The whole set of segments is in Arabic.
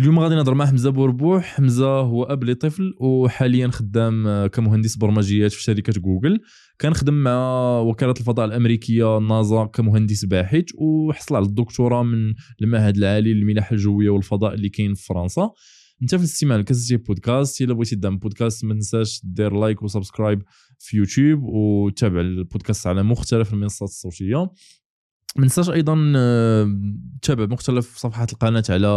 اليوم غادي نهضر مع حمزة بوربوح. حمزة هو أب لطفل وحاليا خدام آه، كمهندس برمجيات في شركة جوجل. كان خدم مع وكالة الفضاء الأمريكية ناسا كمهندس باحث وحصل على الدكتوراه من المعهد العالي للملاحة الجوية والفضاء اللي كاين في فرنسا. أنت في الاستماع لكاسيتي بودكاست. إلا بغيتي تدعم بودكاست ما تنساش دير like و subscribe في يوتيوب وتابع البودكاست على مختلف المنصات الصوتية. ما ننساش أيضا آه، تابع مختلف صفحات القناة على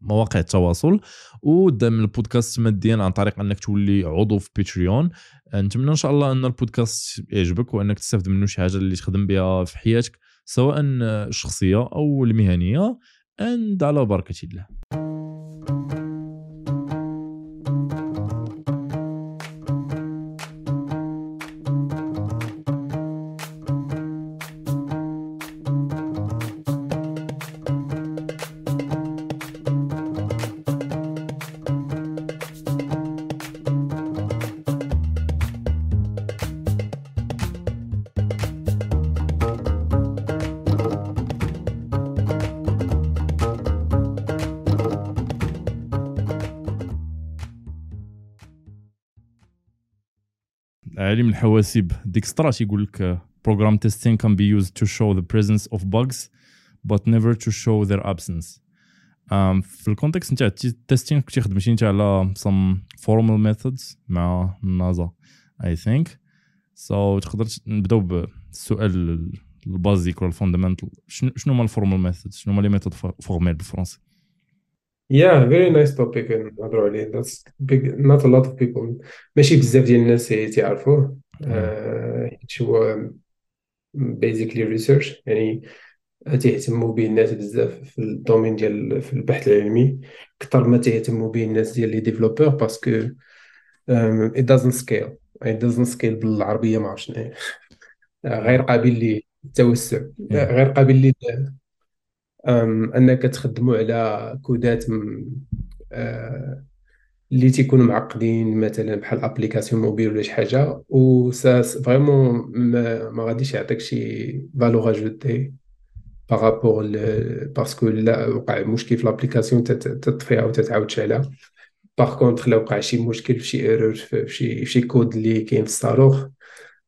مواقع التواصل ودعم البودكاست ماديا عن طريق أنك تولي عضو في باتريون نتمنى إن شاء الله أن البودكاست يعجبك وأنك تستافد منه شي حاجة اللي تخدم بها في حياتك سواء الشخصية أو المهنية. إذن على بركه الله. الحواسيب. ديكسترا تيقول لك program testing can be used to show the presence of bugs but never to show their absence. Um, في ال context نتاع ال testing كنتي خدمتي انت على some formal methods مع ناسا I think. So تقدر نبداو بالسؤال ال basic ولا ال fundamental شنو هما ال formal method شنو هما les méthodes formelles بالفرنسي؟ Yeah, very nice topic نهضروا عليه that's big not a lot of people. ماشي بزاف ديال الناس تيعرفوه حيت هو basically research يعني تيهتموا به الناس بزاف في ال domaine ديال في البحث العلمي. أكثر ما تيهتموا به الناس ديال les développeurs parce que it doesn't scale. it doesn't scale بالعربية ما عرفتش غير قابل للتوسع غير قابل أنك تخدموا على كودات آه، اللي تيكونوا معقدين مثلا بحال application mobile ولا شي حاجة و vraiment ما, ما غاديش يعطيك شي valeur ajoutée par rapport parce que لا وقع مشكل في l'application تطفيها وتتعاود تشعلها par contre لا وقع شي مشكل في شي error في شي في شي كود اللي كاين في الصاروخ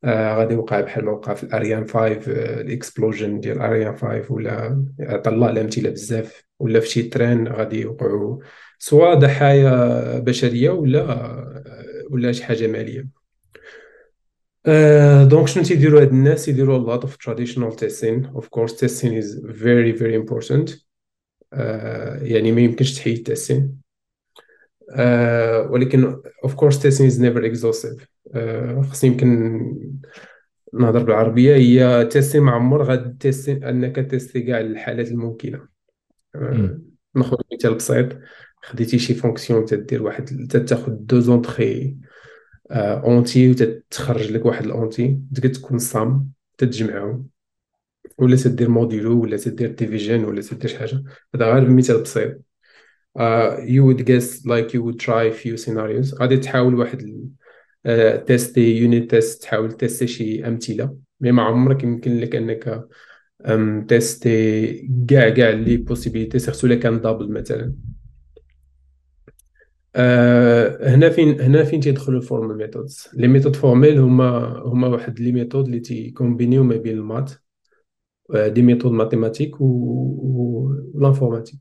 آه غادي يوقع بحال ما وقع في الاريان 5 آه ال explosion ديال الاريان 5 ولا عطى الله الأمثلة بزاف ولا في شي train غادي يوقعوا سواء ضحايا بشرية ولا آه ولا شي حاجة مالية. آه donc شنو تيديروا هاد الناس؟ يديروا a lot of traditional testing. Of course testing is very very important. آه يعني ما يمكنش تحيد testing آه ولكن of course testing is never exhaustive. آه خصني يمكن نهضر بالعربية. هي تيستي ما عمر غادي تيستي أنك تيستي كاع الحالات الممكنة. آه ناخذ مثال بسيط. خديتي شي fonction تدير واحد تاخذ deux entrées آه entiers وتتخرج لك واحد ال entier تقدر تكون somme تتجمعهم ولا تدير modulo ولا تدير division ولا تدير شي حاجة. هذا غير مثال بسيط. you would guess like you would try few scenarios. غادي تحاول واحد تيستي unit test تحاول تيستي شي أمثلة. mais ما عمرك يمكن لك أنك تيستي كاع كاع les possibilités surtout الا كان double مثلا. آه هنا فين هنا فين تيدخلوا ال formal methods les méthodes formelles هما هما واحد les méthodes اللي تيكومبينيو ما بين ال maths des méthodes mathématiques و l'informatique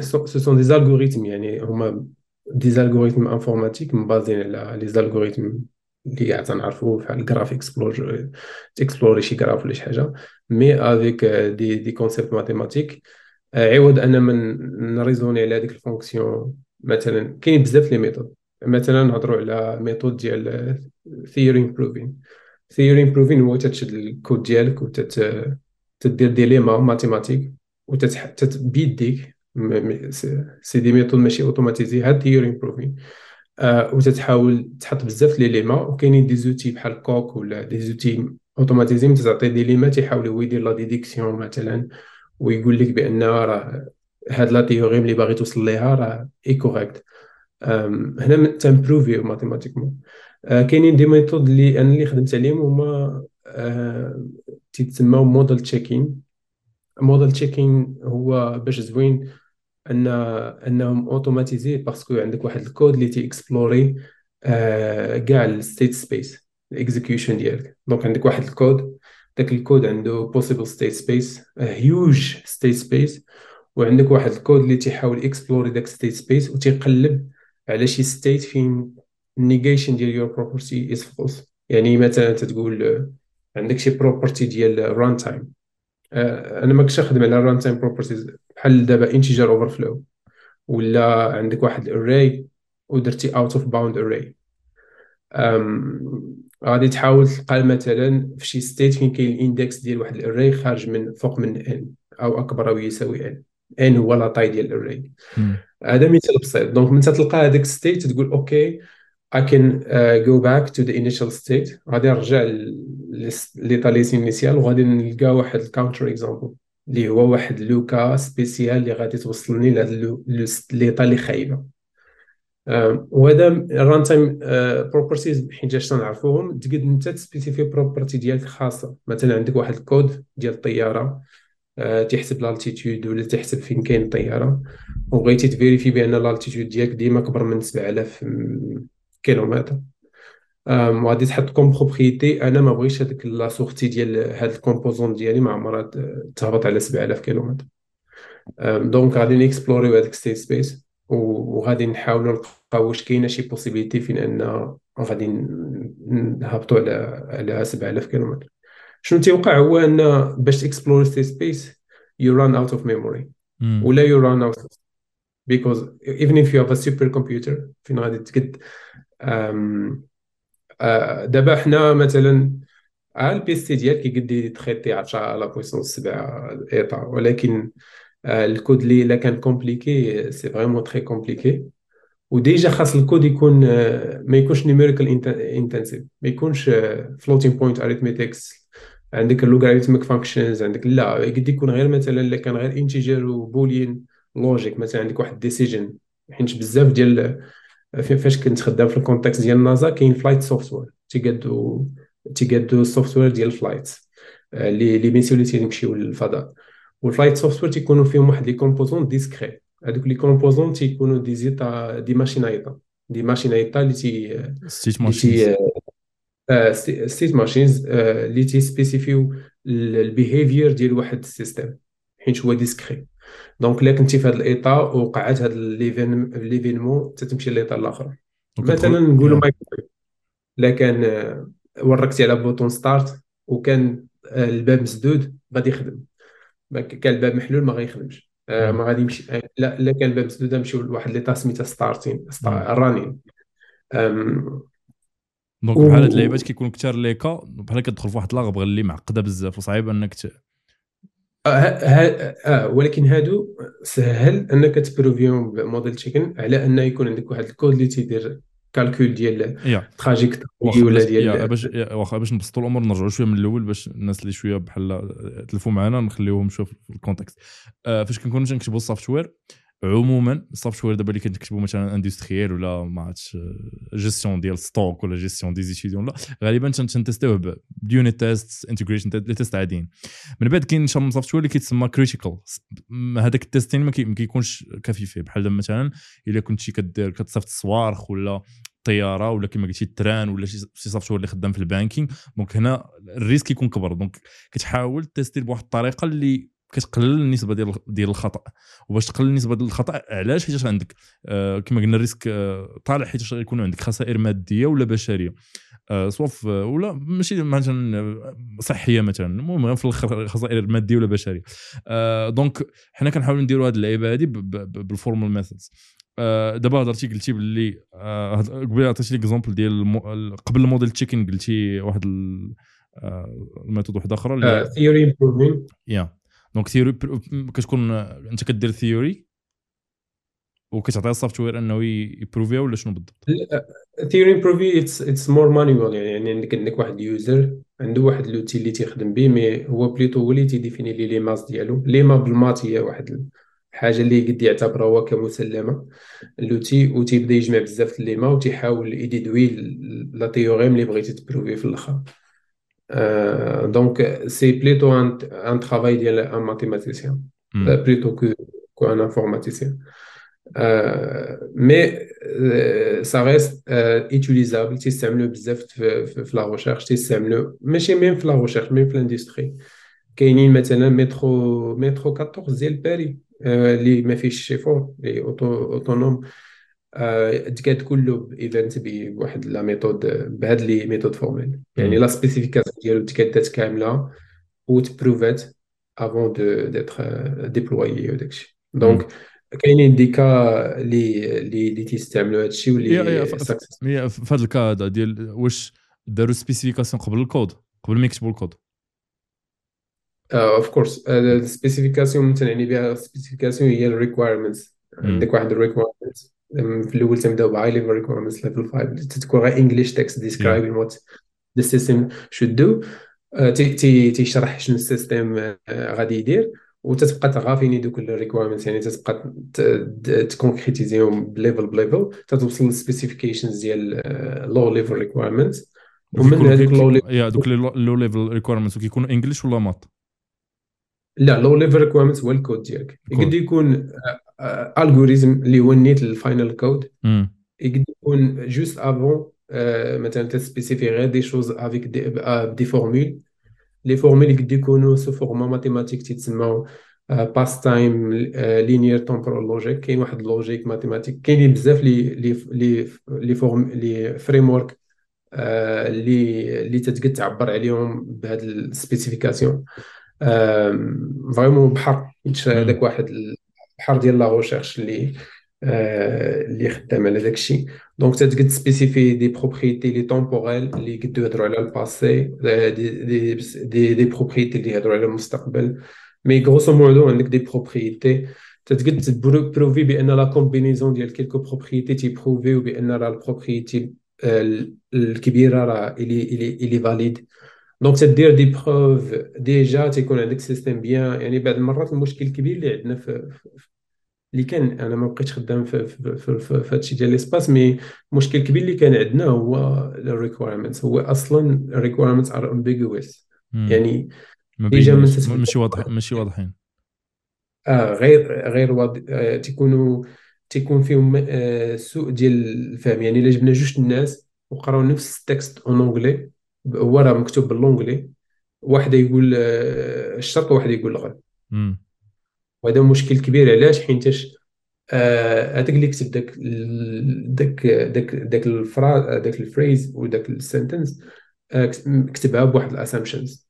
ce sont des algorithmes يعني هما des algorithmes informatiques مبازين على les algorithmes اللي كاع تنعرفو بحال ال graph explore تكسبلوري شي graph ولا شي حاجة mais avec des des concepts mathématiques عوض أنا من نريزوني على هذيك ال fonction. مثلا كاين بزاف les méthodes. مثلا نهضروا على méthode ديال theorem proving theorem proving هو تتشد الكود ديالك وتدير des lemmes mathématiques وتتبيديك c'est des méthodes ماشي automatisées هاد theorem proving آه وتتحاول تحط بزاف les lemmes وكاينين des outils بحال Coq ولا des outils automatisés تعطي des lemmes تيحاول هو يدير la déduction مثلا ويقول لك بأن راه هاد la théorème اللي باغي توصل ليها راه est correcte. هنا تمبروفي mathématiquement. آه كاينين des méthodes اللي أنا اللي خدمت عليهم هما آه تيتسماو model checking model checking هو باش زوين ان أنهم automatisé parce que عندك واحد الكود اللي تي اكسبلوري كاع ال state space ال execution ديالك. donc عندك واحد الكود داك الكود عنده possible state space هيوج state space. وعندك واحد الكود اللي تيحاول اكسبلوري داك state space وتيقلب على شي state فين negation ديال your property is false. يعني مثلا تتقول عندك شي property ديال run time أنا ما كنتش خدم على run time properties. بحال دابا integer overflow. ولا عندك واحد array ودرتي out of bound array. غادي تحاول تلقى مثلا في شي state فين كاين ال index ديال واحد الاري خارج من فوق من n أو أكبر أو يساوي n n هو la taille ديال الاري هذا مثال بسيط. donc من تلقى هذاك state تقول أوكي I can uh, go back to the initial state. غادي نرجع l'état initial وغادي نلقى واحد ال counter example اللي هو واحد le cas spécial اللي غادي توصلني l'état اللي خايبة. وهذا ال runtime properties حيت تنعرفوهم تقدر انت تسبيسيفي property ديالك خاصة. مثلا عندك واحد الكود ديال الطيارة. تيحسب l'altitude ولا تيحسب فين كاين الطياره وبغيتي تفيريفي بأن l'altitude ديالك ديما اكبر من 7000 كيلومتر. وغادي تحط comme propriété أنا ما بغيتش هذيك la sortie ديال هاد ال composant ديالي ما عمرها تهبط على 7000 كيلومتر. donc غادي نيكسبلوريو هذاك state space وغادي نحاولوا نلقاو واش كاينة شي possibilité فين أن غادي نهبطوا على على 7000 كيلومتر. شنو تيوقع هو أن باش تكسبلور state space you run out of memory ولا you run out because even if you have a super computer فين غادي تقد؟ دابا حنا مثلا ال PC ديالك يقدر تخيطي 10 على puissance 7 états ولكن الكود اللي إلا كان compliqué c'est vraiment très compliqué وديجا خاص الكود يكون ما يكونش numerical intensive ما يكونش floating point arithmetics عندك ال logarithmic functions عندك لا يقد يكون غير مثلا الا كان غير integer و boolean logic مثلا عندك واحد decision حيت بزاف ديال فاش كنت خدام في ال context ديال ناسا كاين flight software تيقادو تيقادو ال software ديال ال flight اللي اللي بين satellite يمشيو للفضاء. وال flight software تيكونوا فيهم واحد les composants discrets هذوك les composants تيكونوا des états des machines à états des machines à états اللي تي state machines state machines اللي تي سبيسيفيو ال behavior ديال واحد ال system حيت هو discret donc إلا كنتي في هذا ال état وقعت هذا l'événement تتمشي لل état الآخر. مثلا نقولوا مايكرويف إلا كان وركتي على bouton start وكان الباب مسدود غادي يخدم. كان الباب محلول ما غيخدمش. آه، ما غادي يمشي آه، لا لا كان الباب مسدود نمشيو لواحد l'état سميتها starting running donc بحال هاد اللعيبات كيكون كثار les cas بحال كتدخل في واحد l'arbre اللي معقدة بزاف وصعيب انك ت... آه, آه ولكن هادو سهل انك تبروفيهم ب model checking على أن يكون عندك واحد الكود اللي تيدير calcul ديال trajectoire ولا ديال باش واخا باش نبسطوا الأمور نرجعوا شوية من الأول باش الناس اللي شوية بحال تلفوا معنا نخليوهم شوية في ال context آه فاش كنكونوا تنكتبوا ال software عموما ال software دابا اللي كنكتبوا مثلا industriel ولا ما عرفتش جيستيون ديال stock ولا gestion des étudiants لا غالبا تنتستيوه ب unit test integration les tests عاديين. من بعد كاين شي software اللي كيتسمى critical هذاك ال testing ما كيكونش كافي فيه بحال مثلا إلا كنتي كدير كتصيفط صوارخ ولا طيارة ولا كما قلتي ال train ولا شي software اللي خدام في ال banking. donc هنا ال risque يكون كبر. donc كتحاول تيستي بواحد الطريقة اللي كتقلل النسبة ديال ديال الخطأ. وباش تقلل النسبة ديال الخطأ علاش؟ حيت عندك آه كما قلنا ال risque آه طالع حيت غيكون عندك خسائر مادية ولا بشرية. آه سواء ولا ماشي مثلا آه، صحية مثلا المهم في الآخر خسائر مادية ولا بشرية. آه donc حنا كنحاولوا نديروا هذه اللعيبه هذه بال formal methods آه دابا هضرتي قلتي باللي آه قبيلة عطيتي لي exemple ديال قبل ال model checking قلتي واحد ال méthode واحدة أخرى theorem proving yeah donc theory كتكون انت كدير theory وكتعطي ال software انه يبروفيها ولا شنو بالضبط؟ theorem proving it's more manual يعني عندك عندك واحد ال user عنده واحد l'outil اللي تيخدم به mais هو plutôt هو اللي تيديفيني les maths ديالو. les maths بال maths هي واحد الحاجة اللي قد يعتبرها هو كمسلمه l'outil وتيبدا يجمع بزاف les maths وتيحاول يديدوي la théorème اللي بغيتي تبروفي في الأخر. Euh, donc, c'est plutôt un, un travail d'un mathématicien, mm. plutôt que qu'un informaticien mais ça reste utilisable تيستعملوه بزاف في, في la recherche تيستعملوه ماشي même في la recherche même في ال industrie كاينين مثلا métro métro 14 ديال باري اللي ما فيهش شيفور اللي autonome تقاد كله بايفنت بواحد la méthode بهاد les méthodes formelles يعني la spécification ديالو تكادات كاملة وتبروفات avant d'être déployé وداكشي donc كاينين des cas اللي اللي تيستعملوا هادشي واللي في هذا ال cas هذا ديال واش داروا spécification قبل الكود قبل ما يكتبوا ال code؟ of course ال spécification تنعني بها ال spécification هي ال requirements عندك واحد ال requirements في الأول تنبداو ب high level requirements level 5 تكون غير English text describing what the system should do تيشرح شنو ال system غادي يدير. وتتبقى تغافيني دوك ال requirements يعني تتبقى تكونكريتيزيهم ب level ب level. تتوصل لل specifications ديال low level requirements ومن هذوك low yeah دوك low level requirements وكيكونوا English ولا maths لا low level requirements هو الكود ديالك. يقدر يكون algorithme اللي هو النيت لل final code. يقدر يكون juste avant مثلا ت spécifier غير des choses avec des, des formules. les formules يقدر يكونوا sous format mathématique تيتسموا past time linear temporal logic كاين واحد ال logique mathématique كاينين بزاف les les les formes les frameworks اللي اللي تتقد تعبر عليهم بهذه ال spécifications vraiment بحر. هذاك واحد بحر ديال la recherche اللي اللي خدام على داك الشيء donc تقدر spécifier des propriétés les temporelles اللي يقدروا يهضروا على ال passé des des des, des propriétés اللي يهضروا على المستقبل mais grosso modo عندك des propriétés تقدر prouver بان la combinaison ديال quelques propriétés تي prouver بان راه ال propriété الكبيره راه الي الي الي فاليد donc تدير des preuves déjà تيكون عندك système bien يعني بعض المرات المشكل الكبير اللي عندنا في, في اللي كان أنا ما بقيتش خدام في في في, في, في هادشي ديال l'espace mais المشكل الكبير اللي كان عندنا هو ال requirements هو أصلا ال requirements are ambiguous يعني déjà ماشي واضح ماشي واضحين. آه غير غير واضح آه تيكونوا تيكون فيهم آه سوء ديال الفهم. يعني إلا جبنا جوج الناس وقراو نفس ال texte en anglais هو راه مكتوب ب l'anglais واحد يقول آه الشرق وواحد يقول الغرب وهذا مشكل كبير. علاش؟ حينتاش آه، هذاك اللي كتب داك داك داك داك ال phra داك ال phrase وداك ال sentence آه، كتبها بواحد ال assumptions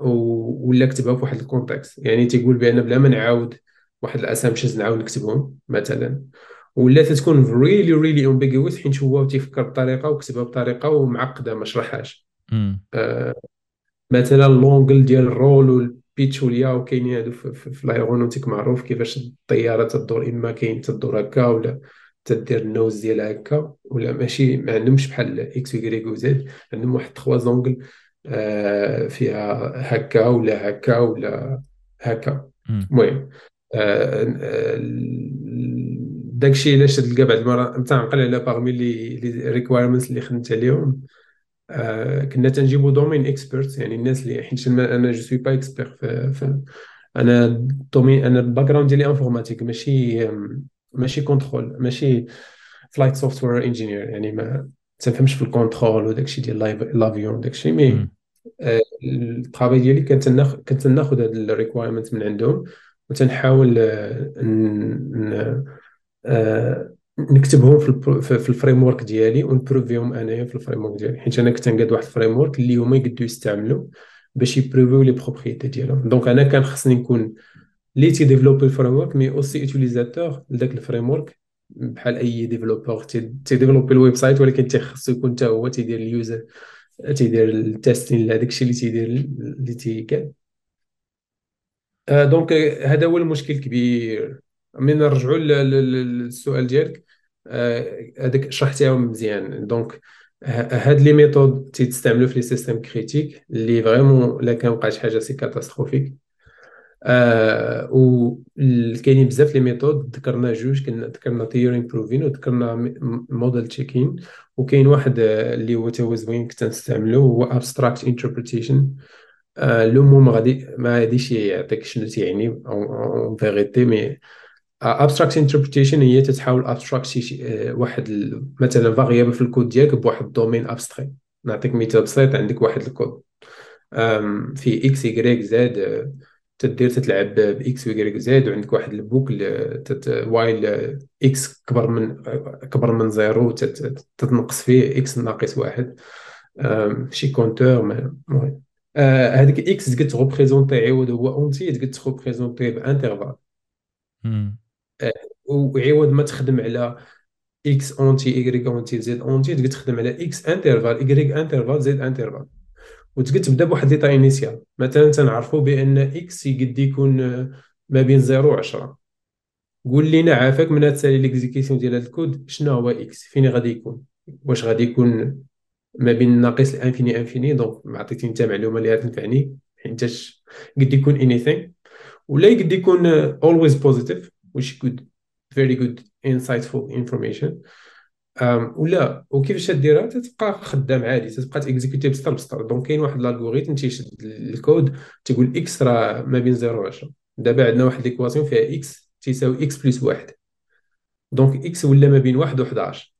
ولا كتبها بواحد ال context يعني تيقول بأن بلا ما نعاود واحد ال assumptions نعاود نكتبهم مثلا. ولا تتكون really really ambiguous حيت هو تيفكر بطريقة وكتبها بطريقة ومعقدة ما شرحهاش. آه مثلا l'angle ديال ال roll pitch و ال yaw كاينين هادو في, في, في ال aéronautique معروف كيفاش الطيارة تدور إما كاين تدور هكا ولا تدير ال nose ديالها هكا ولا ماشي ما عندهمش بحال x و y grec و z عندهم واحد trois angles آه فيها هكا ولا هكا ولا هكا. المهم آه آه داكشي علاش تلقى بعض المرات تنعقل على parmi les requirements اللي خدمت عليهم؟ كنا تنجيبو domain expert يعني الناس اللي حيت أنا je suis pas expert في un domaine أنا ال background ديالي informatique ماشي ماشي control ماشي flight software engineer يعني ما تنفهمش في ال control وداك الشيء ديال l'avion داك الشيء mais ال travail ديالي كنت كنت ناخذ هاد ال requirement من عندهم وتنحاول آه، نكتبهم في ال framework ديالي و ن prouver هم انايا في ال framework ديالي. حيت أنا كنت نقاد واحد framework اللي هما يقدروا يستعملوا باش ي prouver و les propriétés ديالهم. donc أنا كان خصني نكون لي تي développer ال framework mais aussi utilisateur لذاك ال framework بحال أي développeur. تي développer ال website ولكن تيخصو يكون حتى هو تيدير ال user تيدير ال testing لهذاك الشيء اللي تيدير اللي تيكاد. donc هذا هو المشكل الكبير. من نرجعوا للسؤال ديالك آه، هذاك شرحتيها مزيان. donc هاد les méthodes تيتستعملوا في les systèmes critiques اللي vraiment لا كان وقعت حاجة c'est catastrophique آه و كاينين بزاف les méthodes ذكرنا جوج كنا ذكرنا theorem proving وذكرنا model checking وكاين واحد اللي هو تا هو زوين كنت هو abstract interpretation le mot غادي ما غاديش يعطيك شنو تيعني en vérité mais abstract interpretation هي تتحاول شي آه، واحد مثلا variable في الكود ديالك بواحد ال domaine abstrait نعطيك مثال بسيط عندك واحد الكود. في x y grec z تدير تتلعب ب x و y grec z وعندك واحد ال boucle while x كبر من كبر من زيرو تتنقص فيه x ناقص واحد. شي compteur المهم. هذيك x تقدر ت représenter عوض هو entier تقدر ت représenter ب intervalle. وعوض ما تخدم على x entier y grec entier z entier تقدر تخدم على x intervalle y grec intervalle z intervalle وتقدر تبدأ بواحد l'état initial. مثلا تنعرفوا بأن x يقد يكون ما بين 0 و 10 قول لينا عافاك من تسالي l'exécution ديال هذا الكود شنو هو x فين غادي يكون؟ واش غادي يكون ما بين ناقص ال infini infini؟ donc ما عطيتي انت معلومة اللي غتنفعني حيتاش قد يكون anything. ولا يقد يكون always positive. Which could very good insightful information. Um, ولا وكيفاش تديرها تتبقى خدام عادي تتبقى ت exécuter بسطر بسطر donc كاين واحد ال algorithm تيشد الكود تيقول x راه ما بين 0 و 10 دابا عندنا واحد l'équation فيها x تيساوي x plus واحد. donc x ولا ما بين واحد و 11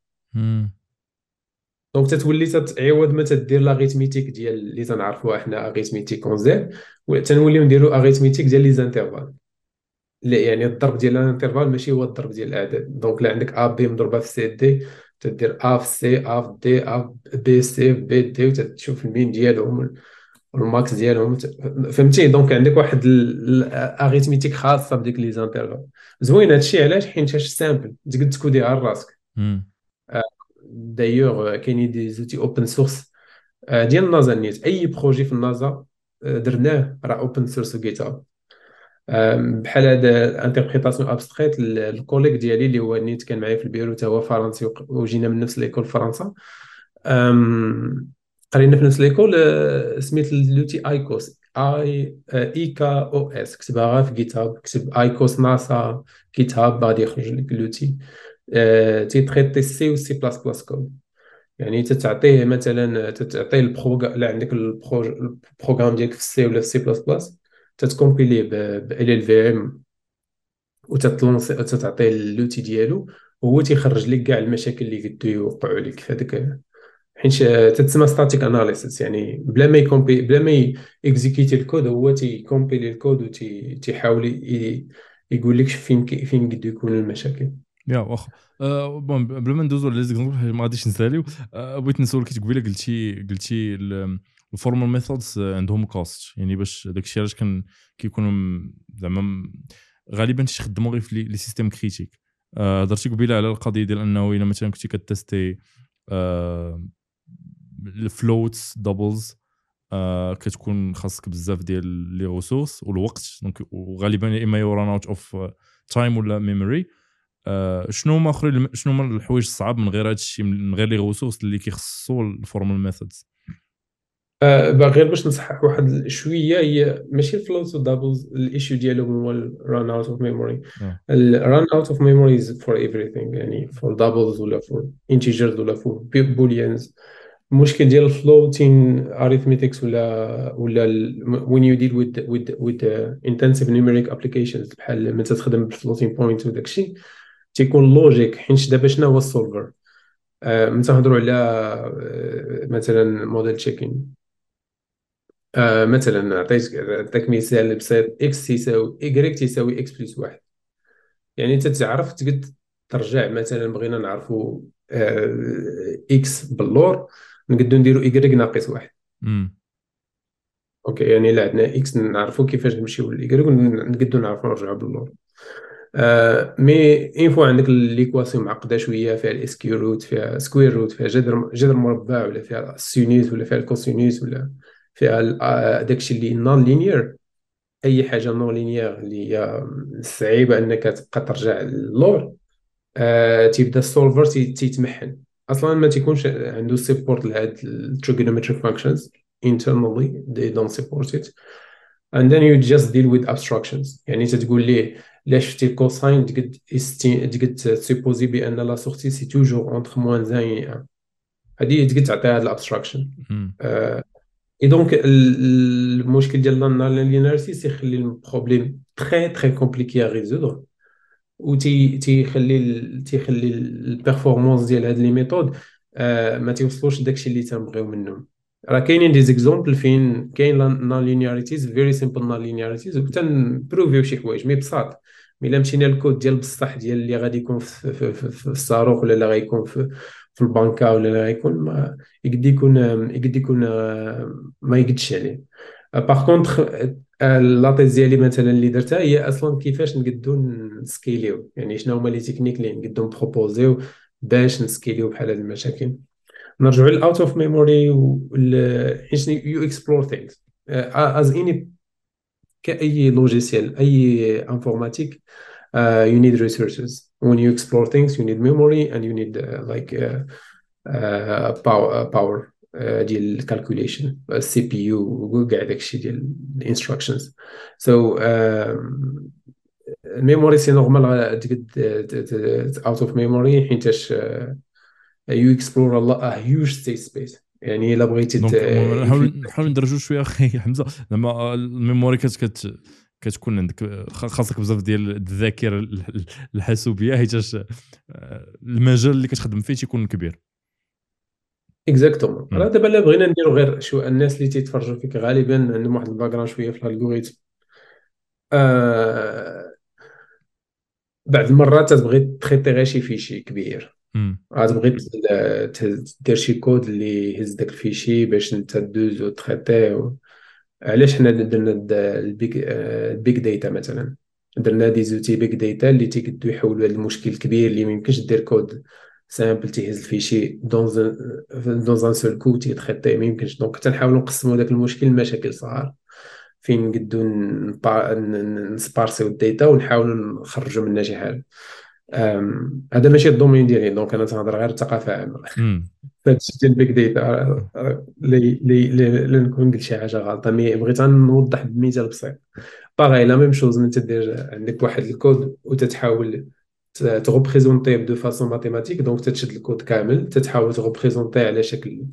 donc تتولي تعوض ما تدير l'arithmétique ديال اللي تنعرفوها حنا arithmétique entière تنوليو نديرو arithmétique ديال les intervalles لا يعني الضرب ديال ال intervalle ماشي هو الضرب ديال الاعداد donc لا عندك a b مضروبه في c d تدير a في c a في d a b c b d وتشوف ال min ديالهم و ال max ديالهم فهمتي؟ donc عندك واحد ال arithmétique خاصة بديك les intervalles. زوين هادشي علاش؟ حيت simple تقدر تكوديها على راسك. دايوغ كاينين des outils open source ديال النازا نيت. أي projet في النازا درناه راه open source وجيت بحال هذا interprétation abstraite ال collègue ديالي اللي هو نيت كان معايا في البيرو حتى هو فرنسي وجينا من نفس l'école فرنسا. قرينا في نفس l'école سميت l'outil IKOS I E K O S. كتبها في GitHub كتب IKOS NASA GitHub غادي يخرج لك l'outil تي traiter C و C plus plus code. يعني تتعطيه مثلا تتعطيه ال programme لا عندك ال programme ديالك في ال C ولا في C plus plus. تت compiler ب LLVM وتت lancer تتعطيه ال l'outil ديالو وهو تيخرج لك كاع المشاكل اللي قدو يوقعوا لك. في هذاك حيت تتسمى static analysis يعني بلا ما ي compi بلا ما ي exécuter ال code هو تي compiler ال code وتيحاول يقول لك فين فين قد يكون المشاكل. يا واخا. أه bon بلا ما ندوزو على لي ما غاديش نساليو. أه بغيت نسولك قبيلة قلتي قلتي ال formal methods عندهم cost يعني باش داكشي علاش كان كيكونوا زعما غالبا تيخدموا غير في les systèmes critiques هضرتي آه قبيلة على القضية ديال أنه إلا مثلا كنتي كت tester آه ال floats doubles آه كتكون خاصك بزاف ديال les ressources والوقت. donc وغالبا يا اما you run out of time ولا memory آه شنو هما آخرين؟ شنو هما الحوايج الصعاب من غير هذا الشيء من غير les ressources اللي كيخصوا ال formal methods آه غير باش نصحح واحد شوية هي ماشي ال floats وال doubles ال issue ديالهم هو ال run out of memory ال run out of memory is for everything يعني for doubles ولا for integers ولا for booleans المشكل ديال ال floating arithmetics ولا ولا when you deal with with with intensive numeric applications بحال ملي تخدم بال floating point وداك الشيء تيكون logique حيت دابا شنو هو ال solver آه ملي تنهضروا على آه مثلا model checking آه مثلا نعطيك نعطيك مثال بسيط. X تساوي Y تساوي X plus واحد. يعني أنت تعرف تقد ترجع مثلا بغينا نعرفوا آه إكس باللور نقدو نديرو Y ناقص واحد. okay يعني الا عندنا X نعرفوا كيفاش نمشيو لل Y نقدو نعرفوا نرجعو باللور. آه mais une fois عندك l'équation معقدة شوية فيها ال square root فيها square root فيها جذر جذر مربع ولا فيها ال sinus ولا فيها ال cosinus ولا فيها داكشي اللي non linéaire أي حاجة non linéaire اللي هي صعيبة أنك تبقى ترجع للور آه تيبدا ال solver تيتمحن أصلا ما تيكونش عنده support لهاد ال trigonometric functions internally they don't support it. And then you just deal with abstractions. يعني تتقول ليه لا شفتي ال cosine تقد تقد ت supposer بأن la sortie c'est toujours entre moins un et un هذه تقد تعطيها هاد ال abstraction et donc المشكل ديال l'analyse يخلي ال problème très très compliqué à résoudre وتي تيخلي ال performance ديال هاد les méthodes آه ما تيوصلوش داكشي اللي تنبغيو منهم راه كاينين des exemples فين كاين non-linearities very simple non-linearities وتن prouver يو شي حوايج مي بساط مي الا مشينا للكود ديال بصح ديال اللي غادي يكون في, في, الصاروخ ولا اللي غيكون في في البنكة ولا اللي غيكون ما يقد يكون يقد يكون ما يقدش عليه par contre la thèse ديالي مثلا اللي درتها هي أصلا كيفاش نقدو ن scale يو. يعني شنو هما les techniques اللي نقدو ن proposer يو باش ن scale يو بحال هاد المشاكل. نرجعوا لل out of memory حيت you explore things as any كأي logiciel أي informatique you need resources when you explore things you need memory and you need uh, like uh, uh, power, power ديال ال calculation ال CPU وكاع داكشي ديال ال instructions so ال memory c'est normal تقد out of memory حيتاش you explore a huge state space يعني الا بغيتي نحاول نحاول ندرجو شوية أخي حمزة. زعما ال memory كت كتكون عندك خاصك بزاف ديال الذاكرة الحاسوبية حيتاش المجال اللي كتخدم فيه تيكون كبير. exactement راه دابا الا بغينا نديرو غير شو الناس اللي تيتفرجوا فيك غالبا عندهم واحد ال background شوية في ال algorithm آه بعض المرات تبغي تخيطي غير شي fichier كبير. غتبغي دير شي كود اللي يهز داك ال fichier باش انت دوز وتخيطيه علاش حنا درنا ال big ال big data مثلا؟ درنا des outils big data اللي تيقدروا يحولوا هذا المشكل الكبير اللي ما يمكنش دير code simple تيهز ال fichier dans dans un seul coup تي traiter ما يمكنش. donc تنحاولوا نقسموا داك المشكل لمشاكل صغار. فين نقدو ن sparse يو ال data ونحاولوا نخرجوا منها شي حاجة. هذا ماشي ال domaine ديالي. donc أنا تنهضر غير الثقافة عامة. فهادشي ديال ال big data اللي اللي نكون قلت شي حاجة غلطة. mais بغيت نوضح بمثال بسيط باغي la même chose من تدير عندك واحد الكود وتتحاول تغوبريزونتي de façon mathématique donc تتشد الكود كامل تتحاول تغوبريزونتي على شكل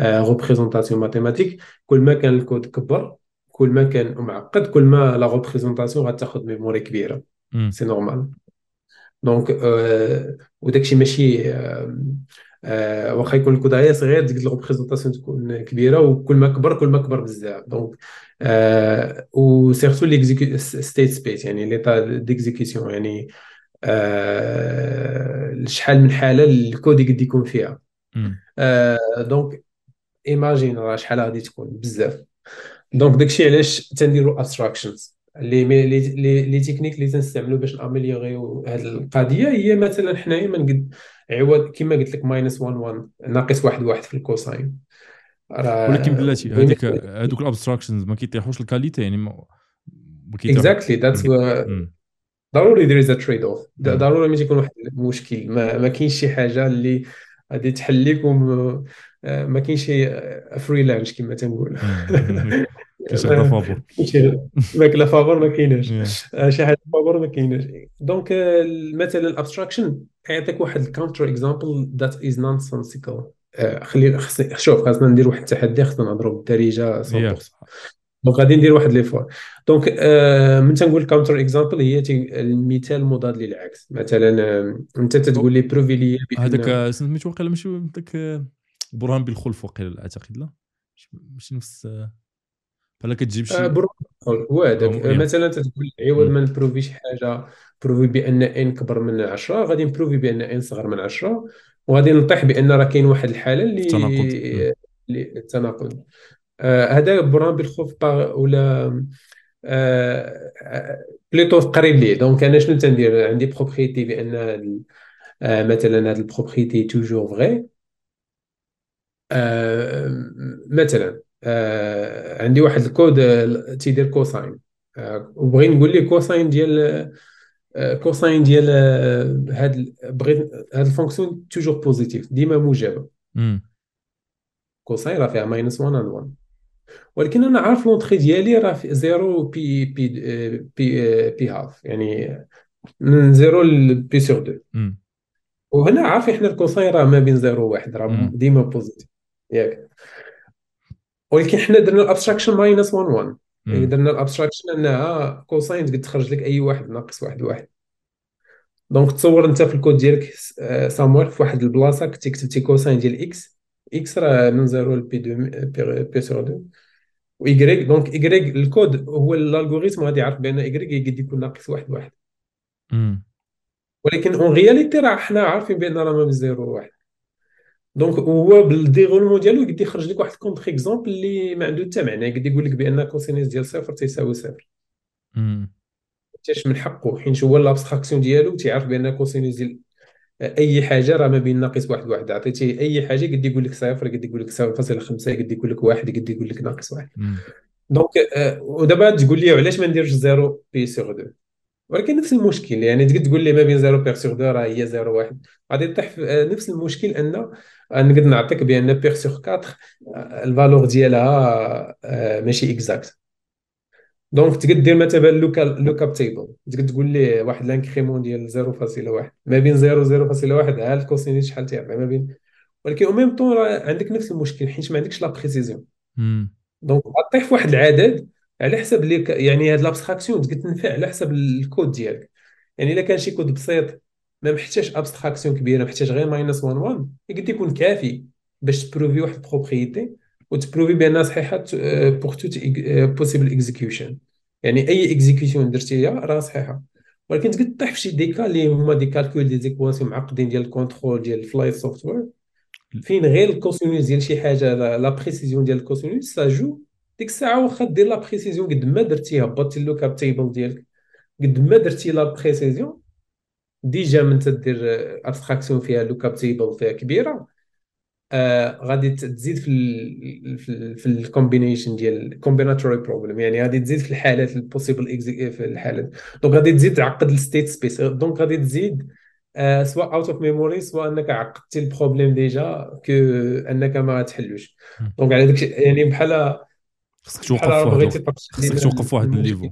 représentation mathématique كل ما كان الكود كبر كل ما كان معقد كل ما la représentation غتاخذ memory كبيرة. c'est normal donc وداكشي ماشي آه واخا يكون الكود صغير ديك ال représentation تكون كبيرة وكل ما كبر كل ما كبر بزاف. donc آه و surtout l'exécu- state space يعني l'état d'exécution يعني آه شحال من حالة الكود يقد يكون فيها. آه donc imagine راه شحال غادي تكون بزاف. donc داكشي علاش تنديرو abstractions les les les techniques اللي تنستعملوا باش ناميليوريو هذه القضية هي مثلا حنايا ما نقد عوض كما قلت لك minus 1 1 ناقص واحد واحد في ال cosine ولكن بلاتي هذيك هذوك ال abstractions ما كيطيحوش ال qualité يعني ما exactly that's ضروري there is trade-off ضروري ملي تيكون واحد المشكل ما, ما كاينش شي حاجة اللي غادي تحل لك ما كاينش شي free lunch كما تنقول كاين فابور ماكله فابور ما كايناش شي حاجة فابور ما كايناش donc مثلا ال abstraction يعطيك واحد ال counter example that is nonsensical خلي شوف خاصنا ندير واحد التحدي خاصنا نهضروا بالدارجه 100% donc غادي ندير واحد l'effort. donc آه من تنقول counter example هي المثال المضاد للعكس. مثلا آه أنت تتقول لي بروفي لي هذاك سميتو واقيلا ماشي داك برهان بالخلف واقيلا أعتقد لا؟ ماشي نفس بحال كتجيب شي آه هو هذاك. مثلا تتقول عوض ما نبروفي شي حاجة بروفي بأن n كبر من 10 غادي نبروفي بأن n صغر من 10 وغادي نطيح بأن راه كاين واحد الحالة اللي التناقض. التناقض. هذا برهان بالخلف ولا بليتو قريب ليه donc أنا شنو تندير؟ عندي propriété بأن مثلا هاد ال propriété toujours vrai مثلا عندي واحد الكود تيدير cosine. وبغي نقول لي cosine ديال cosine ديال هاد بغيت هاد ال fonction toujours positive ديما موجبة. cosine راه فيها minus 1 and 1 ولكن أنا عارف l'entrée ديالي راه في zero pi pi pi pi half يعني من zéro ل pi sur deux وهنا عارفين حنا ال cosine راه ما بين zéro وواحد راه ديما positive. ياك. ولكن حنا درنا ال abstraction minus 1 1 يعني درنا الابستراكشن أنها كوساين تقدر تخرج لك أي واحد ناقص واحد واحد. دونك تصور أنت في الكود ديالك آه، سامويل في واحد البلاصة كنتي كتبتي كوساين ديال إكس إكس راه من 0 ل بي 2 بي سور 2 وإيكغيك دونك إيكغيك الكود هو الالغوريثم غادي يعرف بأن إيكغيك يقد يكون ناقص واحد واحد. ولكن اون رياليتي راه حنا عارفين بأن راه ما بين زيرو واحد. دونك هو بالديغولمون ديالو يقد يخرج لك واحد الكونتر اكزومبل اللي ما عنده حتى معنى يقد يقول لك بان كوسينيس ديال صفر تيساوي صفر حتىش من حقه حيت هو l'abstraction ديالو تيعرف بان cosinus ديال اي حاجة راه ما بين ناقص واحد واحد عطيتيه اي حاجة قد يقول لك صفر قد يقول لك صفر فاصلة خمسة قد يقول لك واحد قد يقول لك ناقص واحد donc ودابا تقول لي علاش ما نديرش zéro pi sur deux ولكن نفس المشكل يعني تقدر تقول لي ما بين zéro pi sur deux راه هي zéro واحد. غادي تطيح في آه، نفس المشكل أن آه، نقدر نعطيك بأن pi sur 4 ال valeur ديالها ماشي exacte. donc تقدر دير مثلا look look table. تقدر تقول ليه واحد l'incrément ديال 0.1 ما بين 0 0.1 عاد ال cosinus شحال تيعطي؟ ما بين. ولكن au même temps راه عندك نفس المشكل حيت ما عندكش la précision donc غطيح في واحد العدد على حسب اللي يعني هاد l'abstraction تنفع على حسب الكود ديالك. يعني إلا كان شي كود بسيط ما محتاج abstraction كبيرة محتاج غير minus 1 1 يقدر يكون كافي باش تبروفي واحد ال propriété وتبروفي بأنها صحيحة pour toute possible execution يعني أي execution درتيها راه صحيحة. ولكن تقدر تطيح في شي des cas اللي هما des calculs des équations معقدين ديال ال control ديال ال flight software فين غير ال cosinus ديال شي حاجة la précision ديال ال cosinus ça joue ديك الساعة واخا دير la précision قد ما درتيها هبطتي ال look table ديالك قد ما درتي la précision déjà من تدير abstraction فيها look table فيها كبيرة آه غادي تزيد في ال في, ال combination ديال ال combinatory problem يعني غادي تزيد في الحالات ال possibles في الحالات. donc غادي تزيد تعقد ال state space donc غادي تزيد آه سواء out out of memory سواء أنك عقدتي ال problème déjà que أنك ما تحلوش. donc على داك يعني بحال خصك توقف واحد خصك توقف واحد ال niveau.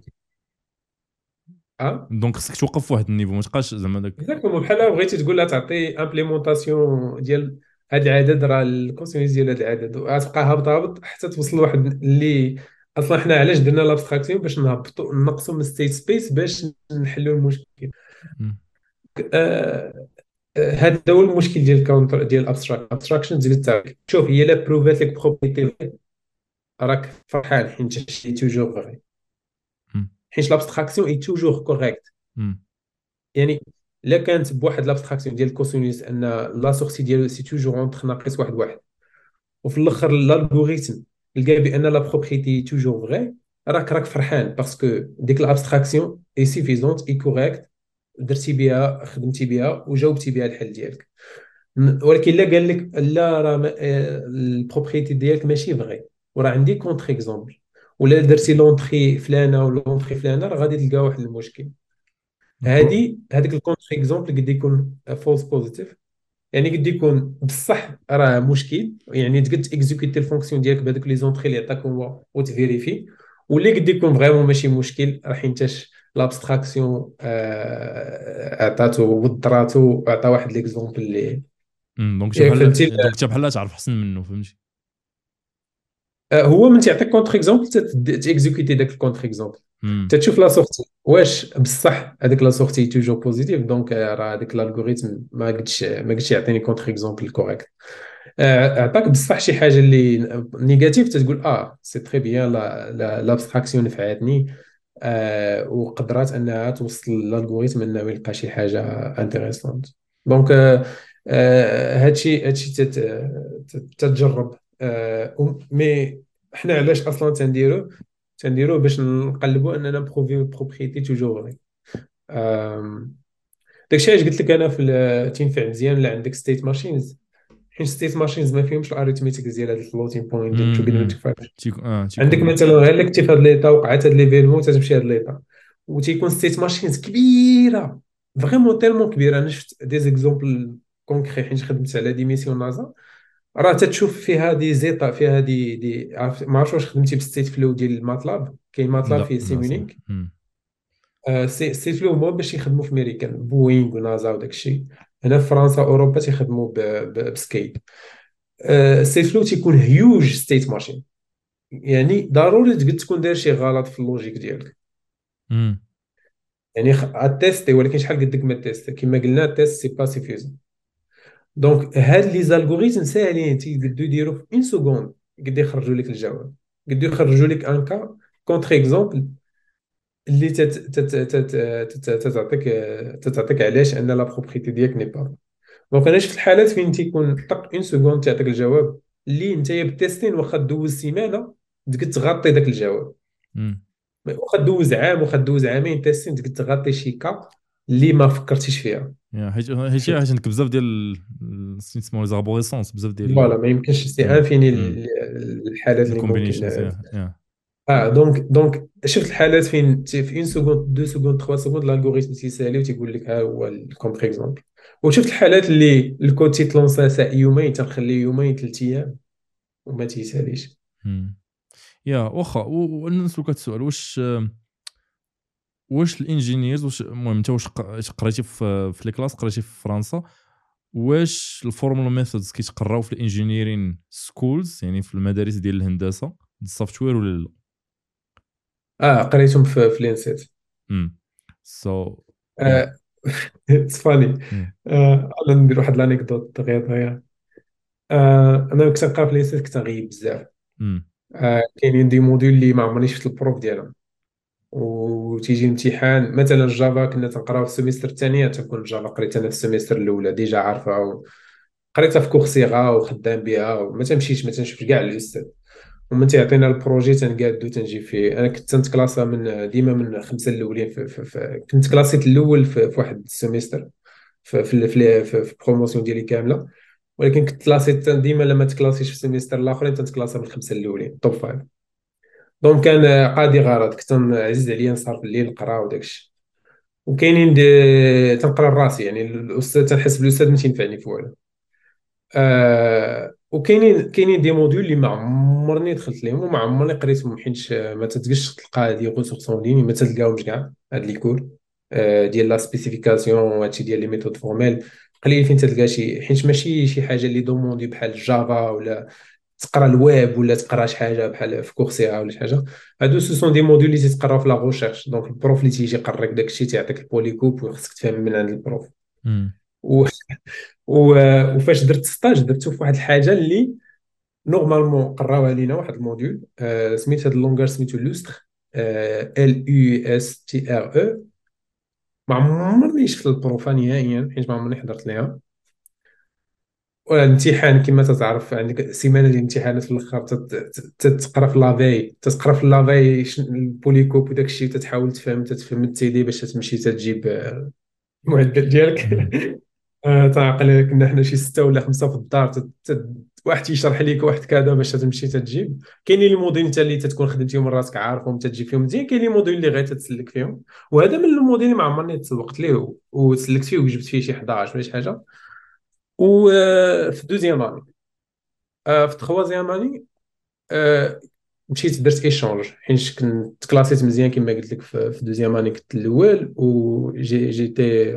أه؟ donc خصك توقف واحد ال niveau ما تبقاش زعما داك. بحال بغيتي تقول لها تعطي implémentation ديال هذا العدد راه ال cosinus ديال هذا العدد. وغتبقى هابط هابط حتى توصل لواحد اللي أصلا حنا علاش درنا l'abstraction باش نهبطوا نقصوا من state space باش نحلوا المشكل. آه هذا هو المشكل ديال ال counter ديال ال abstraction ديال شوف هي لا بروفات لك propriété راك فرحان حيت شي toujours vrai حيت l'abstraction est toujours correcte يعني إلا كانت بواحد l'abstraction ديال ال cosinus أن la sortie ديالو c'est toujours entre ناقص واحد واحد. وفي الآخر ال algorithme لقى بأن la propriété toujours vraie راك راك فرحان parce que ديك ال abstraction est suffisante et correcte درتي بها خدمتي بها وجاوبتي بها الحل ديالك. ولكن لا قال لك لا راه ال propriété ديالك ماشي vraie وراه عندي contre-exemple ولا درتي l'entrée فلانة ولا l'entrée فلانة راه غادي تلقى واحد المشكل. هادي هذاك ال contre-exemple قد يكون false positive يعني قد يكون بصح راه مشكل. يعني تقد تيكزيكوتي ال fonction ديالك بهذوك les entrées اللي عطاك هو وتفيريفي واللي قد يكون vraiment ماشي مشكل راه حينتاش l'abstraction آه، عطاتو وضراتو وعطى واحد l'exemple اللي donc بحال donc بحال تعرف أحسن منه فهمتي؟ هو من تيعطيك contre-exemple تيكزيكوتي داك ال contre-exemple تتشوف la sortie واش بصح هذيك la sortie toujours positive donc راه هذاك ال algorithme ما قدش ما قدش يعطيني contre-exemple correct عطاك بصح شي حاجة اللي négative تتقول آه c'est très bien l'abstraction نفعتني آه وقدرات انها توصل لل algorithme انه يلقى شي حاجة intéressante donc هادشي هادشي تتجرب آه mais حنا علاش أصلا تنديرو؟ تنديروه باش نقلبوا أننا نبروفي propriété toujours داكشي علاش قلت لك أنا في تينفع مزيان لا عندك state machines حيت state machines ما فيهمش ال arithmétique ديال هاد ال floating point عندك مثلا غير لك في هاد l'état وقعت هاد l'événement تتمشي هاد l'état وتيكون state machines كبيرة vraiment tellement كبيرة. أنا شفت des exemples concrets حيت خدمت على des missions NASA. راه تتشوف فيها des états فيها دي دي ما عرفتش واش خدمتي بال Stateflow ديال ال Matlab كاين Matlab فيه Simulink آه Stateflow هما باش يخدموا في امريكان بوينغ ونازا وداك الشيء هنا في فرنسا أوروبا تيخدموا ب SCADE آه Stateflow تيكون huge state machine يعني ضروري تقد تكون داير شي غلط في ال logique ديالك. يعني غاتيستي ولكن شحال قدك ما تيست كما قلنا test c'est pas suffisant donc هاد les algorithmes ساهلين. تيقدروا يديروا في une seconde يقدروا يخرجوا لك الجواب. يقدروا يخرجوا لك un cas contre-exemple اللي تتعطيك تتعطيك علاش أن la propriété ديالك n'est pas donc أنا شفت الحالات فين تيكون طق une seconde تعطيك الجواب. اللي انت بال testing واخا دوز سيمانه تقدر تغطي داك الجواب. واخا دوز عام واخا دوز عامين testing تقدر تغطي شي cas اللي ما فكرتيش فيها. حيت حيت عندك بزاف ديال سميتو لي زابوريسونس بزاف ديال voilà ما يمكنش c'est infini الحالات اللي ممكن آه donc donc شفت الحالات فين؟ في une seconde deux secondes trois secondes ال algorithme تيسالي وتيقول لك ها هو ال contre-exemple. وشفت الحالات اللي الكود تيتلونسا يومين تنخليه يومين ثلاث أيام وما تيساليش. يا واخا ونسولك هذا السؤال واش واش ال engineers واش المهم انت واش قريتي في في les classes؟ قريتي في فرنسا. واش ال formal methods كيتقراو في ال engineering schools يعني في المدارس ديال الهندسة ال software ولا لا؟ آه قريتهم في في l'ENSEEIHT. امم so it's funny أنا ندير واحد l'anecdote غير غير آه، أنا كنت نقرا في l'ENSEEIHT كنت نغيب بزاف. آه، كاينين des modules اللي ما عمرني شفت ال prof ديالهم. وتيجي الامتحان مثلا ال Java كنا تنقراو في ال semestre الثانية تكون ال Java قريت أنا في ال semestre الأولى déjà عارفها قريتها في Coursera وخدام بها وما تمشيش ما تنشوفش كاع الأستاذ. ومن تيعطينا ال projet تنقادو تنجي فيه أنا كنت تنتكلاسا من ديما من خمسة الأولين في, في, في كنت كلاسيت الأول في, في واحد ال semestre في في, في, في, في بروموسيون ديالي كاملة. ولكن كنت كلاسيت ديما لما تكلاسيش في السيمستر الآخرين تنتكلاسا من الخمسه الأولين توب فايف دونك كان قاضي غرض كنت عزيز عليا نسهر في الليل نقرا وداكشي وكاينين تنقرا راسي يعني الاستاذ تنحس بالأستاذ ما تينفعني في والو. آه وكاينين كاينين دي موديول اللي ما عمرني دخلت لهم وما عمرني قريتهم حيت ما تقدرش تلقى هذه غوسورس اون ما تلقاهمش كاع هاد لي كور آه ديال la spécification وهادشي ديال les méthodes formelles قليل فين تلقى شي حيت ماشي شي حاجة اللي demandée بحال Java ولا تقرا الويب ولا تقرا شي حاجة بحال في Coursera ولا شي حاجة. هادو ce sont des modules اللي تيتقراو في la recherche donc ال prof اللي تيجي يقريك داكشي تيعطيك ال polycop وخصك تفهم من عند ال prof و... و... وفاش درت stage درتو في واحد الحاجة اللي normalement قراوها لينا واحد ال module آه سميت هاد ال langage سميتو Lustre L U S T R E ما عمرني شفت ال prof نهائيا حيت ما عمرني حضرت ليها. الامتحان كما تتعرف عندك سيمانة ديال الامتحانات في الآخر تتقرأ في la veille تتقرأ في la veille ال polycop وداك الشيء تتحاول تفهم تتفهم ال TD باش تمشي تجيب آه، المعدل ديالك. آه، تعقل كنا حنا شي ستة ولا خمسة في الدار واحد تيشرح لك واحد كذا باش تمشي تجيب. كاينين les modules انت اللي تتكون خدمتيهم راسك عارفهم تجي فيهم. مزيان كاين les modules اللي غير تتسلك فيهم. وهذا من ال module اللي ما عمرني تسوقت ليه وسلكت فيه وجبت فيه شي 11 ولا شي حاجة. وفي deuxième année في troisième année مشيت درت échange حيت كنت كلاسيت مزيان كما قلت لك في deuxième année كنت الأول et j'étais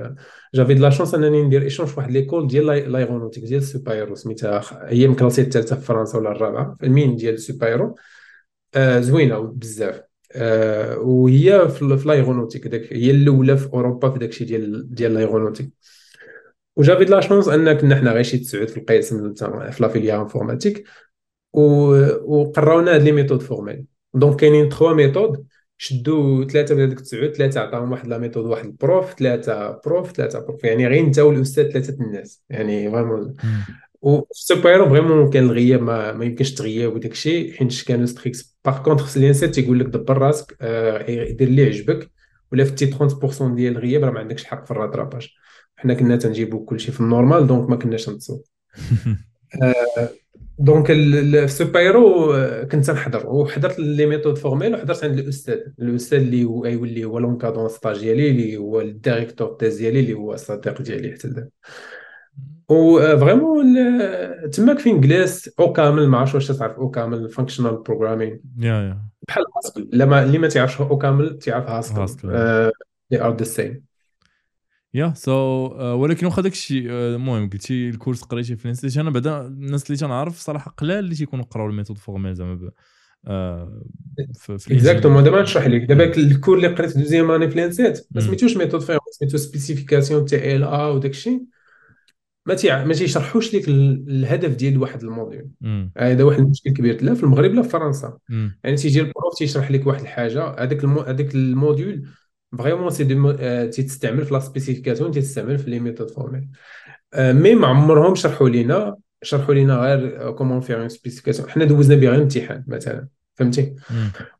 j'avais de la chance أنني ندير échange في واحد l'école ديال l'aéronautique ديال ال Supaero سميتها هي مكلاسيت الثالثه في فرنسا ولا الرابعة. المين ديال ال Supaero زوينة بزاف. وهي في l'aéronautique هي الأولى في أوروبا في داكشي ديال ديال l'aéronautique. و j'avais de la chance ان كنا حنا غير شي تسعود في القسم في la filière informatique. وقراونا هاد les méthodes formelles. donc كاينين trois méthodes شدوا ثلاثة من هذوك التسعود ثلاثة عطاهم واحد la méthode واحد ال prof ثلاثة prof ثلاثة prof. يعني غير انت والأستاذ ثلاثة الناس. يعني vraiment. و Supaero vraiment كان الغياب ما, ما يمكنش تغياب وداك الشيء حيت كانوا stricts par contre l'ENSEEIHT تيقول لك دبر راسك آه دير اللي عجبك. ولا فتي 30% ديال الغياب راه ما عندكش الحق في ال rattrapage. حنا كنا تنجيبو كلشي في ال normale donc ما كناش نتصو آه donc في Supaero كنت نحضر. وحضرت les méthodes formelles وحضرت عند الأستاذ. الأستاذ اللي هو يولي هو l'encadrant stage ديالي اللي هو ال directeur thèse ديالي اللي هو الصديق ديالي حتى الآن. و vraiment تماك فين جلست OCaml ما عرفتش واش تعرف OCaml functional programming yeah yeah. بحال Haskell لما اللي ما تعرفش OCaml تعرف Haskell they are the same yeah so ولكن واخا داكشي آه، المهم قلتي ال course قريتي في ال ENSEEIHT أنا بعدا الناس اللي تنعرف صراحة قلال اللي تيكونوا قراو ال méthodes formelles زعما آه، exactement دابا نشرح لك. دابا ال cours اللي قريت deuxième année في l'ENSEEIHT ما سميتوش méthode فيهم سميتو spécification TLA وداك الشيء ما تي ما تيشرحوش لك الهدف ديال واحد ال module. هذا واحد المشكل كبير. لا في المغرب لا في فرنسا. يعني تيجي ال prof تيشرح لك واحد الحاجة هذاك المو... هذاك ال module vraiment c'est des آه، تيتستعمل في la spécification تيتستعمل في les méthodes formelles mais ما عمرهم شرحوا لينا شرحوا لنا غير comment faire une spécification حنا دوزنا بها غير امتحان مثلا فهمتي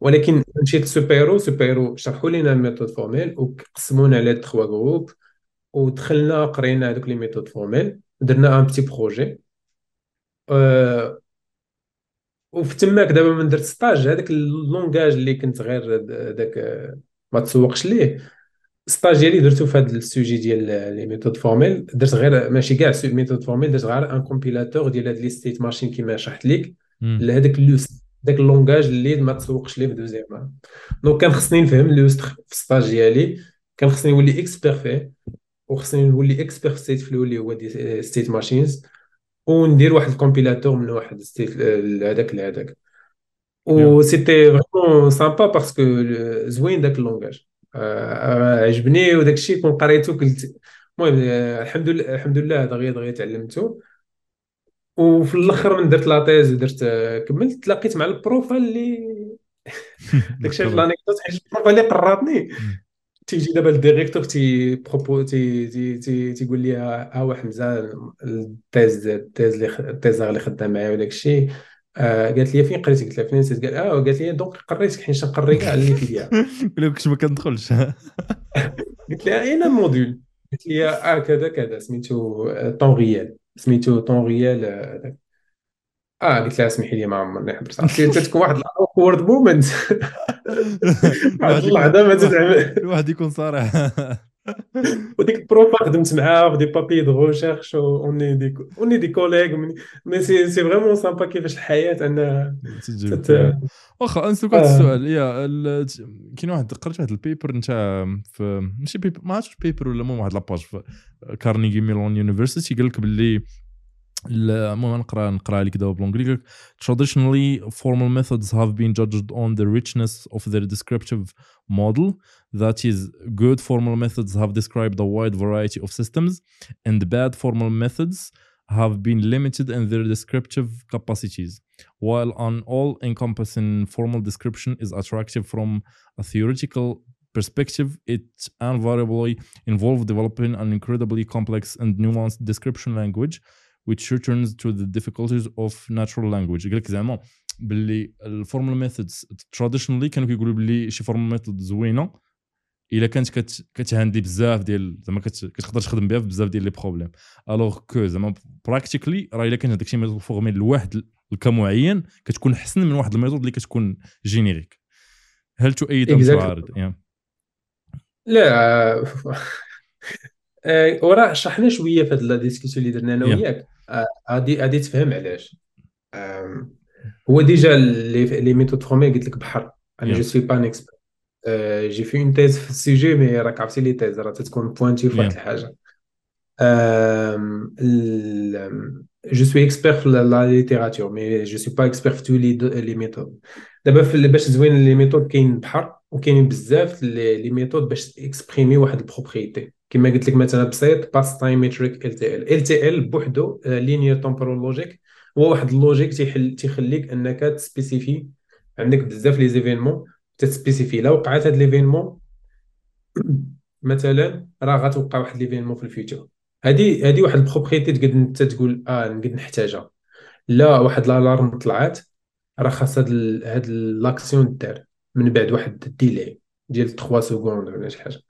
ولكن مشيت Supaero Supaero شرحوا لنا ال méthodes formelles وقسمونا على trois groupes ودخلنا قرينا هذوك les méthodes formelles درنا un petit projet أه وفي تماك دابا من درت stage هذاك ال langage اللي كنت غير داك ما تسوقش ليه. stage ديالي درتو في هذا ال sujet ديال les méthodes formelles درت غير ماشي كاع méthodes formelles درت غير un compilateur ديال هاد les state machines كيما شرحت لك لهذاك ال Lustre داك ال langage اللي ما تسوقش ليه في deuxième donc كان خصني نفهم Lustre في stage ديالي كان خصني نولي expert فيه وخصني نولي expert في Stateflow اللي هو des state machines وندير واحد ال compilateur من واحد state لهذاك لهذاك و c'était vraiment sympa parce que زوين داك ال langage عجبني وداك الشيء كون قريتو قلت المهم الحمد لله الحمد لله دغيا دغيا تعلمته وفي الأخر من درت la thèse ودرت كملت تلاقيت مع البروفا اللي داك الشيء لانيكدوت حيت البروفا اللي قراتني. تيجي دابا الديريكتور تي بروبو تي تي تي تيقول لي ها هو حمزه التيز التيز اللي التيز اللي خدام معايا وداك الشيء آه قالت لي فين قريتي قلت لها فين نسيت؟ قال آه قالت لي دونك قريتك حيت نقري كاع اللي فيا قلت ما كندخلش. قلت لها اين الموديول قالت لي آه كذا كذا سميتو temps réel سميتو temps réel آه قلت لها اسمحي لي ما عمرني حضرت عرفتي انت تكون واحد ال awkward moment واحد اللحظه ما تتعمل الواحد يكون صريح. وديك البروفا خدمت معاه في des papiers de recherche on est des on est des collègues mais c'est c'est vraiment sympa كيفاش الحياة أنا واخا نسولك واحد السؤال yeah كاين واحد قريت واحد ال paper انت في ماشي بيبر ما عرفتش بيبر ولا المهم واحد لاباج في كارنيجي ميلون يونيفرسيتي قال لك باللي المهم نقرأ نقرأ لك دابا بالانجلي traditionally formal methods have been judged on the richness of their descriptive model that is good formal methods have described a wide variety of systems and bad formal methods have been limited in their descriptive capacities. While an all-encompassing formal description is attractive from a theoretical perspective it invariably involves developing an incredibly complex and nuanced description language which returns to the difficulties of natural language. باللي ال formal methods traditionally كانوا كيقولوا باللي شي formal method زوينة. إلا كانت كت كت handle بزاف ديال زعما كتقدر تخدم بها في بزاف ديال les problèmes alors que زعما practically راه إلا كان هذاك الشيء méthode formelle لواحد ال cas معين كتكون احسن من واحد ال méthode اللي كتكون générique هل تؤيد أم تعارض؟ yeah. لا. وراه شرحنا شوية في هذه la discussion اللي درنا أنا وياك. غادي غادي تفهم علاش. هو déjà les méthodes formelles قلت لك بحر. أنا je suis pas expert. j'ai fait une thèse في ال sujet mais راك عرفتي les thèses. راه تتكون pointée في واحد الحاجة. je suis expert في la littérature mais je suis pas expert في toutes les méthodes دابا باش زوين les méthodes كاين بحر وكاينين بزاف les méthodes باش exprimer واحد ال propriété. كما قلت لك مثلا بسيط باس تايم ميتريك ال تي ال ال تي ال بوحدو linear temporal logic هو واحد ال logique تيحل تيخليك أنك ت spécifier. عندك بزاف les événements ت spécifier لو وقعت هاد l'événement مثلا راه غتوقع واحد l'événement في ال future. هادي هادي واحد ال propriété تقدر انت تقول آه نقدر نحتاجها. لا واحد l'alarme طلعت راه خاص هاد هاد l'action دار من بعد واحد ال délai ديال 3 secondes ولا شي حاجة.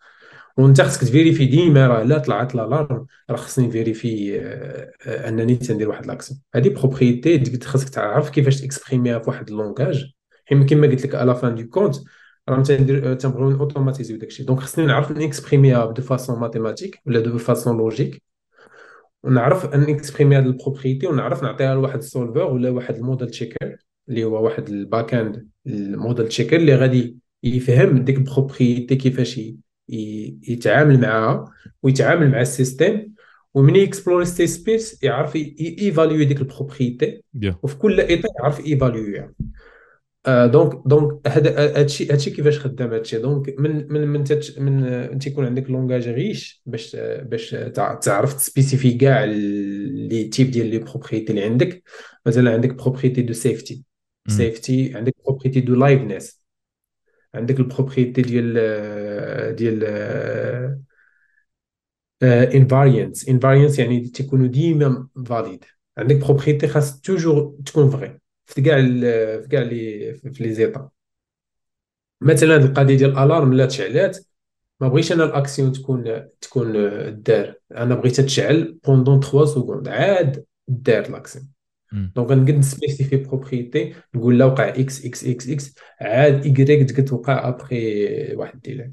وانت خصك تفيريفي ديما راه لا طلعت l'alarme راه خصني نفيريفي آه، آه، أنني تندير واحد l'action هذه propriété خصك تعرف كيفاش تكسبريميها في واحد ال langage. حيت كما قلت لك à la fin du compte راه تندير تنبغيو اوتوماتيزيو داكشي donc خصني نعرف نكسبريميها de façon mathématique ولا de façon logique ونعرف نكسبريمي هاد ال propriété ونعرف نعطيها لواحد ال solver ولا واحد ال model checker اللي هو واحد ال back-end ال model checker اللي غادي يفهم ديك ال propriété كيفاش يتعامل معها ويتعامل مع ال système ومن يكسبلوري state space يعرف ايفاليو ديك ال propriété وفي كل état يعرف ايفاليوها آه donc donc هذا هادشي هادشي كيفاش خدام هادشي. donc من من من تت من تيكون عندك langage riche باش باش تعرف تسبيسيفي كاع les types ديال les propriétés اللي عندك. مثلا عندك propriété de safety safety عندك propriété de liveness عندك ال propriété ديال ديال invariance invariance يعني تيكونوا ديما valides عندك propriété خاص toujours تكون vraie في كاع في كاع لي في لي زيتا مثلا القضية ديال ال alarme لا تشعلات. ما بغيتش أنا الأكسيون تكون تكون دار. أنا بغيتها تشعل pendant 3 secondes عاد دار l'action donc غنقد نسبيسيفي propriété نقول لا وقع إكس إكس إكس إكس عاد ايكغيك تقد توقع أبخي واحد ال délai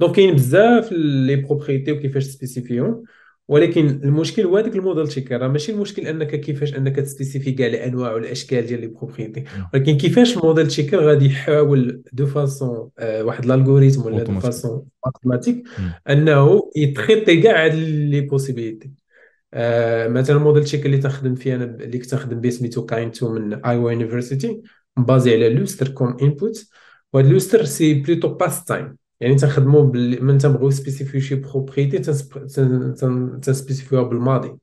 donc كاين بزاف les propriétés وكيفاش تسبيسيفيهم ولكن المشكل هو هذاك ال model checker. راه ماشي المشكل أنك كيفاش أنك تسبيسيفي كاع الأنواع والاشكال ديال les propriétés. ولكن كيفاش ال model checker غادي يحاول de façon آه واحد ال algorithme ولا de façon mathématique أنه يتريتي كاع هاد les possibilités آه مثلا ال model checker اللي تخدم فيه أنا اللي كنت نخدم به سميتو Kind 2 من Iowa University مبازي على Lustre comme input وهاد Lustre c'est plutôt past time يعني تنخدموا بال... من تنبغيو سبيسيفيو شي propriété تنسبيسيفيوها بالماضي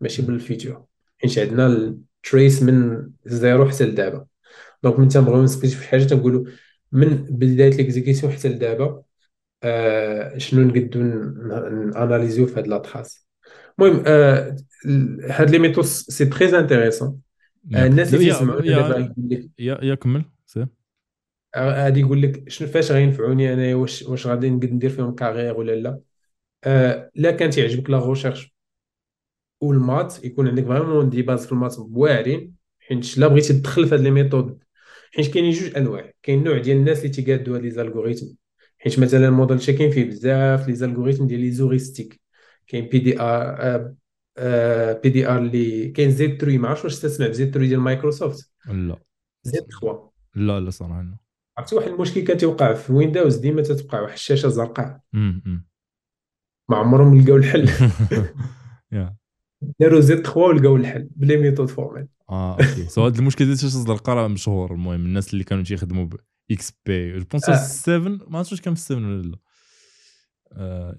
ماشي بال futur حيت عندنا ال trace من zéro حتى لدابا. donc من تنبغيو نسبيسيفيو حاجة تنقولوا من بداية l'exécution حتى لدابا آه شنو نقدو ناناليزيو في هاد la trace المهم آه هاد les méthodes c'est très intéressant الناس اللي تسمعوا يا يا كمل سي. غادي يقول لك شنو فاش غينفعوني أنا واش واش غادي ندير فيهم carrière ولا لا. آه لا كان تيعجبك لا ريشيرش والمات يكون عندك vraiment des bases في ال maths واعرين حيت لا بغيتي تدخل في هاد les méthodes حيت كاينين جوج أنواع. كاين نوع ديال الناس اللي تيقادوا هاد les algorithmes حيت مثلا الموديل كاين فيه بزاف les algorithmes ديال les heuristiques كاين بي دي ار بي دي ار اللي كاين Z3 ما عرفتش واش تسمع ب Z3 ديال مايكروسوفت لا. Z3 لا لا صراحة عرفتي واحد المشكل كان تيوقع في ويندوز ديما تتوقع واحد الشاشة زرقاء. ما عمرهم لقاو الحل. داروا Z3 ولقاو الحل ب les méthodes formelles آه okay. so هذا المشكل ديال الشاشة الزرقاء راه مشهور المهم الناس اللي كانوا تيخدموا ب XP je pense 7 ما عرفتش واش كان في 7 ولا لا.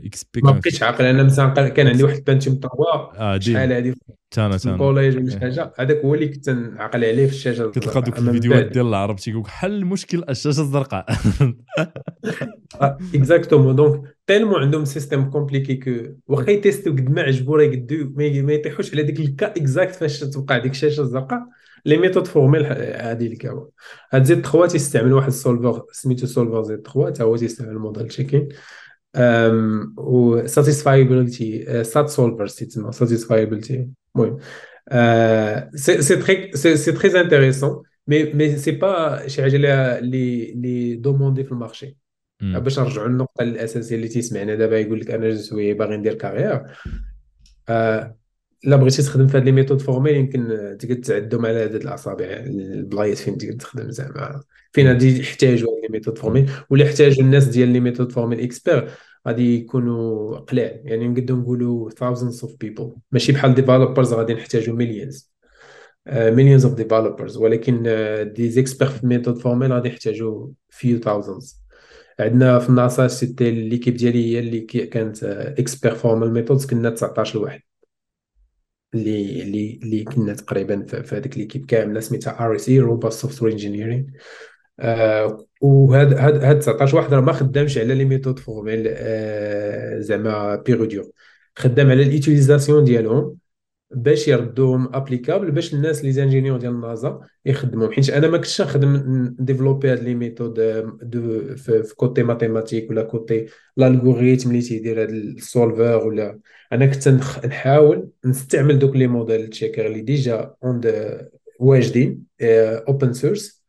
XP ما بقيتش عاقل أنا مثلا كان عندي واحد Pentium 3 آه شحال هذه تانا تانا. ال collège ولا شي حاجة؟ هذاك هو اللي كنت نعقل عليه في الشاشة كتلقى دوك الفيديوهات ديال العرب تيقول لك حل المشكل الشاشة الزرقاء. exactement donc tellement عندهم système compliqué que واخا يتيستو قد ما عجبو راه يقدو ما يطيحوش على ديك ال cas exact فاش توقع ديك الشاشه الزرقاء. les méthodes formelles هادي اللي كاو هاد Z3 تيستعمل واحد ال solver سميتو solver Z3 تا هو تيستعمل ال model checking و satisfiability SAT solver تيتسمى satisfiability المهم c'est très c'est très intéressant mais mais c'est pas شي حاجة اللي اللي demandé في ال marché باش نرجعوا للنقطه الاساسيه اللي تيسمعنا دابا يقول لك أنا جوي باغي ندير carrière لا بغيتي تخدم في هاد les méthodes formelles يمكن تقدر تعدهم على عدد الاصابع البلايص فين تقدر تخدم زعما فين غادي يحتاجوا les méthodes formelles ولا يحتاجوا الناس ديال les méthodes formelles experts غادي يكونوا قلال يعني نقدروا نقولوا thousands of people. ماشي بحال developers غادي نحتاجوا millions millions of developers ولكن دي زيكسبير في méthodes formelles غادي يحتاجوا few thousands. عندنا في الناسا c'était l'équipe ديالي هي اللي كانت experts formal methods كنا 19 واحد اللي اللي اللي كنا تقريبا في هذيك l'équipe كاملة سميتها RSE Robust Software Engineering وهاد هاد هاد 19 واحد راه ما خدامش على les méthodes formelles آه زعما pur et dur خدام على ال utilisation ديالهم باش يردوهم applicables باش الناس les ingénieurs ديال الناسا يخدموا حيت أنا ما كنتش نخدم ديفلوبي هاد les méthodes du في côté mathématique ولا côté ال algorithme اللي تيدير هاد ال solver ولا. أنا كنت نحاول نستعمل دوك les model checkers اللي déjà اون واجدين open source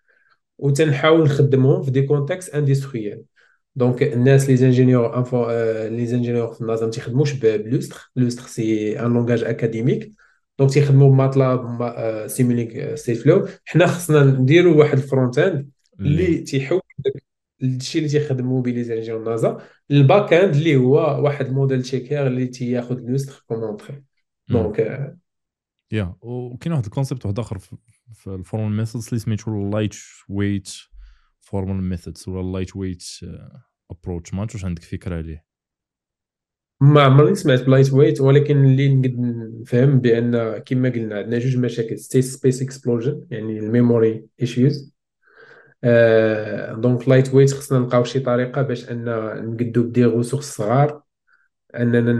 وتنحاول نخدمهم في des contextes industriels. donc الناس les ingénieurs info les ingénieurs في النظام تيخدموش ب Lustre. Lustre c'est un langage académique. Donc تيخدموا ب Matlab Simulink Stateflow حنا خصنا نديروا واحد ال front-end اللي تيحول الشيء اللي تيخدموا به les ingénieurs NASA ال back-end اللي هو واحد ال model checker اللي تياخذ Lustre comme entrée donc يا وكاين واحد ال concept واحد آخر في- في ال formal methods اللي سميتو lightweight formal methods ولا lightweight approach ما عرفتش عندك فكرة عليه؟ ما عمرني سمعت ب lightweight ولكن اللي نقدر نفهم بأن كما قلنا عندنا جوج مشاكل state space explosion يعني ال memory issues donc lightweight خصنا نلقاو شي طريقة باش أن نقدو ب des ressources صغار أننا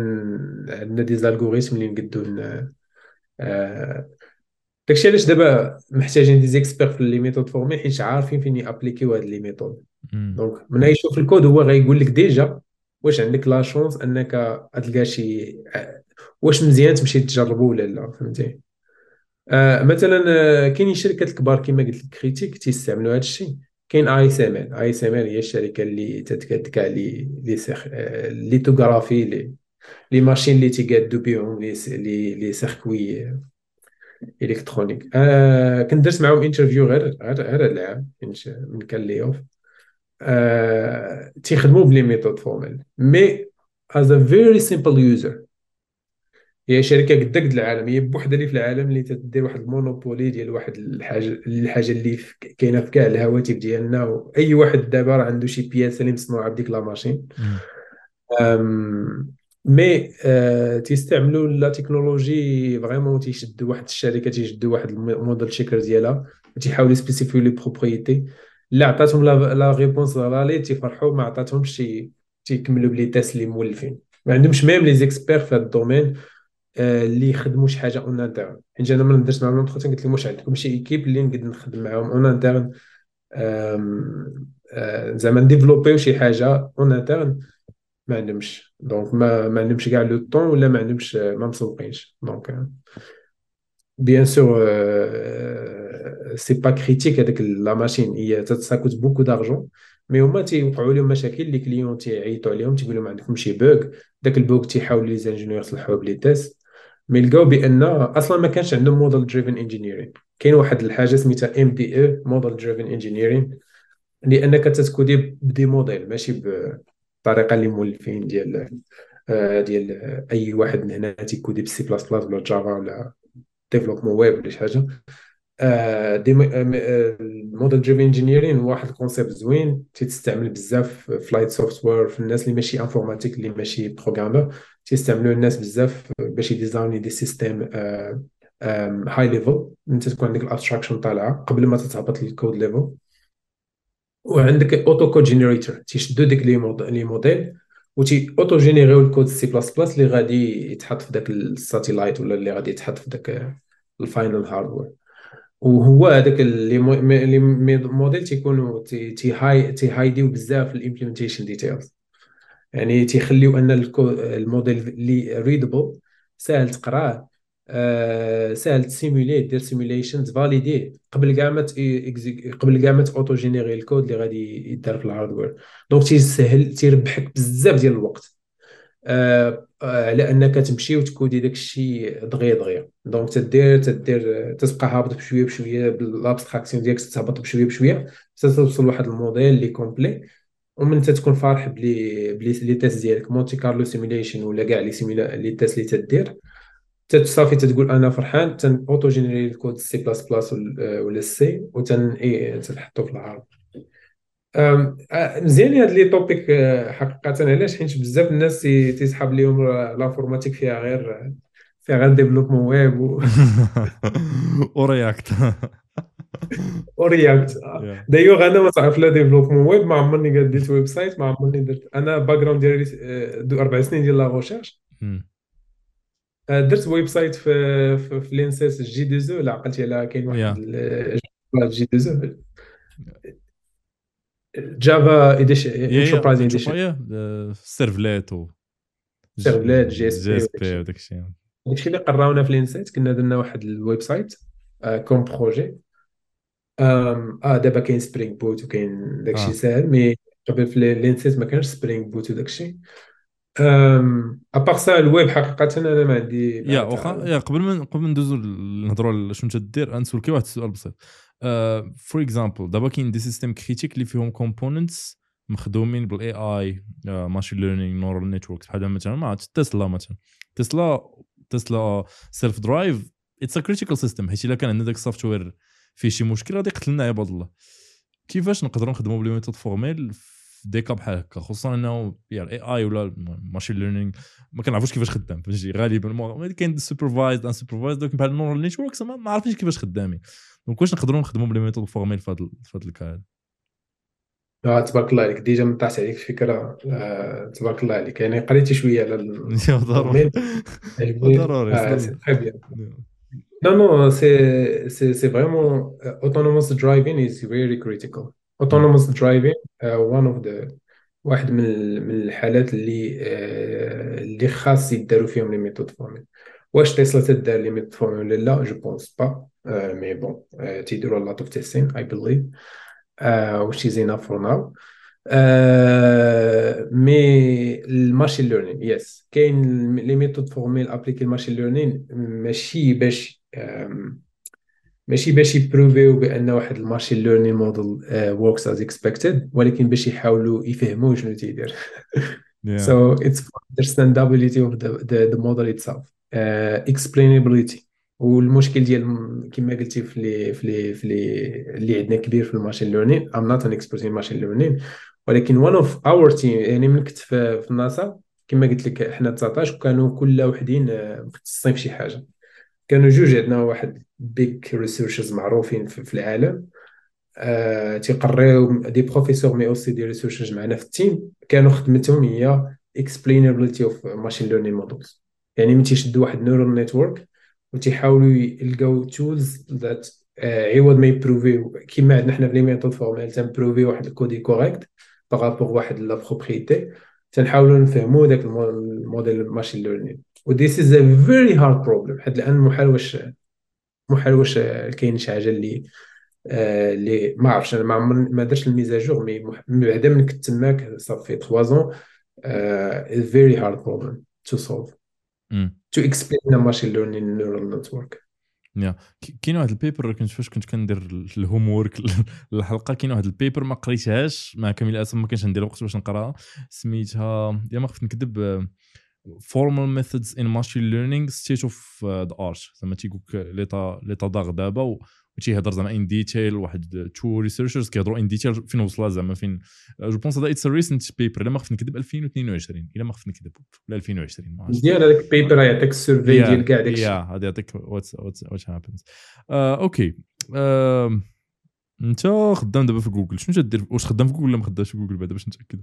عندنا des algorithmes اللي نقدو داكشي علاش دابا محتاجين des experts في les méthodes formelles حيت عارفين فين ي appliquer و هاد les méthodes. Donc من يشوف الكود هو غيقول لك déjà واش عندك la chance أنك تلقى شي واش مزيان تمشي تجربه ولا لا فهمتي؟ آه مثلا آه، كاينين شركات كبار كما قلت لك critiques تيستعملوا هذا الشيء. كاين اي اس ام ال اي اس ام ال هي الشركة اللي تتكاد كاع les les circuits آه، lithographie les machines اللي تيقادو بهم les les les circuits. Électroniques. آه كنت درت معاهم interview غير غير غير هذا العام من كان les offres آه تيخدموا ب les méthodes formelles mais as a very simple user هي شركة قد قد العالم هي بوحدها اللي في العالم اللي تدير واحد ال monopoly ديال واحد الحاجة الحاجة اللي كاينة في كاع الهواتف ديالنا واي واحد دابا راه عنده شي pièce اللي مصنوعه بديك la machine. mais آه، تيستعملوا la technologie vraiment تيشدوا واحد الشركة تيشدوا واحد ال model checker ديالها تيحاولوا يسبيسيفيو les propriétés إلا عطاتهم la réponse voilà تيفرحوا ما عطاتهمش تي- تيكملوا ب les tests اللي مولفين. ما عندهمش même les experts في هذا ال domaine آه، اللي يخدموا شي حاجة en interne حيت أنا ملي درت معاهم l'entretien قلت لهم واش عندكم شي équipe اللي نقدر نخدم معاهم en interne زعما نديفلوبيو شي حاجة en interne ما عندهمش. donc ما ما عندهمش كاع le temps ولا ما عندهمش ما مسوقينش. donc bien sûr c'est pas critique هذاك la machine هي ça coûte beaucoup d'argent mais هما تيوقعوا لهم مشاكل les clients تيعيطوا عليهم تيقول لهم عندكم شي bug داك ال bug تيحاولوا les ingénieurs يصلحوه ب les tests mais لقاو بان أصلا ما كانش عندهم model-driven engineering كاين واحد الحاجة سميتها MDE model-driven engineering لانك تتكودي ب des modèles ماشي بالطريقة اللي مولفين ديال آه، ديال آه، أي واحد من هنا تيكودي بال C++ ولا Java ولا développement web ولا شي حاجة. دي ال model-driven engineering هو واحد ال concept زوين تيتستعمل بزاف في light software في الناس اللي ماشي informatique اللي ماشي programmer تيستعملوا الناس بزاف باش يديزايني des systèmes high level انت تكون عندك ال abstraction طالعة قبل ما تتهبط لل code level وعندك auto code generator تيشدو ديك les mod- les modèles وتي auto جينيريو ال code C++ اللي غادي يتحط في داك ال satellite ولا اللي غادي يتحط في داك ال final hardware وهو هذاك mé- modèle تيكونوا تي تي هاي تي هايديو بزاف ال implementation details يعني تيخليو أن الموديل اللي readable ساهل تقراه. ساهل تسيمولي دير simulation تفاليديه قبل كاع ما قبل كاع ما auto générer ال code اللي غادي يدار في ال hardware donc تيسهل تيربحك بزاف ديال الوقت. آه، آه، على أنك تمشي وتكودي داك الشيء دغيا دغيا. donc تدير تدير تتبقى هابط بشوية بشوية بال abstraction ديالك تهبط بشوية بشوية حتى توصل لواحد الموديل اللي complet ومن تكون فرح ب les ب les les tests ديالك. Monte Carlo simulation ولا كاع les simula- les tests اللي تدير. صافي تتقول أنا فرحان تن auto générer ال code C++ ولا C وتن اي تنحطو في العرض. مزيان هاد les topics آه، حقيقة. علاش؟ حيت بزاف الناس تي- تيسحاب ليهم l'informatique فيها غير فيها غير développement web و- و React و React دايوغ أنا ما تعرف لا développement web ما عمرني ديت website ما عمرني درت. أنا background ديالي آه، أربع سنين ديال لا. آه، درت website في في, في l'ENSIAS J2EE لا عقلتي على كاين واحد J2EE. Java edition enterprise edition servlet و servlet، JSP وداك الشيء. داكشي اللي قراونا في l'ENSIAS كنا درنا واحد ال website آه، comme projet. آه دابا كاين Spring Boot وكاين داكشي آه. ساهل mais قبل في l'ENSIAS ما كانش Spring Boot وداكشي. أم à part ça ال web حقيقة أنا ما عندي يا واخا يا قبل ما قبل ما ندوزو نهضروا على شنو تدير نسولك واحد السؤال بسيط. for example دابا كاين des systèmes critiques اللي فيهم components مخدومين بال AI machine learning neural networks بحال مثلا ما تسلا مثلا. Tesla Tesla self-drive it's a critical system حيت إلا كان عندنا داك ال software فيه شي مشكل غادي يقتلنا عباد الله. كيفاش نقدروا نخدموا ب les méthodes formelles في ديكا بحال هكا خصوصا إنه الـ AI ولا machine learning ما كنعرفوش كيفاش خدام فهمتي غالبا كاين supervised unsupervised بحال ال neural networks ما عارفينش كيفاش خدامين. donc واش نقدروا نخدموا ب les méthodes formelles في هذا ال cas هذا آه تبارك الله عليك. déjà من طاحت عليك الفكرة. آه تبارك الله عليك. يعني قريتي شوية على ضروري. ضروري non, c'est, c'est, c'est vraiment uh, autonomous driving is very critical. Autonomous driving uh, one of the واحد من من الحالات اللي uh, اللي خاص يداروا فيهم les méthodes formelles واش تسلا تدار les méthodes formelles ولا لا؟ je pense pas mais bon تيديروا lot of testing I believe which is enough for now. mais ال machine learning yes كاين les méthodes formelles appliquées ال machine learning ماشي باش ماشي باش يـ prouver يو بأن واحد ال machine learning model works as expected ولكن باش يحاولوا يفهموا شنو تيدير. So it's for understandability of the the, the model itself. Uh, explainability. والمشكل ديال كما قلتي في لي في لي في لي اللي عندنا كبير في ال machine learning I'm not an expert in machine learning ولكن one of our team يعني من كنت في, في الناسا كما قلت لك إحنا 19 وكانوا كل وحدين مختصين في شي حاجة. كانوا جوج عندنا واحد big researchers معروفين في العالم. آه تيقريو des professeurs mais aussi des researchers معنا في ال team. كانوا خدمتهم هي explainability of machine learning models يعني من تيشدوا واحد neural network وتيحاولوا يلقاو tools that عوض ما يـ prouver يو كيما عندنا حنا في les méthodes formelles تن prouver واحد ال code est correct par rapport واحد la propriété تنحاولوا نفهموا داك ال model machine learning this is a very hard problem. حيت الآن محال واش محال واش كاين شي حاجة اللي اللي ما عرفتش. أنا ما ما درتش les mises à jour mais بعدا من كنت تماك صافي 3 زون very hard problem to solve. to explain a machine learning neural network. يا. كاين واحد ال paper كنت فاش كنت كندير ال homework الحلقة كاين واحد ال paper ما قريتهاش مع كامل الأسف ما كانش عندي الوقت باش نقراها. سميتها يا ما خفت نكذب formal methods in machine learning state of the art زعما تيقول لك l'état de l'art دابا وتيهضر زعما en détail واحد two researchers كيهضروا en détail فين وصلها زعما فين. je pense هذا it's recent paper إلا ما خفت نكذب 2022 إلا ما خفت نكذب. ولا 2020 مزيان هذاك ال paper يعطيك ال survey ديال كاع داك الشيء هذا يعطيك what's what's happens Okay انت خدام دابا في جوجل شنو تدير واش خدام في جوجل ولا ما خدامش في جوجل بعدا باش نتأكد.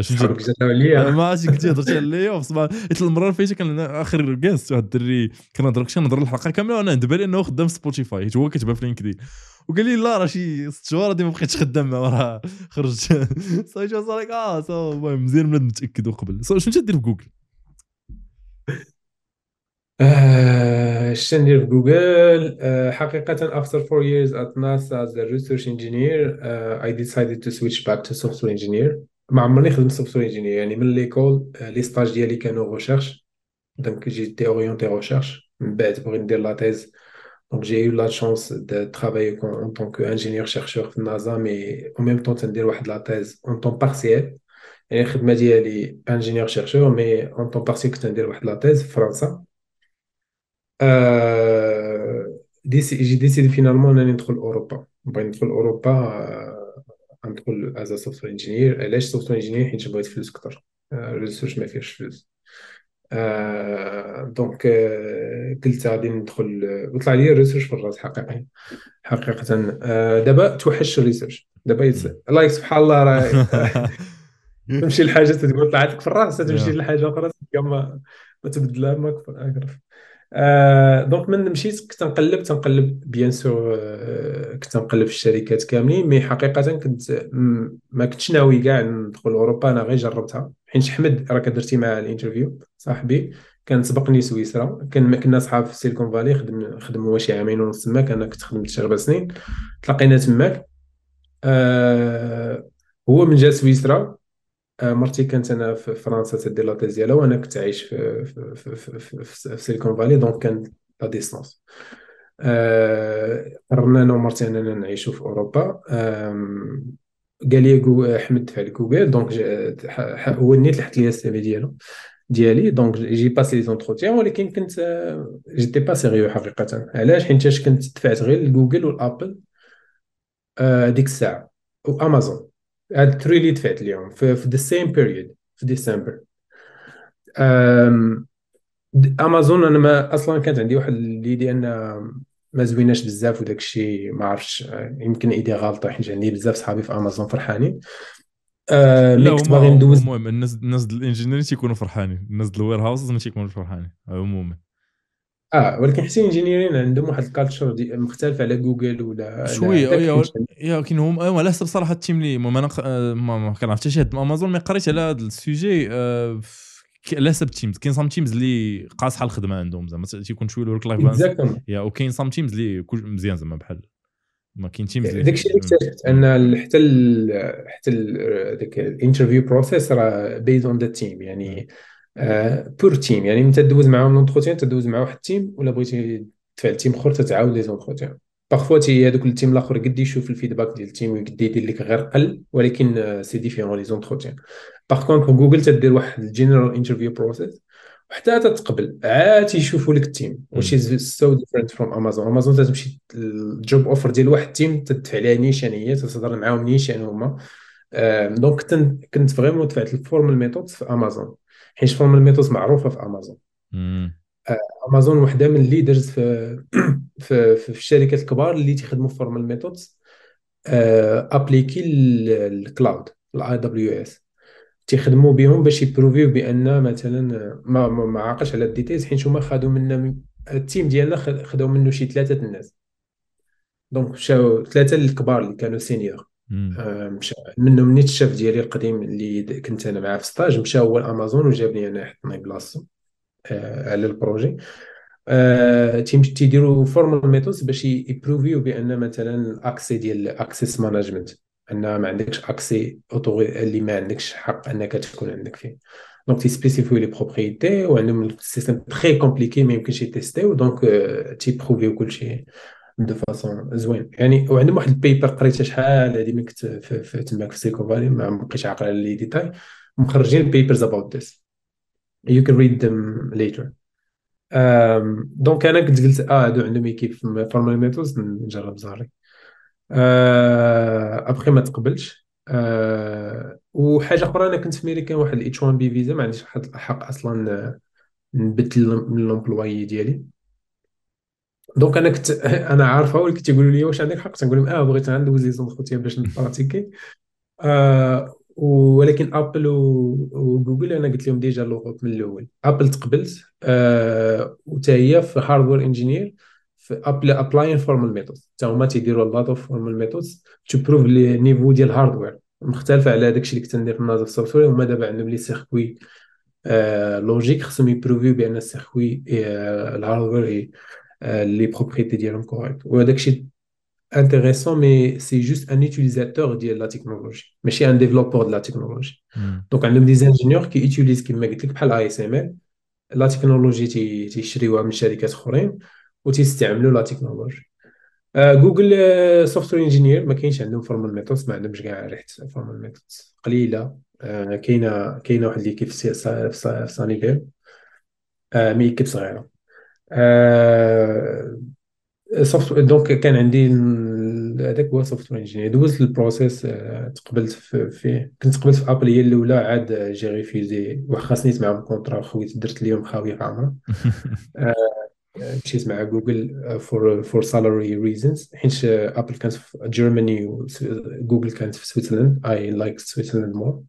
شنو ليا. ما عرفتش قلتي هضرت على اللي اوف حيت المرة اللي فاتت كان آخر guest واحد الدري كنهضر كنت نهضر الحلقة كاملة وأنا عند بالي إنه خدام سبوتيفاي حيت هو كيتبان في لينكدين. وقال لي لا راه شي ست شهور ما بقيتش خدام معاه راه خرجت. صافي شو لك آه so المهم مزيان بنادم متأكد قبل. شنو تدير في جوجل اش ندير في جوجل حقيقة after four years at NASA as a research engineer uh, I decided to switch back to software engineer. ما عمرني خدمت software engineer. يعني من l'école les stages ديالي كانوا recherche donc j'étais orienté recherche من بعد بغيت ندير la thèse donc j'ai eu la chance de travailler en tant qu'ingénieur chercheur في النازا مي أو ميم طون تندير واحد la thèse en temps partiel يعني الخدمه ديالي ingénieur chercheur mais en temps partiel كنت ندير واحد la thèse في فرنسا ديسي جي ديسيدي فينالمون انني ندخل اوروبا بغيت ندخل اوروبا ندخل as software engineer علاش software engineer حيت بغيت فلوس. أكثر ال research ما فيهش فلوس donc قلت غادي ندخل وطلع لي ال research في الراس حقيقي حقيقة. دابا توحش ال research دابا الله سبحان الله راه تمشي لحاجة تقول طلعت لك في الراس تمشي لحاجة أخرى ما ما تبدلها ما أكثر آه donc من مشيت كنت نقلب تنقلب bien sûr آه كنت نقلب في الشركات كاملين mais حقيقة كنت ما كنتش ناوي كاع ندخل أوروبا أنا غير جربتها. حيت حمد راك درتي معاه ال interview صاحبي كان سبقني سويسرا كان كنا صحاب في سيليكون فالي خدم خدم هو شي عامين ونص تماك أنا كنت خدمت شي سنين. تلاقينا تماك. آه هو من جا سويسرا مرتي كانت أنا في فرنسا تدير la thèse ديالها وأنا كنت عايش في في في, في, في, سيليكون فالي donc كان la distance قررنا أنا ومرتي أننا نعيشوا في أوروبا. قال لي حمد فعل جوجل دونك هو النيت لحت لي ال CV ديالو ديالي donc j'ai passé les entretiens ولكن كنت j'étais pas sérieux حقيقه علاش؟ حيت كنت دفعت غير لجوجل والآبل ديك الساعة وأمازون. هاد ال three اللي دفعت اليوم. في the same period في ديسمبر امازون أنا ما أصلا كانت عندي واحد l'idée أن ما زويناش بزاف وداك الشيء ما عرفتش يمكن idée غلطه حيت عندي بزاف صحابي في امازون فرحانين. آه لا كنت باغي ندوز. المهم الناس الناس الانجينيرين تيكونوا فرحانين. الناس ال warehouses ما تيكونوش فرحانين. عموما آه ولكن حتى الانجينيرين عندهم واحد ال culture مختلف على جوجل ولا شوية يا ولكن هم على حسب صراحة ال team اللي أنا آه، ما كنعرف حتى شي امازون mais قريت على هذا ال sujet على حسب ال teams كاين some teams اللي قاصحه الخدمه عندهم زعما تيكون شوية ال work life balance yeah وكاين some teams اللي مزيان زعما بحال. ما كاين teams داك الشيء اللي اكتشفت أن حتى ال حتى داك ال interview process راه based on the team يعني بور آه، team يعني انت تدوز معاهم l'entretien تدوز مع واحد ال team ولا بغيتي تفعل team أخر تتعاود les entretiens parfois تي هذوك ال team الأخر قد يشوف ال feedback ديال ال team وقد يدير لك غير قل ولكن c'est différent les entretiens par contre جوجل تدير واحد ال general interview process وحتى تتقبل عاد تيشوفوا لك ال team واش is so different from امازون امازون تمشي ال job offer ديال واحد ال team تدفع عليها نيشان هي تهضر معاهم نيشان هما. donc كنت vraiment دفعت ال formal method في امازون حيت ال formal method معروفة في أمازون. أمازون وحدة من ال leaders في في, في الشركات الكبار اللي تيخدموا formal methods appliqués ال cloud ال AWS. تيخدموا بهم باش يprouvيو بأن مثلا ما ما عاقش على ال details حيت هما خدوا منا ال team ديالنا خداو منه شي ثلاثة الناس. donc مشاو ثلاثة الكبار اللي كانوا senior. آه، مشى منهم نيت الشاف ديالي القديم اللي كنت أنا معاه في stage مشى هو لامازون وجابني أنا حطني بلاصتو آه، على ال projet. آه، تيديروا formal methods باش يprouvيو بأن مثلا ال accès ديال access management أن ما عندكش accès autorisé اللي ما عندكش حق أنك تكون عندك فيه. donc تيspécifiيو les propriétés وعندهم ال système très compliqué ما يمكنش يتيستيو دونك تيبروفيو كلشي. de façon زوين. يعني وعندهم واحد ال paper قريتها شحال هذه من كنت في, تماك في سيكو فالي ما بقيتش عاقل على les détails. مخرجين papers about this you can read them later. donc أنا كنت قلت آه هادو عندهم équipe في formal methods نجرب زهري. ابخي ما تقبلش. أه وحاجة أخرى أنا كنت في ميريكان واحد ال H1B visa ما عنديش حق أصلا نبدل من l'employeur ديالي. donc أنا كنت أنا عارفه ولكن تيقولوا لي واش عندك حق؟ تنقول لهم آه بغيت ندوز les entretiens باش نpratiquي آه ولكن ابل وجوجل أنا قلت لهم ديجا لوغوب من الأول. ابل تقبلت. آه وتا هي في هاردوير انجينير في ابل ابلاين فورمال ميثودز حتى هما تيديروا لوت اوف فورمال ميثودز تو بروف لي نيفو ديال الهاردوير مختلفة على داكشي اللي كنت ندير في النظر السوفتوير هما دابا عندهم لي سيركوي آه لوجيك خصهم يبروفيو بأن السيركوي آه الهاردوير لي بروبريتي ديالهم كوريكت وهذاك الشيء intéressant mais c'est juste un utilisateur de la technologie. ماشي un développeur de la technologie. Donc عندهم des ingénieurs qui utilisent كما قلت لك بحال ASML لا تكنولوجي تيشريوها من شركات اخرين وتيستعملوا لا تكنولوجي جوجل سوفتوير انجينير ما كاينش عندهم فورمال ميثودز ما عندهمش كاع ريحه فورمال ميثودز قليله كاينة كاينة واحد اللي كيف في سانيفير مي كيف صغيره soft donc كان عندي هذاك هو software engineer دوزت ال process تقبلت فيه كنت قبلت في ابل هي الأولى عاد j'ai refusé واخا سنيت معاهم contrat خويت درت اليوم خاوي في عمرها مشيت مع جوجل for for salary reasons حيت ابل كانت في جيرماني وجوجل كانت في سويسرلاند I like Switzerland more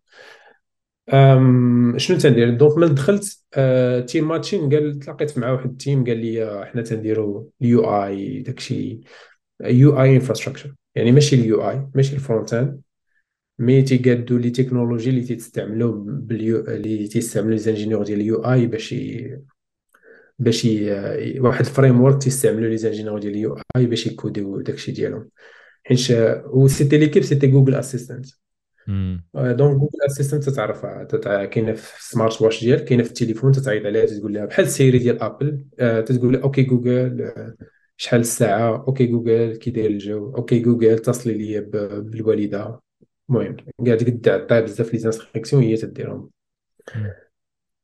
شنو تندير؟ donc ملي دخلت team آه، matching قال تلاقيت مع واحد ال team قال لي حنا تنديرو ال UI داكشي UI infrastructure يعني ماشي ال UI ماشي ال front end mais تيقادو les technologies اللي تيستعملو بال UI اللي تيستعملو les ingénieurs ديال ال UI باش باش واحد ال framework تيستعملو les ingénieurs ديال ال UI باش يcodيو داكشي ديالهم. حيت و c'était l'équipe c'était Google Assistant donc Google Assistant تتعرفها كاينة في ال smart watch ديالك كاينة في التليفون تتعيط عليها تقول لها بحال سيري ديال ابل آه، تقول لها okay Google آه، شحال الساعة؟ okay Google كي داير الجو؟ okay Google اتصلي لي بالوالدة. المهم قاعد قد عطيها بزاف les instructions هي تديرهم.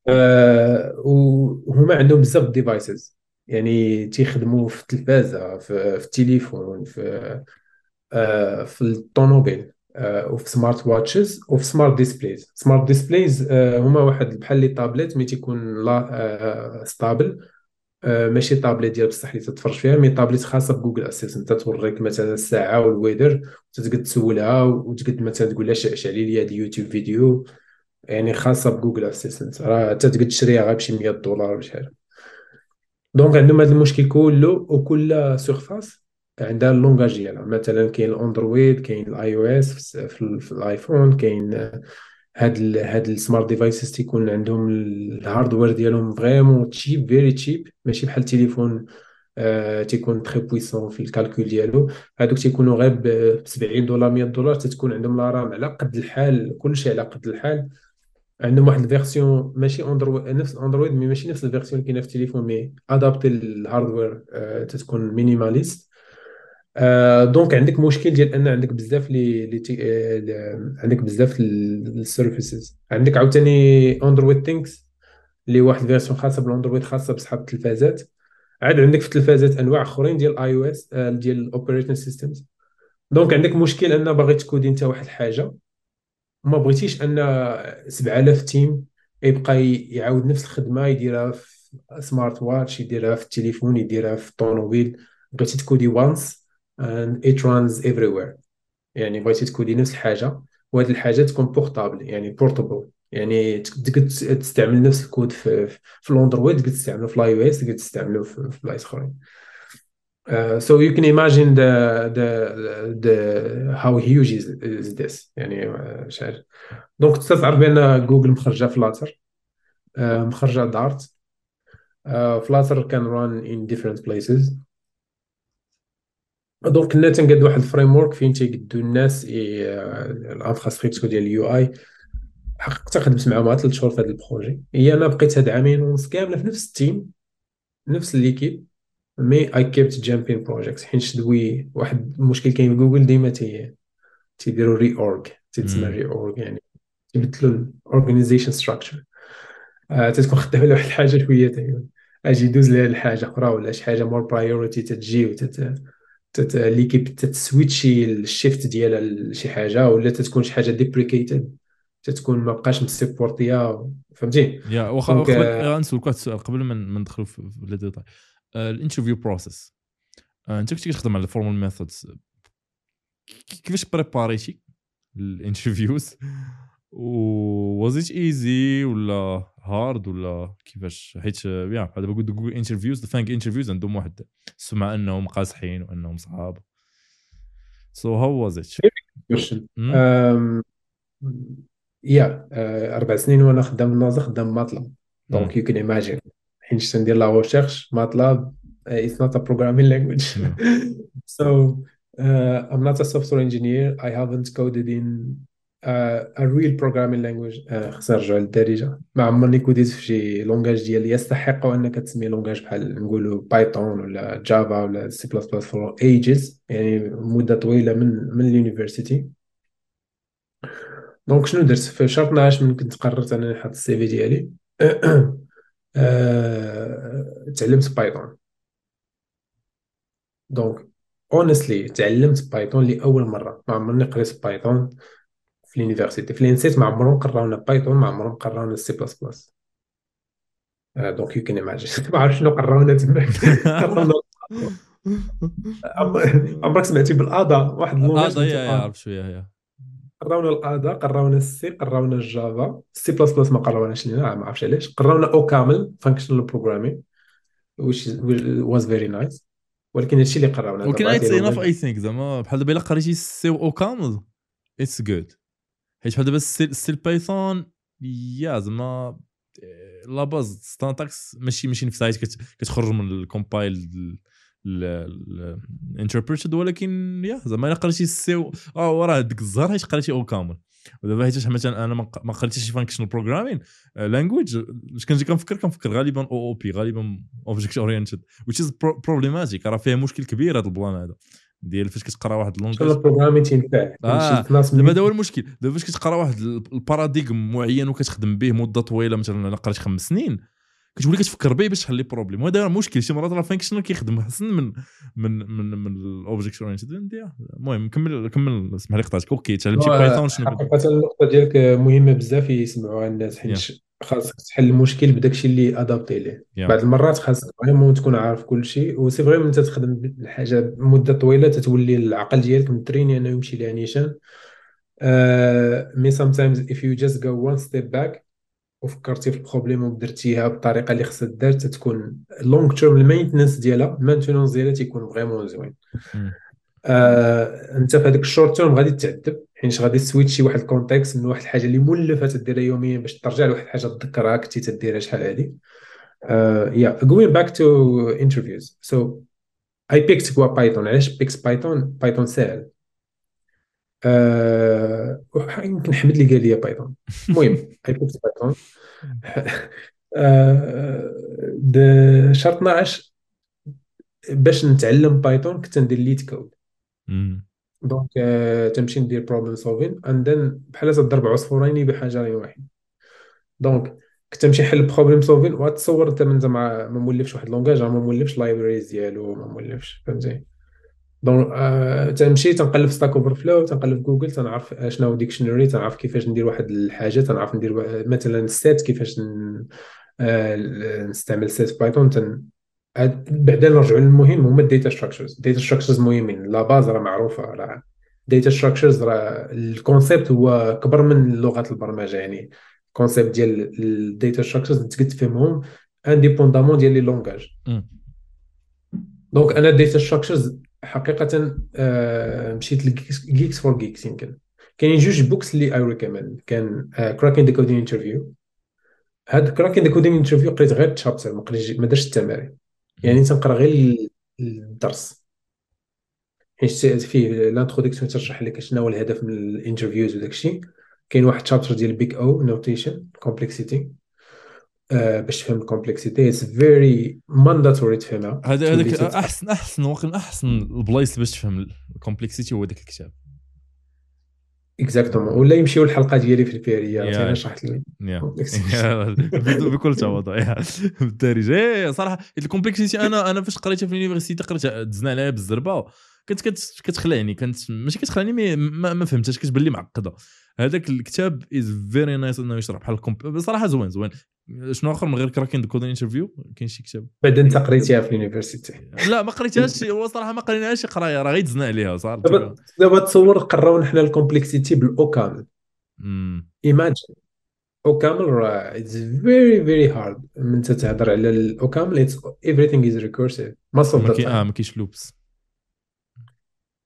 آه، وهما عندهم بزاف devices يعني تيخدموا في التلفازة في, في التليفون في آه، في الطوموبيل. آه، وفي smart watches وفي smart displays smart displays هما واحد بحال les tablettes mais تيكون la stable ماشي طابلت ديال بصح اللي تتفرج فيها mais tablette خاصة ب Google Assistant توريك مثلا الساعة وال weather وتقدر تسولها وتقدر مثلا تقول لها شعلي لي هذا ال YouTube video. يعني خاصة ب Google Assistant راه تقدر تشريها غير بشي 100 دولار ولا شحال donc عندهم هذا المشكل كله وكل surface عندها ال langage ديالها. مثلا كاين الأندرويد كاين ال iOS في الآيفون كاين هاد ال هاد ال smart devices تيكون عندهم ال hardware ديالهم vraiment cheap very cheap ماشي بحال التليفون آه تيكون très puissant في ال calcul ديالو. هادوك تيكونوا غير ب 70 دولار 100 دولار تتكون عندهم la RAM على قد الحال كلشي على قد الحال. عندهم واحد الـ version ماشي اندرويد نفس اندرويد mais ماشي نفس الـ version اللي كاينة في التليفون mais adapté الـ hardware آه تتكون minimaliste آه donc عندك مشكل ديال أن عندك بزاف لي لي آه عندك بزاف الـ services. عندك عاوتاني اندرويد Things اللي واحد version خاصة بالاندرويد خاصة بصحاب التلفازات. عاد عندك في التلفازات أنواع أخرين ديال OS ديال الـ operating systems donc عندك مشكل أن باغي تcodي أنت واحد الحاجة. ما بغيتيش أن 7000 team يبقى يعاود نفس الخدمة يديرها في smart watch يديرها في التليفون يديرها في الطوموبيل. بغيتي تcodي once and it runs everywhere. يعني بغيتي تcodي نفس الحاجة وهذه الحاجة تكون portable يعني portable يعني تقدر تستعمل نفس الكود في في الاندرويد تقدر تستعمله في الـ iOS تقدر تستعمله في بلايص أخرين. Uh, so you can imagine the the the how huge is, is this. يعني مش عارف. donc تستعرف بأن جوجل مخرجة Flutter uh, مخرجة دارت. Flutter can run in different places. donc كنا تنقاد واحد الـ framework فين تيقدو الناس الـ infrastructure ديال الـ UI. حققت خدمت معاهم مع ثلاث شهور في هذا الـ projet. هي أنا بقيت هاد عامين ونص كاملة في نفس الـ team نفس l'équipe mais I kept jumping project حيت دوي واحد المشكل كاين في جوجل ديما تي تيديروا re-org تيتسمى re-org يعني تيبدلوا الـ organization structure تتكون خدام على واحد الحاجة شوية أجي دوز لها لحاجة أخرى ولا شي حاجة more priority تتجي وتت l'équipe تتswitchي الـ shift ديالها لشي حاجة ولا تتكون شي حاجة deprecated تتكون ما بقاش مsupportيها فهمتي؟ يا واخا قبل نسولك واحد السؤال قبل ما ندخلوا في les détails. الـ interview process انت كنتي كتخدم على الـ formal methods كيفاش préparيتي الـ interviews؟ و was easy ولا hard ولا كيفاش؟ حيت yeah دابا قلت جوجل interviews FAANG interviews عندهم واحد. السمعه أنهم قاصحين وأنهم صحاب. so how was it yeah أربع سنين وأنا خدام النازا خدام ماتلاب donc you can imagine حيت تندير la recherche ماتلاب it's not a programming language so I'm not a software engineer. I haven't coded in a real programming language خصنا نرجعو للدارجه ما عمرني codيت في شي langage ديال يستحق أنك تسمي langage بحال نقولوا بايثون ولا جافا ولا سي بلس بلس فور ايجز يعني مدة طويلة من من الـ université donc شنو درت؟ في شهر 12 من كنت قررت أنني نحط الـ CV ديالي. تعلمت بايثون donc honestly تعلمت بايثون لأول مرة. ما عمرني قريت بايثون في الـ université في الـ ENSEIT ما عمرهم قراونا بايثون ما عمرهم قراونا C++ donc you can imagine ما عرفت شنو قراونا تما قراونا عمرك سمعتي بـ Ada واحد اللغة Ada يعرف شوية قراونا الـ Ada قراونا الـ C قراونا الجافا سي بلس بلس ما قراوناش لينا ما عرفتش علاش قراونا OCaml functional programming which was very nice. ولكن هادشي اللي قراونا ولكن it's enough I think زعما بحال دابا الا قريتي الـ C OCaml it's good حيت دابا still بايثون yeah زعما la base syntaxe ماشي ماشي نفسها كتخرج من الـ compiled الـ interpreted ولكن yeah زعما الا قريتي الـ C آه راه ديك الزهر حيت قريتي OCaml. ودابا حيت مثلا أنا ما قريتش functional programming language اش كنجي كنفكر كنفكر غالبا OOP غالبا object oriented which is problematic راه فيها مشكل كبير هذا الـ plan هذا. ديال فاش كتقرا واحد شنو الـ langage الـ programming تينفع آه، دابا هذا هو المشكل دابا فاش كتقرا واحد الـ paradigm معين وكتخدم به مدة طويلة مثلا أنا قريت خمس سنين كتولي كتفكر به باش تحل les problèmes. وهذا هو المشكل شي مرات راه functional كيخدم. احسن من من من من الـ object oriented المهم كمل كمل اسمح لي قطعتك. okay تعلمتي بايثون شنو حقيقة النقطة ديالك مهمة بزاف يسمعوها الناس حيت خاصك تحل المشكل بداكشي اللي adapté ليه. yeah. بعض المرات خاصك vraiment تكون عارف كل شيء و c'est vraiment انت تخدم الحاجة مدة طويلة تتولي العقل ديالك مtrainي انه يمشي ليها نيشان mais sometimes if you just go one step back وفكرتي في الـ problème ودرتيها بالطريقة اللي خصها دار تتكون long term الـ maintenance ديالها الـ maintenance ديالها تيكون vraiment زوين. آه انت في هذاك الـ short term غادي تعذب حيت غادي تswitchي واحد الـ context من واحد الحاجة اللي مولفة تديرها يوميا باش ترجع لواحد الحاجة تذكرها كنتي تديرها شحال هادي. yeah going back to interviews. So I picked بايثون علاش picked بايثون بايثون ساهل. آه يمكن حمد اللي قال لي بايثون. المهم I picked بايثون. آه شهر 12 باش نتعلم بايثون كنت ندير LeetCode. donc آه، تمشي ندير problem solving and then بحال تضرب عصفورين بحجر واحد. donc كنت تمشي حل problem solving وتصور أنت من زعما ما مولفش واحد langage ما مولفش libraries ديالو ما مولفش فهمتي donc آه تنمشي تنقلب في Stack Overflow تنقلب في جوجل تنعرف شنو هو dictionary تنعرف كيفاش ندير واحد الحاجة تنعرف ندير مثلا set كيفاش ن... آه نستعمل set Python تن... بعدا نرجعوا للمهم هما ال data structures ال data structures مهمين. la base راه معروفة راه data structures راه ال concept هو كبر من لغات البرمجة. يعني ال concept ديال ال data structures تقد تفهمهم indépendamment ديال les langages. donc أنا ال data structures حقيقة آه مشيت ل GeeksforGeeks يمكن. كاينين جوج books اللي I recommend كان Cracking the Coding Interview هاد Cracking the Coding Interview قريت غير chapter ما قريتش ما درتش التمارين. يعني تنقرا غير ال- الدرس. حيت فيه ال introduction تشرح لك شنو هو الهدف من ال interviews وداك الشيء كاين واحد chapter ديال Big O notation complexity باش تفهم ال complexity it's very mandatory تفهمها. هذا هذاك احسن أحسن وقت أحسن البلايص باش تفهم ال complexity هو ذاك الكتاب. exactement ولا يمشيو الحلقة ديالي في. عرفتي أنا شرحت. بكل تواضع. بالدارجه إيه، صراحة ال complexity أنا أنا فاش قريتها في ال university قريت دزنا عليها بالزربة. كانت كت- كتخلعني كانت ماشي كتخلعني mais ما, ما فهمتهاش. كتبان لي معقدة. هذاك الكتاب is very nice إنه يشرح بحال بصراحه زوين زوين. شنو آخر من غير Cracking the Coding Interview كاين شي كتاب. بعد انت قريتيها في ال university لا ما قريتهاش. هو صراحة ما قريناهاش. قرايه راه غير دزنا عليها صار. دابا تصور قراو حنا ال complexity ب ال OCaml. imagine OCaml راه it's very very hard من أنت تهضر على ال OCaml it's everything is recursive. ما كاين آه ما كاينش loops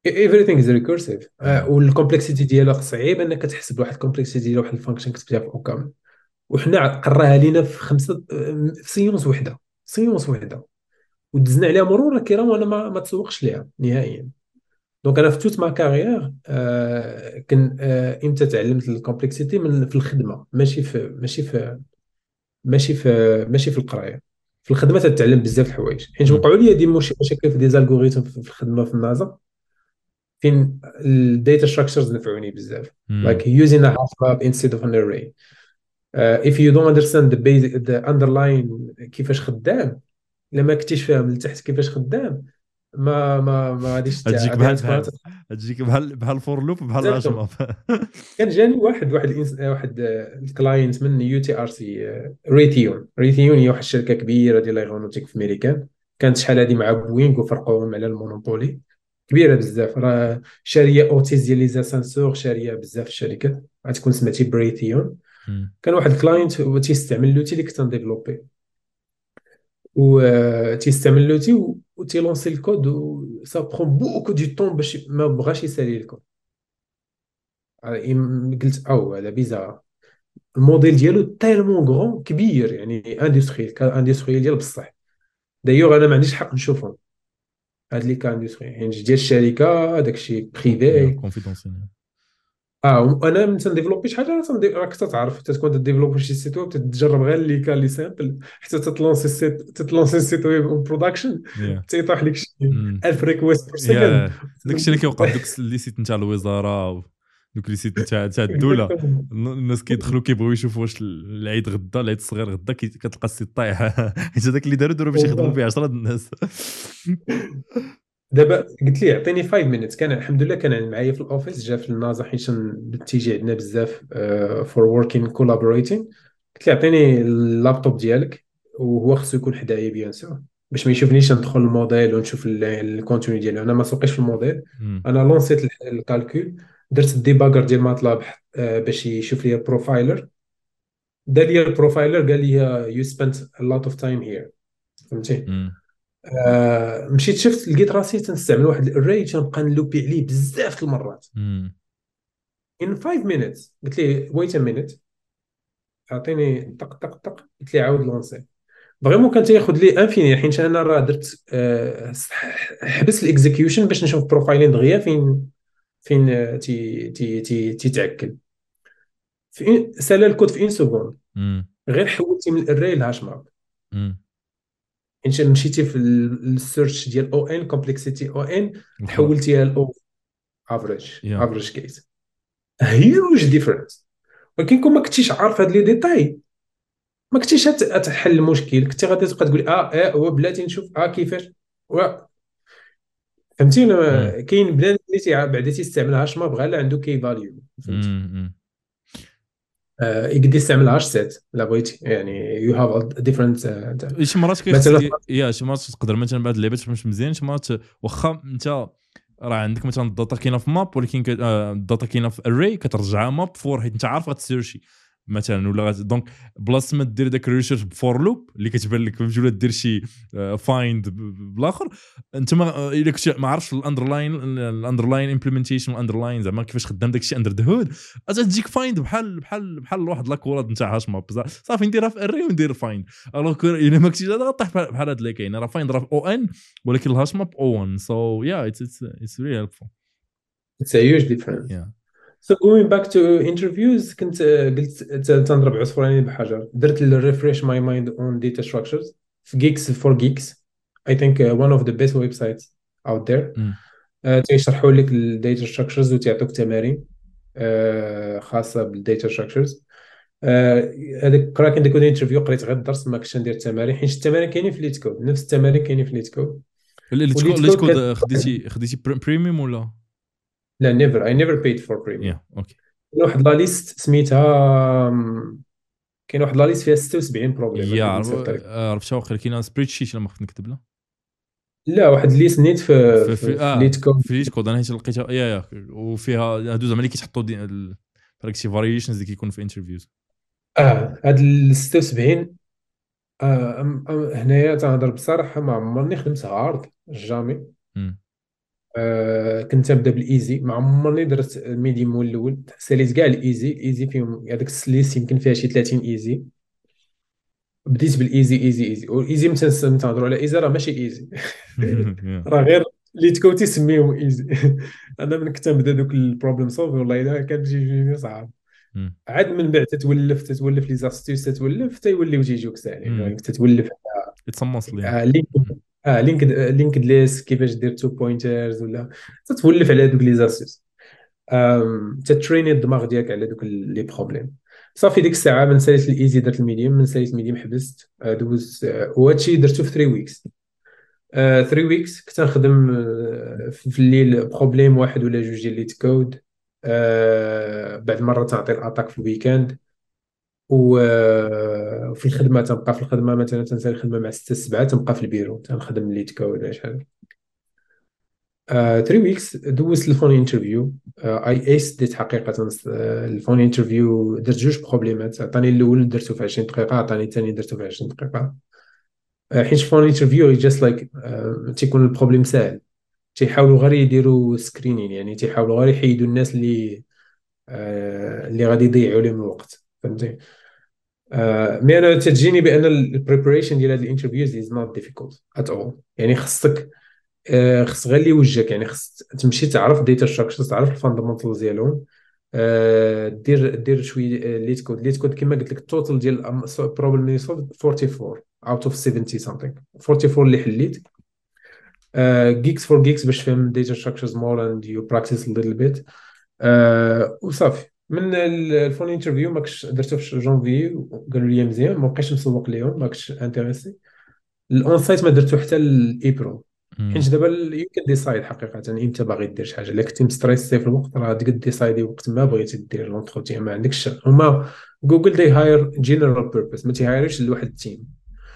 everything is recursive. آه وال complexity ديالها صعيب إنك تحسب واحد ال complexity ديال واحد ال function كتبتها في OCaml وحنا قراها لينا في خمسة في séance وحده séance وحده ودزنا عليها مرور كرام وأنا ما, ما تسوقش ليها نهائيا. donc أنا في toute ma carrière آه كن آه إمتى تعلمت الكومبلكسيتي من في الخدمة ماشي في ماشي في ماشي في ماشي في القراية. في الخدمة تتعلم بزاف الحوايج. حيت. وقعوا لي دي مش- مشاكل في des algorithmes في الخدمة في النازا فين ال data structures نفعوني بزاف. using a hash map instead of an array. uh, if you don't understand the basic the underlying كيفاش خدام لما كنتيش فاهم لتحت كيفاش خدام ما ما ما غاديش تجيك بحال تجيك بحال بحال for loop بحال. العجمه كان جاني واحد واحد الإنس... واحد ال client من UTRC Raytheon Raytheon هي واحد الشركة كبيرة ديال ال aéronautique في امريكان كانت شحال هادي مع بوينغ وفرقوهم على ال monopoly. كبيرة بزاف. راه شارية Otis ديال les ascenseurs شارية بزاف الشركات. غتكون سمعتي ب Raytheon. كان واحد ال client هو تيستعمل l'outil اللي كنت ن développer و آه، تيستعمل لوتي و تي lancer ال code و ça prend beaucoup de temps باش ما بغاش يسالي الكود. آه، قلت أو هذا bizarre ال modèle ديالو tellement grand كبير يعني industrial industrial ديال بصح. دايوغ أنا ما عنديش حق نشوفهم. هاد لي كان industrial يعني ديال الشركة داك الشيء privé confidentiel آه أنا من تن développer شي حاجة راك تتعرف تكون تديفلوبي شي site web تتجرب غير اللي كان les samples حتى تتلونسي السيت تتلونسي السيت ويب اون برودكشن تيطيح لك شي 1000 request per second داكشي اللي كيوقع دوك les sites نتاع الوزارة دوك les sites نتاع تاع الدولة. الناس كيدخلوا كيبغيو يشوفوا واش العيد غدا العيد الصغير غدا كتلقى ال site طايح. حيت هذاك اللي داروا داروا باش يخدموا فيه 10 الناس. دابا قلت لي عطيني 5 minutes كان الحمد لله كان معايا في ال office جا في النازا حيت تيجي عندنا بزاف for working collaborating قلت لي عطيني اللابتوب ديالك وهو خصو يكون حدايا bien sûr. باش ما يشوفنيش ندخل الموديل ونشوف ال contenu ديالو. أنا ما سوقيش في الموديل. أنا lancer ت ال calcul درت ال debugger ديال MATLAB آه، باش يشوف لي ال profiler دار لي ال profiler قال لي you spent a lot of time here فهمتي؟ آه مشيت شفت لقيت راسي تنستعمل واحد ال array تنبقى ن looper عليه بزاف المرات. in 5 minutes قلت ليه wait a minute أعطيني طق طق طق قلت ليه عاود lancer vraiment كان تياخذ لي infini حيت أنا راه درت آه حبس ال execution باش نشوف profiling دغيا فين فين آه، تي تي تي تيتعكل في سالا الكود في إن سكوند. غير حولتي من الأري لهاش ماب انت مشيتي في السيرش ديال أو ان كومبلكسيتي أو ان حولتيها لاو افريج افريج كيس هيوج ديفرنس ولكن كون ما كنتيش عارف هاد لي ديتاي ما كنتيش تحل المشكل. كنتي غادي تبقى تقول آه آه هو بلاتي نشوف آه كيفاش؟ و فهمتي كاين بنادم اللي بعدا تيستعملها ما بغى لا عنده key value فهمتي؟ يقدر يستعمل hash set لا بغيتي يعني you have different شي مرات يا شي مرات تقدر؟ مثلا بعض اللعبات مش مزيان شي مرات؟ واخا أنت راه عندك مثلا ال data كاينة في map ولكن ال data آه، كاينة في array كترجعها map for حيت أنت عارف غت searchي مثلا ولا donc بلاص ما دير داك ال recherche ب for loop اللي كتبان لك ولا دير شي فايند آه، بالآخر. انت ما آه، إلا كنت ما عرفتش الاندرلاين الاندرلاين امبلمنتيشن الاندرلاين زعما كيفاش خدام داك الشيء اندر ذا هود تجيك فايند بحال بحال بحال واحد لاكوراد نتاع هاش ماب صافي نديرها في اري وندير فايند ألوغ إلا ما كنتيش غطيح بحال هاد اللي كاين راه فايند راه أو ان ولكن الهاش ماب أو 1 سو يا اتس اتس ريلي هيلبفول It's a huge difference. Yeah. So going back to interviews كنت قلت تنضرب عصفورين بحجر. درت refresh my mind on data structures. في geeks for geeks. I think uh, one of the best websites out there. uh, تيشرحوا لك ال data structures وتعطوك تمارين uh, خاصة بال data structures هذاك قرا كندير code interview قريت غير الدرس ما كنتش ندير التمارين حيت التمارين كاينين في LeetCode نفس التمارين كاينين في LeetCode LeetCode خديتي خديتي premium ولا؟ لا never I never paid for premium okay كاين واحد la liste سميتها كاين واحد la liste فيها 76 problem yeah عرفتها واخا كاين spreadsheet لما خفت نكتب له؟ لا واحد liste نيت في في, في, آه ليت كود في ليت كود أنا حيت لقيتها yeah yeah وفيها هادو زعما اللي كيتحطوا شي variations اللي كيكونوا في interviews آه هاد ال 76 آه هنايا تنهضر بصراحة ما عمرني خدمت هارد jamais. آه كنت تنبدا بال easy ما عمرني درت ال medium هو الأول. ساليت كاع ال easy ال easy فيهم هذاك السليس يمكن فيها شي 30 easy. بديت بالإيزي إيزي إيزي. والإيزي متى على إيزي راه ماشي إيزي. راه غير اللي تكون تيسميهم إيزي. أنا من كنت نبدا دوك البروبليم سولف والله الا كان تجي صعاب عاد من بعد تتولف تتولف لي زاستيوس تتولف تيوليو تيجيوك ساهلين يعني تتولف يتصمص لي. آه لينكد لينكد ليست كيفاش دير تو بوينترز ولا تتولف على دوك لي زاسيس. تتريني الدماغ ديالك على دوك لي بروبليم. صافي ديك الساعة من ساليت ال easy درت ال medium من ساليت ال medium حبست آه، دوز آه، وهادشي درتو في 3 weeks 3 weeks كنت نخدم آه، في الليل problem واحد ولا جوج ديال LeetCode بعد مره تعطي attaque في ال weekend وفي الخدمة تنبقى في الخدمة مثلا تنسى الخدمه مع 6 7 تنبقى في البيرو تنخدم LeetCode ولا شحال 3 weeks دوزت ال phone interview easy date حقيقة. ال phone interview درت جوج بروبليمات. عطاني الأول درتو في 20 دقيقة عطاني الثاني درتو في 20 دقيقة. حيت ال phone interview just like تيكون ال problem ساهل. تيحاولوا غير يديروا screening يعني تيحاولوا غير يحيدوا الناس اللي اللي غادي يضيعوا لهم الوقت. فهمتي؟ آه، mais أنا تجيني بأن ال preparation ديال هاد ال interviews is not difficult at all يعني خصك آه، خص غير اللي يوجهك يعني خص تمشي تعرف data structures تعرف ال fundamentals ديالهم. آه، دير دير شوية LeetCode LeetCode كما قلت لك ال total ديال problem solved 44 out of 70 something 44 اللي حليت. geeks for geeks باش فهم data structures more and you practice little bit وصافي. من ال phone interview ما كنتش درته في جونفي قالوا لي مزيان ما بقيتش مسوق ليهم ما كنتش intéressé الاون سايت ما درتو حتى الايبرو حيت دابا يو كان ديسايد حقيقة إمتى باغي دير شي حاجة. إلا كنتي مستريسي في الوقت راه تقدر ديسايدي وقت ما بغيتي دير لونتروتيان ما عندكش. هما جوجل دي هاير جينيرال بيربز ما تيهايرش لواحد التيم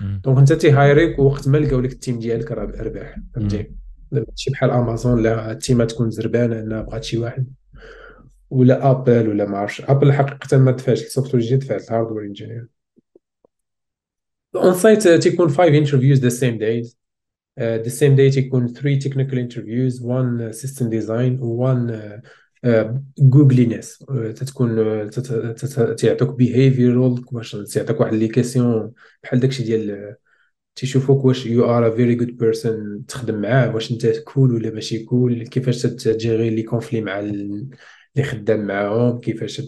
دونك انت تيهايريك وقت ما لقاو لك التيم ديالك راه رباح فهمتي؟ ماشي بحال امازون لا التيم تكون زربانة انها بغات شي واحد. ولا ابل ولا ما عرفتش ابل حقيقه ما دفعش السوفتوير جديد دفعت الهاردوير انجينير on-site تيكون 5 interviews the same days the same day تيكون 3 technical interviews 1 system design و 1 Googleyness تتكون تيعطوك behavioral واش تيعطوك واحد les questions بحال داكشي ديال تيشوفوك واش you are a very good person تخدم معاه واش انت cool ولا ماشي cool كيفاش تجيري les conflits مع اللي خدام معاهم كيفاش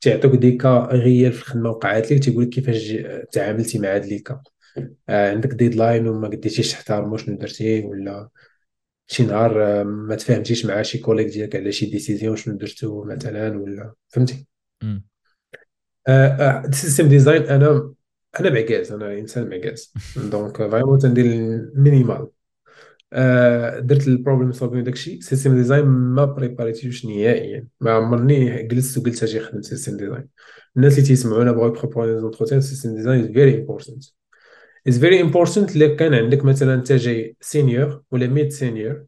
تيعطوك des cas réels في الخدمة وقعات لك تيقول لك كيفاش تعاملتي مع هاد les cas آه عندك deadline وما قديتيش تحترمو شنو درتي ولا شي نهار آه، ما تفاهمتيش مع شي collègue ديالك على شي décision شنو درتو مثلا ولا فهمتي؟ ال system design آه، أنا أنا معكاز أنا إنسان معكاز donc vraiment تندير ال minimal آه درت ال problem solving داكشي system design ما بريباريتيوش نهائيا. ما عمرني جلست وقلت أجي نخدم system design الناس اللي تيسمعونا بغاو يبريباري entretien system design is very important is very important الا كان عندك مثلا انت جاي senior ولا mid senior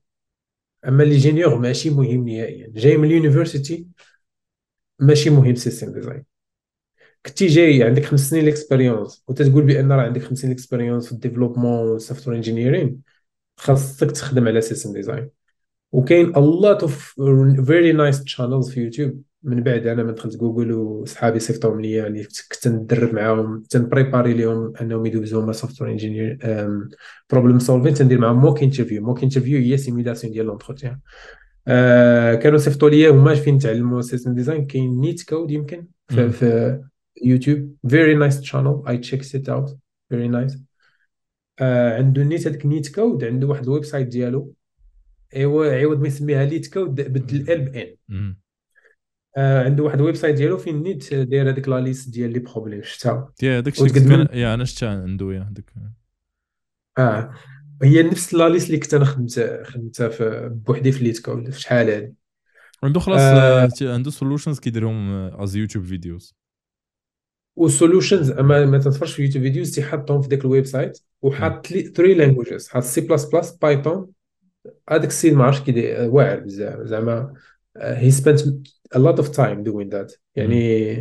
أما اللي junior ماشي مهم نهائيا. جاي من ال university ماشي مهم system design كنتي جاي عندك خمس سنين ال expérience وتتقول بأن راه عندك خمس سنين ال expérience في ال développement software engineering خاصك تخدم على system design وكاين a lot of very nice channels في يوتيوب من بعد أنا من دخلت جوجل وصحابي صيفطوهم ليا اللي كنت ندرب معاهم تنبريباري لهم أنهم يدوزوا هما software engineer problem solving تندير معاهم mock interview mock interview هي simulation ديال l'entretien آه كانوا صيفطوا ليا هما فين نتعلموا system design كاين NeetCode يمكن في, في يوتيوب very nice channel. I check it out very nice عنده نيت هذاك NeetCode عنده واحد ال website ديالو. إيوا عوض ما يسميها LeetCode بدل ال N. آه عنده واحد ال website ديالو فين نيت داير هذيك la liste ديال les problèmes شفتها؟ يا داك الشيء يا أنا شفتها عنده يا هذاك آه هي نفس la liste اللي كنت أنا خدمت خدمتها بوحدي في LeetCode في شحال هذه عنده خلاص آه. عنده solutions كيديرهم as YouTube videos و solutions أما ما تنتفرجش في YouTube videos تيحطهم في ديك ال website وحاط three languages حاط سي بلس بلس بايثون هذاك السيد ما عرفتش كي واعر بزاف. زعما هي spent a lot of time doing that. يعني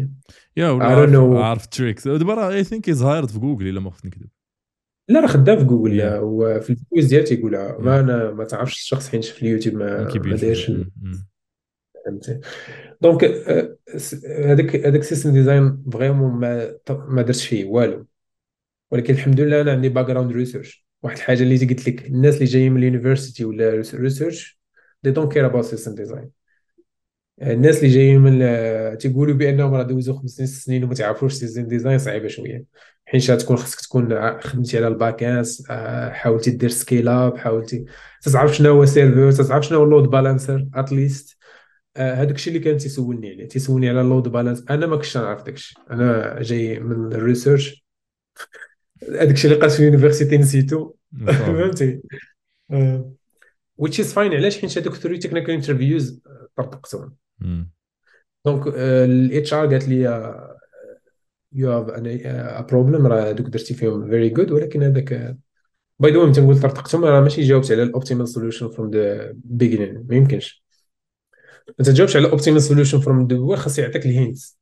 يا ولا عارف tricks دابا راه I think is hired في جوجل إلا ما خفت نكذب. لا راه خدام في جوجل yeah. وفي ال videos ديالو تيقولها ما أنا ما تعرفش الشخص حين في اليوتيوب ما ما دايرش فهمتي؟ donc هذاك هذاك ال system design vraiment ما ما درتش فيه والو. ولكن الحمد لله أنا عندي background research واحد الحاجة اللي قلت لك الناس اللي جايين من ال university ولا research they don't care about system design الناس اللي جايين من تيقولوا بأنهم راه دوزوا خمس سنين ست سنين وما تعرفوش system design صعيبة شوية. حيت تكون خصك تكون خدمتي على ال backends حاولتي دير scale up حاولتي تعرف شنو هو server تعرف شنو هو ال load balancer at least هذاك الشيء اللي كان تيسولني عليه. تيسولني على ال load balance أنا ما كنتش نعرف داك الشيء. أنا جاي من ال research هذاك الشيء اللي قرات في ال university نسيتو. فهمتي؟ which is fine. علاش؟ حيت هذوك three technical interviews طرطقتهم donc ال HR قالت لي you have a problem راه هذوك درتي فيهم very good ولكن هذاك by the way تنقول طرطقتهم راه ماشي جاوبت على ال optimal solution from the beginning ما يمكنش. ما تجاوبش على optimal solution from the خاص يعطيك ال hints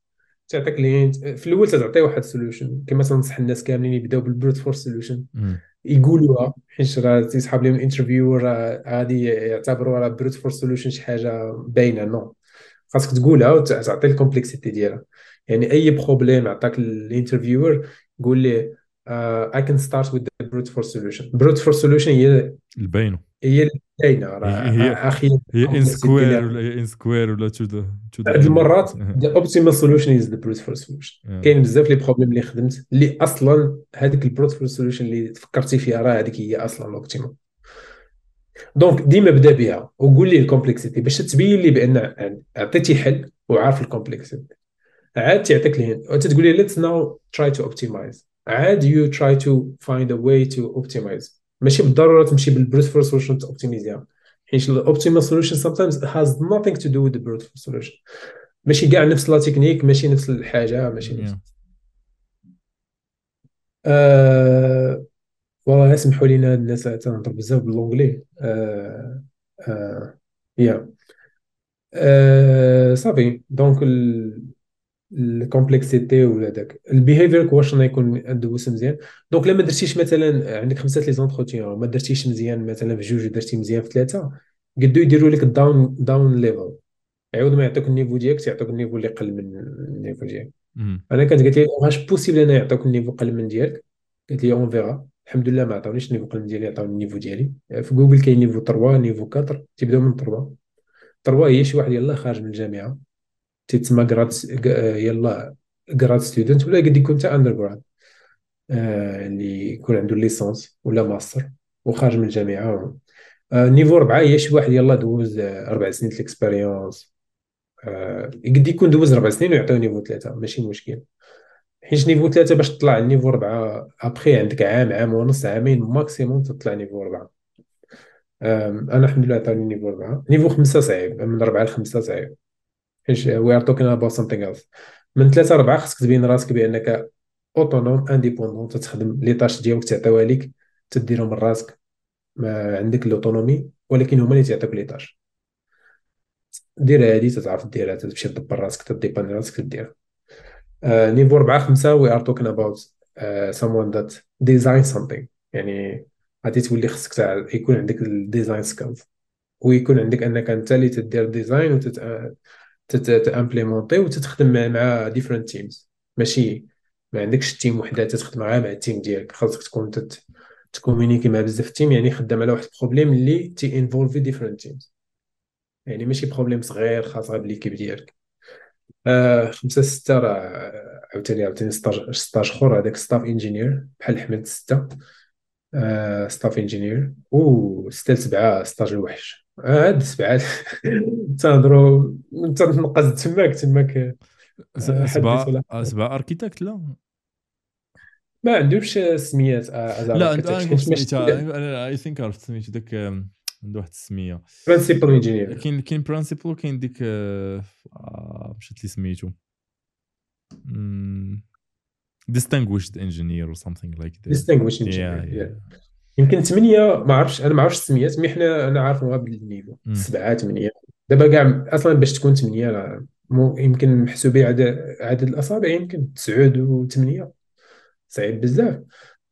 تعطيك ال hint في الأول تعطي واحد السوليوشن كما تنصح الناس كاملين يبداو بالبروت فورس solution يقولوها حيت راه تيسحاب لهم ال interview راه غادي يعتبروا راه brute force solution شي حاجة باينة no خاصك تقولها وتعطي ال complexity ديالها. يعني أي problem عطاك ال interviewer قول لي I can start with brute force solution. brute force solution هي الباينة. هي اللي كاينة راه. هي أخي هي n square ولا هي n square ولا تو تو بعض المرات the optimal solution is the brute force solution كاين بزاف les problèmes اللي خدمت اللي أصلا هذيك ال brute force solution اللي فكرتي فيها راه هذيك هي أصلا ال optimal donc ديما بدا بها وقول لي ال complexity باش تبين لي بأن عطيتي حل وعارف ال complexity عاد تعطيك ال hint وتتقول لي let's now try to optimize. عاد you try to find a way to optimize. ماشي بالضرورة تمشي بال brute force solution ت optimiz يها حيت ال optimal solution sometimes has nothing to do with the brute force solution. ماشي كاع نفس la technique ماشي نفس الحاجة ماشي نفس. Yeah. آه... والله سمحوا لينا الناس تنهضر بزاف ب l'anglais آه... آه... يا آه... صافي. donc ال... ال complexity ولا داك ال behavior واش يكون دوز مزيان؟ donc لما درتيش مثلا عندك خمسة les entretiens ما درتيش مزيان مثلا في جوج درتي مزيان في ثلاثة. قدو يديروا لك ال down down level عاود ما يعطوك ال niveau ديالك تعطوك ال niveau اللي قل من ال niveau ديالك أنا كانت قالت لي واش possible أنا يعطوك ال niveau قل من ديالك؟ قالت لي on verra الحمد لله ما عطاونيش ال niveau قل من ديالي عطاوني ال niveau ديالي. في جوجل كاين niveau 3 niveau 4 تيبداو من 3 3 هي شي واحد يلاه خارج من الجامعة. تيتسمى grad يلا grad student ولا قد يكون حتى undergrad آه، اللي يكون عنده licence ولا ماستر وخارج من الجامعة. آه، niveau ربعة هي شي واحد؟ يلا دوز أربع سنين ال expérience آه، قد يكون دوز ربع سنين ويعطيو niveau ثلاثة ماشي مشكل. حيت niveau ثلاثة باش تطلع niveau ربعة ابخي عندك عام عام ونص عامين maximum تطلع niveau ربعة. أنا الحمد لله عطاني niveau ربعة. niveau خمسة صعيب من ربعة لخمسة صعيب. we are talking about something else من ثلاثة أربعة خصك تبين راسك بأنك autonome indépendant تتخدم les tâches ديالك تعطيوها ليك تديرهم راسك ما عندك ال autonomie ولكن هما اللي تعطيوك les tâches دير هادي تتعرف ديرها تمشي تدبر راسك تديبان راسك تديرها. niveau أربعة خمسة we are talking about someone that design something. يعني غادي تولي خصك يكون عندك ال design skills ويكون عندك أنك أنت اللي تدير design وتت ت implémenti وتتخدم مع different teams ماشي ما عندكش team وحدة تتخدم معاه مع ال team ديالك. خاصك تكون تت ت communiqui مع بزاف team يعني خدام على واحد ال problem اللي تي involvi different teams يعني ماشي problem صغير خاص غير ب l'équipe ديالك. آه خمسة ستة راه عاوتاني عاوتاني stage أخر هذاك staff engineer بحال حمد ستة. ستاف انجينير و ستة لسبعة ستاج الوحش. هاد السبعات تنهضروا تنقص تماك تماك آه، سبعة آه، سبعة أركيتكت لا؟ ما عندهمش سميات آه، لا عنده سميتها. اي ثينك عرفت سميتو داك عنده واحد السمية. برانسيبل انجينير كاين كاين برانسيبل وكاين ديك مشات لي سميتو. distinguished engineer or something like that. Distinguished engineer yeah, yeah. yeah. يمكن ثمانية ما عرفتش أنا ما عرفتش السميات mais حنا أنا عارفهم بال niveau سبعة ثمانية. دابا كاع أصلا باش تكون ثمانية يمكن محسوبين عدد عدد الأصابع يمكن تسعود وثمانية. صعيب بزاف.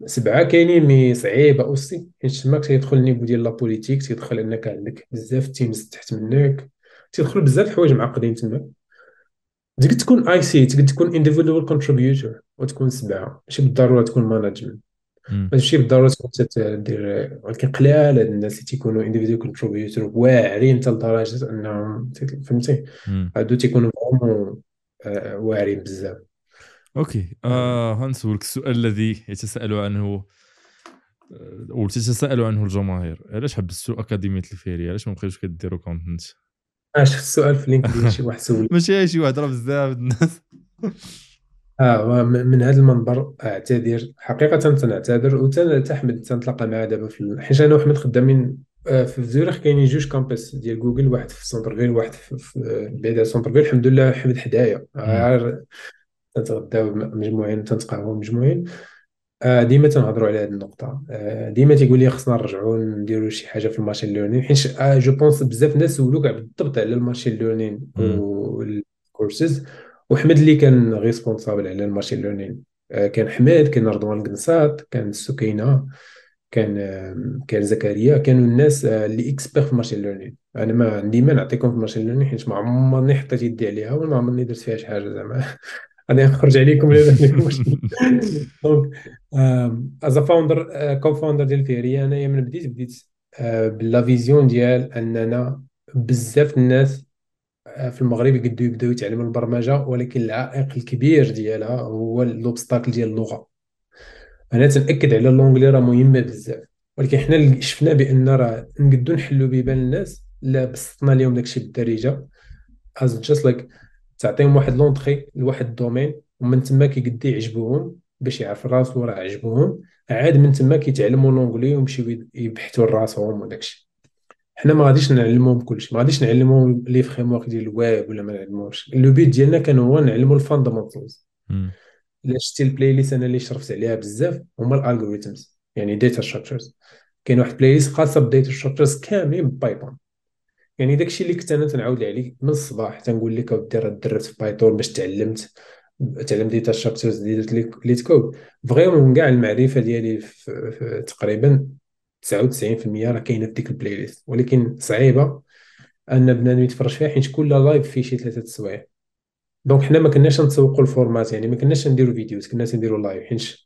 سبعة كاينين mais صعيبة aussi. حيت تماك تيدخل ال niveau ديال la politique تيدخل أنك عندك بزاف teams تحت منك. تيدخل بزاف الحوايج معقدين تما. تقد تكون IC تقد تكون individual contributor وتكون سبعة. ماشي بالضرورة تكون management ماشي بالضرورة تكون تدير ولكن قلال هاد الناس اللي تيكونوا individual contributor واعرين حتى لدرجة أنهم فهمتي؟ هادو تيكونوا vraiment آه، واعرين بزاف. OK آه السؤال الذي يتساءل عنه آه، وتتساءل عنه الجماهير. علاش حبستوا أكاديمية الفهرية؟ علاش ما بقيتوش كديروا content اش السؤال في LinkedIn شي واحد سول ماشي شي واحد راه بزاف الناس. آه من هذا المنبر أعتذر. حقيقة تنعتذر وتحمد تنتلاقى معاه دابا في حيت أنا وحمد خدامين آه، في زورخ كاينين جوج campus ديال جوجل واحد في centre-ville واحد في بعيد على centre-ville الحمد لله حمد حدايا. تنتغداو مجموعين تنتقهووا مجموعين. آه، ديما تنهضروا على هذه النقطة. آه، ديما تيقول لي خصنا نرجعوا نديروا شي حاجة في ال machine learning حيت je pense بزاف الناس سولوك بالضبط على ال machine learning وال courses وحمد اللي كان responsable على ال machine learning آه، كان حماد كان رضوان القنصات كان سكينة كان كان زكريا كانوا الناس آه، اللي experts في ال machine learning أنا ما عندي ما نعطيكم في ال machine learning حيت ما عمرني حطيت يدي عليها وما عمرني درت فيها شي حاجة زعما. غادي نخرج عليكم ولا donc as founder co-founder ديال الفهرية أنايا من بديت بديت آه، ب la vision ديال أننا بزاف الناس في المغرب يقدروا يبداو يتعلموا البرمجة ولكن العائق الكبير ديالها هو l'obstacle ديال اللغة. أنا تنأكد على l'anglais راه مهمه بزاف ولكن حنا شفنا بأن راه نقدو نحلوا بيبان الناس لا بسطنا لهم داكشي بالدارجة. it's just like تعطيهم واحد l'entrée لواحد ال domaine ومن تما كيقد يعجبوهم باش يعرف راسو راه عجبوهم عاد من تما كيتعلموا l'anglais ويمشيو يبحثوا راسهم وداكشي. حنا ما غاديش نعلموهم كلشي ما غاديش نعلموهم les frameworks ديال الويب ولا ما نعلموهمش. le but ديالنا كان هو نعلموا ال fundamentals الا شتي ال playlist أنا اللي شرفت عليها بزاف هما ال algorithms يعني data structures كاين واحد playlist خاصة ب data structures كاملين Python يعني داكشي اللي كنت أنا تنعاود عليه من الصباح تنقول لك أودي راه درت في Python باش تعلمت تعلم data structures اللي درت LeetCode vraiment كاع المعرفة ديالي تقريبا 99% راه كاينة في ديك ال playlist ولكن صعيبة أن بنادم يتفرج فيها حيت كل live فيه شي ثلاثة سوايع donc حنا ما كناش نتسوقوا ال format يعني ما كناش نديروا videos كنا تنديروا live حيت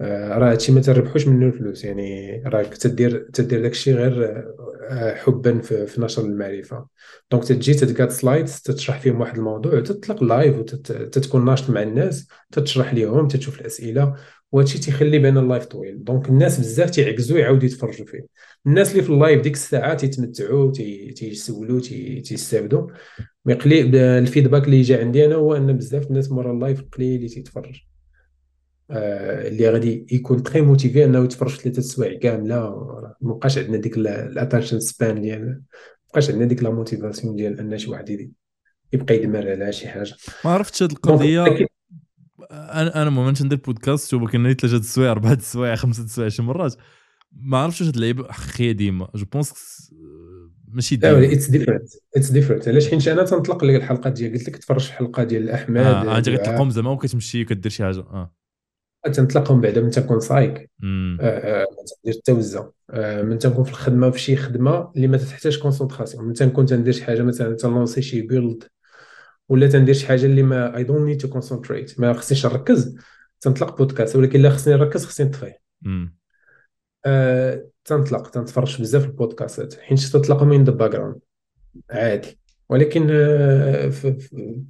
آه، راه هادشي ما تربحوش منه الفلوس. يعني راك تدير تدير داكشي غير آه، حبا في, في نشر المعرفة. donc تجي تلقى slides تشرح فيهم واحد الموضوع وتطلق live وتتكون ناشط مع الناس تشرح لهم تشوف الأسئلة وهادشي تيخلي بين ال live طويل. donc الناس بزاف تيعكزوا يعاودوا يتفرجوا فيه. الناس اللي في ال live ديك الساعة تيتمتعوا تيسولوا تيستافدوا mais ال feedback اللي جا عندي أنا هو أن بزاف الناس مورا ال live قليل اللي تيتفرج. آه، اللي غادي يكون très motivé أنه يتفرج ثلاثة سوايع كاملة. ما بقاش عندنا ديك ال attention span ديال ما بقاش عندنا ديك la motivation ديال أن شي واحد يبقى يدمر على شي حاجة. ما عرفتش هذه القضية. أنا أنا ما ندير بودكاست شوف كنا ثلاثة السوايع أربعة السوايع خمسة السوايع شي مرات. ما عرفتش واش هاد اللعيبة حقيقيه ديما je pense ماشي ديما it's different it's different علاش؟ حيت أنا تنطلق لك الحلقات ديال قلت لك تفرج الحلقة ديال احمد آه أنت كتلقاهم زعما وكتمشي كدير شي حاجة. آه. تنطلقهم بعدا من تكون سايق آه، آه، ما تقدر التوزع. آه، من تنكون في الخدمة في شي خدمة اللي ما تحتاج concentration من تنكون تندير شي حاجة مثلا تن lancer شي build ولا تندير شي حاجة اللي ما I don't need to concentrate ما خصنيش نركز. تنطلق بودكاست ولكن إلا خصني نركز خصني نطفيه آه تنطلق. تنتفرج بزاف البودكاستات. حيت تطلق in the background عادي. ولكن آه، في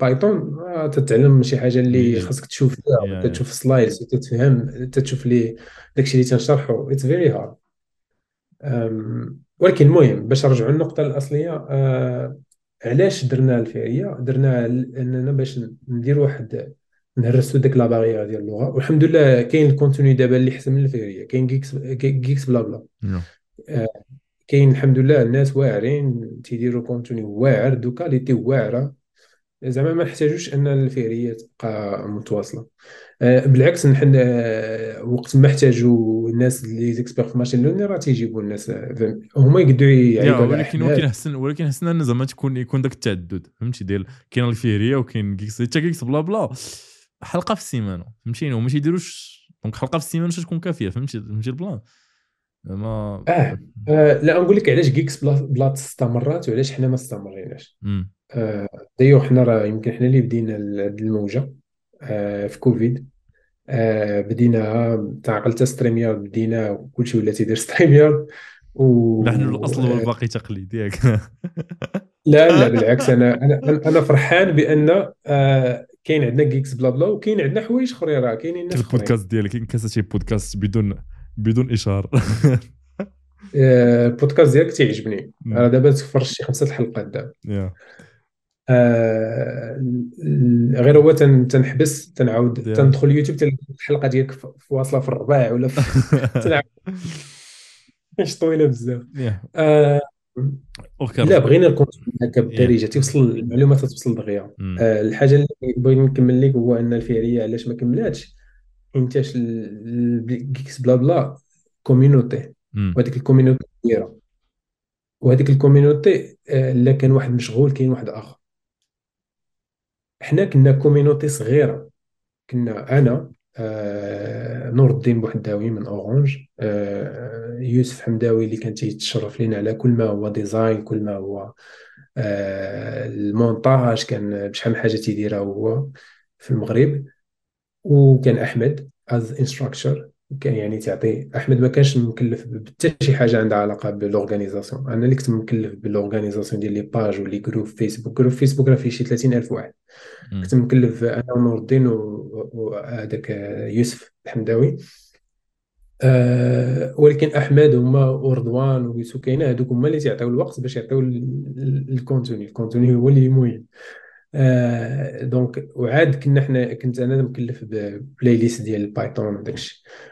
Python آه، تتعلم شي حاجة اللي خاصك تشوف فيها. تشوف slides وتتفهم تشوف لي داكشي اللي تنشرحو. it's very hard ولكن المهم باش نرجعوا للنقطة الأصلية آه علاش درنا الفهرية؟ درنا أننا باش ندير واحد نهرسو ديك la barrière ديال اللغة. والحمد لله كاين ال contenu دابا اللي احسن من الفهرية. كاين Geeks GeeksBlabla. نعم. آه كاين الحمد لله الناس واعرين تيديروا contenu واعر de qualité واعرة. زعما ما نحتاجوش أن الفهرية تبقى متواصلة. بالعكس نحن آه، وقت ما احتاجوا الناس اللي زيكسبير في machine learning راه تيجيبوا الناس آه، هما يقدروا يعيطوا ولكن ولكن حسن ولكن حسن إن زعما تكون يكون داك التعدد فهمتي؟ ديال كاين الفهرية وكاين Geeks حتى GeeksBlabla حلقة في السيمانة فهمتيني وما تيديروش donc حلقة في السيمانة تكون كافية فهمتي؟ فهمتي ال plan؟ ما آه. آه لا نقول لك علاش GeeksBlabla استمرات وعلاش حنا ما استمريناش. آه دايو حنا راه يمكن حنا اللي بدينا الموجة. آه في كوفيد. آه بدينا تعقلت StreamYard بدينا وكلشي ولا تيدير StreamYard و نحن الأصل والباقي تقليد ياك لا لا بالعكس أنا أنا أنا فرحان بأن آه كاين عندنا Geeksblabla وكاين عندنا حوايج أخرين راه كاينين ناس البودكاست ديالك كاين شي بودكاست بدون بدون اشهار البودكاست ديالك تيعجبني. أنا دابا تفرجت شي خمسة الحلقات دابا. آه غير هو تنحبس تنعاود تندخل يوتيوب تلقى الحلقة ديالك في واصلة في الرباع ولا في تنعاود. مش طويلة بزاف. آه لا بغينا ال contenu هكا بالدارجة تيوصل المعلومات توصل دغيا. آه الحاجة اللي بغيت نكمل لك هو أن الفعلية علاش ما كملاتش؟ إنتاش ال Geeksblabla community وهذيك ال community كبيرة. وهذيك الكوميونيتي آه، إلا كان واحد مشغول كاين واحد آخر. حنا كنا community صغيرة. كنا أنا آه نور الدين بوحداوي من Orange آه يوسف حمداوي اللي كان تيتشارجا لينا على كل ما هو design كل ما هو آه المونتاج كان بشحال من حاجة تيديرها هو في المغرب. وكان أحمد as instructor كان يعني تعطي أحمد ما كانش مكلف بحتى شي حاجة عندها علاقة بال organisation أنا اللي كنت مكلف بال organisation ديال les pages و les groupes Facebook groupe Facebook راه فيه شي 30000 واحد. كنت مكلف أنا ونور الدين وهذاك يوسف الحمداوي. أه ولكن أحمد هما ورضوان وسكينه هذوك هما اللي تيعطيو الوقت باش يعطيو ال contenu ال contenu هو اللي مهم آه donc وعاد كنا حنا كنت أنا مكلف ب playlist ديال ال Python وداك الشيء. آه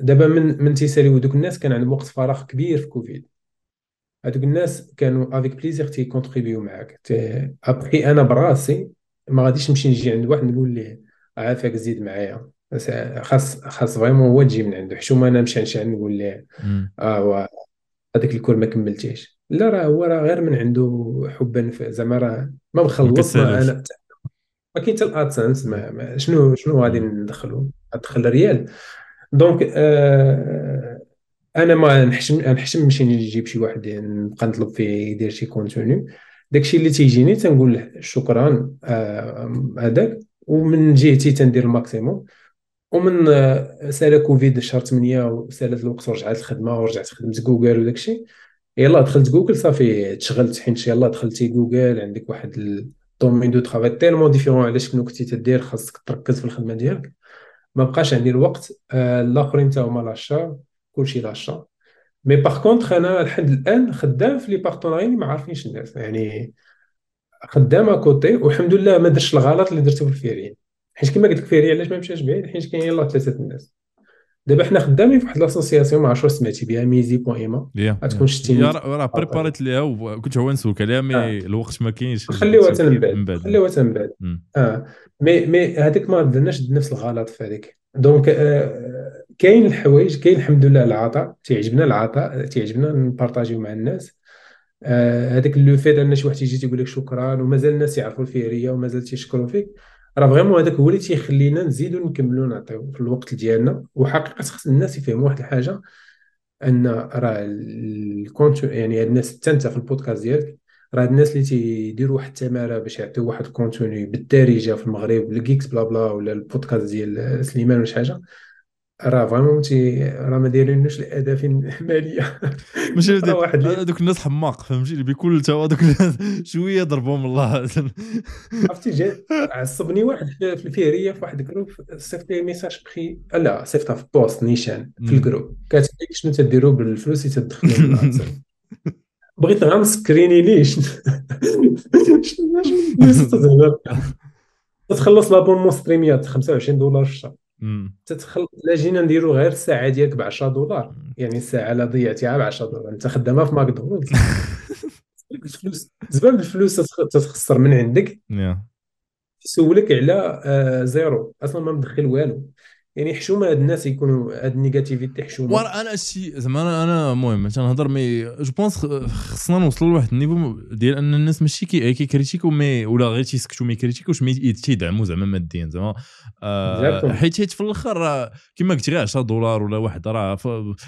دابا من من تيساليو دوك الناس كان عندهم وقت فراغ كبير في كوفيد. هذوك الناس كانوا avec plaisir تي contribuer معاك ابخي أنا براسي ما غاديش نمشي نجي عند واحد نقول ليه عافاك زيد معايا. خاص خاص vraiment هو تجي من عنده. حشومة أنا نمشي نشعل نقول ليه آه هذاك ال cours ما كملتيش لا راه هو راه غير من عنده حبا زعما راه ما مخلص ما أنا ما كاين حتى ال AdSense شنو شنو غادي ندخلو؟ ندخل ريال donc آه أنا ما نحشم نحشم نمشي نجيب شي واحد نبقى نطلب فيه يدير شي contenu. داكشي اللي تيجيني تنقول له شكرا آه، هذاك. آه ومن جهتي تندير ال maximum. ومن آه، سالا كوفيد شهر 8 وسالا الوقت ورجعت الخدمة ورجعت خدمت جوجل وداك الشيء يلا دخلت جوجل صافي تشغلت. حيت يلا دخلتي جوجل عندك واحد ال domaine de travail tellement différent على شنو كنتي تدير؟ خاصك تركز في الخدمة ديالك. ما بقاش عندي الوقت آه، الآخرين حتى هما لاشا كلشي لاشا. mais par contre أنا لحد الآن خدام في les partenariats ما عارفينش الناس. يعني خدام côté والحمد لله ما درتش الغلط اللي درته في الفيرين. حيت كما قلت لك فيري علاش ما مشاش بعيد؟ حيت كاين يلاه ثلاثة الناس. دابا حنا خدامين في واحد l'association ما عرفتش واش سمعتي بها mais اسي point ma. غتكون شتي راه préparيت ليها وكنت هو نسولك عليها mais آه. الوقت ما كاينش. خليوها حتى من بعد. خليوها حتى من بعد آه. مي مي هذيك ما درناش نفس الغلط في هذيك. donc آه كاين الحوايج كاين الحمد لله العطاء. تيعجبنا العطاء تيعجبنا نبارطاجيو مع الناس. هذاك آه le fait أن شي واحد يجي تيقول لك شكرا ومازال الناس يعرفوا الفيرية ومازال تيشكروا فيك. راه vraiment هذاك هو اللي تيخلينا نزيدو نكملو نعطيو في الوقت ديالنا. وحقيقة خص الناس يفهموا واحد الحاجة أن راه ال contenu يعني الناس حتى انت في البودكاست ديالك راه الناس اللي تيديروا واحد التمارة باش يعطيو واحد ال contenu بالدارجة في المغرب ال Geeksblabla ولا البودكاست ديال سليمان ولا شي حاجة راه vraiment تي راه ما دايرينوش لاهداف ماليه ماشي واحد هذوك الناس حماق فهمتي بكل تو هذوك الناس شوية ضربهم الله عرفتي جا عصبني واحد في الفيريه في واحد الجروب صيفط لي ميساج بخي لا صيفطها في بوست نيشان في الجروب كاتب لك شنو تديروا بالفلوس اللي تدخلوا بغيت غير نسكريني ليش تخلص لابونمون ستريميات 25 دولار في الشهر تتخل لا جينا نديرو غير الساعة ديالك ب 10 دولار يعني الساعة لا ضيعتيها ب 10 دولار. انت خدامها في ماكدونالدز. الفلوس الفلوس تتخسر من عندك. يسولك على آه زيرو. أصلا ما مدخل والو. يعني حشومة هاد الناس يكونوا هاد النيجاتيفيتي حشومة. ورا أنا الشيء زعما أنا أنا المهم تنهضر مي جو بونس خصنا نوصلوا لواحد النيفو ديال أن الناس ماشي كي كيكريتيكو مي ولا غير تيسكتوا ما يكريتيكوش مي تيدعموا زعما ماديا زعما. آه حيت حيت في الآخر كما قلت غير 10 دولار ولا واحد راه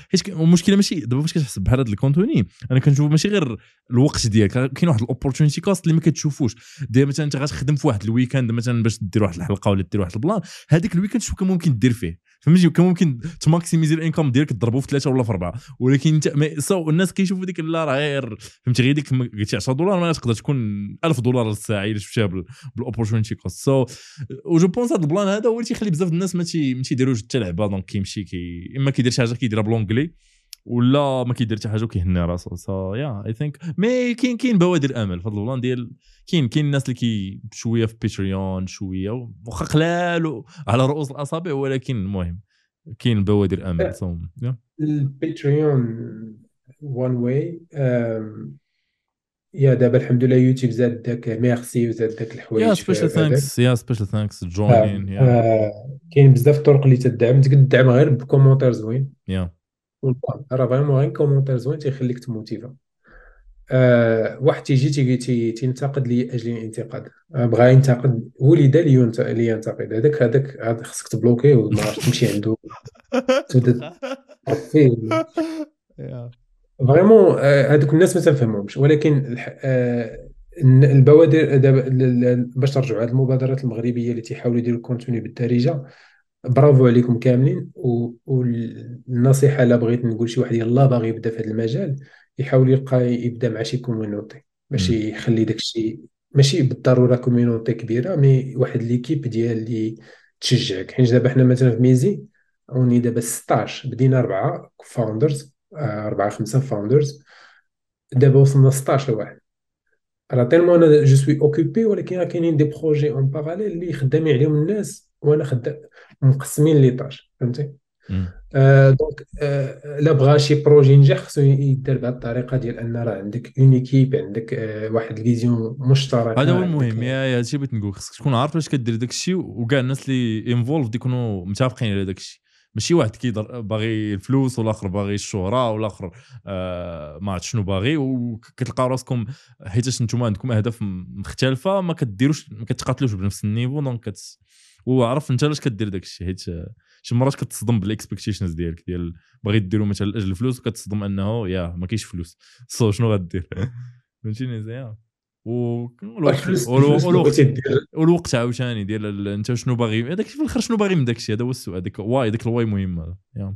حيت المشكلة ماشي دابا فاش كتحسب بحال هذا ال contenu أنا كنشوف ماشي غير الوقت ديالك كاين واحد ال opportunity cost اللي ما كتشوفوش. دابا مثلا أنت غتخدم في واحد ال weekend مثلا باش دير واحد الحلقة ولا دير واحد ال plan هذاك ال weekend شوف كان ممكن دير فيه. فهمتي؟ كان ممكن تmaximiserي ال income ديالك تضربو في ثلاثة ولا في أربعة. ولكن انت so الناس كيشوفوا ديك لا راه غير فهمتي؟ غير ديك قلتي 10 دولار ما تقدر تكون 1000 دولار للساعه إلا شفتيها بال opportunity cost so و je pense هذا ال plan هذا هو اللي تيخلي بزاف الناس ما تيديروش حتى لعبة. donc كيمشي كي إما كيدير شي حاجة كيديرها ب l'anglais ولا ما كيدير حتى حاجة وكيهني راسو. so yeah I think mais كاين كاين بوادر أمل في هذا ال plan ديال كاين كاين الناس اللي كي شوية في Patreon شوية واخا قلال على رؤوس الأصابع ولكن المهم كاين بوادر أمل. ال Patreon one way yeah دابا الحمد لله يوتيوب زاد داك ميرسي وزاد داك الحوايج يا سبيشال ثانكس يا سبيشال ثانكس جوين كاين بزاف الطرق اللي تدعم. تقدر تدعم غير ب commentaire زوين. yeah راه vraiment غير commentaire زوين تيخليك ت motiva. آه واحد تيجي تيجي تي تينتقد لي أجل الانتقاد. آه بغا ينتقد ولد لي ينتقد. هذاك هذاك خصك تبلوكي وما تمشي عنده. تبدا فيه vraiment هذوك الناس ما تنفهمهمش. ولكن آه البوادر باش ترجعوا هذه المبادرات المغربية اللي تيحاولوا يديروا ال contenu بالدارجة برافو عليكم كاملين. والنصيحه الا بغيت نقول شي واحد يلاه باغي يبدأ في هذا المجال يحاول يلقى يبدأ مع شي community ماشي يخلي داك الشيء ماشي بالضرورة community كبيرة mais واحد l'équipe ديال اللي تشجعك. حيت دابا حنا مثلا في ميزي أوني دابا 16 بدينا أربعة founders آه، أربعة خمسة founders دابا وصلنا 16 واحد. راه tellement أنا je suis occupé ولكن كاينين des projets en parallèle اللي خدامين عليهم الناس. وأنا خدام مقسمين les tâches فهمتي آه donc آه لا بغا شي projet ينجح خصو يدار بهذه الطريقة ديال أن راه عندك une équipe عندك آه واحد ال vision مشتركه هذا هو المهم. yeah هادشي بغيت نقول خصك تكون عارف باش كدير داك الشيء وكاع الناس اللي involved يكونوا متفقين على داك الشيء. ماشي واحد كيضر باغي الفلوس والآخر باغي الشهرة والآخر آه ما عرفت شنو باغي وكتلقاو راسكم حيتاش نتوما عندكم أهداف مختلفة ما كديروش ما كتقاتلوش بنفس ال niveau donc وعرف انت علاش كدير داك الشيء حيت شي مرات كتصدم بال expectations ديالك ديال باغي ديرو مثلا لاجل الفلوس وكتصدم أنه yeah ما كاينش فلوس. so شنو غدير؟ فهمتيني زي والوقت والوقت عاوتاني ديال انت شنو باغي؟ هذاك في الآخر شنو باغي من داك الشيء هذا هو السؤال. هذاك why هذاك ال why مهم هذا.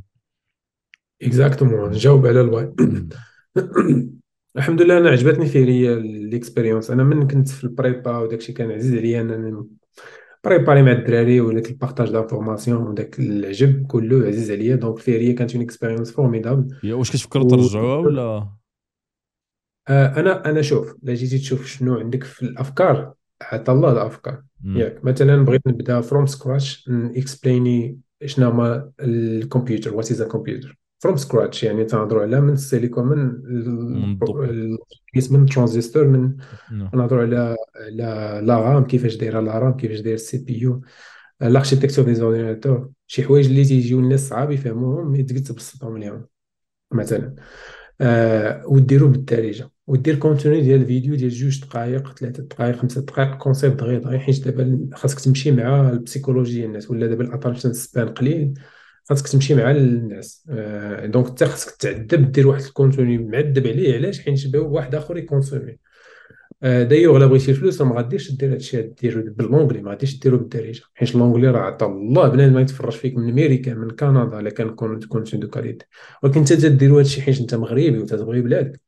exactement نجاوب على ال why الحمد لله أنا عجبتني فيه ال expérience أنا من كنت في ال prépa وداك الشيء كان عزيز عليا انني préparer مع الدراري وداك ال partage d'informations وداك العجب كله عزيز عليا donc فيريا كانت une expérience formidable واش كتفكروا ترجعوها ولا آه أنا أنا شوف لا جيتي تشوف شنو عندك في الافكار عطا الله الافكار ياك مثلا بغيت نبدا from scratch explainي شنو هما ال computer what is a computer from scratch يعني تنهضروا على من السيليكون من من من الترانزستور من. نهضروا على على la RAM كيفاش دايرة la RAM كيفاش داير ال CPU l'architecture des ordinateurs شي حوايج اللي تيجيو الناس صعاب يفهموهم تقدر تبسطهم لهم مثلا. آه وديروا بالدارجه ودير contenu ديال الفيديو ديال جوج دقائق ثلاثة دقائق خمسة دقائق concept دغيا دغيا حيت دابا خاصك تمشي مع ال psychologie ديال الناس ولا دابا ال attention span قليل. خاصك تمشي مع الناس. آه donc انت خاصك تعذب دير واحد ال contenu معذب عليه علاش؟ حيت واحد آخر ي consommer آه دايوغ الا بغيتي الفلوس ما غاديش دير هادشي ديرو ب l'anglais ما غاديش ديرو بالدارجة. حيت l'anglais راه عطا الله بنادم ما يتفرج فيك من أمريكا من كندا الا كان contenu de qualité. ولكن انت تديرو هادشي حيت أنت مغربي وتتبغي بلادك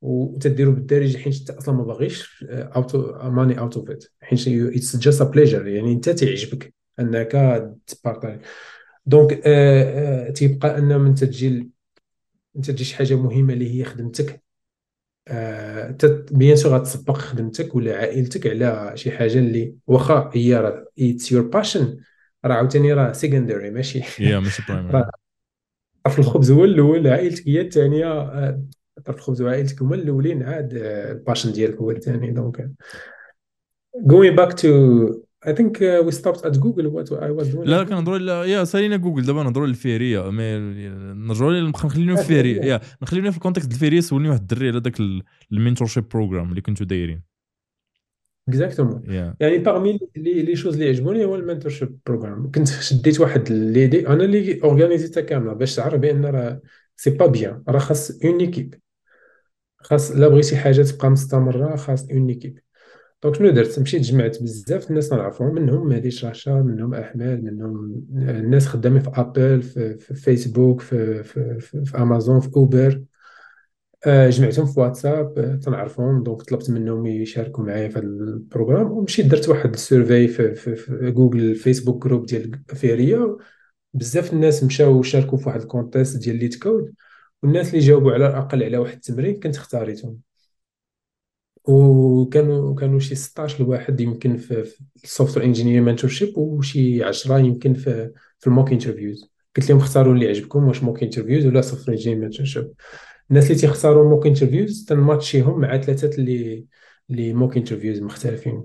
وتديرو بالدارجة حيت أنت أصلا ما باغيش auto money out of it حيت it's just a pleasure يعني أنت تيعجبك أنك ت partage donc آه آه تيبقى أن من تجي انت تجي شي حاجة مهمة اللي هي خدمتك. آه bien sûr غتسبق خدمتك ولا عائلتك على شي حاجة اللي واخا هي راه it's your passion راه عاوتاني راه secondary ماشي. yeah ماشي primary طرف الخبز هو الأول عائلتك هي الثانية. آه، طرف الخبز وعائلتك هما الأولين عاد آه، ال passion ديالك هو الثاني. donc going back to I think uh, we stopped at Google what I was doing. لا كنهضروا يا سالينا جوجل دابا نهضروا للفيريه mais نرجعوا نخلينا في الفيريه yeah نخلينا في ال context الفيريه سولني واحد الدري على ذاك ال mentorship program اللي كنتو دايرين. exactement يعني parmi les les choses اللي عجبوني هو ال mentorship program كنت شديت واحد l'idée أنا اللي organiseيتها كاملة باش تعرف بأن راه c'est pas bien راه خاص une équipe خاص لا بغيتي حاجة تبقى مستمرة خاص une équipe donc شنو درت مشيت جمعت بزاف الناس نعرفهم منهم مهدي شاشا منهم احمد منهم الناس خدامين في Apple في, في فيسبوك في, في, في, في امازون في Uber جمعتهم في واتساب تنعرفهم donc طلبت منهم يشاركوا معايا في هذا ال programme ومشيت درت واحد ال survey في, في, في Google Facebook group ديال فيريا بزاف الناس مشاو شاركوا في واحد ال contest ديال LeetCode والناس اللي جاوبوا على الاقل على واحد التمرين كنت اختاريتهم وكانوا كانوا شي 16 الواحد يمكن في ال software engineer mentorship وشي 10 يمكن في في ال mock interviews قلت لهم اختاروا اللي عجبكم واش mock interviews ولا software engineer mentorship الناس اللي تيختاروا mock interviews تن match يهم مع ثلاثة اللي اللي mock interviews مختلفين.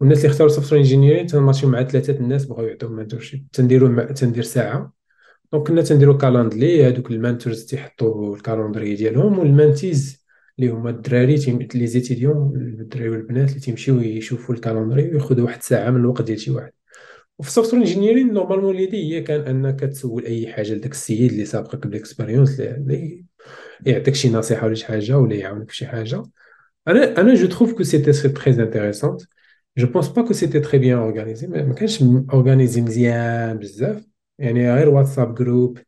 والناس اللي اختاروا software engineering تن match يو مع ثلاثة الناس بغاو يعطيهم mentorship تنديروا تندير ساعة. donc كنا تنديروا Calendly هذوك ال mentors تيحطوا ال calendrier ديالهم وال mentees اللي هما الدراري les étudiants الدراري والبنات اللي تيمشيو يشوفوا ال calendrier وياخذوا واحد الساعة من الوقت ديال شي واحد. وفي ال software engineering normalement l'idée هي كان أنك تسول أي حاجة لذاك السيد اللي سابقك بال expérience اللي يعطيك شي نصيحة ولا شي حاجة ولا يعاونك في شي حاجة. أنا أنا je trouve que c'était très intéressante je pense pas que c'était très bien organisé ما كانش organisé مزيان بزاف. يعني غير WhatsApp group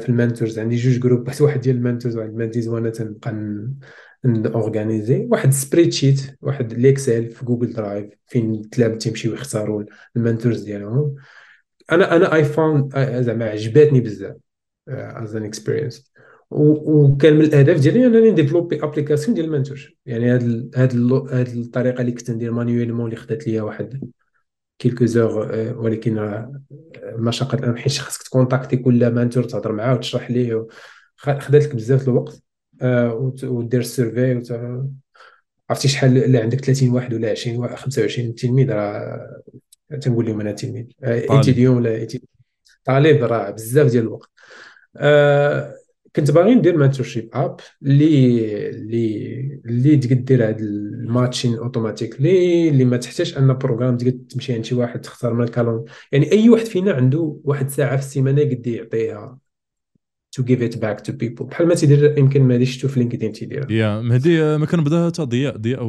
في ال mentors عندي جوج جروبات واحد ديال ال mentors وواحد ال mentees وأنا تنبقى organiser واحد spreadsheet واحد l'Excel في Google Drive فين التلاميذ تيمشيو يختاروا ال mentors ديالهم. أنا أنا I found زعما عجباتني بزاف as an experience وكان من الأهداف ديالي أنني نديفلوبي application ديال ال mentor يعني هاد هاد هاد الطريقة اللي كنت ندير manuellement اللي خدات ليا واحد quelques heures ولكن مشقه حيت خاصك تكونتاكتي كل mentor تهضر معاه وتشرح ليه خدات لك بزاف الوقت آه، ودير ال survey عرفتي شحال اللي عندك 30 واحد ولا 20 25 تلميذ راه تنقول لهم أنا تلميذ étudiant ولا طالب راه بزاف ديال الوقت. آه كنت باغي ندير mentorship app اللي اللي اللي تقدر دير هاد ال matching automatique اللي ما تحتاجش un programme تقدر تمشي عند شي واحد تختار من ال calendrier. يعني أي واحد فينا عنده واحد ساعة في السيمانة يقدر يعطيها to give it back to people. بحال ما تيدير يمكن ما شفتو في LinkedIn تيدير. يا مهدي ما كان بداها حتى ضياء ضياء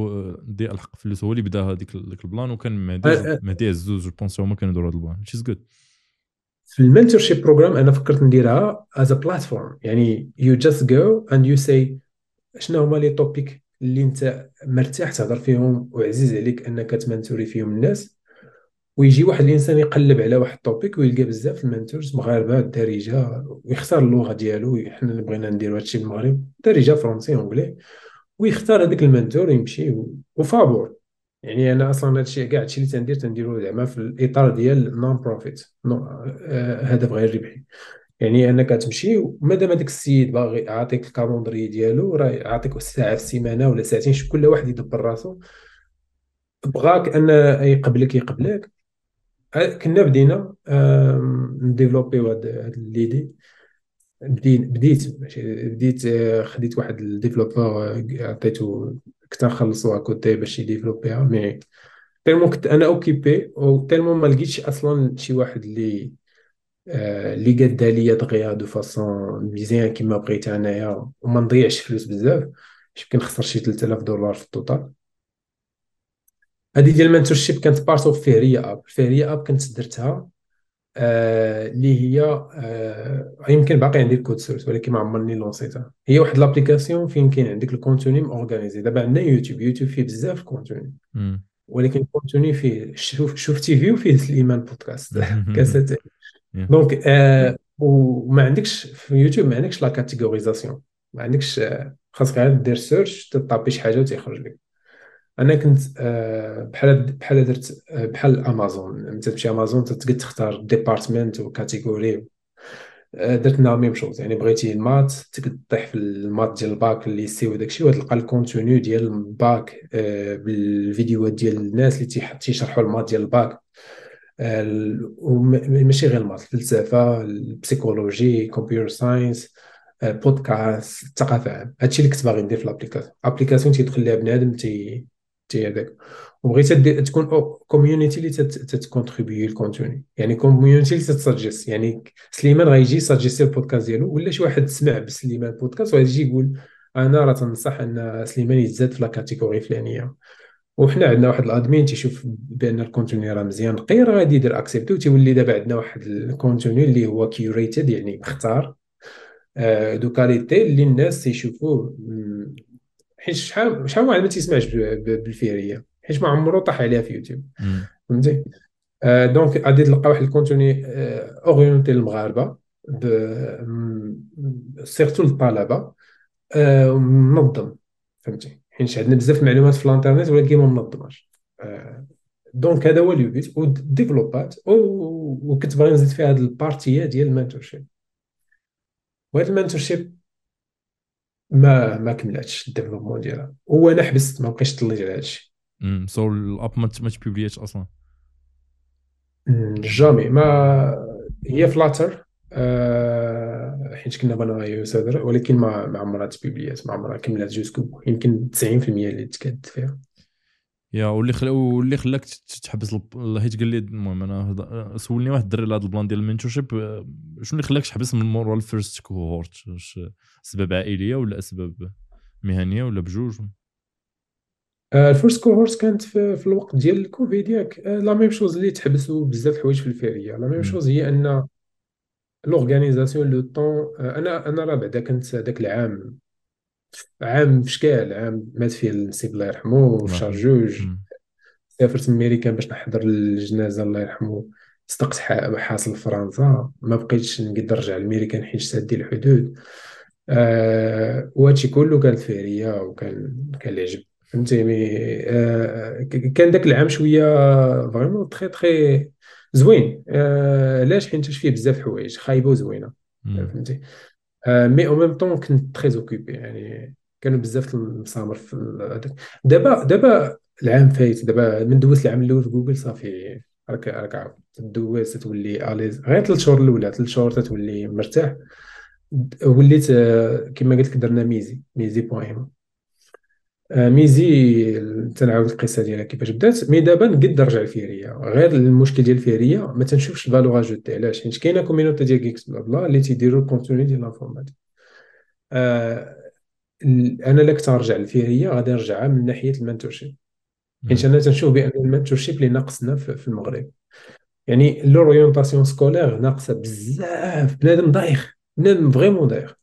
ضياء الحق فلوس هو اللي بدا هذيك ال plan وكان مهدي مهدي عزوز je pense هما كانوا يديروا هذا ال plan شيز جود في ال mentorship program أنا فكرت نديرها as platform يعني you just go and you say شنو هما les topics اللي أنت مرتاح تهضر فيهم وعزيز عليك أنك تمنتوري فيهم الناس. ويجي واحد الانسان يقلب على واحد ال topic ويلقى بزاف ال mentors مغاربة الدارجه ويختار اللغة ديالو. حنا اللي بغينا نديرو هادشي بالمغرب دارجة français anglais ويختار هذاك ال mentor يمشي وفابور. يعني أنا أصلا هادشي كاع هادشي اللي تندير تنديرو زعما في الإطار ديال non-profit هدف غير ربحي. يعني انك تمشي ومادام هذاك السيد باغي يعطيك ال calendrier ديالو راه يعطيك ساعة في السيمانة ولا ساعتين كل واحد يدبر راسو. بغاك أن يقبلك يقبلك. كنا بدينا نديفلوبيو هاد l'idée بديت بديت بديت آه، خديت واحد ال développeur آه، عطيتو كنت نخلصوها كودي باش يديفلوبيها mais. tellement كنت أنا occupé و tellement ما لقيتش أصلا شي واحد اللي آه، اللي قادها ليا دغيا de façon مزيان كيما بغيت أنايا وما نضيعش فلوس بزاف. يمكن نخسر شي 3000 دولار في ال total. هذه ديال ال mentorship كانت part of فهرية app الفهرية app كنت درتها آه، اللي هي آه يمكن باقي عندي ال code source ولكن ما عمرني لونسيتها. هي واحد l'application فين كاين عندك ال contenu organisé. دابا عندنا يوتيوب. يوتيوب فيه بزاف ال contenu ولكن ال contenu فيه شوف شوف تي في وفيه سليمان بودكاست. كاسات donc آه وما عندكش في يوتيوب ما عندكش la catégorisation. ما عندكش آه، خاصك غير دير search تطابي شي حاجة وتيخرج لك. أنا كنت آه، بحال بحال درت آه، بحال امازون أنت تمشي امازون تقدر تختار department و category آه، درت la même chose. يعني بغيتي ال maths تقدر تطيح في ال maths ديال ال bac ال lycée وداكشي وتلقى ال contenu ديال الباك بالفيديوهات ديال الناس اللي تيشرحوا ال maths ديال الباك. ماشي غير ال maths الفلسفة ال psychologie computer science بودكاست الثقافة. هادشي اللي كنت باغي ندير في l'application application تيدخل ليها بنادم تي هذاك. وبغيت تكون community اللي تتكونتريبيي ال contenu يعني community اللي تتسجست يعني سليمان غيجي يسجستي البودكاست ديالو ولا شي واحد سمع بسليمان بودكاست وغيجي يقول أنا راه تنصح أن سليمان يتزاد في la catégorie الفلانية. وحنا عندنا واحد ال admin تيشوف بأن ال contenu راه مزيان راه غادي يدير accepter وتيولي دابا عندنا واحد ال contenu اللي هو curated يعني مختار. آه، de qualité اللي الناس تيشوفوه حيت شحال شحال واحد ما تيسمعش بالفهرية حيت ما عمرو طاح عليها في يوتيوب. فهمتي؟ آه donc غادي تلقى واحد ال contenu آه orienté للمغاربة surtout للطلبة آه منظم. فهمتي؟ حيت عندنا بزاف المعلومات في الانترنت ولكن ما منظماش. donc هذا هو اليوبيت وديفلوبات وكنت باغي نزيد فيها هذه البارتية ديال ال mentorship وهذا ال mentorship ما ما كملاتش ال développement ديالها. وأنا حبست ما بقيتش طليت على هادشي. so ال app ما تبوبلياتش أصلا. jamais. ما هي Flutter أه حيت كنا بنا اي ولكن ما ما عمرها تبوبليات ما عمرها كملات jusque يمكن 90% اللي تكاد فيها. يا واللي خلا واللي خلاك تحبس حيت قال لي المهم أنا سولني واحد الدري على هذا ال plan ديال ال mentorship آه، شنو اللي خلاك تحبس من مور ال first cohort؟ اسباب عائلية ولا اسباب مهنية ولا بجوج؟ ال first cohort كانت في, في الوقت ديال الكوفيد ياك. la même chose اللي تحبسوا بزاف الحوايج في الفهرية la même chose هي أن l'organisation le temps أنا أنا راه بعدا كنت هذاك العام عام في شكال؟ عام مات فيه النسيب الله يرحمه في شهر جوج. سافرت ميريكان باش نحضر الجنازة الله يرحمه. صدقت حاصل فرنسا. ما بقيتش نقدر نرجع لميريكان حيت سادي الحدود. آه وهادشي كله كانت فيريا وكان كان العجب. فهمتيني؟ آه كان داك العام شوية vraiment très très زوين. آه علاش؟ حيت فيه بزاف الحوايج خايبة وزوينة. فهمتي؟ مي أو ميم طون كنت très occupé يعني كانوا بزاف المسامر في هذاك. دابا دابا العام فايت دابا من دوزت العام الأول في جوجل صافي. راك راك عارف تدوز تولي à l'aise غير ثلاث شهور الأولى. ثلاث شهور تتولي مرتاح. وليت آه، كما قلت لك درنا ميزي. ميزي بوان ميزي تنعاود القصة ديالها كيفاش بدات. mais دابا نقد نرجع لفيريا غير المشكل ديال فيريا ما تنشوفش ال valeur ajoutée علاش؟ حيت كاينة community ديال geeks blabla اللي تيديروا ال contenu ديال l'informatique آه أنا لا كنت نرجع لفيريا غادي نرجعها من ناحية ال mentorship. حيت. أنا تنشوف بأن ال mentorship اللي ناقصنا في المغرب. يعني l'orientation scolaire ناقصة بزاف. بنادم دايخ بنادم vraiment دايخ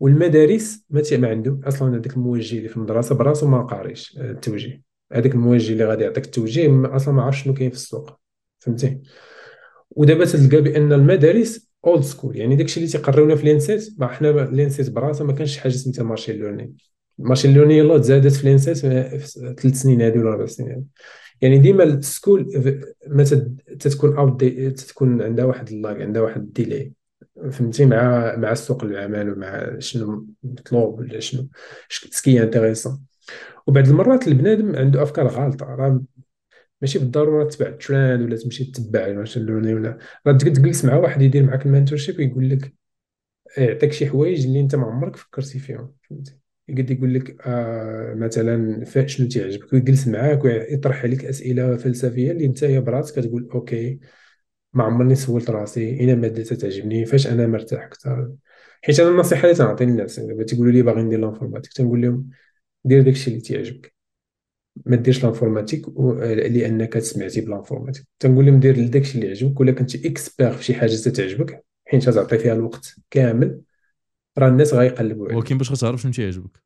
والمدارس ما ما عنده أصلا. هذاك الموجه اللي في المدرسة براسو ما قاريش آه، التوجيه. هذاك الموجه اللي غادي يعطيك التوجيه أصلا ما عرفش شنو كاين في السوق. فهمتي؟ ودابا تلقى بأن المدارس old school يعني داكشي اللي تيقريونا في لينسيت ما حنا لينسيت براسها ما كانش حاجة سميتها machine learning. machine learning يلاه تزادت في لينسيت في ثلاث سنين هذه ولا أربع سنين هذه يعني ديما ال school ما تتكون out تتكون عندها واحد ال lag عندها واحد ال délai فهمتي مع مع سوق العمل ومع شنو مطلوب ولا شنو ce qui est intéressant. وبعد المرات البنادم عنده أفكار غالطة راه ماشي بالضرورة تتبع الترند ولا تمشي تتبع learning ولا. راه تجلس مع واحد يدير معاك ال mentorship ويقول لك يعطيك شي حوايج اللي أنت ما عمرك فكرتي فيهم. فهمتي؟ يقدر يقول لك آه مثلا شنو تيعجبك. ويجلس معاك ويطرح عليك أسئلة فلسفية اللي أنت براسك كتقول okay. ما عمرني سولت راسي. اينا مادة تعجبني فاش أنا مرتاح أكثر حيت أنا النصيحة اللي تنعطي للناس دابا تيقولوا لي باغي ندير l'informatique تنقول لهم دير داكشي اللي تيعجبك. ما ديرش l'informatique و- لأنك سمعتي ب l'informatique تنقول لهم دير داكشي اللي يعجبك ولا كنتي expert في شي حاجة تعجبك حيت تعطي فيها الوقت كامل راه الناس غيقلبوا عليك. ولكن باش غتعرف شنو تيعجبك.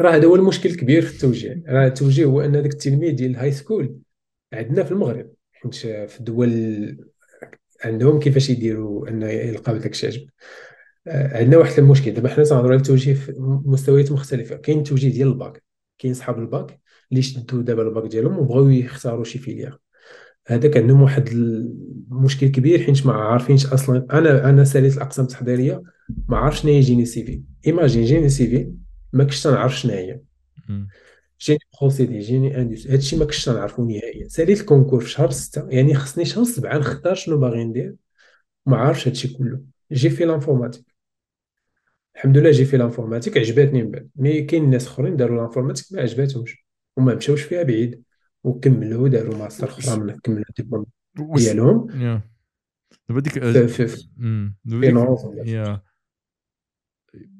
راه هذا هو المشكل الكبير في التوجيه. راه التوجيه هو أن داك التلميذ ديال ال high school عندنا في المغرب. حيت في الدول عندهم كيفاش يديروا أن يلقاو داك الشيء آه، عندنا واحد المشكل. دابا حنا تنهضروا على التوجيه في مستويات مختلفة. كاين التوجيه ديال الباك. كاين صحاب الباك اللي شدوا دابا الباك ديالهم وبغاو يختاروا شي filière هذاك عندهم واحد المشكل كبير حيت ما عارفينش أصلا. أنا أنا ساليت الأقسام التحضيرية ما عارفش شنو هي génie civil imagine génie civil ما كنتش تنعرف شنو هي. génie procédés génie indus هادشي ما كنتش تنعرفو نهائيا. ساليت ال concours في شهر ستة يعني خصني شهر سبعة نختار شنو باغي ندير. ما عارفش هادشي كله. j'ai fait l'informatique. الحمد لله j'ai fait l'informatique عجباتني من بعد. mais كاين ناس أخرين داروا l'informatique ما عجباتهمش. وما مشاوش فيها بعيد. وكملوا داروا ماستر أخرى من كملوا الدبلوم واش ديالهم. يا. دابا ديك في يا.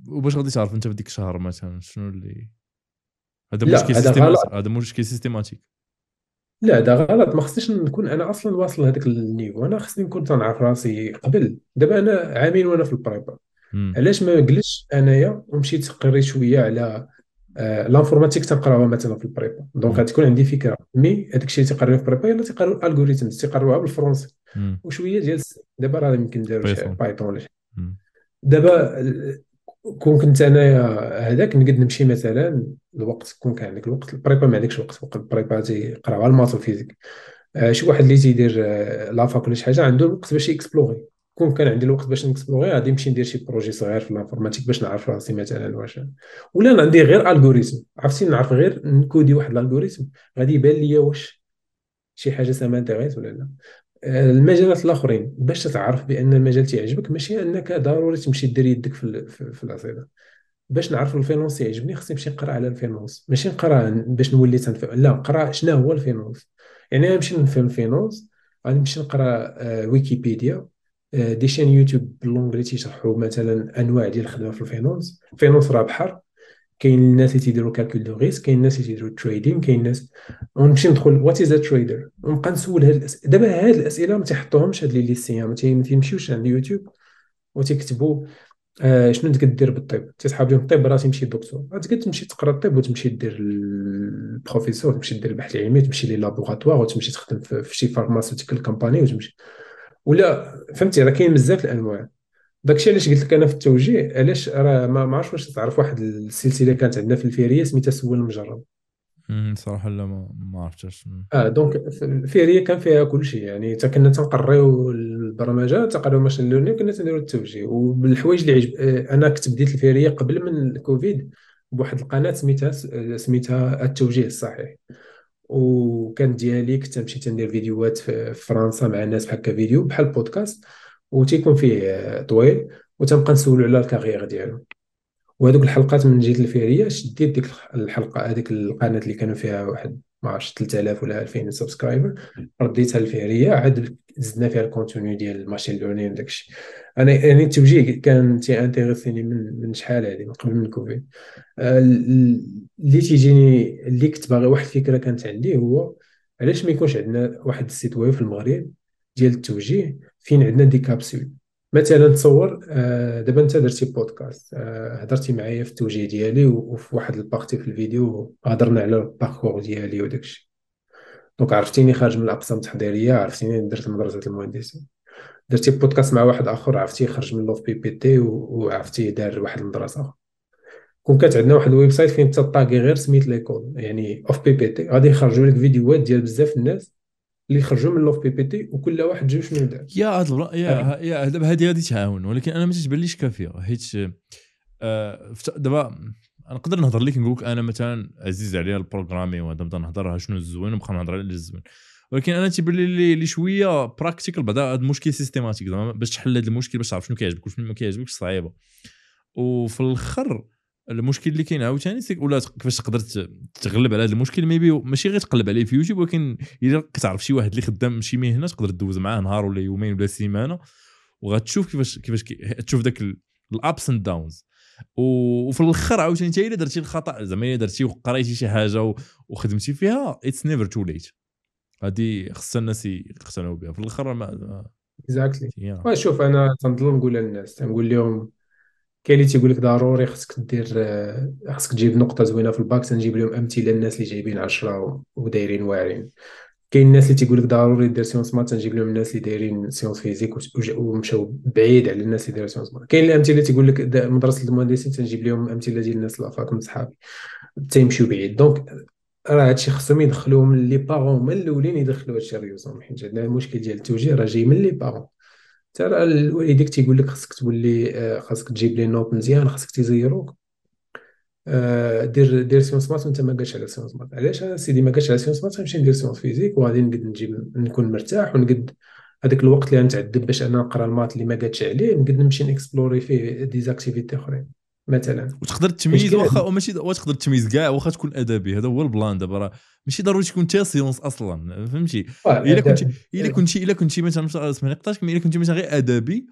وباش غادي تعرف أنت في ديك الشهر مثلا شنو اللي هذا مشكل systématique. هذا مشكل systématique لا هذا غلط ما خصنيش نكون أنا أصلا واصل لهذاك ال niveau أنا خصني نكون تنعرف راسي قبل دابا أنا عامين وأنا في ال prépa. علاش ما جلستش أنايا ومشيت قريت شوية على آه l'informatique تنقراوها مثلا في ال prépa donc. غتكون عندي فكرة mais هذاك الشيء اللي تيقراوه في ال prépa يلا تيقراو ال algorithms تيقراوها بالفرنسي. وشوية ديال دابا راه يمكن شي Python. ولا شي. دابا آه، كون كنت انايا هذاك نقد نمشي مثلا الوقت كون كان عندك الوقت ال prépa ما عندكش وقت وقت ال prépa تيقراو على ال maths وال physique آه، شي واحد اللي تيدير آه، la fac ولا شي حاجة عنده الوقت باش ي explorer. كون كان عندي الوقت باش ن explorer غادي نمشي ندير شي projet صغير في ال informatique باش نعرف راسي مثلا واش ولا أنا عندي غير algorithm عرفتي؟ نعرف غير نكودي واحد ال algorithm غادي يبان ليا واش شي حاجة ça m'intéresse ولا لا. المجالات الآخرين باش تعرف بأن المجال تيعجبك ماشي أنك ضروري تمشي دير يدك في في العصيده باش نعرف ال finance يعجبني خصني نمشي نقرأ على ال finance ماشي نقرأ باش نولي تنفهم لا نقرأ شنو هو ال finance يعني نمشي نفهم ال finance غادي نمشي نقرأ آه، ويكيبيديا آه، des chaînes YouTube ب l'anglais تيشرحوا مثلا أنواع ديال الخدمة في ال finance ال finance راه بحر كاين الناس اللي تيديروا calcul de risque كاين الناس اللي تيديروا trading كاين الناس ونمشي ندخل what is trader ونبقى نسول هاد الاسئله دابا هاد الأسئلة ما تيحطوهمش هاد les lycéens ما تيمشيوش عند يوتيوب وتيكتبوا آه شنو انت كدير بالطب تيسحاب لهم الطب راه تمشي للدكتور انت كتمشي تقرا الطب وتمشي دير البروفيسور تمشي دير البحث العلمي تمشي les laboratoires وتمشي تخدم في شي pharmaceutical company وتمشي. ولا فهمتي راه كاين بزاف الأنواع. داكشي علاش قلت لك أنا في التوجيه علاش؟ راه ما, عرفتش واش تعرف واحد السلسلة كانت عندنا في الفيرية سميتها سول المجرب. صراحة لا ما, عرفتش. آه donc الفيرية كان فيها كل شيء يعني حتى كنا تنقريو البرمجة تنقريو machine learning كنا تنديرو التوجيه. وبالحوايج اللي عجب آه، أنا كنت بديت الفيرية قبل من الكوفيد بواحد القناة سميتها سميتها التوجيه الصحيح. وكان ديالي كنت نمشي تندير فيديوهات في فرنسا مع الناس بحال هكا فيديو بحال بودكاست وتيكون فيه طويل وتنبقى نسولو على ال carrière ديالو. وهذوك الحلقات من جهة ال FEZ شديت ديك الحلقة هذيك القناة اللي كانوا فيها واحد ما عرفتش 3000 ولا 2000 subscriber رديتها ال FEZ عاد زدنا فيها ال contenu ديال ال machine learning داكشي أنا يعني التوجيه كان تي intéressé ني من من شحال هذه من قبل من كوفيد. آه، اللي تيجيني اللي كنت باغي واحد الفكرة كانت عندي هو علاش ما يكونش عندنا واحد ال site web في المغرب ديال التوجيه؟ فين عندنا des capsules. مثلا تصور آه، دابا انت درتي بودكاست آه، هضرتي معايا في التوجيه ديالي وفي واحد ال partie في الفيديو هضرنا على ال parcours ديالي وداكشي donc عرفتيني خارج من الأقسام التحضيرية عرفتيني درت مدرسة المهندسين. درتي بودكاست مع واحد آخر عرفتيه خرج من l'OFPPT وعرفتيه دار واحد المدرسة كون كانت عندنا واحد ال website فين تطابي غير سميت l'école يعني OFPPT. غادي يخرجوا لك فيديوهات ديال بزاف الناس اللي خرجوا من l'OFPPT وكل واحد جاو شنو دار. يا هاد يا يا دابا هذه غادي تعاون ولكن أنا ما تتبانليش كافية. حيت آه دابا نقدر نهضر لك نقول لك أنا مثلا عزيز عليا ال programmer وهذا نبدأ نهضر شنو الزوين ونبقى نهضر على الزوين. ولكن أنا تيبان لي لي شوية practical بعدا هذا المشكل systématique زعما باش تحل هذا المشكل باش تعرف شنو كيعجبك وشنو ما كيعجبكش صعيبة. وفي الأخر المشكل اللي كاين عاوتاني ولا كيفاش تقدر تغلب على هذا المشكل؟ maybe ماشي غير تقلب عليه في يوتيوب ولكن إلا كتعرف شي واحد اللي خدام شي مهنه تقدر دوز معاه نهار ولا يومين ولا سيمانة وغتشوف كيفاش كيفاش تشوف ذاك ال ups and downs وفي الأخر عاوتاني انت إلا درتي الخطأ زعما إلا درتي وقريتي شي حاجة وخدمتي فيها it's never too late هذه خص الناس يقتنعوا بها. في الأخر ما exactly exactly. شوف أنا تنظل نقول للناس تنقول لهم كاين اللي تيقول لك ضروري خصك دير آه، خصك تجيب نقطة زوينة في الباك تنجيب لهم أمثلة الناس اللي جايبين 10 ودايرين واعرين. كاين الناس اللي تيقول لك ضروري دير sciences maths تنجيب لهم الناس اللي دايرين sciences physiques ومشاو بعيد على الناس اللي دايرين sciences maths كاين الامثله اللي تيقول لك مدرسة المهندسين تنجيب لهم أمثلة ديال الناس la fac من صحابي. تيمشيو بعيد. donc راه هادشي خصهم يدخلوهم les parents من الأولين يدخلوا هادشي ريوزون حيت عندنا المشكل ديال التوجيه راه جاي من les parents حتى والديك تيقول لك خاصك تولي آه، خاصك تجيب لي note مزيان خاصك تيزيروك آه، دير دير sciences maths وانت ما قادش على sciences maths. علاش؟ سيدي ما قادش على sciences maths غنمشي ندير sciences physiques وغادي نقد نجيب نكون مرتاح ونقد هذاك الوقت اللي غنتعذب باش أنا نقرأ ال maths اللي ما قادش عليه نقد نمشي n explorer فيه des activités أخرين. مثلا. وتقدر تميز واخا وماشي وتقدر تميز كاع واخا تكون أدبي. هذا هو ال plan دابا. راه ماشي ضروري تكون انت sciences أصلا فهمتي؟ إلا كنتي إلا كنتي إلا كنتي مثلا اسمعني قطعتك إلا كنتي مثلا غير أدبي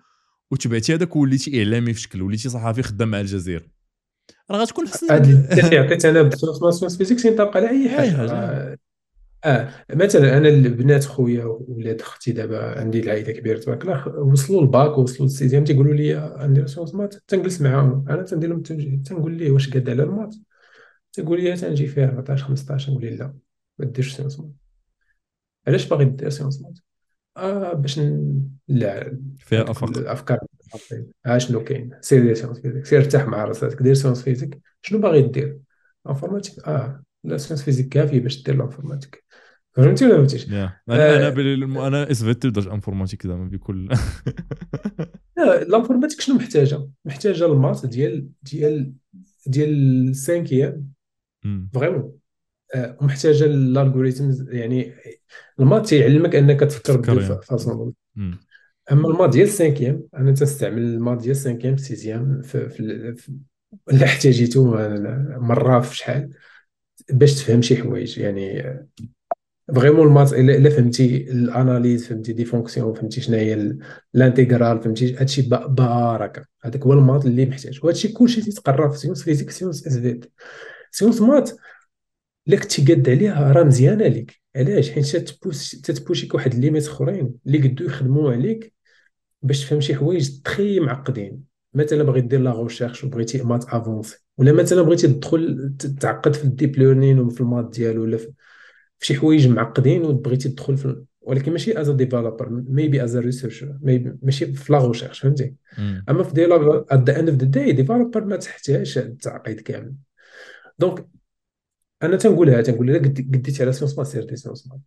وتبعتي هذاك وليتي إعلامي في شكل وليتي صحفي خدام مع الجزيره راه غتكون حسن هذا اللي عطيت أنا بال sciences physiques سينطبق على أي حاجة. آه مثلا أنا البنات خويا ولاد أختي دابا عندي العائلة كبيرة تبارك الله وصلوا الباك وصلوا لل sixième تيقولوا لي ندير sciences maths تنجلس معاهم. أنا تندير لهم التوجيه تنقول ليه واش قاد على ال maths تقول لي تنجي فيها 14 15 نقول لي لا ما ديرش sciences maths علاش باغي دير sciences maths آه باش لا فيها افكار الأفكار. ها شنو كاين؟ سير دير sciences physiques. سير ارتاح مع راسك دير sciences physiques. شنو باغي دير؟ informatique. آه لا sciences physiques كافي باش دير l'informatique. فهمتي ولا فهمتيش؟ أنا أنا آه أنا اثبت درت informatique زعما بكل. لا l'informatique شنو محتاجة؟ محتاجة ال maths ديال ديال ديال ال cinquième vraiment. آه ومحتاجة ال algorithms يعني ال maths تيعلمك أنك تفكر ب façon أما ال maths ديال ال cinquième أنا تنستعمل ال maths ديال ال cinquième sixième في, في, في اللي احتاجيته مرة في شحال باش تفهم شي حوايج. يعني vraiment ال maths الا فهمتي l'analyse فهمتي des fonctions فهمتي شنو هي l'intégrale فهمتي هادشي باركه هذاك هو ال maths اللي محتاج وهادشي كلشي تيتقرا في sciences physiques sciences as did sciences maths الا كنتي قاد عليها راه مزيانه ليك علاش حيت تت push يك واحد limites اخرين اللي قدو يخدموا عليك باش تفهم شي حوايج تخي معقدين مثلا بغيت دير la recherche وبغيتي maths avancées ولا مثلا بغيتي تدخل تعقد في ال deep learning وفي ال maths ديالو ولا في شي حوايج معقدين وبغيتي تدخل في ولكن ماشي as developer maybe as researcher ماشي في la recherche فهمتي؟ أما في developer at the end of the day developer ما تحتاجش التعقيد كامل. donc أنا تنقولها تنقول لها قديتي على sciences maths سير دي sciences maths.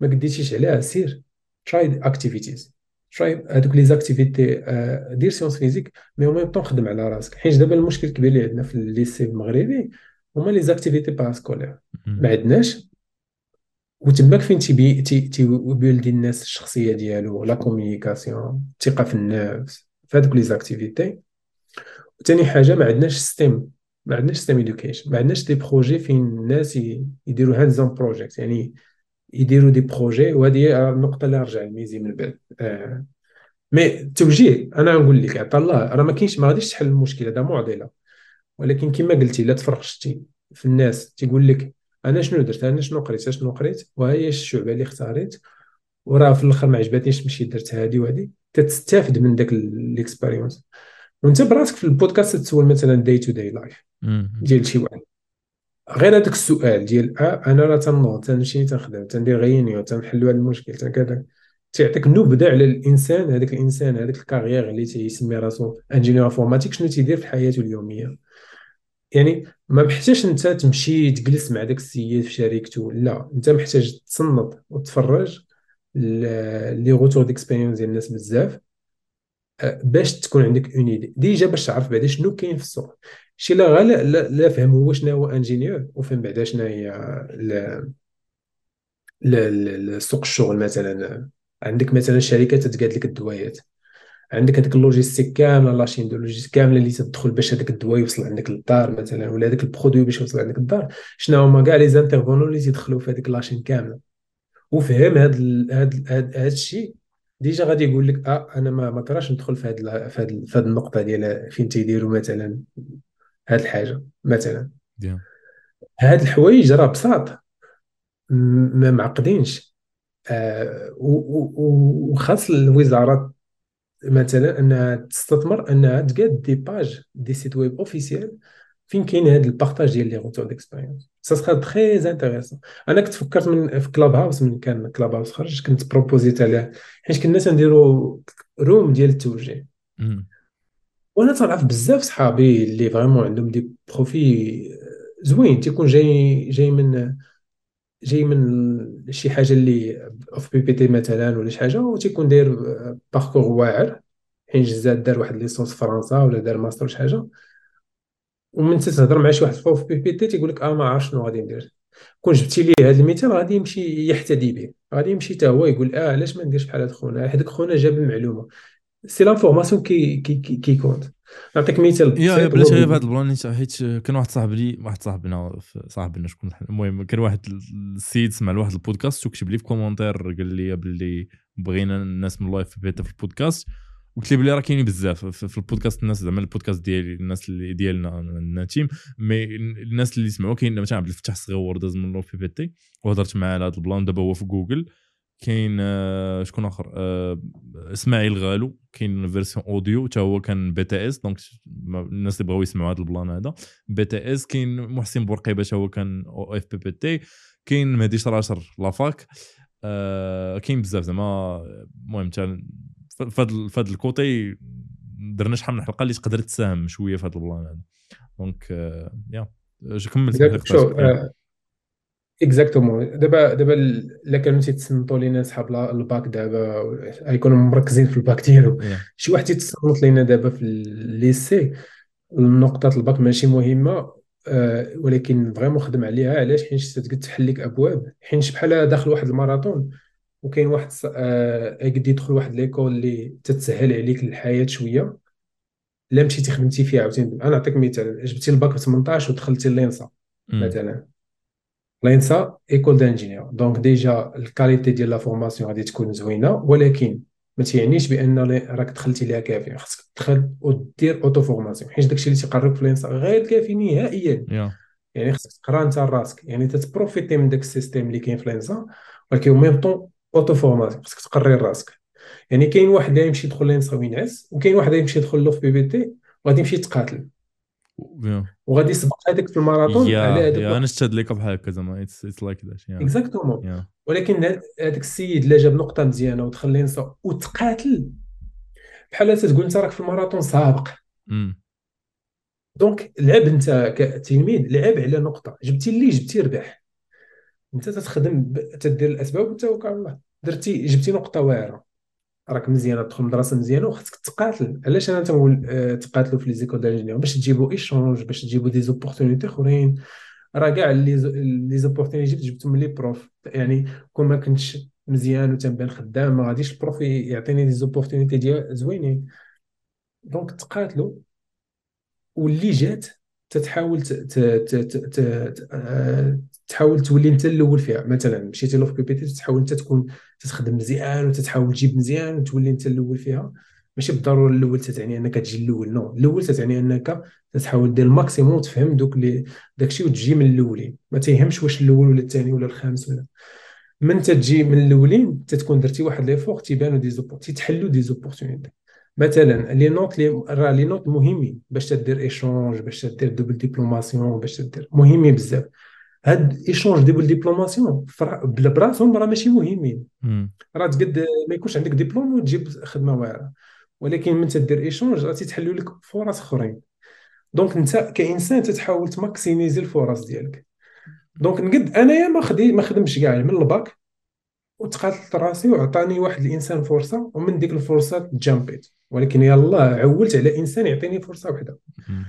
ما قديتيش عليها سير try activities try هذوك les activités دير sciences physiques mais au même temps خدم على راسك. حيت دابا المشكل الكبير اللي عندنا في ال lycée المغربي هما les activités parascolaires ما عندناش وتماك فين تي build تي build ي الناس الشخصية ديالو la communication الثقة في النفس في هذوك les activités وثاني حاجة ما عندناش STEM ما عندناش STEM education ما عندناش des projets فين الناس يديروا hands-on project يعني يديروا des projets وهذه النقطة اللي رجع الميزي من بعد. آه. mais التوجيه أنا نقول لك عطا الله راه ما كاينش ما غاديش تحل المشكلة هذا معضلة. ولكن كما قلتي لا تفرغتي في الناس تيقول لك أنا شنو درت؟ أنا شنو قريت؟ شنو قريت؟ وهي الشعبة اللي اختاريت. وراه في الأخر ما عجبتنيش مشيت درت هذه وهذه تستافد من داك ال expérience وأنت براسك في البودكاست تسول مثلا day to day life ديال شي واحد. غير هذاك السؤال ديال آه أنا راه تنوض تنمشي تنخدم تندير réunion تنحلوا هذا المشكل تنكذا. تعطيك نبذه على الانسان هذاك الإنسان هذاك ال carrière اللي تيسمي راسو ingénieur informatique شنو تيدير في حياته اليومية. يعني ما محتاجش أنت تمشي تجلس مع داك السيد في شركته لا أنت محتاج تصنت وتفرج les retours d'expérience ديال الناس بزاف آه، باش تكون عندك une idée. déjà باش تعرف بعدا شنو كاين في السوق. شي لا لا, لا فهم هو شنو هو ingénieur وفهم بعدا شنو هي سوق الشغل مثلا. عندك مثلا شركات تقاد لك الدوايات عندك هذيك ال logistique كاملة la chaîne de logistique كاملة اللي تدخل باش هذاك الدواء يوصل عندك للدار مثلا ولا هذاك ال produit باش يوصل عندك للدار. شنو هما كاع les intervenants اللي تيدخلوا في هذيك la chaîne كاملة. وفهم هذا هذا هذا الشيء. déjà غادي يقول لك آه أنا ما ما كراش ندخل في هذه في هذه النقطة ديال فين تيديروا مثلا هذه الحاجة مثلا. هاد الحوايج راه بساط. ما معقدينش. آه وخاص الوزارات مثلا انها تستثمر انها تقاد des pages des sites web officiels فين كاين هذا ال partage ديال les retours d'expérience ça sera très intéressant أنا كنت فكرت من في Clubhouse من كان Clubhouse خرج كنت بروبوزيت عليه. حيت كنا تنديروا room ديال التوجيه. وأنا تنعرف بزاف صحابي اللي vraiment عندهم des profils زوين. تيكون جاي جاي من جاي من شي حاجة اللي OFPPT مثلا ولا شي حاجة وتيكون داير parcours واعر حيت زاد دار واحد licence فرنسا ولا دار ماستر شي حاجة. ومن تتهضر مع شي واحد ف OFPPT تيقول لك آه ما عرفت شنو غادي ندير. كون جبتي ليه هذا المثال غادي يمشي يحتدي به. غادي يمشي حتى هو يقول آه علاش ما نديرش بحال هاد خونا؟ هذاك خونا جاب المعلومه c'est l'information qui qui qui compte نعطيك مثال يا يا بلاتي غير في هذا ال plan حيت كان واحد صاحب لي واحد صاحبنا صاحبنا شكون المهم كان واحد السيد سمع لواحد البودكاست وكتب لي في كومونتير قال لي باللي بغينا الناس من لايف في بيتا في البودكاست قلت لي بلي راه كاينين بزاف. في البودكاست الناس زعما البودكاست ديالي الناس اللي ديالنا الناتيم مي الناس اللي يسمعوا كاين مثلا عبد الفتاح صغيور داز من لو بي بي تي وهضرت معاه على هذا البلان دابا هو في جوجل كاين آه، شكون آخر؟ آه، إسماعيل غالو كاين فيرسيون اوديو حتى هو كان بي تي إس دونك الناس اللي بغاو يسمعوا هذا ال plan هذا BTS كاين محسن بورقيبة حتى هو كان أو إف بي بي تي كاين مهدي شراشر la fac آه كاين بزاف زعما. المهم في هذا ال côté درنا شحال من حلقة اللي تقدر تساهم شوية في هذا ال plan هذا donc آه يا كملت exactement دابا دابا الا كانوا تيتصنتوا لينا صحاب الباك دابا غيكونوا مركزين في الباك ديالو شي واحد تيتصنت لينا دابا في ال lycée نقطة الباك ماشي مهمة آه ولكن vraiment خدم عليها. علاش؟ حيت تحل لك أبواب. حيت بحال داخل واحد الماراثون وكاين واحد آه يقد يدخل واحد l'école اللي تتسهل عليك الحياة شوية. لا مشيتي خدمتي فيها عاوتاني. أنا نعطيك مثال. جبتي الباك في 18 ودخلتي l'ENSA مثلا. l'ENSA école d'ingénieurs donc déjà ال qualité ديال la formation غادي تكون زوينه ولكن ما تيعنيش بان راك دخلتي ليها كافيه خاصك تدخل ودير auto-formation حيت داكشي اللي تيقربك في l'ENSA غير كافي نهائيا يا يعني خاصك تقرا انت راسك يعني تتبروفيتي من داك ال système اللي كاين في l'ENSA ولكن même temps auto-formation خاصك تقري راسك يعني كاين واحد يمشي يدخل l'ENSA وينعس وكاين واحد يمشي يدخل له في بي بي تي وغادي يمشي يتقاتل وغادي يسبق هذاك في الماراثون على هذاك أنا شتاد ليك بحال هكا زعما it's like that exactement ولكن هذاك السيد اللي جاب نقطة مزيانة ودخل l'ENSA وتقاتل. بحال تقول أنت راك في الماراثون سابق. donc لعب أنت كتلميذ لعب على نقطة. جبتي اللي جبتي ربح. أنت تتخدم ب... تدير الأسباب وتوكل على الله درتي جبتي نقطة واعرة. راك مزيانه تدخل مدرسه مزيانة وخصك تقاتل. علاش أنا تنقول آه، تقاتلوا في les écoles d'ingénieurs باش تجيبوا échange باش تجيبوا des opportunités أخرين. راه كاع les les opportunités جبت جبتهم من les profs. يعني كون ما كنتش مزيان وتنبان خدام ما غاديش ال prof يعطيني des opportunités ديال زوينين. donc تقاتلوا. واللي جات تتحاول آه، تحاول تولي انت الأول فيها. مثلا مشيتي لو في بي بي تي تحاول انت تكون تتخدم مزيان وتتحاول تجيب مزيان وتولي انت الأول فيها. ماشي بالضرورة الأول تتعني أنك تجي الأول non. الأول تتعني أنك تحاول دير ال maximum وتفهم دوك لي داكشي وتجي من الأولين. ما تيهمش واش الأول ولا الثاني ولا الخامس ولا. من تجي من الأولين تتكون درتي واحد l'effort تيبانوا des oppor- تيتحلوا des opportunités. مثلا les notes les راه les notes مهمين باش تدير échange باش تدير double diplomation باش تدير مهمين بزاف. هاد échange فرا- بلا براسهم راه ماشي مهمين. راه تقد ما يكونش عندك ديبلوم وتجيب خدمة واعرة. ولكن من تدير échange راه تيتحلوا لك فرص أخرين. donc انت كإنسان تتحاول ت maximiser الفرص ديالك. donc نقد أنايا ما خدي ما خدمتش كاع من الباك وتقاتلت راسي وعطاني واحد الإنسان فرصة ومن ديك الفرصة تجامبيت ولكن يلا عولت على إنسان يعطيني فرصة واحدة أمم.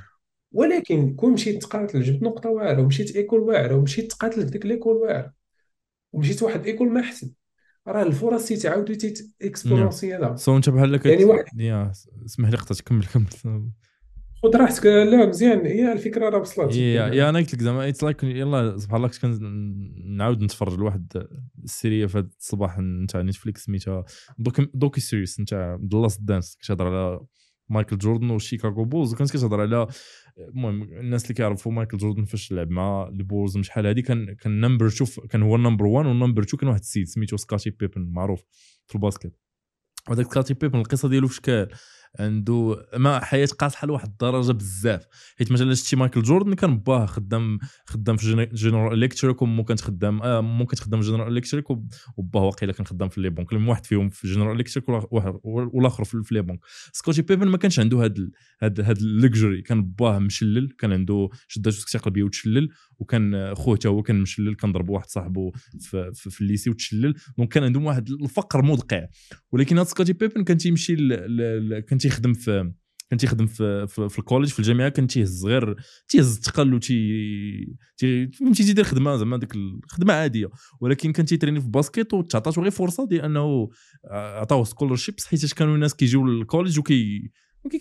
ولكن كون مشيت تقاتل جبت نقطة واعرة ومشيت école واعرة ومشيت تقاتل في ديك l'école واعرة ومشيت واحد école ما احسن راه الفرص تيتعاودوا تيت اكسبونونسيال سو انت بحال كت... يعني واحد- اسمح لي قطعت كمل كمل. خذ راحتك لا مزيان. هي الفكرة راه وصلت. يا يا أنا قلت لك زعما it's like يلا سبحان الله كنت كنعاود نتفرج لواحد ال série في هذا الصباح نتاع نتفليكس سميتها docu docu series نتاع The Last Dance كتهضر على مايكل جوردن وشيكاغو بولز وكانت كتهضر على المهم الناس اللي كيعرفوا مايكل جوردن فاش لعب مع البولز من شحال هذه كان كان number شوف كان هو ال number 1 وال number 2 كان واحد السيد سميتو سكوتي بيبن معروف في ال basket. وهذاك سكوتي بيبن القصة ديالو في شكال عنده ما حياه قاصحه لواحد الدرجة بزاف. حيت مثلا شتي مايكل جوردن كان باه خدام خدام في جنرال إلكتريك ومو كانت خدام آه مو خدام في جنرال إلكتريك وباه واقيلا كان خدام في les banques. المهم واحد فيهم في جنرال إلكتريك والآخر في les banques. سكوتي بيبن ما كانش عنده هاد هاد هاد ال luxury كان باه مشلل كان عنده شدات وسكتة قلبية وتشلل وكان خوه حتى هو كان مشلل كان ضرب واحد صاحبه في, في, في ال lycée وتشلل. donc كان عندهم واحد الفقر مدقع. ولكن هاد سكوتي بيبن كان تيمشي كان تيخدم في كان تيخدم في في, في ال college في الجامعة كان تيهز غير تيهز الثقل وتي تي فهمتي تيدير خدمه زعما ديك الخدمه عادية. ولكن كان ت s'entraîner في basket وتعطاتو غير فرصة ديال انه عطاوه scholarships حيت كانوا الناس كيجيو لل college وكي-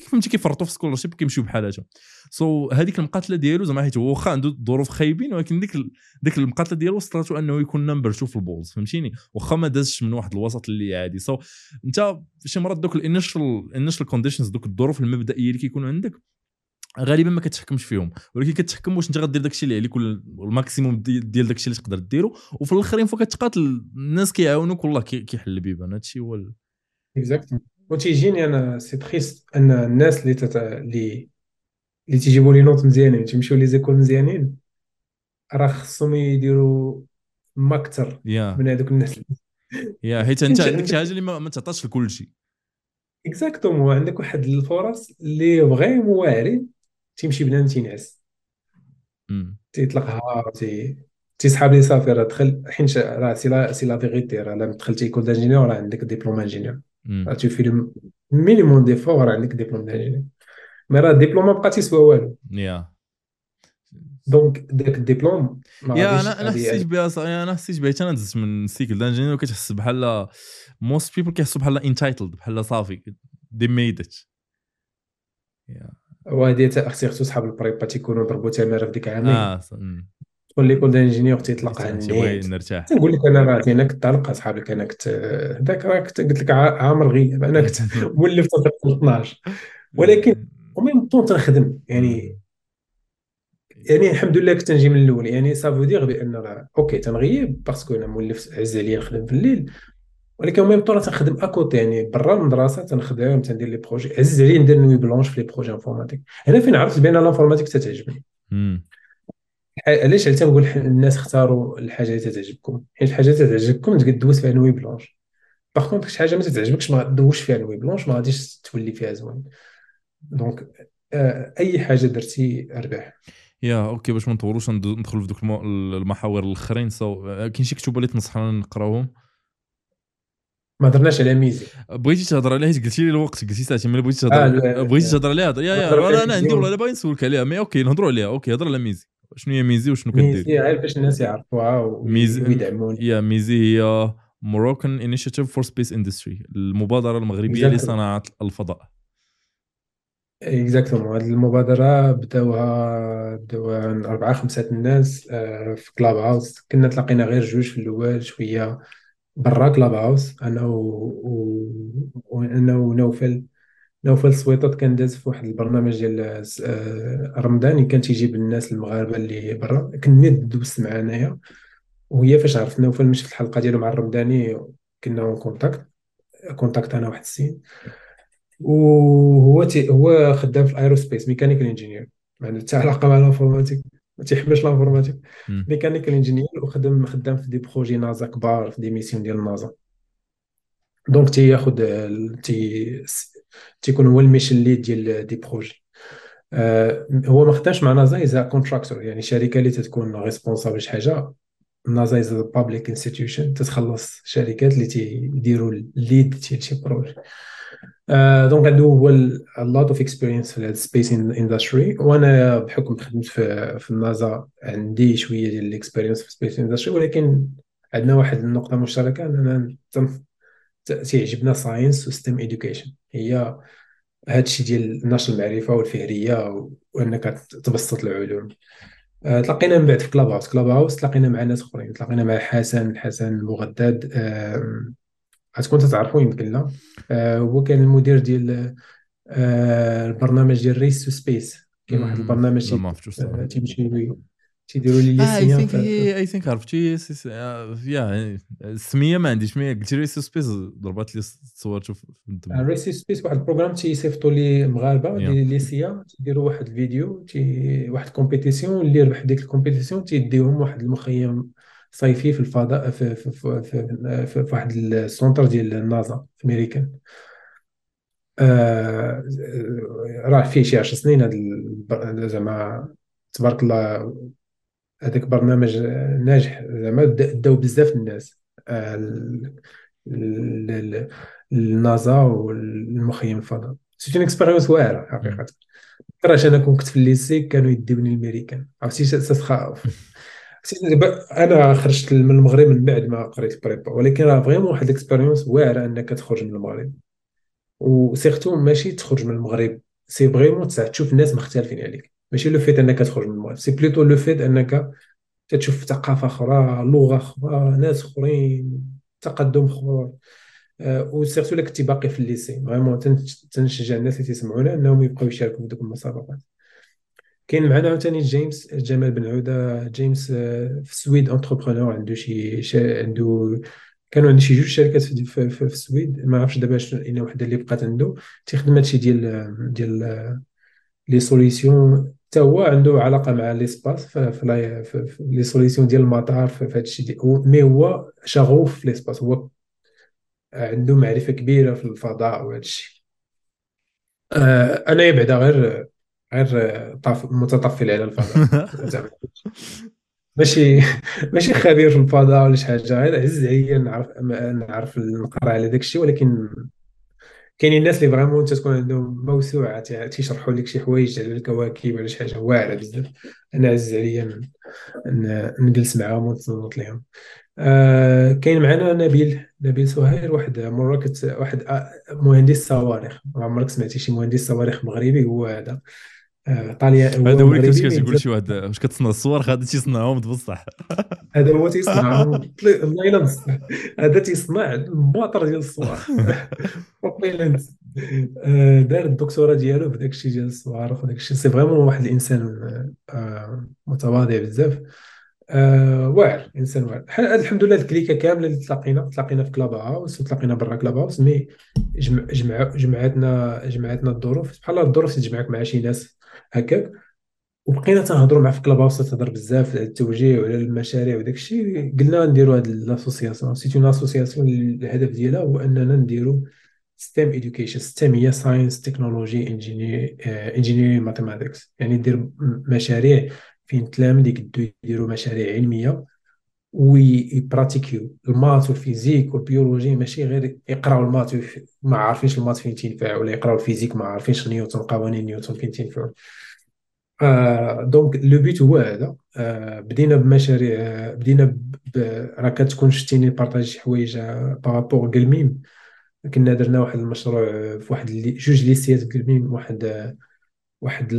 فهمتي كيفرطوا في scholarship وكيمشيو بحالاتهم so, هذيك المقاتلة ديالو زعما حيت هو واخا عنده ظروف خايبين ولكن ديك ال- ديك المقاتلة ديالو وصلته أنه يكون number two ف البولز فهمتيني؟ واخا ما دازش من واحد الوسط اللي عادي. so, أنت شي مرات دوك ال initial ال initial conditions دوك الظروف المبدئية اللي كيكونوا عندك غالبا ما كتحكمش فيهم. ولكن كتحكم واش أنت غدير داكشي اللي عليك ولا ال maximum دي- ديال داكشي اللي تقدر ديرو وفي الآخرين فوق كتقاتل الناس كيعاونوك والله كي- كيحل البيبان. هادشي هو exactement وتيجيني أنا c'est triste أن الناس اللي تت... اللي اللي تيجيبوا les notes مزيانين تيمشيو les écoles مزيانين راه خصهم يديروا ما أكثر yeah. من هذوك الناس. yeah حيت انت عندك شي حاجة اللي ما, ما تعطاش لكل شيء. exactement عندك واحد الفرص اللي vraiment واعرين تيمشي بنادم تينعس. تيطلقها تي تيسحاب لي صافي راه دخل حيت راه c'est la c'est la vérité راه لا دخلتي l'école d'ingénieur راه عندك diplôme ingénieur. راه tu fais minimum d'effort عندك diplôme ingénieur mais راه الدبلوم ما بقى تيسوى والو yeah donc داك الدبلوم yeah أنا أنا حسيت بها أنا حسيت بها حتى أنا دزت من cycle d'ingénieur وكتحس بحال most people كيحسوا بحال entitled بحال صافي they made it وهادي تا أختي خصو صحاب ال prépa تيكونوا ضربوا تماره في ديك عامين تدخل l'école d'ingénieur تيطلق على النيت نرتاح. تنقول لك أنا راه أنا كنت طالق اصحابك أنا كنت هذاك راه كنت قلت لك عا- عامر غياب. أنا كنت مولف تنطلق 12 ولكن و même temps تنخدم. يعني يعني الحمد لله كنت نجي من الأول. يعني ça veut dire بأن راه OK تنغيب parce que أنا مولف عز عليا نخدم في الليل. ولكن même temps تنخدم à côté يعني برا المدرسة تنخدم تندير les projets عز عليا ندير nuit blanche في les projets informatiques هنا فين عرفت بأن ال informatique تتعجبني. علاش علاش تنقول ح- الناس اختاروا الحاجة اللي تتعجبكم؟ حيت الحاجة اللي تتعجبكم تقدر دوز فيها nuit blanche. par contre شي حاجة ما تتعجبكش ما غدوش فيها nuit blanche ما غاديش تولي فيها زوين. donc آه، أي حاجة درتي ربح. yeah OK باش ما نطولوش ندخلوا في دوك المحاور الأخرين. so كاين شي كتب اللي تنصحنا نقراوهم؟ ما درناش على ميزي. بغيتي تهضر عليها حيت قلتي لي الوقت قلتي ساعتين ملي بغيتي آه، تهضر لا، بغيتي. تهضر عليها؟ yeah yeah أنا عندي. والله باغي نسولك عليها mais OK نهضروا عليها. OK هضر على ميزي. شنو هي ميزي وشنو كدير؟ ميزي غير باش الناس يعرفوها ويدعموني. yeah ميزي هي Moroccan Initiative for Space Industry المبادرة المغربية Exactly. لصناعة الفضاء. exactement هذه المبادرة بدأوها بدأوها أربعة خمسة الناس آه، في كلاب هاوس كنا تلاقينا غير جوج في الأول شوية برا كلاب هاوس أنا و... و... وأنا ونوفل نوفل سويطات كان داز في واحد البرنامج ديال آه، رمضاني كان تيجيب الناس المغاربة اللي برا. كنا دوزت معاه أنايا. وهي فاش عرفت نوفل مشيت في الحلقة ديالو مع الرمضاني كنا en contact contact أنا واحد السيد. وهو تي هو خدام في ال aerospace mechanical engineer ما عنده حتى علاقة مع ال informatique. ما تيحبش ال informatique. مم. mechanical engineer وخدم خدام في des projets نازا كبار في des missions ديال نازا. donc تياخد تي تيكون هو ال mission lead ديال des projets. آه، هو ما خدامش مع نازا as a contractor يعني شركة اللي تتكون responsable شي حاجة نازا is public institution تتخلص شركات اللي تيديروا ال lead ديال شي projet donc عنده هو lot of experience في ال space industry وأنا بحكم خدمت في في النازا عندي شوية ديال ال experience في ال space industry ولكن عندنا واحد النقطة مشتركة أننا تيعجبنا science و STEM education هي هادشي ديال نشر المعرفة والفهرية وأنك تبسط العلوم. آه، تلاقينا من بعد في Clubhouse Clubhouse تلاقينا مع ناس أخرين. تلاقينا مع حسن حسن المغدد آم، غتكون تتعرفوا يمكن لا. آه، هو كان المدير ديال آه، البرنامج ديال Race to Space كاين واحد. البرنامج لا آه، تيديروا لي I think في- I think عرفت. yes يا السميه ما عنديش mais قلتي لي space ضربات لي تصورته في الدم Race to Space واحد ال programme تيصيفطوا لي مغاربة Yeah. des lycéens تيديروا واحد الفيديو تي واحد compétition اللي ربح ديك ال compétition تيديهم واحد المخيم صيفي في الفضاء في في في, في, في, في واحد ال centre ديال النازا في أمريكان. آه راه فيه شي 10 سنين هذا زعما تبارك الله هذاك برنامج ناجح. زعما دا- داو بزاف الناس. آه، ال- ال- ال- النازا والمخيم الفضاء. c'est une expérience واعرة حقيقة. كراش أنا كون كنت في ال lycée كانوا يديوني للميريكان. عرفتي تتخاف أنا خرجت من المغرب من بعد ما قريت ال prépa ولكن راه vraiment واحد ال expérience واعرة أنك تخرج من المغرب. و surtout ماشي تخرج من المغرب. c'est vraiment تشوف الناس مختلفين عليك. ماشي le fait انك تخرج من المغرب. c'est plutôt le fait انك تتشوف ثقافة أخرى لغة أخرى ناس أخرين تقدم أخر. آه، و surtout إلا كنتي باقي في ال lycée. vraiment تنشجع الناس اللي تسمعونا إنهم يبقاو يشاركوا في دوك المسابقات. كاين معنا عاوتاني جيمس جمال بن عودة. جيمس آه، في السويد entrepreneur عنده شي عنده كانوا عنده شي جوج شركات في, في, في, في السويد ما عرفتش دابا شنو اين وحده اللي بقات عنده. تيخدم هادشي ديال ديال les solutions. حتى هو عنده علاقة مع l'espace في les solutions ديال المطار في ديال هو- mais هو شغوف في l'espace هو عنده معرفة كبيرة في الفضاء وهادشي آه، أنا بعدا غير غير طاف متطفل على الفضاء. زعما. ماشي ماشي خبير في الفضاء ولا شي حاجة. غير عز عليا نعرف نعرف نقرأ على داك الشيء ولكن كاينين الناس اللي vraiment تكون عندهم موسوعة تي- تيشرحوا لك شي حوايج على الكواكب ولا شي حاجة واعرة بزاف. أنا عز عليا نجلس معاهم ونتصنت لهم آه كاين معنا نبيل نبيل سهير واحد مراكز واحد آه، مهندس صواريخ. ما عمرك سمعتي شي مهندس صواريخ مغربي؟ هو هذا. طاليان هذا هو اللي كنت كتقول شي واحد واش كتصنع الصور؟ غادي تيصنعهم بصح هذا هو تيصنعهم بصح هذا تيصنع الماطر ديال الصور. دار الدكتوراه ديالو في داك الشيء ديال الصواريخ وداك الشيء c'est vraiment واحد الإنسان متواضع بزاف. آه واعر إنسان واعر. الحمد لله ال clique كاملة اللي تلاقينا تلاقينا في Clubhouse وتلاقينا برا Clubhouse mais جمع جمع جمعتنا جمعتنا الظروف. بحال الظروف تجمعك مع شي ناس هكاك. وبقينا تنهضروا مع في Clubhouse تهضر بزاف على التوجيه وعلى المشاريع وداك الشيء قلنا نديروا هذه l'association c'est une association الهدف ديالها هو أننا نديروا STEM education STEM هي science technology engineering mathematics يعني دير مشاريع فين تلامذ يقدروا يديروا مشاريع علمية ويبراتيكيو ال maths وال physique وال biologie ماشي غير يقراو ال maths ما عارفينش ال maths فين تنفع ولا يقراو ال physique ما عارفينش نيوتن قوانين نيوتن فين تنفع آه donc le but هو هذا. آه بدينا بمشاريع آه بدينا. راه كتكون شتيني partagé شي حوايج par rapport قلميم كنا درنا واحد المشروع في واحد اللي جوج ليسيات قلميم واحد واحد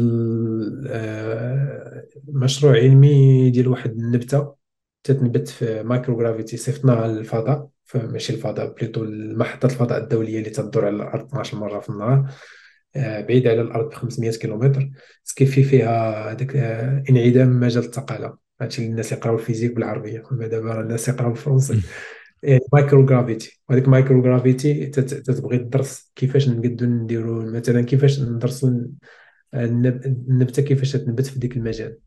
المشروع علمي ديال واحد النبتة تتنبت في microgravity صيفطناها للفضاء ماشي الفضاء plutôt محطة الفضاء الدولية اللي تدور على الأرض 12 مرة في النهار آه، بعيد على الأرض ب 500 كيلومتر ce qui fait فيها هذاك آه، انعدام مجال الثقالة هادشي اللي الناس يقراو ال physique بالعربية دابا الناس يقراو بالفرنسي يعني microgravity وهذيك microgravity تتبغي تدرس كيفاش نقدروا نديروا مثلا كيفاش ندرسوا النبته كيفاش تنبت في ديك المجال.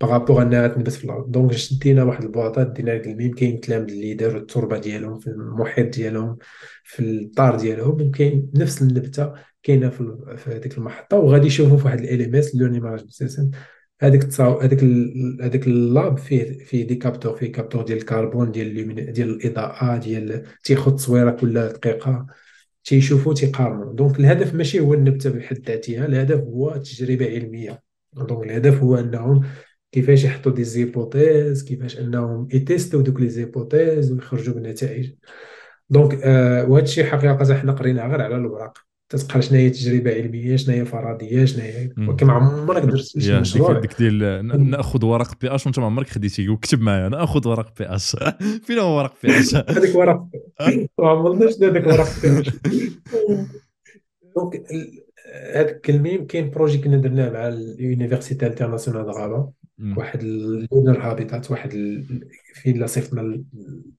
par rapport أنها تنبت في الأرض. donc شدينا واحد البواطات دينا لقلميم كاين تلامذ اللي داروا التربة ديالهم في المحيط ديالهم في الدار ديالهم وكاين نفس النبتة كاينة في هذيك المحطة وغادي يشوفوا في واحد LMS learning management system هذيك هذيك هذيك ال lab فيه فيه des capteurs فيه capteur ديال الكربون ديال ديال الإضاءة ديال تياخذ تصويره كل دقيقة. تيشوفوا تيقارنوا donc الهدف ماشي هو النبته بحد ذاتها الهدف هو تجربه علمية. donc الهدف هو أنهم كيفاش يحطوا des hypothèses كيفاش أنهم يتيستو دوك les hypothèses ويخرجوا بنتائج. donc آه وهذا الشيء حقيقة حنا قريناه غير على الورق تتقرا شنو هي تجربة علمية شنو هي فرضية شنو هي ولكن ما عمرك درت شي مشروع. ديك ديال نأخذ ورق pH وانت ما عمرك خديتي كتب معايا نأخذ ورق pH فين هو ورق pH هذاك ورق ما عمرناش هذاك ورق pH donc هذاك قلميم كاين projet كنا درناه مع ال Université Internationale Rabat واحد ال lunar habitat واحد فين إلا صيفطنا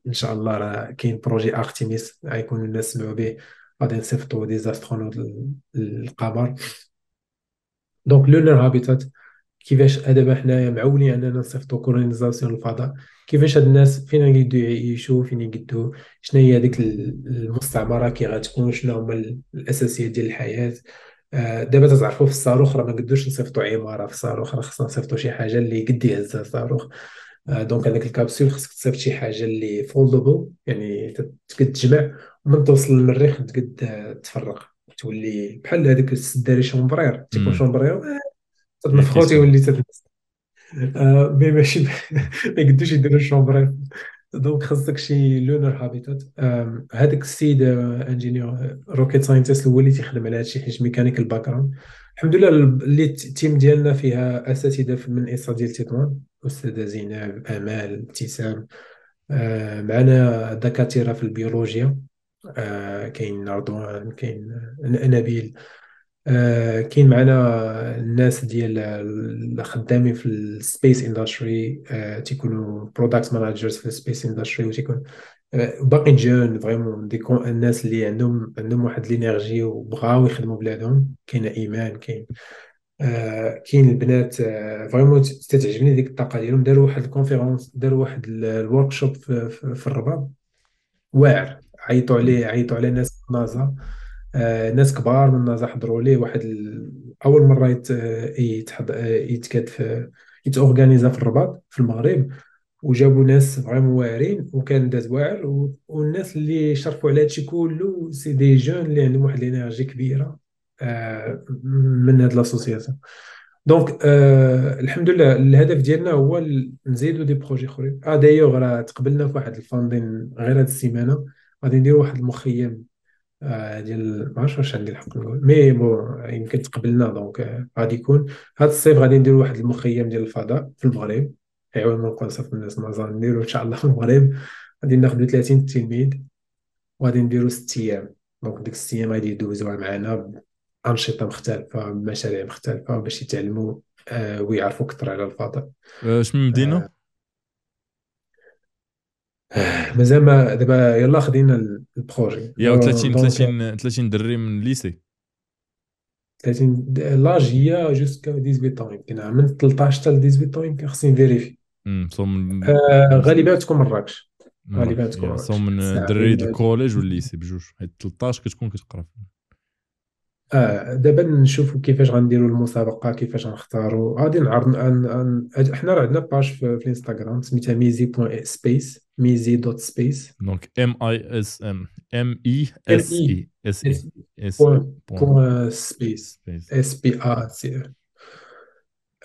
إن شاء الله راه كاين projet Artemis غيكونوا الناس سمعوا به. غادي نصيفطوا des astronautes للقمر donc lunar habitat كيفاش دابا حنايا معولين أننا نصيفطوا colonisation للفضاء كيفاش هاد الناس فين يقدروا يعيشوا؟ فين يقدروا؟ شنو هي هذيك المستعمرة؟ كي غتكون؟ شنو هما الأساسيات ديال الحياة؟ آه، دابا تتعرفوا في الصاروخ راه ما قدوش نصيفطوا عمارة في الصاروخ راه خصنا نصيفطوا شي حاجة اللي قد يهزها الصاروخ. آه، donc هذاك الكابسول خصك تصيفط شي حاجة اللي foldable يعني تقد تجمع. ومن توصل للمريخ تقد تفرق تولي بحال هذاك السداري شومبرير تيكون شومبرير آه، تنفخو تيولي تتنفس mais ماشي ما يقدوش يديروا ال chambre à air donc خاصك شي lunar habitat هذاك السيد ingénieur rocket scientist هو اللي تيخدم على هادشي حيت mechanical background الحمد لله اللي ال team ديالنا فيها اساتذه من ENSA ديال تطوان أستاذة زينب آمال ابتسام. آه، معنا دكاترة في البيولوجيا. آه، كاين رضوان كاين نبيل. آه، كاين معنا الناس ديال الخدامين في ال space industry. تيكونوا product managers في ال space industry وتيكون باقي jeunes vraiment des الناس اللي عندهم عندهم واحد ال énergie وبغاو يخدموا بلادهم. كاين إيمان كاين آه كاين البنات vraiment تتعجبني ديك الطاقة ديالهم. داروا واحد ال conférence داروا واحد ال workshop في الرباط. واعر. عيطوا عليه عيطوا على ناس نازا آه ناس كبار من نازا حضروا ليه واحد ال... أول مرة يت... يتحض... يتكاد في يتورغانيزا في الرباط في المغرب. وجابوا ناس vraiment واعرين وكان داز واعر. و... والناس اللي شرفوا على هادشي كله c'est des jeunes اللي عندهم واحد ال énergie كبيرة آه من هاد l'association. donc آه الحمد لله الهدف ديالنا هو نزيدوا des projets أخرين. آه دايوغ راه تقبلنا في واحد ال funding غير هاد السيمانة. غادي نديروا واحد المخيم آه، ديال ما عرفتش واش عندي الحق نقول mais bon يمكن تقبلنا donc آه، غادي يكون. هذا الصيف غادي نديرو واحد المخيم ديال الفضاء في المغرب ايوا ما نقول صافي الناس مازال نديرو إن شاء الله في المغرب. غادي ناخدو 30 تلميذ وغادي نديرو ست أيام. donc ديك ست أيام غادي يدوزوها معنا بأنشطة مختلفة بمشاريع مختلفة باش يتعلموا آه، ويعرفوا أكثر على الفضاء. من مدينة؟ مازال ما دابا يلا خدينا ال projet. يا 30 30 30 دري من ال lycée 30 l'âge هي jusqu'à 18 يمكن من 13 حتى ل 18 يمكن خصني نفيريفي. صوم آه غالبا تكون مراكش غالبا تكون صوم من دري الكوليج والليسي بجوج. حيت 13 كتكون كتقرا. آه دابا نشوفوا كيفاش غنديروا المسابقة كيفاش غنختاروا. غادي نعرض حنا راه عندنا باج في, في الإنستغرام سميتها ميزي بوان سبيس ميزي دوت سبيس دونك ام اي اس ام ام اي اس اي اس اي اس بوان سبيس اس بي ا سي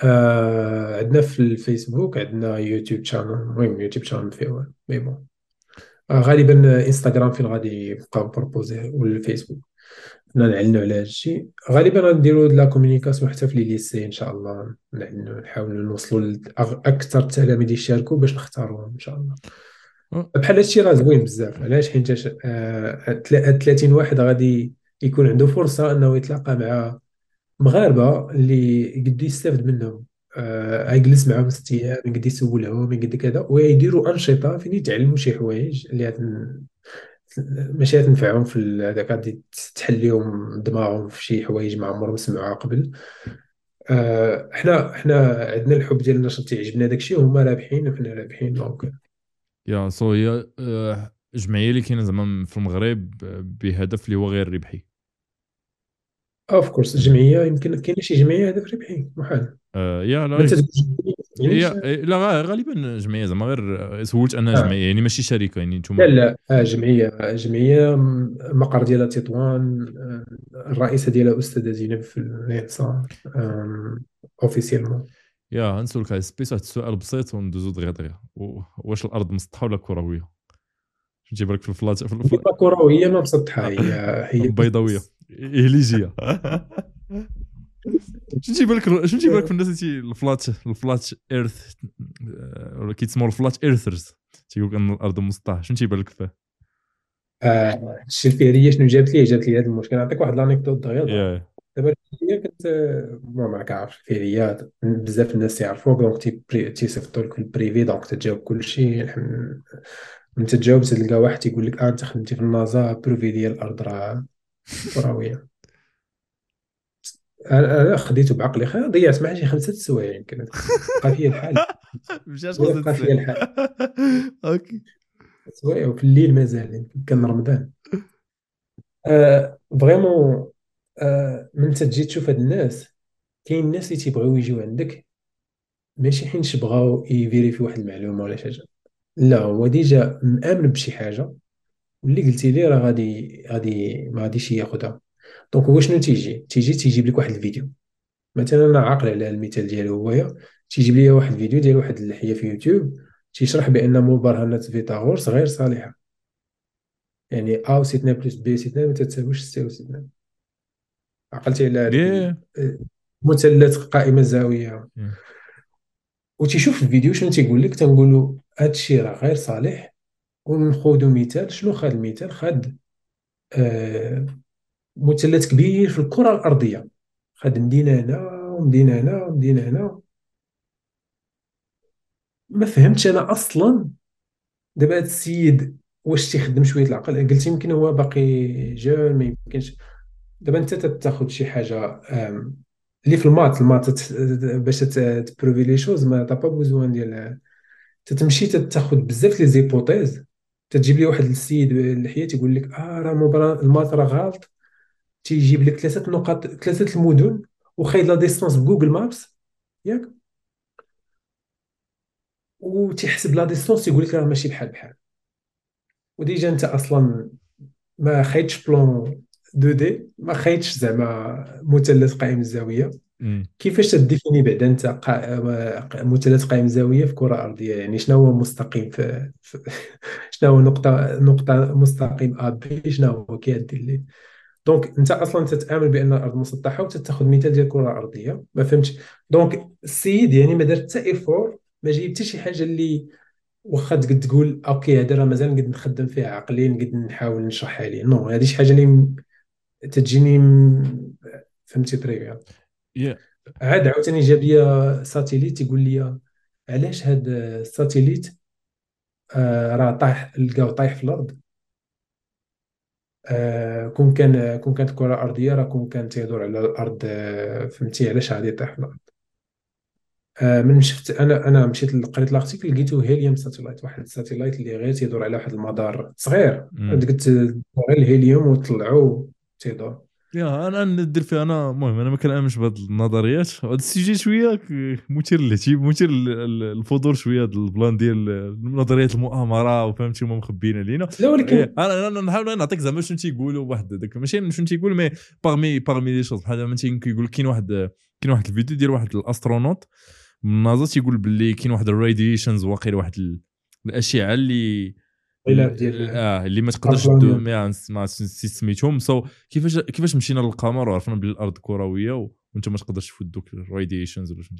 عندنا في الفيسبوك عندنا يوتيوب channel المهم يوتيوب channel فيه mais bon. غالبا إنستغرام فين غادي يبقاو proposés والفيسبوك. نعلنوا على هذا الشيء. غالبا غنديروا la communication حتى في les lycées إن شاء الله. نحاولوا نوصلوا أكثر التلاميذ يشاركوا باش نختاروهم إن شاء الله. بحال هادشي راه زوين بزاف. علاش؟ حيت 30 واحد غادي يكون عنده فرصة إنه يتلاقى مع مغاربة اللي يقدر يستافد منهم. آه يجلس معاهم ست أيام يقدر يسولهم يقدر كذا ويديروا أنشطة فين يتعلموا شي حوايج اللي ماشي تنفعهم في هذاك غادي تحل لهم دماغهم في شي حوايج ما عمرهم سمعوها قبل. آه، حنا حنا عندنا الحب ديال النشاط تيعجبنا داكشي وهما رابحين وحنا رابحين donc يا سو هي آه، جمعية اللي كاينة زعما في المغرب بهدف اللي هو غير ربحي. of course الجمعيه يمكن كاين شي جمعية هدف ربحي محال. آه يا لا. هي إيه، لا غالبا جمعية زعما غير سولت أنها آه. جمعية يعني ماشي شركة يعني أنتم لا لا آه جمعية جمعية المقر ديالها تطوان آه، الرئيسة ديالها أستاذة زينب في الاحصاء officiellement يا نسولك على space واحد السؤال بسيط وندوزو دغيا دغيا. واش الأرض مسطحة ولا كروية؟ فهمتي بالك في ال flat في ال flat كروية ما مسطحة هي هي بيضاوية. إهليجية شنو تيبان لك شنو تيبان لك في الناس اللي ال flat ال flat earth ولا كيتسموا ال flat earthers تيقول لك أن الأرض مسطحة. شنو تيبان لك فيه؟ الشيء الفهريه شنو جابت لي؟ جابت لي هذا المشكل نعطيك واحد l'anecdote دغيا دابا هي كنت ما معك عارف الفهريات بزاف الناس يعرفوك donc تيصيفطوا لك في ال privé donc تجاوب كل شيء من تجاوب تلقى واحد تيقول لك آه أنت خدمتي في النازا prouver ديال الأرض راه كرويه أنا خديته بعقلي. خير ضيعت معاه شي خمسة سوايع يمكن. بقى فيا الحال. مشاش بقى فيا الحال. OK. سوايع وفي الليل مازال يمكن كان رمضان. آه vraiment آه من تجي تشوف هاد الناس كاين الناس اللي تيبغيو يجيو عندك ماشي حيتاش بغاو ي vérifier واحد المعلومة ولا شي حاجة. لا هو déjà مآمن بشي حاجة واللي قلتي لي راه غادي غادي ما غاديش ياخذها donc هو شنو تيجي؟ تيجي تيجيب لك واحد الفيديو. مثلا أنا عاقل على المثال ديالي هويا تيجيب لي واحد الفيديو ديال واحد اللحية في يوتيوب تيشرح بأن مبرهنات فيتاغورس غير صالحة. يعني a أس تنان plus b أس تنان ما تتساويش c أس تنان عقلتي على مثلث قائمة الزاوية. وتيشوف الفيديو شنو تيقول لك؟ تنقول له هادشي راه غير صالح ونخوضو مثال. شنو خاد المثال؟ خاد آه مثلث كبير في الكرة الأرضية. خاد مدينة هنا ومدينه هنا ومدينه هنا. ما فهمتش أنا أصلا. دابا هاد السيد واش تيخدم شوية العقل؟ قلت يمكن هو باقي جون ما يمكنش. دابا أنت تاخذ شي حاجة اللي في ال maths ال maths باش ت prouver les choses mais t'as pas besoin ديال تتمشي تاخذ بزاف les hypothèses. تجيب لي واحد السيد اللحيه تيقول لك آه راه ال maths راه غلط. تيجيب لك ثلاثة نقاط ثلاثة المدن وخايد la distance ب Google Maps ياك؟ وتيحسب la distance تيقول لك راه ماشي بحال بحال. و déjà انت أصلا ما خايدش plan 2D ما خايدش زعما مثلث قائم الزاوية. كيفاش ت définir بعدا انت قا... مثلث قائم زاويه في كرة أرضية؟ يعني شنو هو مستقيم في, في... شنو هو نقطة نقطة مستقيم ا بي شنو هو؟ كي داير لي. donc انت أصلا تتامن بأن الأرض مسطحة وتتاخذ مثال ديال كره ارضيه ما فهمتش؟ donc السيد يعني ما دار حتى effort ما جايب حتى شي حاجة اللي واخا تقد تقول okay هذا راه مازال نقد نخدم فيها عقليا نقد نحاول نشرحها ليه non هذه شي حاجة اللي تجيني فهمتي طريقة. Yeah. عاد عاوتاني جاب لي satellite يقول لي علاش هاد ال satellite آه راه طايح لقاو طايح في الأرض؟ كون كان كون كانت كرة أرضية راه كون كان تيدور على الأرض آه فهمتي؟ علاش غادي يطيح في الأرض؟ آه من شفت أنا أنا مشيت قريت l'article لقيتو helium satellite واحد ال satellite اللي غير تيدور على واحد المدار صغير. قلت غير ال helium وطلعوا تيدور. يا أنا ندير فيها أنا المهم أنا ما كنأمنش بهاد النظريات هذا ال sujet شوية مثير للاهتمام مثير الفضول شوية ال plan ديال نظريات المؤامرة وفهمتي هما مخبيين علينا لا ولكن إيه، أنا أنا نحاول نعطيك زعما شنو تيقولوا واحد داك ماشي شنو تيقول mais parmi parmi les choses بحال مثلا كيقول كاين واحد كاين واحد الفيديو ديال واحد ال astronaut من ناسا تيقول باللي كاين واحد ال radiations واقيلا واحد الأشعة اللي ديال آه اللي ما تقدرش تدو ما سميتهم. so كيفاش كيفاش مشينا للقمر وعرفنا بلي الأرض كروية وأنت ما تقدرش تفوت دوك الراديشنز ولا شنو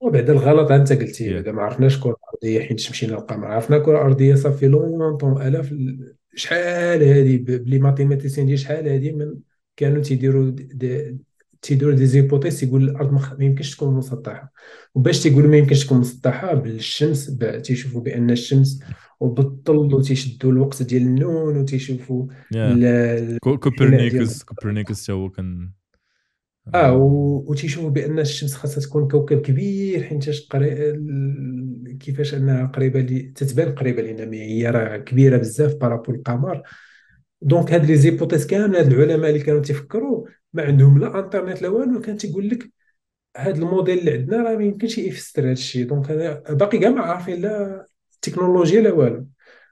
وبعد الغلط أنت قلتي بعدا ما عرفناش كرة أرضية حيت مشينا للقمر. عرفنا كرة أرضية صافي longtemps آلاف شحال هذه les mathématiciens ديال شحال هذه من كانوا تيديروا تيديروا des hypothèses يقول الأرض ما يمكنش تكون مسطحة. وباش تيقولوا ما يمكنش تكون مسطحة بالشمس تيشوفوا بأن الشمس وبالظل وتيشدوا الوقت ديال النون وتيشوفوا كوبرنيكوس كوبرنيكوس هو كان آه وتيشوفوا بأن الشمس خاصها تكون كوكب كبير حيت قري... كيفاش أنها قريبة لي تتبان قريبة لنا mais هي راه كبيرة بزاف par rapport القمر donc هاد les hypothèses كامل هاد العلماء اللي كانوا تيفكروا ما عندهم لا انترنت لا والو كان تيقول لك هاد الموديل اللي عندنا راه ما يمكنش يفسر هاد الشيء donc باقي كاع ما عارفين لا التكنولوجيا لا والو.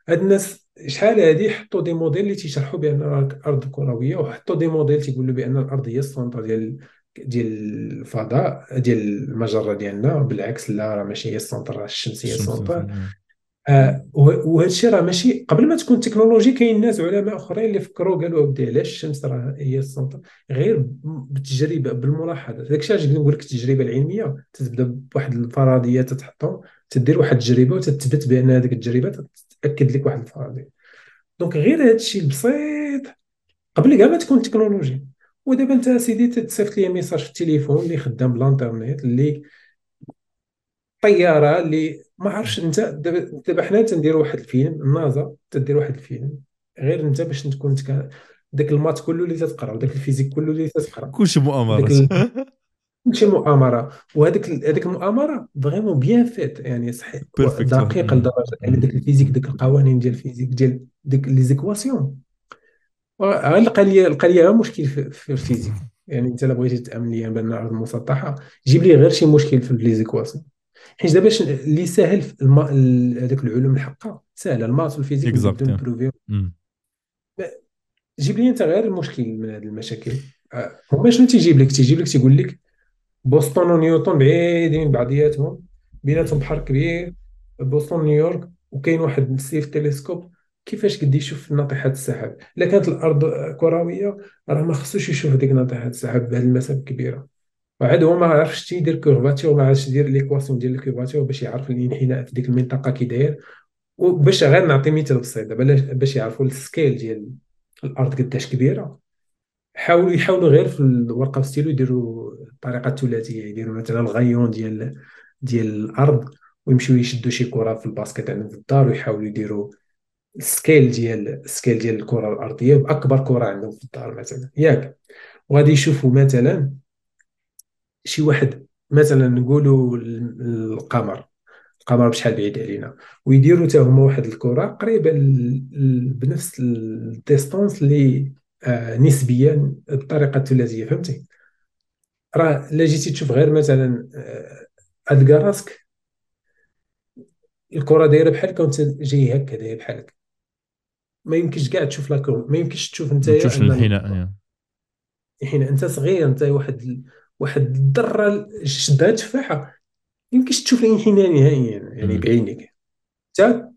هاد الناس شحال هادي حطوا des modèles اللي تيشرحوا بأن الأرض كروية وحطوا des modèles تيقولوا بأن الأرض هي ال centre ديال ديال الفضاء ديال المجرة ديالنا بالعكس لا راه ماشي هي ال centre الشمس هي ال centre آه وهذا الشيء راه ماشي قبل ما تكون تكنولوجي كاين ناس علماء أخرين اللي فكروا قالوا اودي علاش الشمس راه هي ال centre غير بالتجربة بالملاحظة. داك الشيء علاش نقول لك التجربة العلمية تبدا بواحد الفرضية تتحطهم تدير واحد التجربة وتثبت بأن هذيك التجربة تأكد لك واحد الفرضية. donc غير هذا الشيء البسيط قبل كاع ما تكون تكنولوجي. ودابا أنت سيدي تصيفط لي message في التليفون اللي خدام بالانترنت اللي طيارة اللي ما عرفتش انت دابا حنا تنديروا واحد الفيلم الناسا تدير واحد الفيلم غير انت باش تكون تك... داك ال maths كله اللي تتقرا وداك ال physique كله اللي تتقرا. كلشي مؤامرة. كلشي مؤامرة. وهذيك هذيك المؤامرة vraiment bien faite يعني صحيح. دقيقة لدرجة يعني داك ال physique داك القوانين ديال ال physique ديال ديك les équations لقى لي لقى لي مشكل في ال physique. يعني انت إلا بغيتي تأمن لي بأن الأرض مسطحة جيب لي غير شي مشكل في les équations حيت دابا اللي ساهل هذوك العلوم الحقة ساهلة. ال maths وال physique نبداو جيب لي انت غير المشكل من هذه المشاكل. آه، هما شنو تيجيب لك؟ تيجيب لك تيقول لك بوسطن ونيوتن بعيدين بعضياتهم بيناتهم بحر كبير بوسطن نيويورك وكاين واحد السيد ف télescope. كيفاش قد يشوف ناطحات السحاب؟ إلا كانت الأرض كروية راه ما خصوش يشوف ديك ناطحات السحاب بهذه المسافة الكبيرة. وعاد هو ما عرفش يدير curvature ما عرفش يدير l'équation ديال ال curvature باش يعرف الانحناء في ديك المنطقة كي داير. وباش غير نعطي مثال بسيط دابا باش يعرفوا ال scale ديال الأرض قداش كبيرة. حاولوا يحاولوا غير في الورقة ستيلو يديروا الطريقة الثلاثية يديروا مثلا ال rayon ديال ديال الأرض ويمشيو يشدوا شي كرة في الباسكيت عندهم في الدار ويحاولوا يديروا ال scale ديال ال scale ديال الكرة الأرضية باكبر كرة عندهم في الدار مثلا. ياك. وغادي يشوفوا مثلا شي واحد مثلا نقولوا القمر. القمر بشحال بعيد علينا. ويديروا حتى هما واحد الكرة قريبة بنفس ال distance اللي آه نسبيا بالطريقة الثلاثية فهمتي؟ راه الا جيتي تشوف غير مثلا آه ادكا راسك الكرة دايرة بحالك وانت جاي هكا داير بحالك ما يمكنش كاع تشوف لاكور ما يمكنش تشوف انت تشوف الانحناء حين أنت صغير انت واحد واحد الذره شدها تفاحة. يمكنش تشوف الانحناء نهائيا يعني. بعينك حتى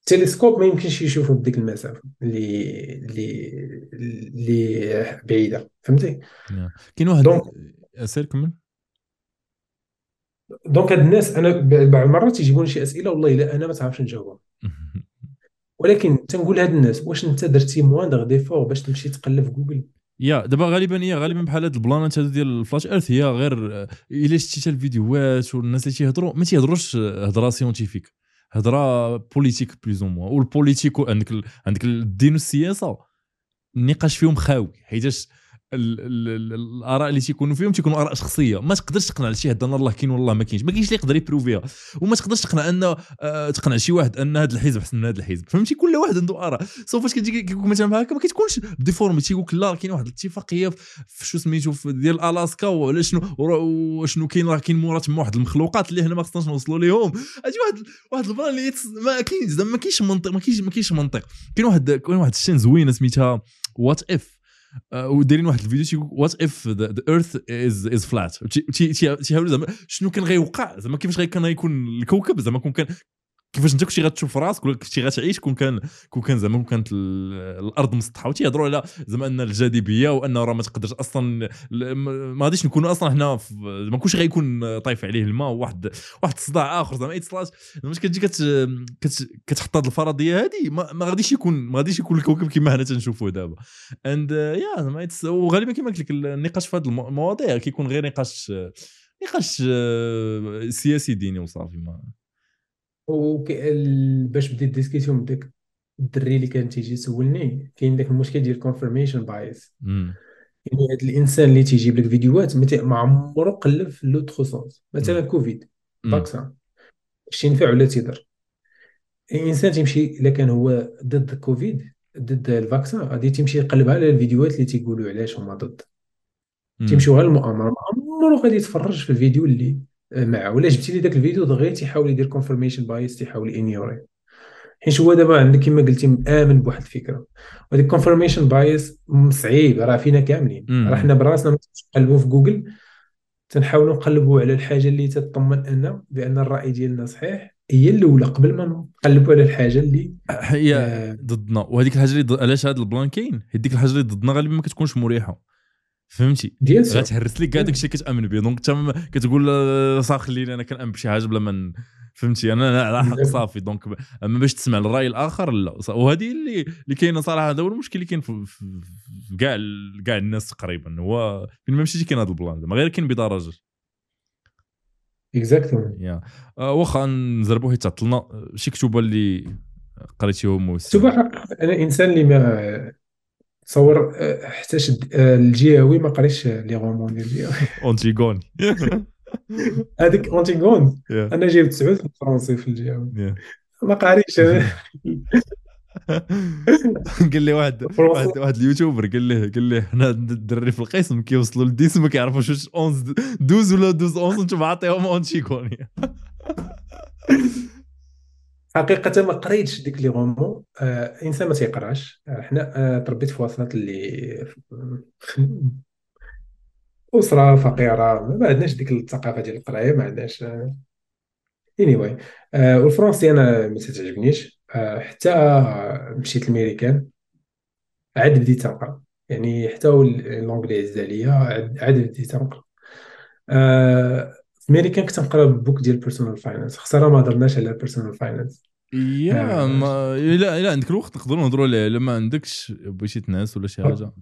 التلسكوب ما يمكنش يشوفوا بديك المسافة اللي اللي اللي بعيدة. فهمتي؟ كاين واحد donc سير كمل؟ donc هاد الناس أنا بعض المرات يجيبوني شي أسئلة والله إلا أنا ما تعرفش نجاوبها ولكن تنقول لهاد الناس واش أنت درتي moindre effort باش تمشي تقلب في جوجل يا دابا غالبا هي غالبا بحال هاد ال plans ات هادو ديال ال flat earth هي غير آه، إلا شتي الفيديوهات والناس اللي تيهضروا ما تيهضروش آه، هضرة scientifique هضرة politique plus ou moins وال politique عندك عندك الدين والسياسة النقاش فيهم خاوي حيتاش الآراء اللي تيكونوا فيهم تيكونوا آراء شخصية. ما تقدرش تقنع شي حد إن الله كاين والله ما كاينش. ما كاينش اللي يقدر ي prove يها. وما تقدرش تقنع أن آه، تقنع شي واحد أن هذا الحزب أحسن من هذا الحزب. فهمتي؟ كل واحد عنده آراء. so فاش كتجي كيقول مثلا هكا ما كتكونش déformée تيقول لك لا كاين واحد الاتفاقية في شو سميتو ديال ألاسكا ولا شنو وشنو كاين راه كاين مورا تما واحد المخلوقات اللي هنا ما خصناش نوصلوا ليهم. هادي واحد واحد ال plan اللي ما كاينش. زعما ما كاينش منطق ما كاينش ما كاينش منطق. كاين واحد كاين واحد ال chaîne زوينه سميتها what if ودايرين واحد الفيديو تيقول what if the earth is is flat تيحاولوا زعما شنو كان غيوقع؟ زعما كيفاش كان غيكون الكوكب؟ زعما كون كان كيفاش انت كنتي غتشوف راسك ولا كنتي غتعيش كون كان كون كان زعما كون كانت ال- الأرض مسطحة وتيهضروا على زعما أن الجاذبية وانه راه ما تقدرش أصلا ما غاديش نكونوا أصلا حنا ما كلشي غيكون طايف عليه الماء وواحد واحد الصداع آخر زعما اتصالات مش كتجي كت كت كتحط هذه الفرضية هذه ما, غاديش يكون ما غاديش يكون الكوكب كما حنا تنشوفوه دابا. and yeah زعما it's- وغالبا كما قلت لك النقاش في هذه المواضيع كيكون غير نقاش نقاش آه، سياسي ديني وصافي ما باش بديت discussion بداك الدري اللي كان تيجي يسولني كاين داك المشكل ديال confirmation bias. يعني هذا الإنسان اللي تيجيب لك فيديوهات ما عمره قلب في l'autre sens. مثلا كوفيد. vaccin. واش تينفع ولا تيضر. الإنسان تيمشي إلا كان هو ضد كوفيد ضد ال vaccin غادي تيمشي يقلب على الفيديوهات اللي تيقولوا علاش هما ضد. تيمشيو غير المؤامره ما عمره غادي يتفرج في الفيديو اللي معاه ولا جبتي لي داك الفيديو دغيا تيحاول يدير confirmation bias تيحاول ignori حيت هو دابا عندك كما قلتي مآمن بواحد الفكرة. وهذيك confirmation bias صعيب راه فينا كاملين. راه حنا براسنا نقلبوا في جوجل تنحاولوا نقلبوا على الحاجة اللي تطمن أن بأن الرأي ديالنا صحيح هي الأولى قبل ما نقلبوا على الحاجة اللي هي آه، ضدنا. وهذيك الحاجة اللي. علاش هذا ال plan كاين؟ هي ديك الحاجة اللي ضدنا غالبا ما كتكونش مريحة. فهمتي؟ غتهرس لك كاع داك الشيء كتامن به donc انت كتقول آه، صافي خليني أنا كنأمن بشي حاجة بلا ما فهمتي؟ أنا على حق. صافي. donc أما باش تسمع الراي الآخر لا. وهذه اللي اللي كاينة صراحة. هذا هو المشكل اللي كاين في كاع كاع الناس تقريبا. هو فين ما مشيتي كاين هذا ال plan. زعما غير كاين بدرجه exactement yeah. آه، واخا نزربوا حيت تعطلنا شي كتوبة اللي قريتيهم شوف أنا إنسان اللي ما تصور آه، حتى شد آه، الجهوي ما قريتش les romans ديال الجهوي اونتيغوني هذيك اونتيغون أنا جايب تسعود في الفرنسي في الجهوي ما قاريش أنا. قال لي واحد. واحد واحد ال YouTuber قال لي قال لي حنا الدراري في القسم كيوصلوا ل 10 ما كيعرفوش واش 11 12 ولا 12 11 أنتم عاطيهم اونتيغوني حقيقة ما قريتش ديك les romans. آه إنسان ما تيقراش. آه حنا آه تربيت في وسط اللي أسرة فقيرة. ما عندناش ديك الثقافة ديال القراية ما عندناش. آه anyway. آه والفرنسي أنا ما تتعجبنيش. آه حتى مشيت الميريكان عاد بديت نقرا يعني حتى عز عليا عاد بديت نقرا آه في الميريكان كنت نقرا book ديال personal finance خسارة ما هضرناش على personal finance yeah آه. ما إلا إلا عندك الوقت نقدروا نهضروا عليه. إلا ما عندكش بغيتي تنعس ولا شي حاجة.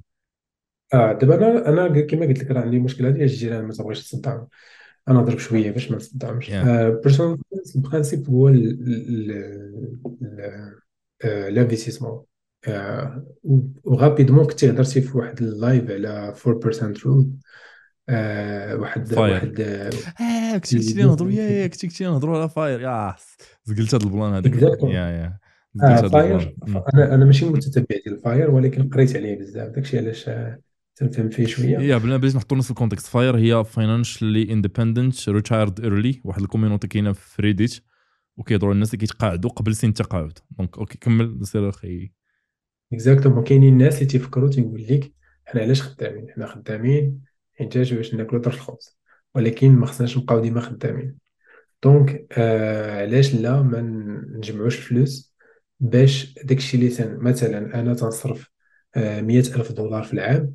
آه دابا أنا أنا كما قلت لك راه عندي مشكلة ديال الجيران ما تبغيش تصدع أنا نضرب شوية باش ما Yeah. personal finance ال principe هو ال investissement و rapidement كنت هضرتي في واحد ال live على 4% rule واحد FIRE. واحد آه كنتي قلتي لي نهضروا يا يا كنتي قلتي لي نهضروا على FIRE yeah زقلت هذا ال plan هذاك. yeah yeah. آه FIRE أنا أنا ماشي متتبع ديال FIRE ولكن قريت عليه بزاف. داكشي علاش آه، تنفهم فيه شوية. يا بلا باش نحطوا الناس في ال context FIRE هي financially independent retired early واحد ال community كاينة في ريديت وكيهضروا الناس اللي كيتقاعدوا قبل سن التقاعد donc okay كمل سير أخي. exactement كاينين الناس اللي تيفكروا تيقول لك حنا علاش خدامين؟ حنا خدامين احتياج باش ناكلو طرف الخبز ولكن ما خصناش نبقاو ديما خدامين. donc آه علاش لا ما نجمعوش الفلوس باش داكشي اللي مثلا أنا تنصرف آه مية ألف دولار في العام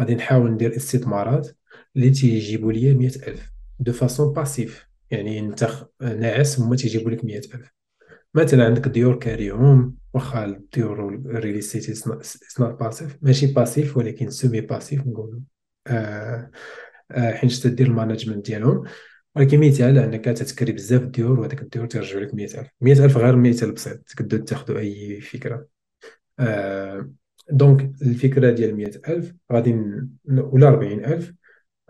غادي نحاول ندير استثمارات اللي تيجيبوا لي مية ألف. de façon passive يعني انت ناعس هما تيجيبوا لك مية ألف. مثلا عندك ديور كاريهم واخا الديور real estate it's not passive ماشي passive ولكن semi passive نقولوا حيت تدير ال management ديالهم. ولكن مثال انك تتكري بزاف ديور وهذاك الديور تيرجعوا لك 100000 100000 غير مثال بسيط تقدروا تاخذوا أي فكرة. آه donc الفكرة ديال 100000 غادي ولا 40000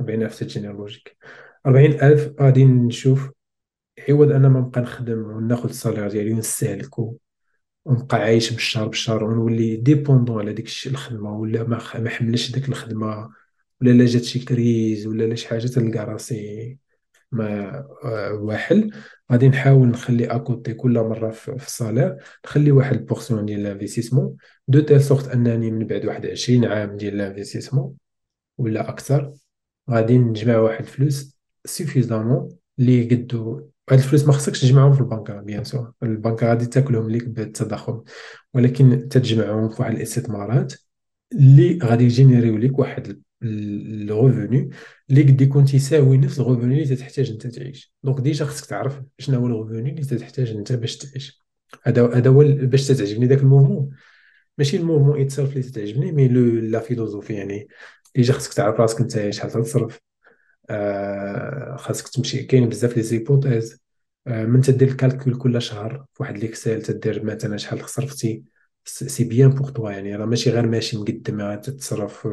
40000 تجيني logique 40000 غادي نشوف عوض أنا ما نبقى نخدم وناخذ ال salaire ديالي ونستهلكو ونبقى عايش بالشهر بالشهر ونولي dépendant على ديك الخدمة ولا ما حملش ديك الخدمة. ولا لا جات شي crise ولا لا شي حاجة تلقى راسي ما آه، واحد. غادي نحاول نخلي à côté كل مرة في ال salaire نخلي واحد ال portion ديال l'investissement de telle sorte أنني من بعد واحد 20 عام ديال l'investissement ولا أكثر. غادي نجمع واحد الفلوس suffisamment اللي قدو هاد الفلوس ما خصكش تجمعهم في البنكة bien sûr البنكة غادي تاكلهم ليك بالتضخم. ولكن تجمعهم في واحد الإستثمارات اللي غادي ي générer يو ليك واحد ال revenu اللي قد يكون تيساوي نفس ال revenu اللي تحتاج انت تعيش donc déjà خصك تعرف شنو هو ال revenu اللي تحتاج انت باش تعيش هذا هذا هو باش تعجبني داك ال mouvement ماشي ال mouvement itself اللي تعجبني mais la philosophie يعني déjà خصك تعرف راسك انت شحال تصرف آه خاصك تمشي كاين بزاف les hypothèses آه من تدير ال calcul كل شهر في واحد l'Excel تدير مثلا شحال صرفتي c'est bien pour toi يعني. راه ماشي غير ماشي مقدم تتصرف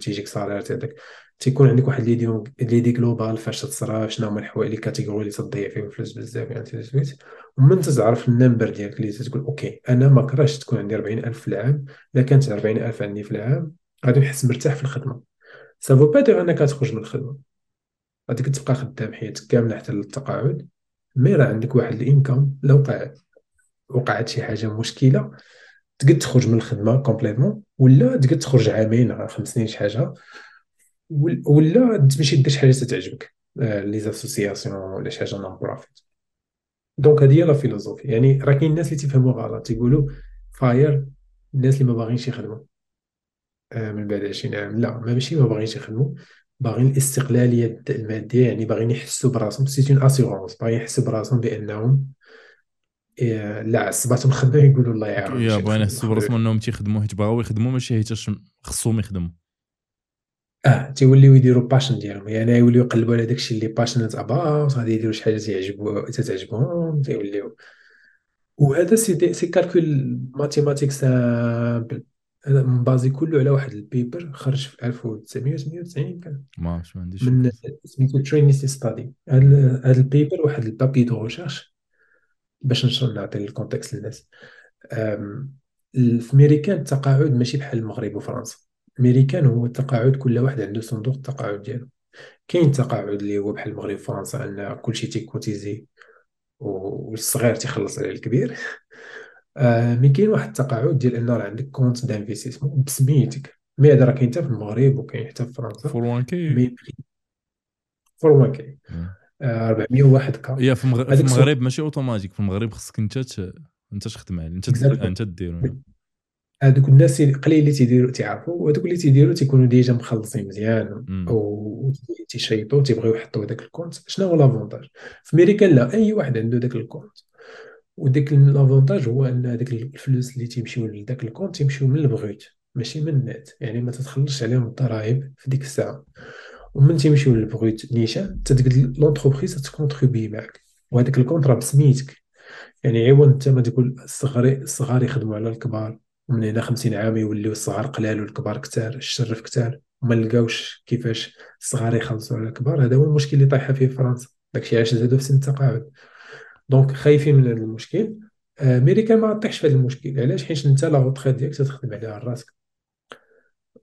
تيجيك salaire تاعك تيكون عندك واحد l'idée l'idée globale فاش تتصرف شنو هما الحوايج اللي catégories اللي تضيع فيهم فلوس بزاف يعني تسويت ومن تعرف ال number ديالك اللي تقول okay أنا ما كرهتش تكون عندي 40000 في العام إلا كانت 40000 عندي في العام غادي نحس مرتاح في الخدمة. ça veut pas dire أنك تخرج من الخدمة. غاديك تبقى خدام حياتك كاملة حتى للتقاعد mais راه عندك واحد ال income لو وقع وقعت شي حاجة مشكلة تقد تخرج من الخدمة complètement ولا تقد تخرج عامين خمس سنين شي حاجة ولا تمشي دير شي حاجة تعجبك آه، les associations ولا شي حاجة non profit donc هذه هي la philosophie يعني راه كاين الناس اللي تيفهموا غلط تيقولوا FIRE الناس اللي ما باغينش يخدموا. آه، من بعد 20 عام. لا ماشي ما باغينش يخدموا باغيين الاستقلالية المادية يعني باغيين يحسوا براسهم. c'est une assurance باغيين يحسوا براسهم بأنهم لا عصباتهم الخدمه يقولوا الله يعاون يا بغينا نحسوا براسهم انهم تيخدموا حيت بغاو يخدموا ماشي حيت خصهم يخدموا. آه تيوليو يديروا passion ديالهم. يعني يوليو يقلبوا على داكشي اللي passionate about غادي يديروا شي حاجة تعجبو تتعجبهم تيوليو وهذا c'est c'est calcul mathématique simple هذا مبازي كله على واحد ال paper خرج في 1998 كان. ما عنديش. من سميتو Trinity Study هذا ال paper واحد ال papier de recherche. باش نعطي ال context للناس. في ميريكان التقاعد ماشي بحال المغرب وفرنسا. ميريكان هو التقاعد كل واحد عنده صندوق التقاعد ديالو. كاين تقاعد اللي هو بحال المغرب وفرنسا إن كلشي تي cotiser والصغير تيخلص على الكبير. mais كاين واحد التقاعد ديال إن راه عندك compte d'investissement بسميتك. mais هذا راه كاين حتى في المغرب وكاين حتى في فرنسا. four one k mais four one k 401 ka هي في, المغرب, في المغرب ماشي اوتوماتيك في المغرب خصك انت انت تخدم عليه انت انت ديرو. هذوك الناس قليل اللي تيديروا تيعرفوا وهذوك اللي تيديروا تيكونوا déjà مخلصين مزيان. أو تيشيطوا تيبغيو يحطوا هذاك ال compte. شنو هو l'avantage في أمريكا لا أي واحد عنده ذاك ال compte. وديك l'avantage هو أن هذاك الفلوس اللي تيمشيو لذاك الكونت تيمشيو من ال brut ماشي من النت. يعني ما تتخلصش عليهم الضرائب في ديك الساعة. ومن تيمشيو لل brut نيشان تقد l'entreprise ت contribuer معاك. وهذاك ال contrat بسميتك. يعني عوض انت ما تقول الصغار الصغار يخدموا على الكبار. ومن هنا 50 عام يوليو الصغار قلال والكبار كثار الشرف كثار وما لقاوش كيفاش الصغار يخلصوا على الكبار. هذا هو المشكل اللي طايحة فيه فرنسا. داكشي علاش زادوا في سن التقاعد. donc خايفين من هذا المشكل. أمريكا ما طيحش في هذا المشكل. علاش؟ حيت انت la retraite ديالك تخدم عليها راسك.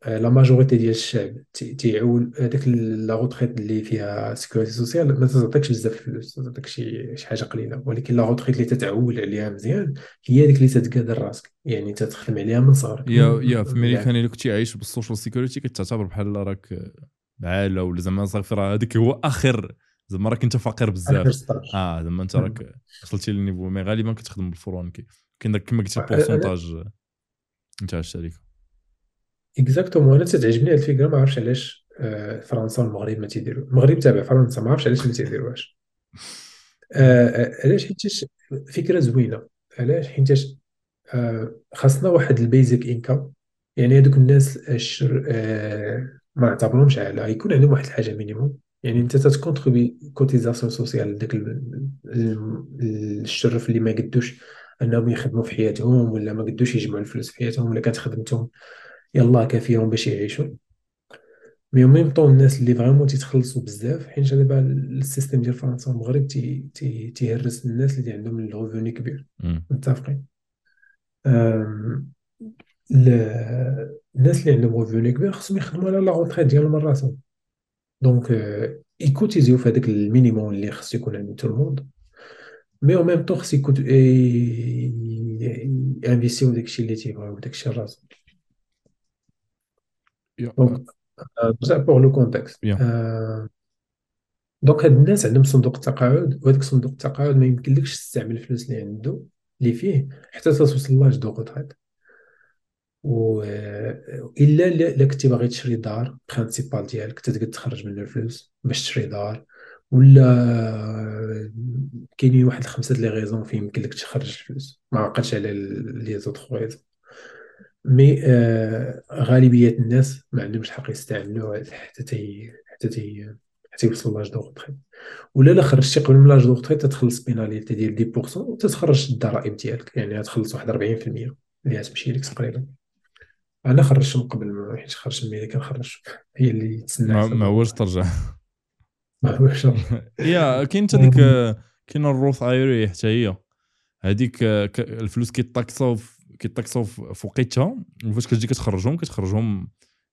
la majorité ديال الشعب تيعول هذاك la retraite اللي فيها sécurité sociale ما تعطيكش بزاف الفلوس تعطيك شي شي حاجة قليله ولكن la retraite اللي تتعول عليها مزيان هي ديك اللي تتقادر راسك يعني تتخدم عليها من صغرك يا يا في امريكان الا كنتي عايش بال social security كتعتبر بحال راك بعاله ولا زعما صافي راه هذاك هو اخر زعما راك انت فقير بزاف آه زعما انت راك وصلتي للنيفو مي غالبا كتخدم بالفرونكي كاين داك كما قلتي البورسونتاج نتاع الشركة اكزاكتومون أنا تتعجبني هاد الفكرة ما عرفتش علاش فرنسا والمغرب ما تيديروا المغرب تابع فرنسا ما عرفتش علاش ما تيديروهاش علاش حيتاش فكره زوينه علاش حيتاش خاصنا واحد البيزك انكم يعني هذوك الناس الشر ما نعتبرهمش على يكون عندهم واحد الحاجة minimum يعني انت تت contribuer cotisation sociale لذاك ال- ال- الشرف اللي ما قدوش انهم يخدموا في حياتهم ولا ما قدوش يجمعوا الفلوس في حياتهم ولا كانت خدمتهم يلا كافيهم باش يعيشوا. مي أو ميم طون الناس اللي vraiment تيتخلصوا بزاف حيت دابا ال système ديال فرنسا والمغرب تي تي تيهرس الناس اللي عندهم ال revenu كبير. متفقين. الناس اللي عندهم revenu كبير خصهم يخدموا على la retraite ديالهم راسهم donc آه، ي cotiser و في هذاك ال minimum اللي خص يكون عند tout le monde mais en même temps خص يكوت investir و داكشي اللي تيبغيو داكشي الراس يا- donc نرجع pour le contexte. donc هاد الناس عندهم صندوق التقاعد وهذاك صندوق التقاعد ما يمكنلكش تستعمل الفلوس اللي عنده اللي فيه حتى توصل l'âge de retraite و الا الا كنتي باغي تشري دار principale ديالك تقدر تخرج منه الفلوس باش تشري دار ولا كاينين واحد الخمسه les raisons فين يمكن لك تخرج الفلوس ما عقلتش على les autres raisons mais آه غالبية الناس ما عندهمش الحق يستعملوه حتى تي حتى تي حتى يوصلوا l'âge de retraite ولا لا خرجتي قبل من l'âge de retraite تتخلص pénalité ديال 10% وتتخرج الضرائب ديالك يعني غتخلص واحد 40% اللي غتمشي لك تقريبا. أنا خرجت من قبل ما حيت خرجت من الميريكان خرجت. هي اللي تسنى ما, هوش ترجع. ما هوش yeah كاين حتى ديك كاين ال Roth IRA حتى هي. هذيك الفلوس كي tax او ف- كي tax او ف- فوقيتها وفاش كتجي كتخرجهم كتخرجهم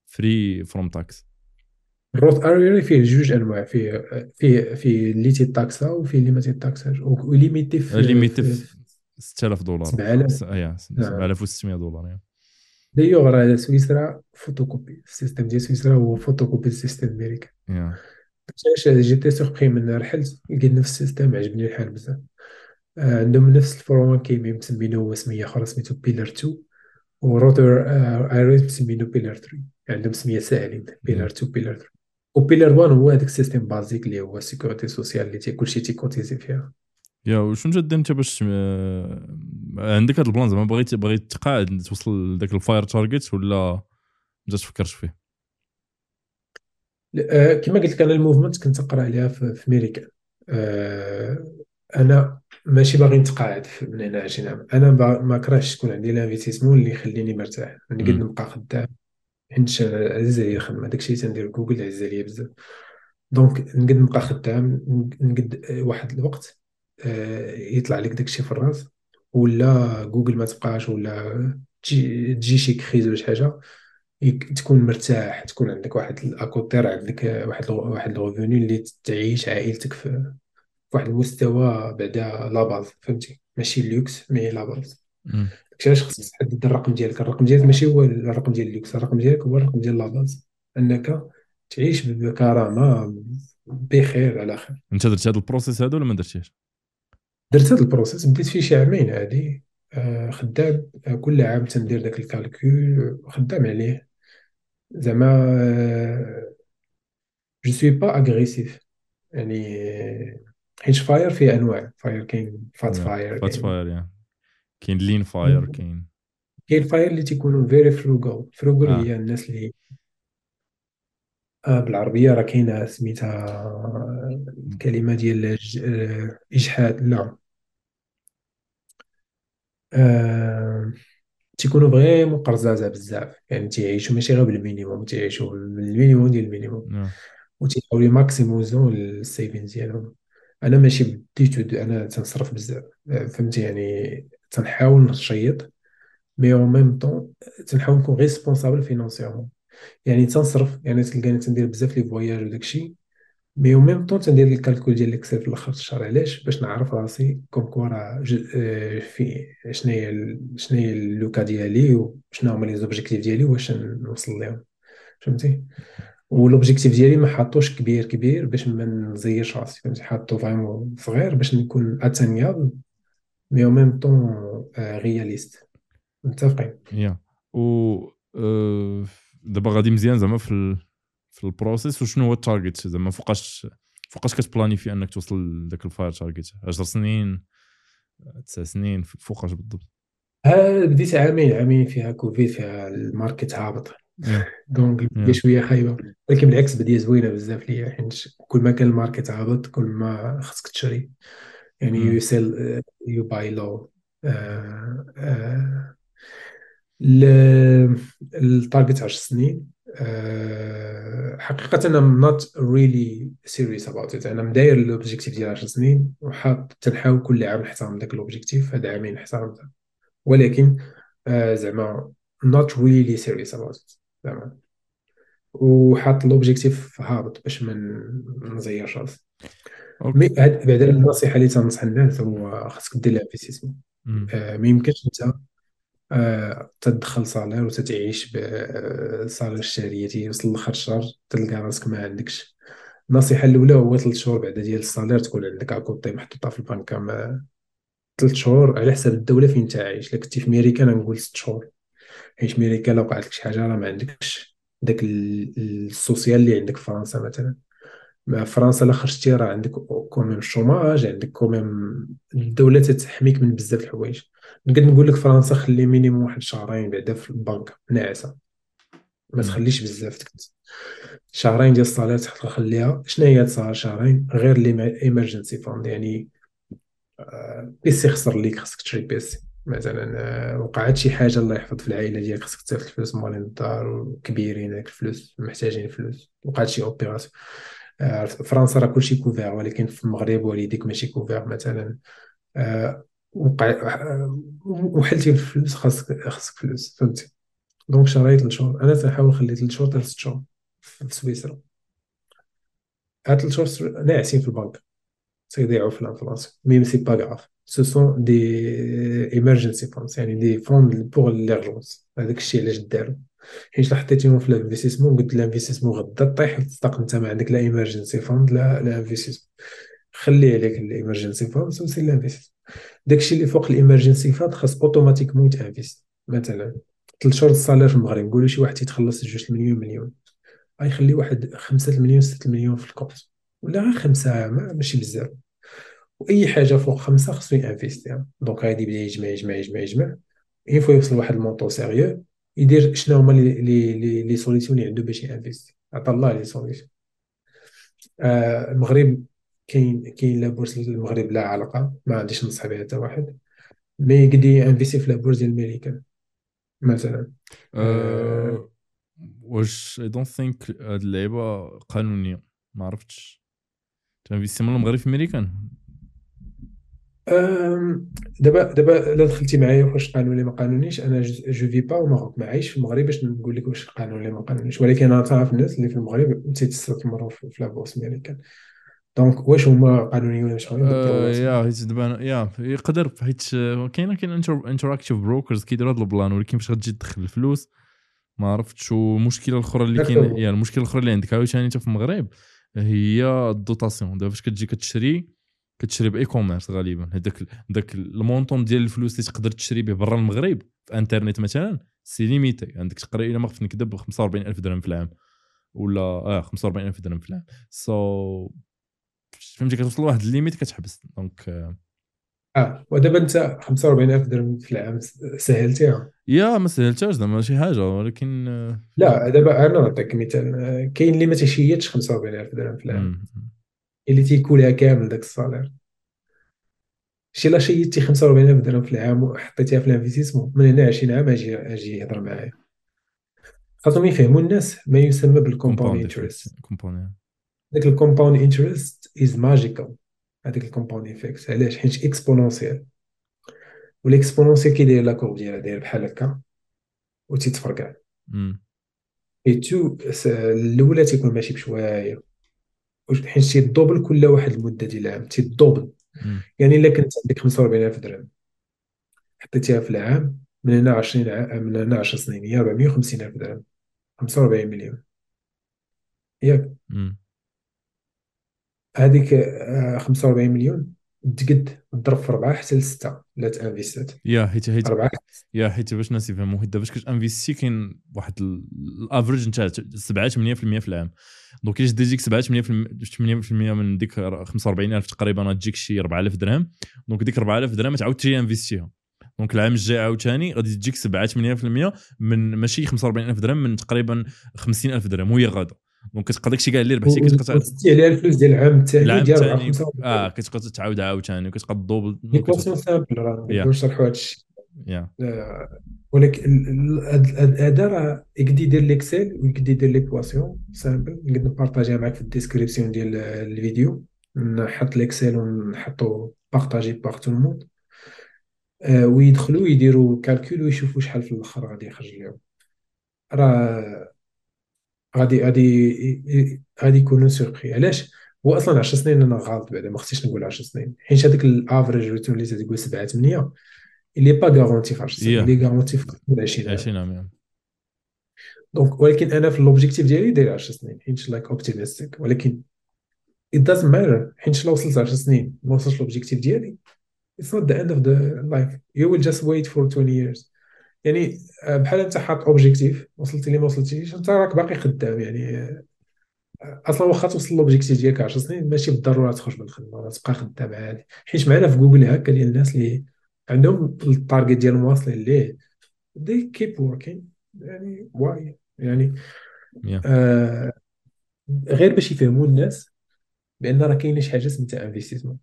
free from tax ال Roth IRA فيه جوج أنواع فيه فيه فيه اللي تي tax ا وفيه اللي ما تي tax اش. و limité في ليميتي في- في 6000 دولار. 7000. س- yeah 7600 دولار. دايوغ على سويسرا photocopie. ال système ديال سويسرا هو photocopie ال système الامريكي yeah. علاش j'étais surpris من رحلت لقيت نفس ال système عجبني الحال بزاف. آه، عندهم نفس ال format كيمي مسمينو هو سمية أخرى سميتو pillar 2 و Roth IRA مسمينو pillar 3 عندهم سمية ساهلين pillar 2 pillar 3 و pillar 1 هو هذاك ال système basique اللي هو sécurité sociale اللي كلشي تي cotiser فيها. yeah وشنو جا انت باش آه، عندك هذا ال plan زعما؟ بغيت بغيت تقاعد توصل لذاك ال FIRE target ولا ما تفكرش فيه؟ آه، كما قلت لك أنا ال movement كنت نقرأ عليها في ميريكان آه، أنا ماشي باغي نتقاعد من هنا 20 عام أنا ما كرهتش تكون عندي l'investissement اللي يخليني مرتاح. نقدر مم. نبقى خدام. حيت عزيز عليا الخدمة. داكشي تندير جوجل عزيز عليا بزاف. donc نقدر نبقى خدام. نقد واحد الوقت آه، يطلع لك داكشي في الراس. ولا جوجل ما تبقاش ولا تجي تجي شي crise ولا شي حاجة تكون مرتاح. تكون عندك واحد الاكوتير عندك واحد واحد ال revenu اللي تعيش عائلتك في واحد المستوى بعدا la base فهمتي؟ ماشي ال luxe mais la base. مم. داكشي علاش خصك تحدد الرقم ديالك. الرقم ديالك ماشي هو الرقم ديال اللوكس الرقم ديالك هو الرقم ديال la base. أنك تعيش بكرامة بخير على خير. أنت درت هذا ال process هذا ولا ما درتيش درت هذا ال process بديت فيه شي عامين عادي. آه، خدام آه، كل عام تندير داك ال calcul خدام عليه. زعما je suis pas agressif يعني حيت FIRE فيه أنواع. FIRE كاين fat FIRE fat FIRE كاين lean FIRE كاين كاين ال FIRE اللي تيكونوا very frugal frugal آه. هي الناس اللي آه بالعربية راه كاينة سميتها الكلمة ديال ج- آه، اجحاد لا. آه تيكونوا vraiment قرزازة بزاف. يعني تيعيشوا ماشي غير بال minimum تيعيشوا بال minimum ديال ال minimum. وتيحاولوا maximiser ال savings ديالهم. أنا ماشي بديت أنا تنصرف بزاف فهمتي؟ يعني تنحاول نشيط mais en même temps تنحاول نكون responsable financièrement يعني تنصرف يعني تلقاني تندير بزاف les voyages وداكشي mais en même temps تندير ال calcul ديال ال Excel في الآخر الشهر علاش باش نعرف راسي comme quoi راه آه، في شنو هي شنو هي اللوكا ديالي وشنو هما les objectifs ديالي واش نوصل لهم فهمتي؟ و l'objectif ديالي ما حاطوش كبير كبير باش ما نزيرش راسي. فهمتي؟ حاطو vraiment صغير باش نكون atteignable mais en même temps réaliste متفقين؟ yeah. و آه، دابا غادي مزيان زعما في. في ال process وشنو هو ال target زعما فوقاش فوقاش كت planifier أنك توصل لذاك ال FIRE target 10 سنين 9 سنين فوقاش بالضبط؟ بديت عامين عامين فيها كوفيد فيها ال market هابط. donc بدي شوية خايبة. ولكن بالعكس بدي زوينة بزاف ليا حيت كل ما كان ال market هابط كل ما خصك تشري. يعني you sell you buy low ال target 10 سنين. آه، حقيقة أنا not really serious about it. أنا مداير ال objectif ديال 10 سنين وحاط تنحاول كل عام نحترم ذاك ال objectif هذا عامين احترمته ولكن آه، زعما not really serious about it. زعما وحاط ال objectif هابط باش ما نزيرش راسي. mais بعدا النصيحة اللي تنصح الناس هو خاصك دير ال investissement آه، ما يمكنش أنت آه، تدخل salaire وتتعيش ب salaire الشهرية تيوصل لاخر الشهر تلقى راسك ما عندكش. النصيحة الأولى هو ثلاث شهور بعد ديال ال salaire تكون عندك à côté محطوطة في البنكة ما ثلاث شهور على حساب الدولة فين انت عايش الا كنتي في ميريكا نقول ست شهور. حيت ميريكا لو وقعت لك شي حاجة راه ما عندكش داك ال social اللي عندك في فرنسا مثلا. مع فرنسا لا خرجتي راه عندك quand même ال chômage عندك quand même الدولة تتحميك من بزاف الحوايج. نقدر نقول لك فرنسا خلي minimum واحد شهرين بعدا في البنك ناعسة. ما تخليش بزاف تكت شهرين ديال ال salaire تحت خليها شنو هي تصار شهرين؟ غير لي emergency fund يعني PC خسر ليك خاصك تشري PC مثلا آه، وقعت شي حاجة الله يحفظ في العائلة ديالك خاصك تصيفط الفلوس مالين الدار وكبيرين هذاك الفلوس محتاجين فلوس وقعت شي opération آه، فرنسا راه كلشي couvert ولكن في المغرب والديك ماشي couvert مثلا. آه، وقع وحلتي الفلوس خاصك خاصك فلوس فهمتي؟ donc شريت الشهور أنا تنحاول نخلي ثلاث شهور حتى شهور في سويسرا. هاد ثلاث شهور ناعسين في البنك. تيضيعوا في ال inflation mais c'est pas grave ce sont des emergency funds يعني des fonds pour l'urgence هذاك الشيء علاش داروا. حيت حطيتيهم في ال investissement قلت ال investissement غدا طيح تصدق انت ما عندك لا emergency fund لا لا خلي عليك ال emergency fund وسير ال investissement. داكشي اللي فوق ال emergency fund خاص automatiquement يت invest مثلا ثلاث شهور ال salaire في المغرب نقولوا شي واحد تيتخلص جوج مليون مليون. غيخلي واحد خمسة المليون ستة المليون في الكورس. ولا غير خمسة ماشي بزاف. وأي حاجة فوق خمسة خصو ي investir ها donc غادي يبدا يجمع يجمع يجمع يجمع. une fois يوصل لواحد ال montant sérieux يدير شنو هما les les les solutions اللي عنده باش ي investir عطا الله les solutions. آه المغرب كاين كاين la bourse المغرب لا علاقة ما عنديش نصح بها حتى واحد. mais تقدي investir في لا ديال الميريكان مثلا. أه واش I don't think هاد اللعيبة قانونية ما عرفتش. ت investir من المغرب في الميريكان؟ دابا دابا إلا دخلتي معايا واش قانوني ما قانونيش أنا je vis pas au Maroc ما عايش في المغرب باش نقول لك واش قانوني ما قانونيش. ولكن أنا تعرف الناس اللي في المغرب تيستثمروا في la bourse américaine. donc واش هما قانونيين ولا مش قانونيين أه يا حيت دابا يا يقدر حيت كاين كاين Interactive Brokers كيديروا هذا ال plan ولكن فاش غتجي تدخل الفلوس ما عرفتش والمشكلة الأخرى اللي كاين يا المشكلة الأخرى اللي عندك عاوتاني انت في المغرب هي ال dotation دابا فاش كتجي كتشري كتشري ب e-commerce غالبا. هذاك ذاك ال montant ديال الفلوس اللي تقدر تشري به برا المغرب في إنترنت مثلا c'est limité. عندك تقريبا ما خفت نكذب 45000 درهم في العام. ولا آه 45000 درهم في العام. so so, فهمتي كتوصل لواحد ال limite كتحبس. donc آه, آه. ودابا أنت 45000 درهم في العام سهلتيها. يا ما سهلتهاش زعما شي حاجة ولكن لا دابا أنا نعطيك مثال. آه، كاين اللي ما تيشيطش 45000 درهم في العام. اللي تيكولها كامل داك ال salaire. شي لا شيطتي 45000 درهم في العام وحطيتيها في ال investissement من هنا 20 عام أجي أجي يهضر معايا. خاصهم يفهموا الناس ما يسمى بال compound interest داك ال compound interest is magical هذاك ال compound effect علاش؟ حيت exponentiel وال exponentiel كيداير la courbe ديالها داير بحال هكا وتيتفرقع et tout الأولى تيكون ماشي بشوية. حيت تي double كل واحد المدة ديال العام تي double يعني إلا كنت عندك 45000 درهم حطيتيها في العام من هنا 20 عام من هنا 10 سنين هي 450000 درهم 45 مليون. ياك. هذيك آه، 45 مليون. تقد تضرب في أربعة حتى لستة لا ت invest ات. يا حيت حيت. يا حيت باش الناس يفهموا حيت فاش كت investir كاين واحد ال- ال average نتاع 7 8% في العام. donc الا تجيك 7 8% من ديك 45000 تقريبا غتجيك شي 4000 درهم. donc ديك 4000 درهم تعاود تجي investir ها donc العام الجاي عاوتاني غادي تجيك 7 8% من ماشي 45000 درهم من تقريبا 50000 درهم وهي غادا. donc كتبقى داكشي كاع اللي ربحتي كتبقى وزدتي عليها الفلوس ديال العام الثاني العام ديال الثاني 45 آه كتبقى تعاود عاوتاني وكتبقى ال double l'équation simple راه ما نشرحوا هذا الشيء آه، ولكن هذا راه يقدر يدير l'Excel ويقدر يدير l'équation simple نقدر ن partager ها معك في ال description ديال الفيديو. نحط l'Excel ونحطو partager par tout le monde. آه، ويدخلوا يديروا calcul ويشوفوا شحال في الأخر غادي يخرج لهم راه غادي غادي غادي يكونوا surpris علاش؟ هو أصلا 10 سنين أنا غلط بعدا ما خصنيش نقول 10 سنين. حيت هذاك ال average return اللي تقول 7 8 اللي pas garanti في 10 سنين. اللي garanti في 20 عام 20 عام. donc ولكن أنا في l'objectif ديالي داير 10 سنين. حيت like optimistic ولكن it doesn't matter. حيت لو وصلت 10 سنين؟ ما وصلتش l'objectif ديالي. It's not the end of the life. You will just wait for 20 years. يعني آه، بحال انت حاط objectif وصلتي لي ما وصلتيش انت راك باقي خدام يعني. آه، أصلا واخا توصل ل objectif ديالك 10 سنين ماشي بالضرورة تخرج من الخدمة تبقى خدام عادي. حيت معنا في جوجل هكا ديال الناس اللي عندهم ال target ديالهم واصلين ليه they keep working يعني واي يعني Yeah. آه غير باش يفهموا الناس بأن راه كاينة شي حاجة سميتها انفستيسمون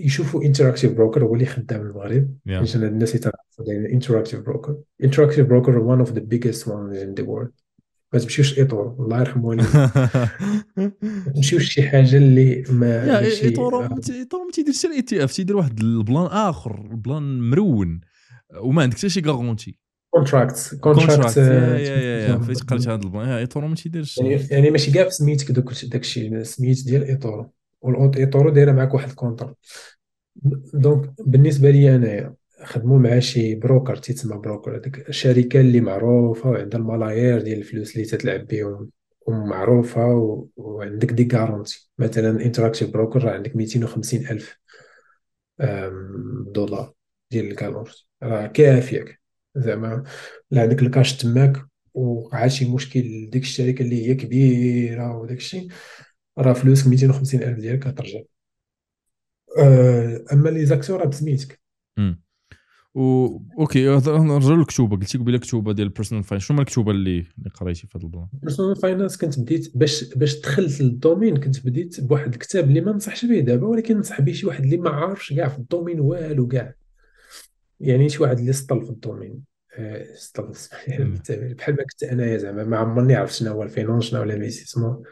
يشوفوا انتراكتيف بروكر هو اللي خدام المغرب. Yeah. الناس اللي تعرفوا دايرين انتراكتيف بروكر انتراكتيف بروكر one of the biggest ones in the world. ما تمشيوش إيطور الله يرحم والديك ما تمشيوش شي حاجة اللي ما ايطورو آه، ما ايطورو ما تيديرش الاي تي إف تيدير واحد البلان آخر بلان مرون. وما عندك حتى شي غارونتي كونتراكت كونتراكت يا يا يا يا فايت قريت هذا البلان. يا ايطورو ما تيديرش يعني يعني ماشي كاع في سميتك داك الشيء سميت ديال eToro وال eToro دايره معاك واحد ال contrat donc بالنسبة لي انايا خدموا مع شي broker تيتسمى broker هذيك الشركة اللي معروفة وعندها الملايير ديال الفلوس اللي تتلعب بهم ومعروفة و... وعندك des garanties مثلا Interactive Broker راه عندك 250 ألف دولار ديال الكالورز راه كافيك زعما لا عندك الكاش تماك وقع شي مشكل لديك الشركة اللي هي كبيرة وداك الشيء راه فلوسك 250 ألف ديالك كترجع. أه، أما les actions راه بسميتك. و okay نرجعوا للكتوبة. قلتي قبيلة كتوبة ديال ال personal finance شنو الكتوبة اللي اللي قريتي في هذا ال plan؟ personal finance كنت بديت باش باش دخلت لل domaine كنت بديت بواحد الكتاب اللي ما نصحش به دابا ولكن ننصح به شي واحد اللي ما عارفش كاع في ال domaine والو كاع. يعني شي واحد اللي سطل في ال domaine آه، سطل بحال ما كنت أنايا زعما ما عمرني عرفت شنو هو ال finance شنو هو ال investissement.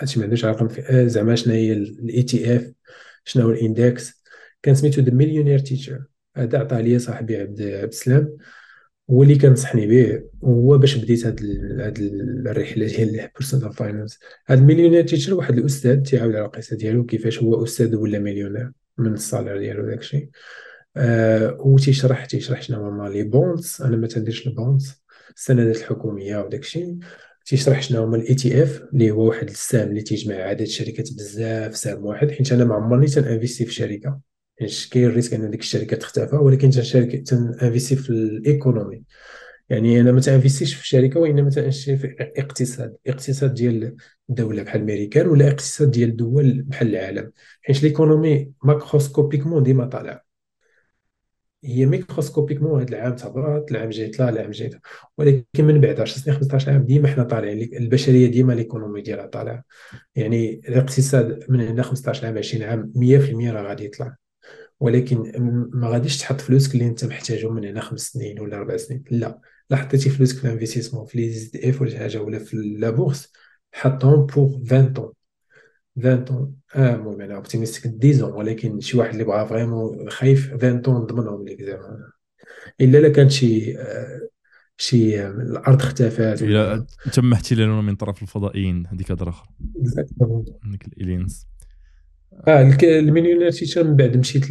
هادشي ما عندوش علاقة في- زعما شنو هي ال ETF شنو هو ال index كان سميتو The Millionaire Teacher هذا عطاه لي صاحبي عبد عبد السلام هو اللي كنصحني به وهو باش بديت هاد هاد ال- الرحلة ديال ال personal finance هاد ال Millionaire Teacher واحد الأستاذ تيعاود على القصة ديالو كيفاش هو أستاذ ولا مليونير من ال salaire ديالو داكشي آه وتيشرح تيشرح شنو هما les bonds أنا ما تنديرش ال bonds السندات الحكومية وداكشي تيشرح شنو هما ال ETF اللي هو واحد السهم اللي تيجمع عدد شركات بزاف سهم واحد حيت أنا ما عمرني تنانفيستي في شركة. حيت كاين ال risque أن ديك الشركة تختفى ولكن تنشارك تنانفيستي في ال économie. يعني أنا ما تنفيستيش في شركة وإنما تنشري في اقتصاد. اقتصاد ديال الدولة بحال الميريكان ولا اقتصاد ديال الدول بحال العالم. حيت l'économie macroscopiquement ديما طالعه هي microscopiquement هذا العام تهبط العام جاي طلع العام جاي. ولكن من بعد 10 سنين 15 عام ديما حنا طالعين. البشرية ديما l'économie ديالها طالعة. يعني الاقتصاد من هنا 15 عام 20 عام 100% راه غادي يطلع. ولكن ما غاديش تحط فلوسك اللي انت محتاجهم من هنا خمس سنين ولا أربع سنين. لا. لا حطيتي فلوسك في ال investissement في les ETF ولا شي حاجة ولا في la bourse حطهم pour 20 ans 20 ans آه المهم أنا optimistic 10 ولكن شي واحد اللي بغا vraiment خايف 20 طون نضمنهم لك زعما إلا لا كانت شي آه، شي آه، الأرض اختفت. إلى تم احتلالنا من طرف الفضائيين هذيك هضره أخرى. هذيك ال aliens آه ال Millionaire Teacher من بعد مشيت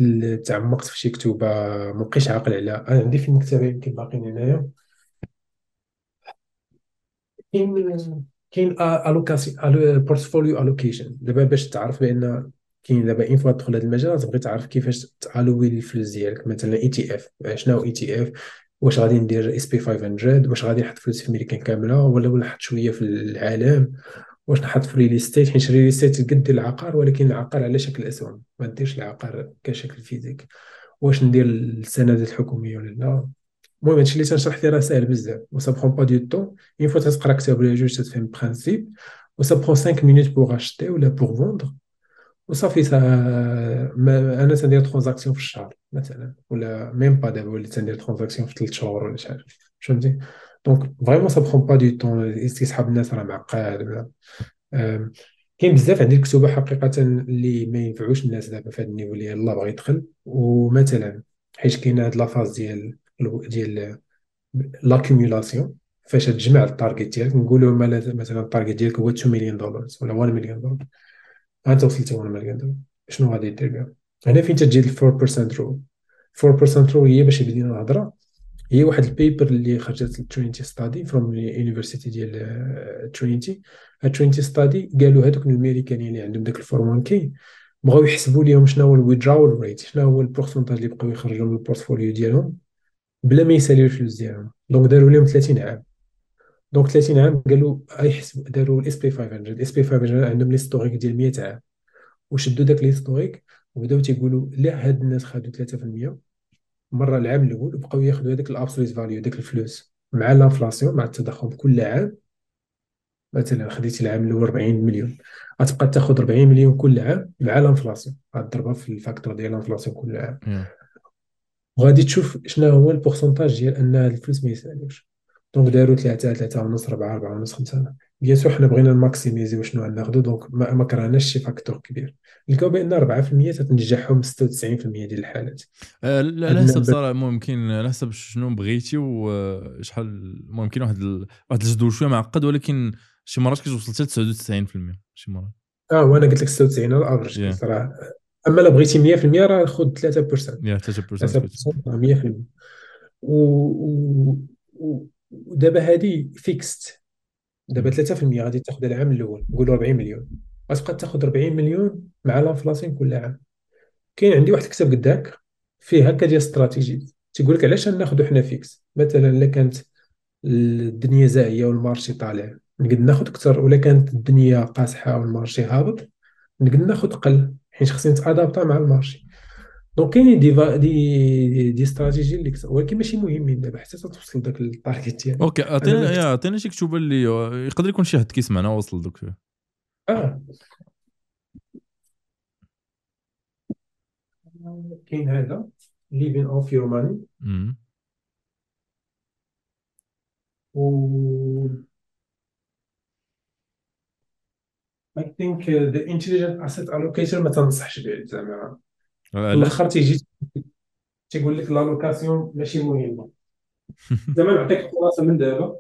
تعمقت في شي كتوبة ما بقيتش عاقل عليها. أنا عندي في المكتبه يمكن باقيين هنايا. كاين كاين allocation portfolio allocation دابا باش تعرف بأن كاين دابا une fois تدخل هذا المجال تبغي تعرف كيفاش ت allouer الفلوس ديالك. مثلا ETF شنو ETF واش غادي ندير S&P 500 واش غادي نحط فلوس في امريكان كاملة؟ ولا ولا نحط شوية في العالم؟ واش نحط في real estate حيت real estate قد العقار ولكن العقار على شكل أسهم. ما ديرش العقار كشكل physique. واش ندير السندات الحكومية ولا لا؟ المهم هادشي اللي تنشرح فيه راه ساهل بزاف و سا با دو طون اون فوا تقرا كتاب ولا جوج تفهم ال principe و ça prend 5 minutes pour acheter ولا pour vendre وصافي سا ما أنا تندير transaction في الشهر مثلا ولا même pas دابا وليت تندير transaction في ثلاث شهور ولا شحال فهمتي donc vraiment ça prend pas de temps تيصحاب الناس راه معقد كاين بزاف عندي الكتب حقيقه اللي ما ينفعوش الناس دابا في هذا ال niveau اللي يلاه باغي يدخل ومثلا حيت كاينة هاد la phase ديال ديال l'accumulation فاش تجمع ال target ديالك نقولوا مثلا ال target ديالك هو 2 مليون دولار ولا 1 مليون دولار انت وصلتي 1 مليون دولار شنو غادي دير بها؟ هنا فين تجي 4% rule 4% rule هي باش بدينا الهضره هي واحد ال paper اللي خرجت ال Trinity Study from university ديال Trinity ال Trinity Study قالوا هذوك الامريكان اللي عندهم داك ال four k بغاو يحسبوا لهم شنو هو ال withdrawal rate شنو هو ال pourcentage اللي بقاو يخرجوا من ال portfolio ديالهم. بلا ما يساليو الفلوس ديالهم. donc داروا لهم 30 عام. donc 30 عام قالوا يحسبوا داروا ال S&P 500 ال S&P 500 عندهم l'historique ديال 100 عام. وشدوا داك l'historique وبداو تيقولوا لا هاد الناس خدوا 3% مرة العام الأول وبقاو ياخذوا هذاك ال absolute value داك الفلوس. مع ال inflation مع التضخم كل عام. مثلا خديتي العام الأول 40 مليون. غتبقى تاخذ 40 مليون كل عام مع ال inflation. غتضربها في ال facteur ديال ال inflation كل عام. وغادي تشوف شنو هو ال pourcentage ديال أن هاد الفلوس ما يسالوش. donc داروا 3 3 ونص 4 4 ونص 5 bien sûr حنا بغينا نmaximiser شنو غناخذو donc ما, ما كرهناش شي facteur كبير. لقاو بأن 4% تتنجح لهم 96% ديال الحالات آه على حسب صراحة ممكن على حسب شنو بغيتي وشحال ممكن واحد ال... واحد الجدول شوية معقد ولكن شي مرات كتوصل حتى 99% شي مرات. آه وأنا قلت لك 96 على ال average yeah. صراحة. أما لا بغيتي 100% راه خذ 3% يا 3% 100% و ودابا هذه fixed دابا 3% غادي تاخذ العام الأول. نقولوا 40 مليون. غتبقى تاخذ 40 مليون مع l'inflation كل عام. كاين عندي واحد الكتاب قداك فيه هكا ديال stratégies. تيقول لك علاش ناخذ حنا fixe مثلا إلا كانت الدنيا زاهية وال marché طالع نقد ناخذ أكثر. ولا كانت الدنيا قاصحة وال marché هابط نقد ناخذ قل. حيت خصني نت adapta مع ال marché. donc كاينين des des des stratégies اللي ولكن ماشي مهمين دابا حتى توصل داك ال target ديالك. okay عطينا عطينا شي كتب اللي يقدر يكون شي حد كيسمعنا وصل دوك. فيه آه. كاين هذا living off your money. و I think the intelligent asset allocation ما تنصحش به زعما. في الآخر تيجي تيقول لك لا لوكاسيون ماشي مهمه زعما نعطيك خلاصة من دابا.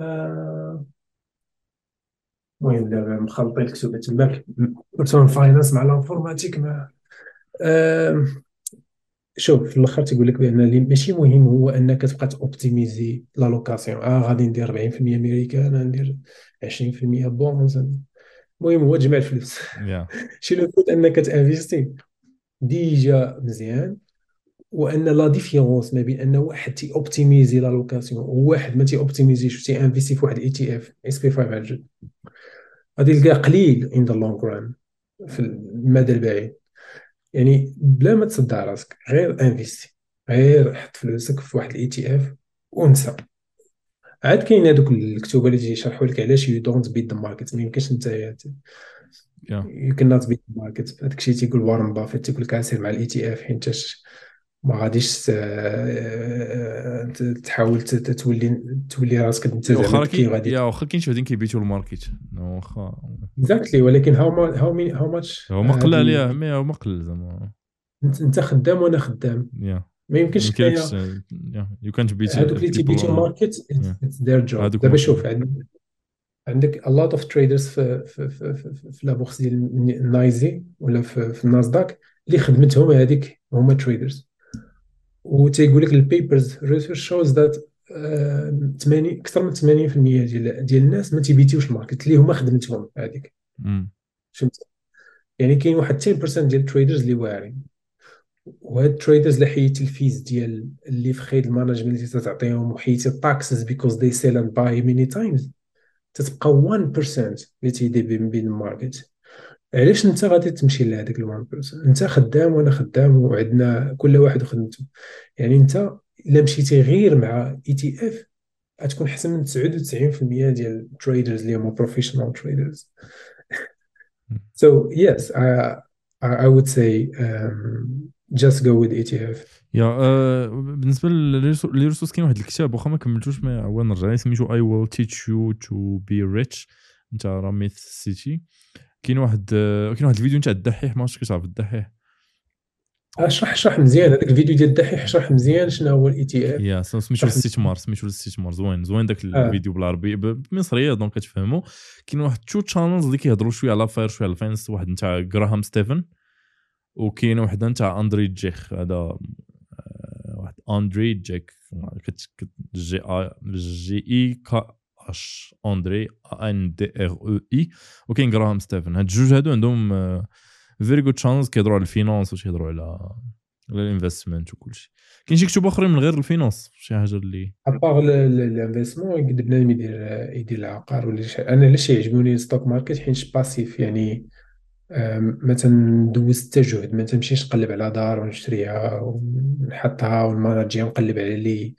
آه، المهم دابا مخلطين الكتب تماك personal finance مع l'informatique ما آه، شوف في الآخر تيقول لك بأن اللي ماشي مهم هو أنك تبقى ت optimiser l'allocation. آه غادي ندير 40% امريكان ندير 20% bonds. المهم هو تجمع الفلوس. شي لو فوت أنك ت investir déjà مزيان وأن la différence ما بين أن واحد تي optimiser l'allocation وواحد ما تي optimiser ش تي investir في واحد ETF S&P 500 غادي تلقى قليل in the long run في المدى البعيد. يعني بلا ما تصدع راسك غير investi غير حط فلوسك في واحد ال ETF ونسى عاد كاين هذوك الكتب اللي تيشرحوا لك علاش you don't beat the market ما يمكنش انت يو كان نوت بيت ذا ماركت هذاك الشيء تيقول وارن بافيت تيقول لك مع ال ETF حيت ما غاديش تحاول تولي تولي راسك انت زعما كي غادي يا واخا كاين شي وحدين كيبيتوا الماركت واخا اكزاكتلي ولكن هاو هاو مين هاو ماتش هو ما قل عليها مي هو ما قل زعما انت خدام وأنا خدام ما يمكنش يو كانت بيت هذوك اللي تيبيتوا الماركت دير جوب دابا شوف عندك a lot of traders في في في في, في لابورس ديال النايزي ولا في, في الناسداك اللي خدمتهم هذيك هما تريدرز وتيقول لك ال papers research shows that 80 أكثر من 80% ديال ديال الناس ما تي beat يوش ال market اللي هما خدمتهم هذيك فهمت؟ يعني كاين واحد 10% ديال ال traders اللي واعرين. وهاد ال traders اللي حيدتي ال fees ديال اللي في خيد ال management اللي تعطيهم وحيدتي ال taxes because they sell and buy many times تتبقى 1% اللي تي beat ال market. علاش انت غادي تمشي لهذاك ال 1% انت خدام وأنا خدام وعندنا كل واحد وخدمته. يعني انت إلا مشيتي غير مع ETF غتكون أحسن من 99% ديال ال traders اللي هما professional traders so yes I, I would say um, just go with ETF يا uh, بالنسبة لل resources كاين واحد الكتاب واخا ما كملتوش ما هو نرجع سميتو I will teach you to be rich. انت راه ميث سيتي كاين واحد كاين واحد الفيديو نتاع الدحيح ما عرفتش كتعرف الدحيح اشرح اشرح مزيان. هذاك الفيديو ديال الدحيح اشرح مزيان شنو هو ال ETF يا سميتو الاستثمار سميتو الاستثمار زوين زوين داك آه. الفيديو بالعربي. بالمصريه donc كتفهموا كاين واحد YouTube channels اللي كيهضروا شوية على FIRE شوية على ال finance واحد نتاع جراهام ستيفن وكاين واحد نتاع اندري جيخ هذا آه، واحد اندري جيك J J I K H اندري N D R E I وكاين جراهام ستيفن هاد الجوج هادو عندهم very good channels كيهضروا على ال finance وكيهضروا على على ال investment وكل شيء كاين شي كتب اخرين من غير ال finance شي حاجة اللي à part l'investissement يقدر بنادم يدير يدير العقار ولا أنا علاش يعجبوني ال stock market حيت passive يعني ما تندوز حتى جهد ما تمشيش نقلب على دار ونشريها ونحطها ون manage يها ونقلب على اللي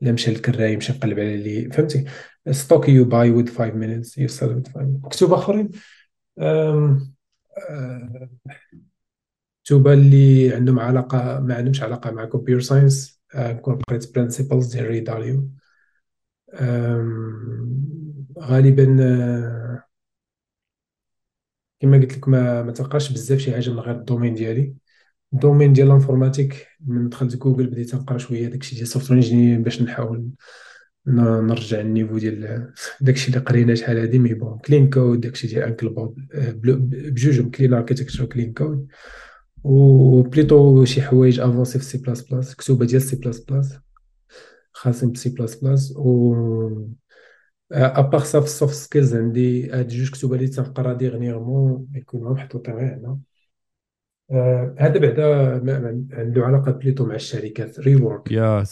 لا مشى للكراي يمشي نقلب على اللي فهمتي stock you buy with 5 minutes you sell with 5 minutes. كتب آخرين؟ كتب اللي عندهم علاقة ما عندهمش علاقة مع computer science كون قريت Principles ديال ري داليو غالبا آه، كما قلت لك ما ما تلقاش بزاف شي حاجة من غير ال domaine ديالي. ال domaine ديال l'informatique من دخلت جوجل بديت نقرا شوية داكشي ديال software engineer باش نحاول نرجع ال niveau ديال داكشي اللي قرينا شحال هادي mais bon Clean Code داكشي ديال انكل بوب بجوج Clean Architecture Clean Code. و plutôt شي حوايج افونسي في سي بلاس بلاس كتوبة ديال سي بلاس بلاس خاصين بسي بلاس بلاس و à part ça في ال soft skills عندي هاد جوج كتب اللي تنقرا dernièrement يكونوا محطوطين غير هنا. هذا بعدا عنده علاقة plutôt مع الشركات Rework يا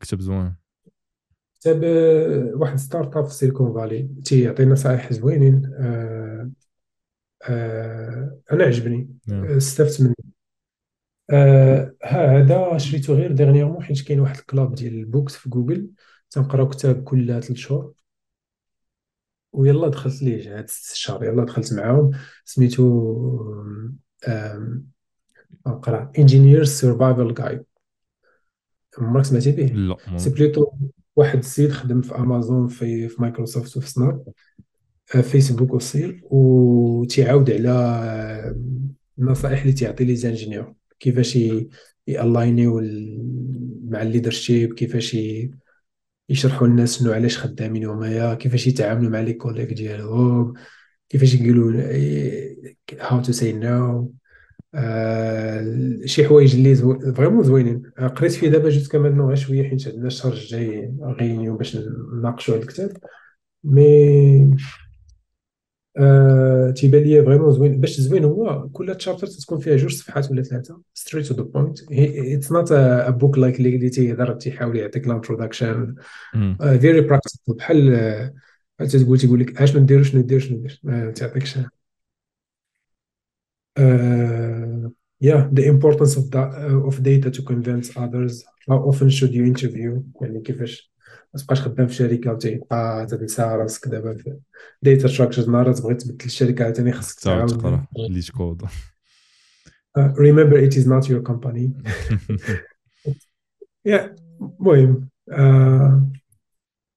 كتب زوين. كتاب واحد startup في سيليكون فالي تيعطي نصائح زوينين آه آه أنا عجبني استفدت منه. آه هذا شريته غير dernièrement حيت كاين واحد الكلاب ديال ال books في جوجل تنقراو كتاب كل ثلاث شهور. ويلا دخلت ليه هاد ست شهور يلا دخلت معاهم. سميتو نقرا engineer's survival guide عمرك سمعتي به؟ لا c'est plutôt واحد السيد خدم في أمازون في في مايكروسوفت وفي سناب آه، فيسبوك وصيل وتيعاود على آه، النصائح اللي تيعطي les ingénieurs كيفاش ي aligner يو مع ال leadership كيفاش يشرحوا للناس شنو علاش خدامين هما كيفاش يتعاملوا مع les collègues ديالهم كيفاش يقولوا how to say no شي حوايج اللي vraiment زوينين. قريت فيه دابا جوج كمان غير شوية حيت عندنا الشهر الجاي غينيو باش نناقشوا هذا الكتاب. mais آه تيبان لي vraiment زوين. باش زوين هو كل chapter تكون فيها جوج صفحات ولا ثلاثة. straight to the point it's not a book like اللي تيهضر تيحاول يعطيك ال introduction very practical بحال آه، تقول تيقول لك اشنو ندير شنو ندير شنو ندير ما تعطيكش uh, yeah the importance of that uh, of data to convince others. How often should you interview? يعني كيفاش؟ ما تبقاش خدام في شركة وتبقى تنسى راسك دابا في data structures نهار تبغي تبدل الشركة عاوتاني خاصك تعاود تقرا LeetCode remember it is not your company. Yeah المهم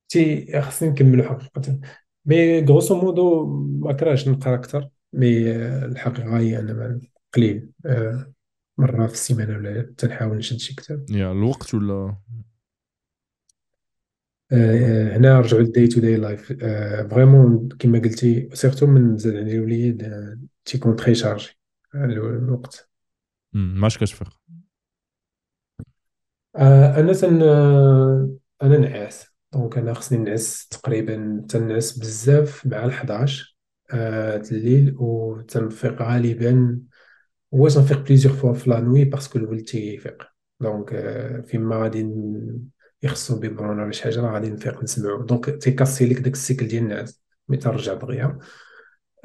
تي خاصني نكملو حقيقة. mais grosso modo ما كرهش نقرأ أكثر. mais الحقيقة هي أنا قليل. آه، مرة في السيمانة ولا تنحاول نشد شي كتاب. يا الوقت ولا؟ آه، هنا رجعوا لل day to day life vraiment كما قلتي surtout من زاد عندي الوليد آه، تيكون très chargé الوقت. ماش كتفيق. أنا تن أنا نعاس donc أنا خصني نعس تقريبا تنعس بزاف مع الحداش. آه الليل و تنفيق غالبا هو تنفيق plusieurs fois في la nuit parce que الولد تيفيق donc آه فيما غادي يخصو biberon ولا شي حاجة راه غادي نفيق نسمعو. donc تي casser لك داك ال cycle ديال النعاس mais ترجع دغيا.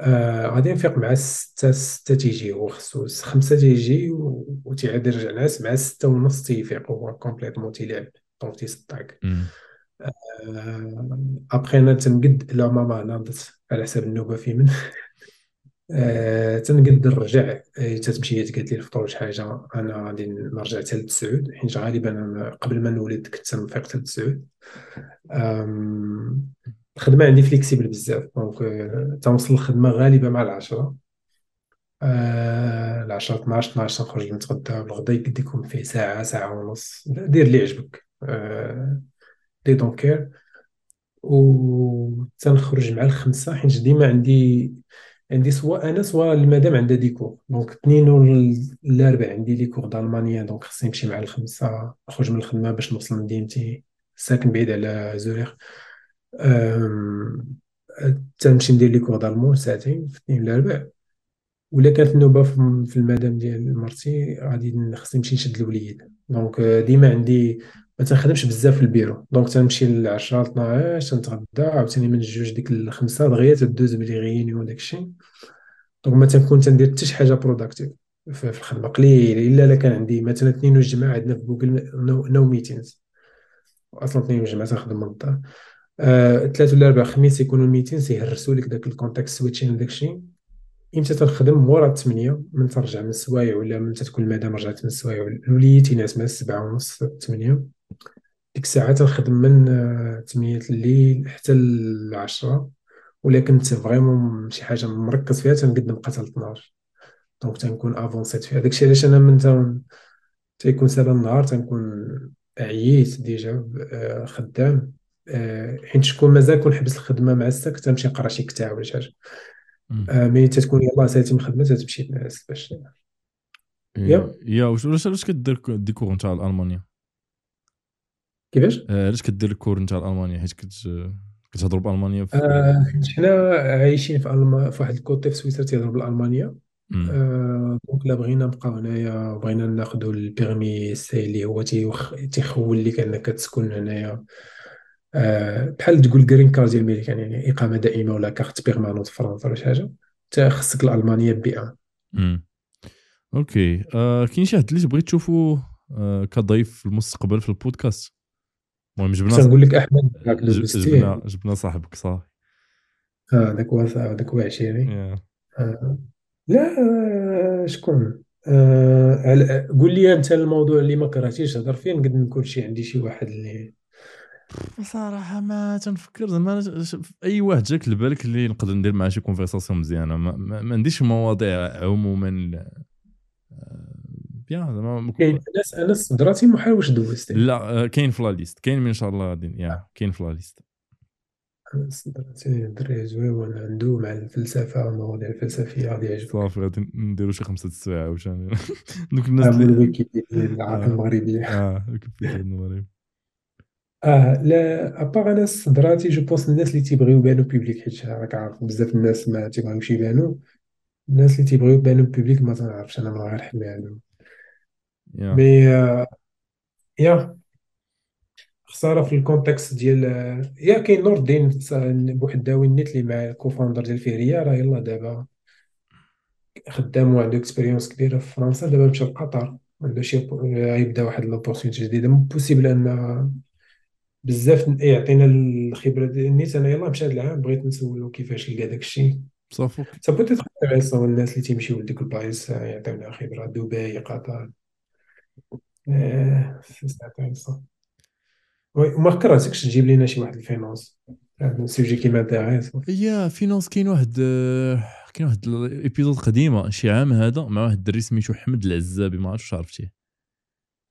آه غادي نفيق مع ستة ستة تيجي هو خصو خمسة تيجي و- يرجع نعاس مع ستة ونص تيفيق هو complètement تيلعب. donc تيصدعك. أبخي أنا تنقد la maman ناضت على حساب النوبه في من آه، تنقد نرجع آه، تتمشي هي قالت لي الفطور شي حاجة أنا غادي نرجع حتى لتسعود حيت غالبا قبل ما نولد كنت تنفيق حتى لتسعود آم، الخدمة عندي flexible بزاف donc آه، تنوصل الخدمة غالبا مع العشرة. آه، العشرة 12 12 تنخرج نتغدى والغدا يقد يكون فيه ساعة ساعة ونص دير اللي يعجبك. آه، dé donc غير وتنخرج مع الخمسة حيت ديما عندي عندي سوا أنا سوا المدام عندها des cours donc اثنين والاربع عندي les cours d'allemand يا donc خصني نمشي مع الخمسة نخرج من الخدمة باش نوصل لمدينتي ساكن بعيد على زوريغ أم، تنمشي ندير les cours d'allemand ساعتين في اثنين والاربع ولا كانت النوبة في في المدام ديال مرتي غادي خصني نمشي نشد الوليد. donc ديما عندي ما تنخدمش بزاف في ال bureau. donc تنمشي ل 10 12 تنتغدى عاوتاني من جوج ديك الخمسة دغيا تدوز plus les réunions داكشي. donc ما تنكون تندير حتى شي حاجة productive في الخدمة. قليل. إلا إلا كان عندي مثلا اثنين والجمعة عندنا في جوجل no, no meetings أصلا اثنين والجمعة تنخدم من الدار. آه، ثلاث ولا أربع خميس يكونوا ال meetings يهرسوا لك داك ال context switching وداكشي إمتى تنخدم؟ مورا الثمانية. من ترجع من السوايع ولا من تكون المدام رجعت من السوايع. الوليد تينعس مع السبعة ونص ثمانية. ديك الساعة تنخدم من آه، ثمانية الليل حتى العشرة ولا كنت vraiment شي حاجة مركز فيها تنقد نبقى حتى 12 donc تنكون avancé ت فيها. داكشي علاش أنا من تن- تيكون سالا النهار تنكون عييت déjà آه، خدام آه، حيت شكون مازال كون حبس الخدمة مع الساك تنمشي نقرا شي كتاب ولا شي. آه، mais تتكون يلاه ساليتي من الخدمة تتمشي تنعس باش. يا. يا واش واش كدير ك- des cours نتاع الألمانيا؟ كيفاش؟ آه، علاش كدير ال cours نتاع الالمانيا حيت كت كتهضروا بألمانيا في آه، حنا عايشين في ألما في واحد ال côté في سويسرا تيهضروا بالألمانيا مم. آه، donc لا بغينا نبقاو هنايا بغينا ناخدو ال permis C اللي هو تيوخ تيخول لك انك تسكن هنايا آه، بحال تقول green card ديال الميريكان يعني إقامة دائمة ولا carte permanente في فرنسا ولا شي حاجة تا خصك الألمانية B1 مم. okay آه كاين شي حد اللي تبغي تشوفو آه كضيف في المستقبل في البودكاست المهم جبنا نقول لك أحمد جبنا جبنا صاحبك صافي آه داك هو داك هو عشيري يا. آه. لا آه، شكون آه على- قول لي أنت الموضوع اللي ما كرهتيش تهضر فيه نقدر نقول شي عندي شي واحد اللي بصراحة ما تنفكر زعما أي واحد جاك لبالك اللي نقدر ندير معاه شي conversation مزيانة ما, ما, ما عنديش مواضيع عموما آه، bien زعما أنا صدراتي ما واش دوزت لا آه، كاين في la liste كاين من ان شاء الله غادي يا كاين في la liste. صدراتي دري زويون عنده مع الفلسفة المواضيع الفلسفية غادي يعجبك. صافي غادي نديرو شي خمسة السوايع وشان دوك الناس عمو اللي الويكيبيديا آه. المغربية. آه ويكيبيديا المغرب آه لا ابار أنا صدراتي جو بونس الناس اللي تيبغيو يبانو بوبليك حيت راك عارف بزاف الناس ما تيبغيوش يبانو. الناس اللي تيبغيو يبانو بوبليك ما تنعرفش أنا من غير حمل يا مي آه، يا خسارة في الكونتكست ديال آه، يا كاين نور الدين س- بوحداوي النت اللي مع الكوفاوندر ديال فيريا راه يلاه دابا خدام وعنده اكسبيريونس كبيرة في فرنسا دابا مشى لقطر عنده شي غيبدا واحد لوبورتونيتي جديدة. بوسيبل أن بزاف يعطينا الخبرة ديال النيت أنا يلاه مشى هذا العام بغيت نسولو كيفاش لقى داك الشيء. صافوك سا بوتيت انتريسون الناس اللي تيمشيو لديك البلايص آه، يعطيونا خبرة. دبي قطر. سي انتريسون وي وما كرهتكش تجيب لينا شي واحد الفينونس هذا سوجي كي مانتيريس يا فينونس كاين واحد كاين واحد الايبيزود قديمة شي عام هذا مع واحد الدري سميتو حمد العزابي ما عرفتش عرفتيه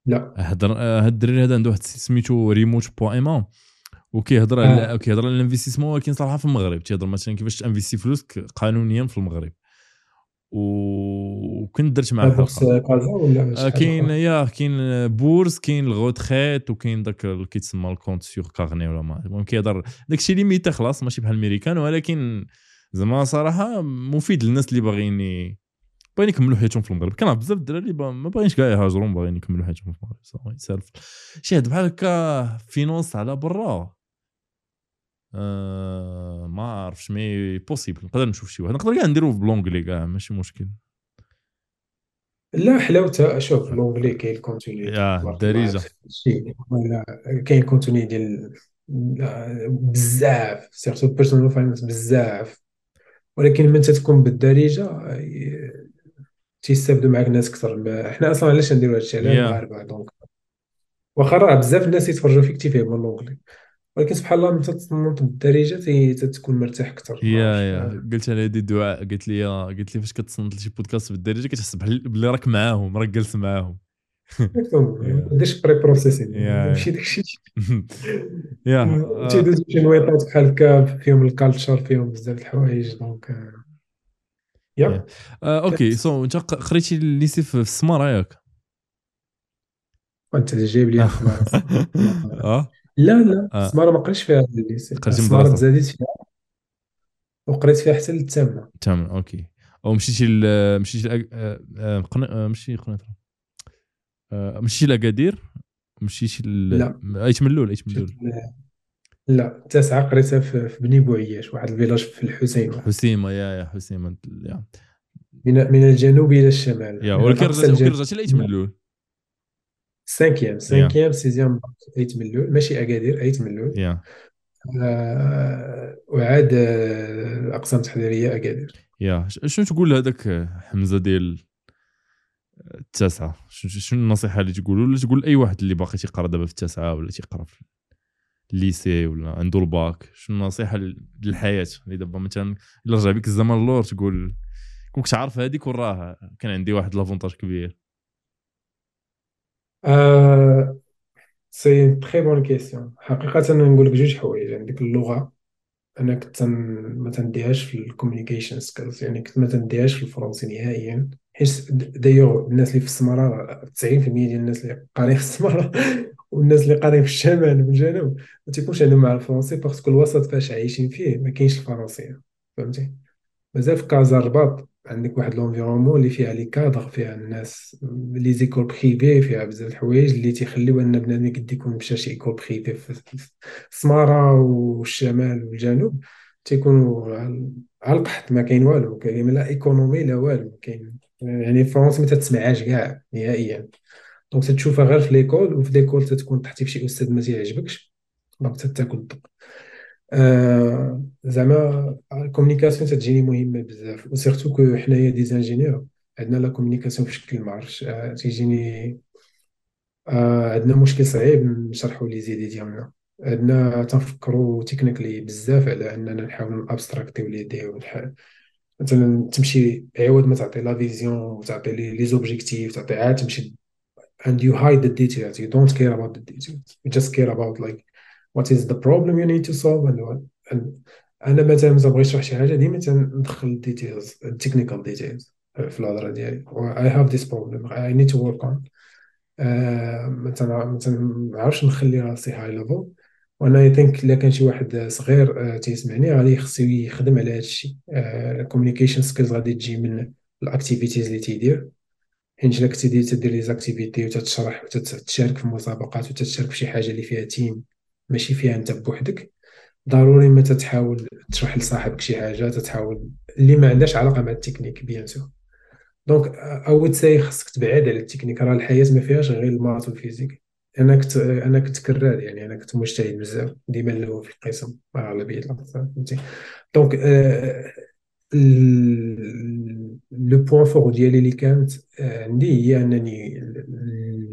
لا. هضر هاد الدري هذا عنده واحد سميتو ريموت بو ايما وكيهضر على آه. كيهضر على الانفستيسمون ولكن صراحة في المغرب. تيهضر مثلا كيفاش تانفيستي فلوسك قانونيا في المغرب. وكنت درت معاه بورس حلقة. كازا ولا آه، كاين؟ يا كاين بورس كاين الغوتخيت وكاين داك اللي كيتسمى الكونت سيغ كارني ولا ما المهم كيهضر داكشي ليميتي خلاص ماشي بحال الميريكان ولكن زعما صراحة مفيد للناس اللي باغيين باغيين يكملوا حياتهم في المغرب. كان بزاف الدراري ما باغينش كاع يهاجروا باغيين يكملوا حياتهم في المغرب صافي يسالف. شي هاد بحال هكا فينونس على برا. آه ما عرفتش مي بوسيبل نقدر نشوف شي واحد. نقدر كاع نديرو بلونجلي كاع ماشي مشكل. لا حلاوتها شوف لونجلي كاين الكونتوني الدارجه كاين كونتوني ديال بزاف. سيرتو بيرسونال فاينانس بزاف. ولكن من تتكون بالدارجة ي- تيستافدوا معك ناس أكثر حنا أصلا علاش نديروا هادشي؟ على المغاربه donc واخا راه بزاف الناس يتفرجوا فيك تيفهموا ال l'anglais ولكن سبحان الله ملي تتنوض بالدارجه تي- تتكون مرتاح أكثر ما يا عرفتش يا. قلت أنا هذه دعاء قالت لي قالت لي فاش كتصنت لشي بودكاست بالدارجة كتحس بحال بلي راك معاهم راك جالس معاهم. exactement يا. ما ديرش en: preprocessing يا ماشي داكشي يا آه، تيدوزو شي نويطات بحال هكا فيهم ال en: culture فيهم بزاف د الحوايج donc آه، يا. يا. آه، en: okay so أنت ق- قريتي ال lycée في في السمارة ياك؟ اللي جايب لي أخبار آه. لا لا. السمارة ما قريتش فيها السمارة مدرسه تزاديت فيها. وقريت فيها حتى للثامنة تمام en: okay. أو مشيتي ل مشيتي ل آه، آه، قنا- آه، ماشي قنيطره آه، مشيتي لأكادير؟ مشيتي ل لا. ايت ملول ايت مشيت ملول ل- لا التاسعة قريتها في في بني بوعياش واحد الفيلاج في الحسيمة حسيمة يا يا حسيمة يا. من من الجنوب إلى الشمال. يا من ولكن رجعتي ولكن الجنوب رجعتي لايت ملول cinquième يا cinquième sixième أيت ملول ماشي أكادير أيت ملول يا آه، وعاد آه، الأقسام التحضيرية أكادير يا شنو تقول لهذاك حمزة ديال التاسعة؟ شنو شنو النصيحة اللي تقول؟ ولا تقول لاي واحد اللي باقي تيقرأ دابا في التاسعة ولا تيقرأ في ال lycée ولا عنده الباك؟ شنو النصيحة للحياة؟ اللي دابا مثلا الا رجع بك الزمن اللور تقول كنت عارف هذيك وراه كان عندي واحد l'avantage كبير. c'est très bonne question حقيقة نقول لك جوج حوايج عندك اللغة أنا كنت ما تنديهاش في الكوميونيكيشن سكيلز يعني كنت ما تنديهاش في الفرنسي نهائيا حيت دايوغ الناس اللي في السمارة 90% ديال الناس اللي قارين في السمارة والناس اللي قارين في الشمال والجنوب ما تيكونش عندهم مع الفرنسي باسكو الوسط فاش عايشين فيه ما كاينش الفرنسية فهمتي مازال في كازا الرباط عندك واحد لونفيرومون اللي فيها لي كادر فيها الناس لي زيكول بريفي فيها بزاف الحوايج اللي تيخليو ان بنادم قد يكون مشى شي ايكول بريفي في السمارة والشمال والجنوب تيكونوا على القحط ما كاين والو كاين لا إيكونومي لا والو كاين يعني فرنسا ما تتسمعهاش كاع نهائيا. دونك تتشوفها غير في ليكول وفي ليكول تتكون تحتي في شي أستاذ ما تيعجبكش دونك تتاكل الضوء آه زعما الكومونيكاسيون تتجيني مهمه بزاف وسيرتو كو حنايا دي زانجينيور عندنا لا كومونيكاسيون في شكل ما عرفتش آه تيجيني آه عندنا مشكل صعيب نشرحوا les idées ديالنا عندنا تنفكروا en: technically بزاف على أننا نحاولوا ن abstract يو l'idée ونح- مثلا تمشي عوض ما تعطي la vision وتعطي les les objectifs تعطي عاد تمشي and you hide the details. You don't care about the details. You just care about like what is the problem you need to solve and what. And أنا مثلا مثلا بغيت نشرح شي حاجة ديما تندخل الديتيلز التكنيكال ديتيلز في الهضرة ديالي. Have this problem I need to work on. آه، مثلا مثلا ما عرفتش نخلي راسي high level وأنا I think إلا كان شي واحد صغير آه، تيسمعني غادي خصو يخدم على هذا الشيء ال communication skills غادي تجي من ال activities اللي تيدير. حيت الا كنتي دير تدير les activités وتتشرح وتتشارك في مسابقات وتتشارك في شي حاجة اللي فيها team ماشي فيها انت بوحدك. ضروري ما تتحاول تشرح لصاحبك شي حاجة تتحاول اللي ما عندهاش علاقة مع التكنيك bien sûr. donc au-delà ça خصك تبعد على التكنيك. راه الحياة ما فيهاش غير les maths وال physique. أنا كنت أنا كنت كراد يعني أنا كنت مجتهد بزاف ديما الأول في القسم أغلبية الأقسام، فهمتي؟ donc le point fort ديالي اللي كانت آه، عندي هي أنني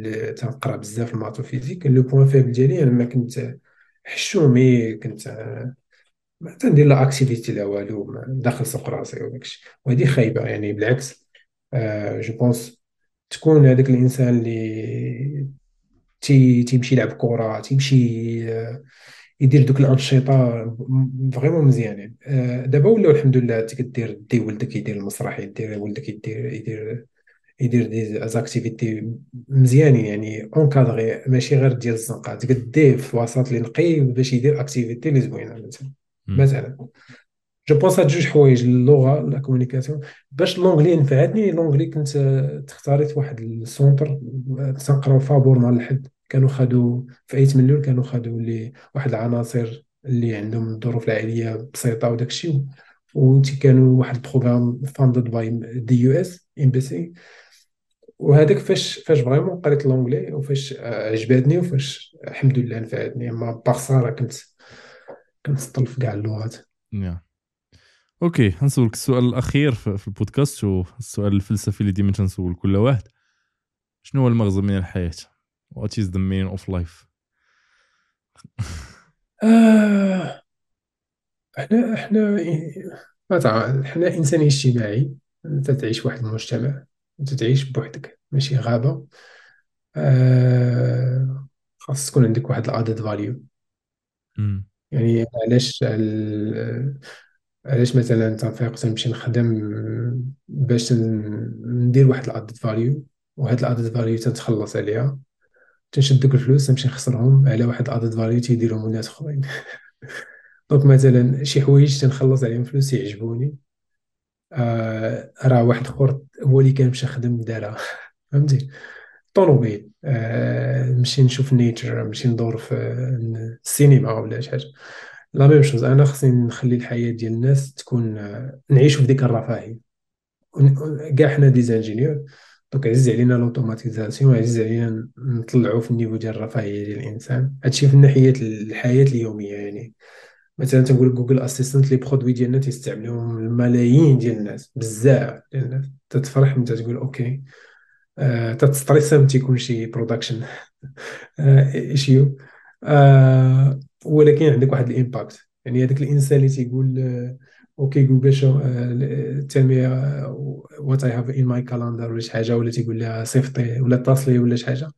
ل- تنقرا بزاف les maths وال physique le point faible ديالي أنا ما كنت حشومي كنت آه، ما تندير لا activité لا والو داخل سوق راسي وداكشي وهذه خايبة يعني بالعكس je pense تكون هذاك الإنسان اللي تي تيمشي يلعب كرة تيمشي آه، يدير دوك الأنشطة vraiment مزيانين آه، دابا ولاو الحمد لله انت كدير دي ولدك يدير المسرح يدير ولدك يدير يدير يدير des activités مزيانين يعني encadrées ماشي غير ديال الزنقة. تقديه في وسط اللي نقي باش يدير activité اللي زوينة مثلا. مثلا. je pense هاد جوج حوايج اللغة la communication باش l'anglais نفعتني l'anglais كنت تختاريت واحد ال centre تنقراو فابور مع الحد كانوا خدوا في ايت من الأول كانوا خدوا لي واحد العناصر اللي عندهم الظروف العائلية بسيطة وداك الشيء و كانوا واحد ال programme funded by the US embassy وهذاك فاش فاش vraiment قريت l'anglais وفاش عجباتني وفاش الحمد لله نفعتني اما باغ كنت كنت في كاع اللغات. أوكي نسولك السؤال الأخير في البودكاست والسؤال الفلسفي اللي ديما تنسول كل واحد. شنو هو المغزى من الحياة؟ What is the meaning of life آه، إحنا إحنا ما إحنا إنسان اجتماعي أنت تعيش واحد المجتمع. أنت تعيش بوحدك ماشي غابة. آه خاص تكون عندك واحد added value يعني علاش علاش مثلا تنفيق تنمشي نخدم باش ندير واحد added value وهاد ال added value تنتخلص عليها. تنشد دوك الفلوس نمشي نخسرهم على واحد added value تيديرهم الناس أخرين. donc مثلا شي حوايج تنخلص عليهم فلوس يعجبوني. آه راه واحد اخر هو اللي كان مشى خدم دارها فهمتي؟ طوموبيل آه نمشي نشوف nature نمشي ندور في السينما ولا شي حاجة. la même chose أنا خصني نخلي الحياة ديال الناس تكون آه، نعيشوا في ديك الرفاهيه كاع حنا des ingénieurs donc عزيز علينا l'automatisation عزيز علينا نطلعوا في ال niveau ديال الرفاهية ديال الإنسان. هادشي في ناحية الحياة اليومية يعني. مثلا تنقول جوجل Assistant les produits ديالنا تيستعملوهم الملايين ديال الناس بزاف ديال الناس. تتفرح انت تقول okay آه تت stress من تيكون شي production issue آه ولكن عندك واحد ال impact. يعني هذاك الإنسان اللي تيقول آه okay Google شو tell me what I have in my calendar ولا شي حاجة ولا تيقول لها صيفطي ولا اتصلي ولا شي حاجة.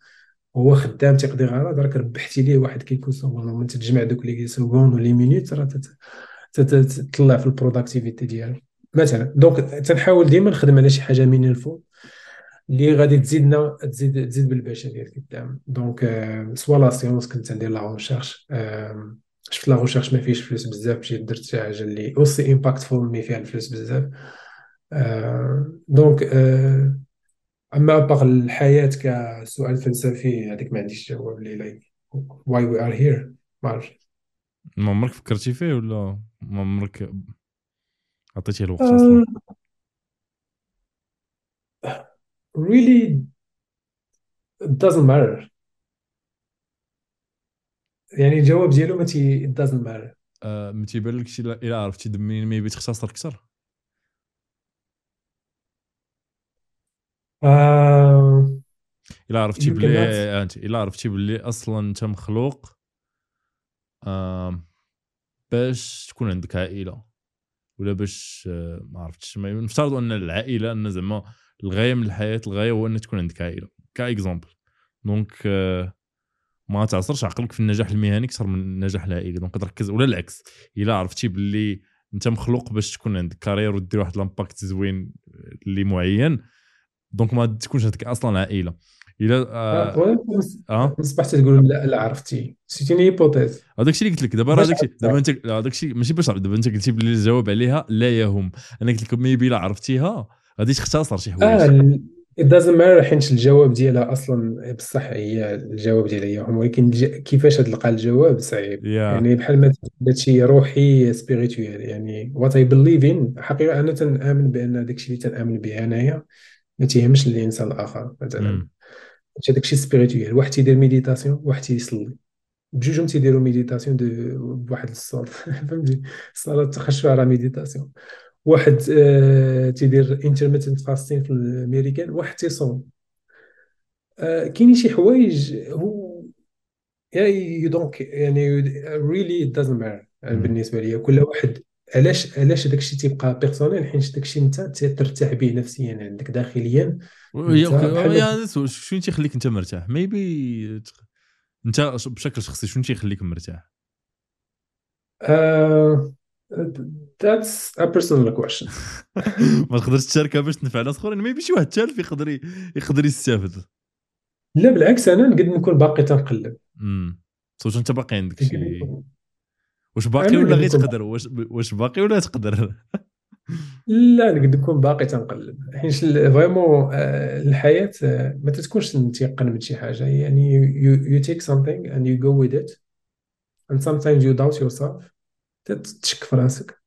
هو خدام تيقضي غرض راك ربحتي ليه واحد quelques secondes من تجمع دوك les secondes و les minutes راه تطلع في ال productivity ديالك مثلا donc تنحاول ديما نخدم على شي حاجة من الفوق اللي غادي تزيدنا تزيد تزيد بالبشريه قدام donc soit la science كنت ندير la recherche شفت la recherche ما فيهش فلوس بزاف مشيت درت شي حاجة اللي aussi impactful mais فيها الفلوس بزاف. donc à part الحياة كسؤال فلسفي هذيك ما عنديش جواب لي like why we are here ما عرفتش ما عمرك فكرتي فيه ولا ما عمرك عطيتيه الوقت أصلا؟ really it doesn't matter. يعني الجواب ديالو ما تي it doesn't matter. آه ما تيبان لك إلا عرفتي منين ميبي تختصر أكثر. آه الا عرفتي بلي أنت الا عرفتي بلي أصلا أنت مخلوق آه باش تكون عندك عائلة ولا باش آه ما عرفتش ما نفترض أن العائلة أن زعما الغاية من الحياة الغاية هو أن تكون عندك عائلة. par exemple donc آه ما تعصرش عقلك في النجاح المهني أكثر من النجاح العائلي donc تركز ولا العكس الا عرفتي باللي أنت مخلوق باش تكون عندك carrière ودير واحد l'impact زوين اللي معين donc ما تكونش عندك أصلا عائلة. إلى آه, آه؟ اصبحت تقول لا لا عرفتي. c'était hypothèse. هذاك الشيء اللي قلت لك. دابا هذاك الشيء دابا انت هذاك الشيء ماشي باش دابا أنت قلتي بلي الجواب عليها لا يهم. أنا قلت لك maybe لا عرفتيها غادي تختصر شي حوايج. آه it doesn't matter حيت الجواب ديالها أصلا بصح هي الجواب ديالها هي ولكن كيفاش تلقى الجواب صعيب. Yeah. يعني بحال ما هادشي روحي spirituel يعني what I believe in حقيقة أنا تنأمن بأن داكشي اللي تنأمن به أنايا. ما تيهمش الإنسان الآخر مثلا. هادشي داكشي spirituel. واحد تيدير méditation واحد تيصلي. بجوجهم تيديروا méditation بواحد الصوت فهمتي؟ الصلاه تخشوا راه méditation. واحد آه تيدير intermittent fasting في الأمريكان واحد تيصوم. آه كاينين شي حوايج هو يعني يو donc يعني really doesn't matter بالنسبة لي كل واحد علاش علاش داك الشيء تيبقى personnel حيت داك الشيء انت ترتاح به نفسيا عندك داخليا؟ شنو تيخليك انت مرتاح؟ maybe انت بشكل شخصي شنو تيخليك مرتاح؟ that's a personal question. ما تقدرش تشاركها باش تنفع ناس أخرين. ما شي واحد تالف يقدر يقدر يستافد. لا بالعكس أنا نقدر نكون باقي تنقلب. امم صوت أنت باقي عندك شي واش باقي ولا غير تقدر؟ واش واش باقي ولا تقدر؟ لا نقدر نكون باقي تنقلب. حيت vraiment الحياة آه، ما تتكونش متيقن من شي حاجة. يعني you take something and you go with it. And sometimes you doubt yourself. تتشك في راسك.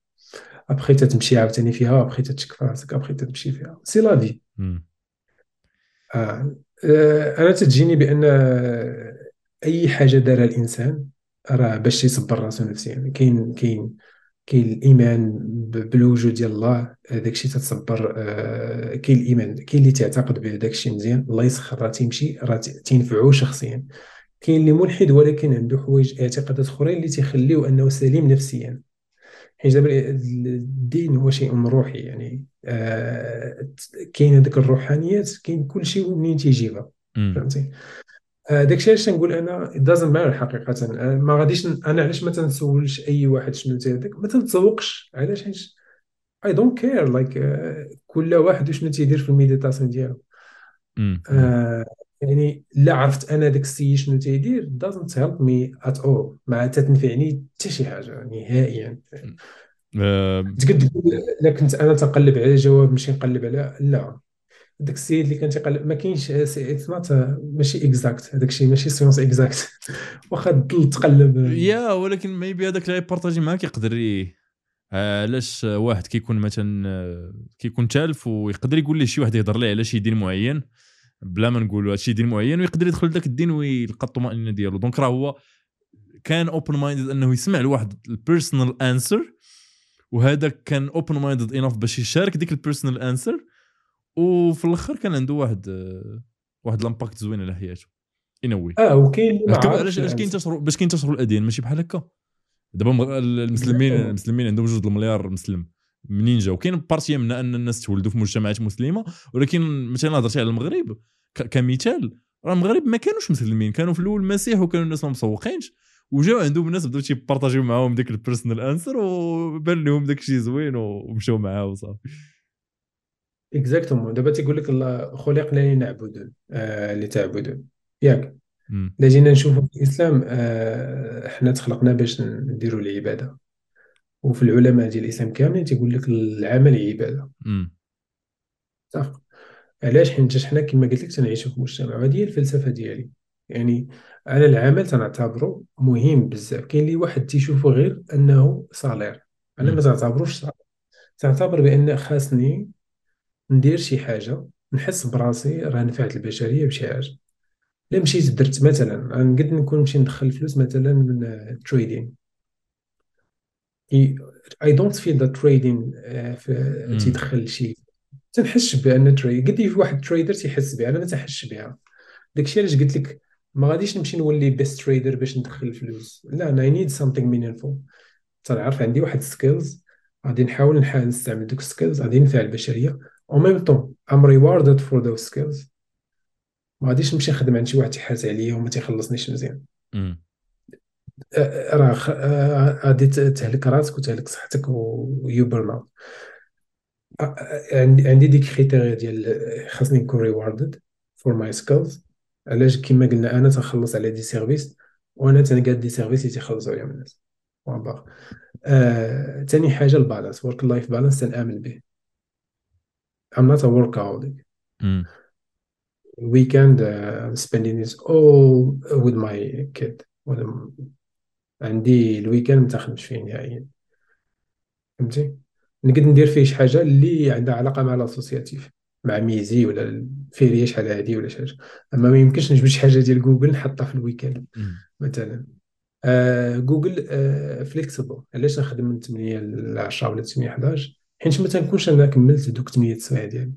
ابخي تتمشي عاوتاني فيها ابخي تتشك في راسك ابخي تتمشي فيها. c'est la vie. آه. آه، أنا تجيني بأن أي حاجة دارها الإنسان راه باش يصبر راسو نفسيا. كاين كاين كاين الإيمان بالوجود ديال الله داك الشيء تتصبر آه، كاين الإيمان كاين اللي تعتقد بداك الشيء مزيان الله يسخر راه تيمشي راه ت- تينفعو شخصيا. كاين اللي ملحد ولكن عنده حوايج اعتقادات أخرين اللي تيخليو أنه سليم نفسيا. حيت دابا الدين هو شيء روحي يعني آه، كاين هذيك الروحانيات كاين كل شيء منين تيجيبها. فهمتي؟ داكشي علاش تنقول أنا؟ Doesn't matter حقيقة. آه، ما غاديش أنا علاش ما تنسولش أي واحد شنو أنت هذاك ما تنتسوقش. علاش؟ حيت I don't care. Like آه، كل واحد وشنو تيدير في ال méditation ديالو. آه، يعني لا عرفت أنا داك السيد شنو تيدير doesn't help me at all. ما تتنفعني حتى شي حاجة نهائيا. آه، تقد تقول لا كنت أنا تنقلب على جواب ماشي نقلب على لا. داك السيد اللي كان تيقلب ما كاينش not ماشي exact هذاك الشيء ماشي science exacte واخا تضل تقلب. يا ولكن maybe هذاك اللي يبارطاجي معاك يقدر. آه، علاش واحد كيكون مثلا آه، كيكون تالف ويقدر يقول ليه شي واحد يهضر ليه على شي دين معين بلا ما نقولوا هادشي دين معين ويقدر يدخل لذاك الدين ويلقى الطمأنينة ديالو. donc راه هو كان open-minded أنه يسمع لواحد ال personal answer وهذا كان open-minded enough باش يشارك ديك ال personal answer وفي الآخر كان عنده واحد آه، واحد l'impact زوين على حياته. anyway آه وكاين علاش علاش. كينتشروا باش كينتشروا الأديان؟ ماشي بحال هكا. دابا المسلمين. المسلمين عندهم جوج المليار مسلم منين جاو كاين partie منها أن الناس تولدوا في مجتمعات مسلمة ولكن مثلا هضرتي على المغرب كمثال راه المغرب ما كانوش مسلمين. كانوا في الأول مسيح وكانوا الناس ما مسوقينش. وجاو عندهم الناس بداو تيبارطاجيو معاهم ديك ال personal answer وبان لهم داك الشيء زوين ومشاو معاه وصافي. exactement دابا تيقول لك الله خلقنا لنعبدون آه لتعبدون. ياك. مم. الا جينا نشوفوا في الإسلام آه حنا تخلقنا باش نديروا العبادة. وفي العلماء ديال الإسلام كاملين تيقول لك العمل عبادة. صح علاش؟ حيت حنا كما قلت لك تنعيشوا في مجتمع وهذه هي الفلسفة ديالي. يعني أنا العمل تنعتبره مهم بزاف. كاين اللي واحد تيشوفه غير أنه صالير. أنا ما. تعتبروش صالير. تعتبر بأن خاصني ندير شي حاجة نحس براسي راه نفعت البشرية بشي حاجة. إلا مشيت درت مثلا نقد نكون نمشي ندخل فلوس مثلا من تريدين I don't feel the trading. تيدخل شي. تنحسش بأن trade قد في واحد trader تيحس بها أنا ما تنحسش بها. داكشي علاش قلت لك ما غاديش نمشي نولي best trader باش ندخل الفلوس لا أنا I need something meaningful. تنعرف عندي واحد skills غادي نحاول نستعمل دوك ال skills غادي ننفع البشرية. au même temps I'm rewarded for those skills ما غاديش نمشي نخدم عند شي واحد تيحاز عليا وما تيخلصنيش مزيان. راه غادي تهلك راسك وتهلك صحتك و you burn out عندي عندي ديك criteria ديال خاصني نكون rewarded for my skills علاش كما قلنا أنا تنخلص على des services وأنا تنقاد des services اللي تيخلصوا عليهم الناس. آه، تاني حاجة ال balance work-life balance تنآمن به. I'm not a workaholic. مم. weekend uh, I'm spending it all with my kid. عندي ال weekend ما تخدمش فيه نهائيا. فهمتي؟ نقدر ندير فيه شي حاجة اللي عندها علاقة مع l'associatif مع ميزي ولا الفيريه شحال هادي ولا شي حاجة. أما ما يمكنش نجبد شي حاجة ديال جوجل نحطها في ال weekend. مثلا. آه جوجل آه flexible علاش نخدم من 8 ل 10 ولا 8 11 حيت ما تنكونش أنا كملت دوك 8 سوايع ديالي.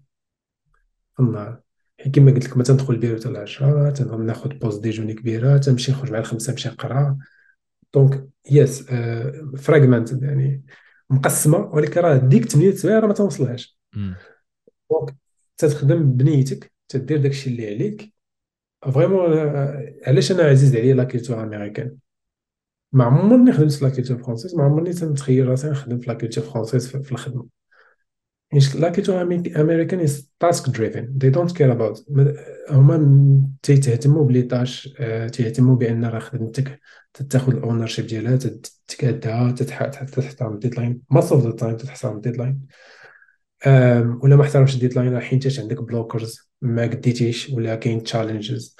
في النهار حيت كما قلت لك ما تندخل البيرو حتى ل 10 تنهضر ناخذ pause déjeuner كبيرة تنمشي نخرج مع الخمسة نمشي نقرا. donc it's fragmented يعني مقسمة ولكن راه ديك 8 سوايع راه ما توصلهاش. donc تتخدم بنيتك تدير داكشي اللي عليك. vraiment علاش أنا عزيز عليا la culture américaine؟ ما عمرني خدمت في la culture française ما عمرني تنتخيل راسي نخدم في la culture française في الخدمة. حيت la culture américaine is task-driven they don't care about هما تيهتموا ب les tâches آه، تيهتموا بأن راه خدمتك تاخذ ال ownership ديالها تتكادها تحترم ال deadline most of the time تحترم ال deadline ولا ما احترمش ال deadline راه حيت عندك blockers ما قديتيش ولا كاين challenges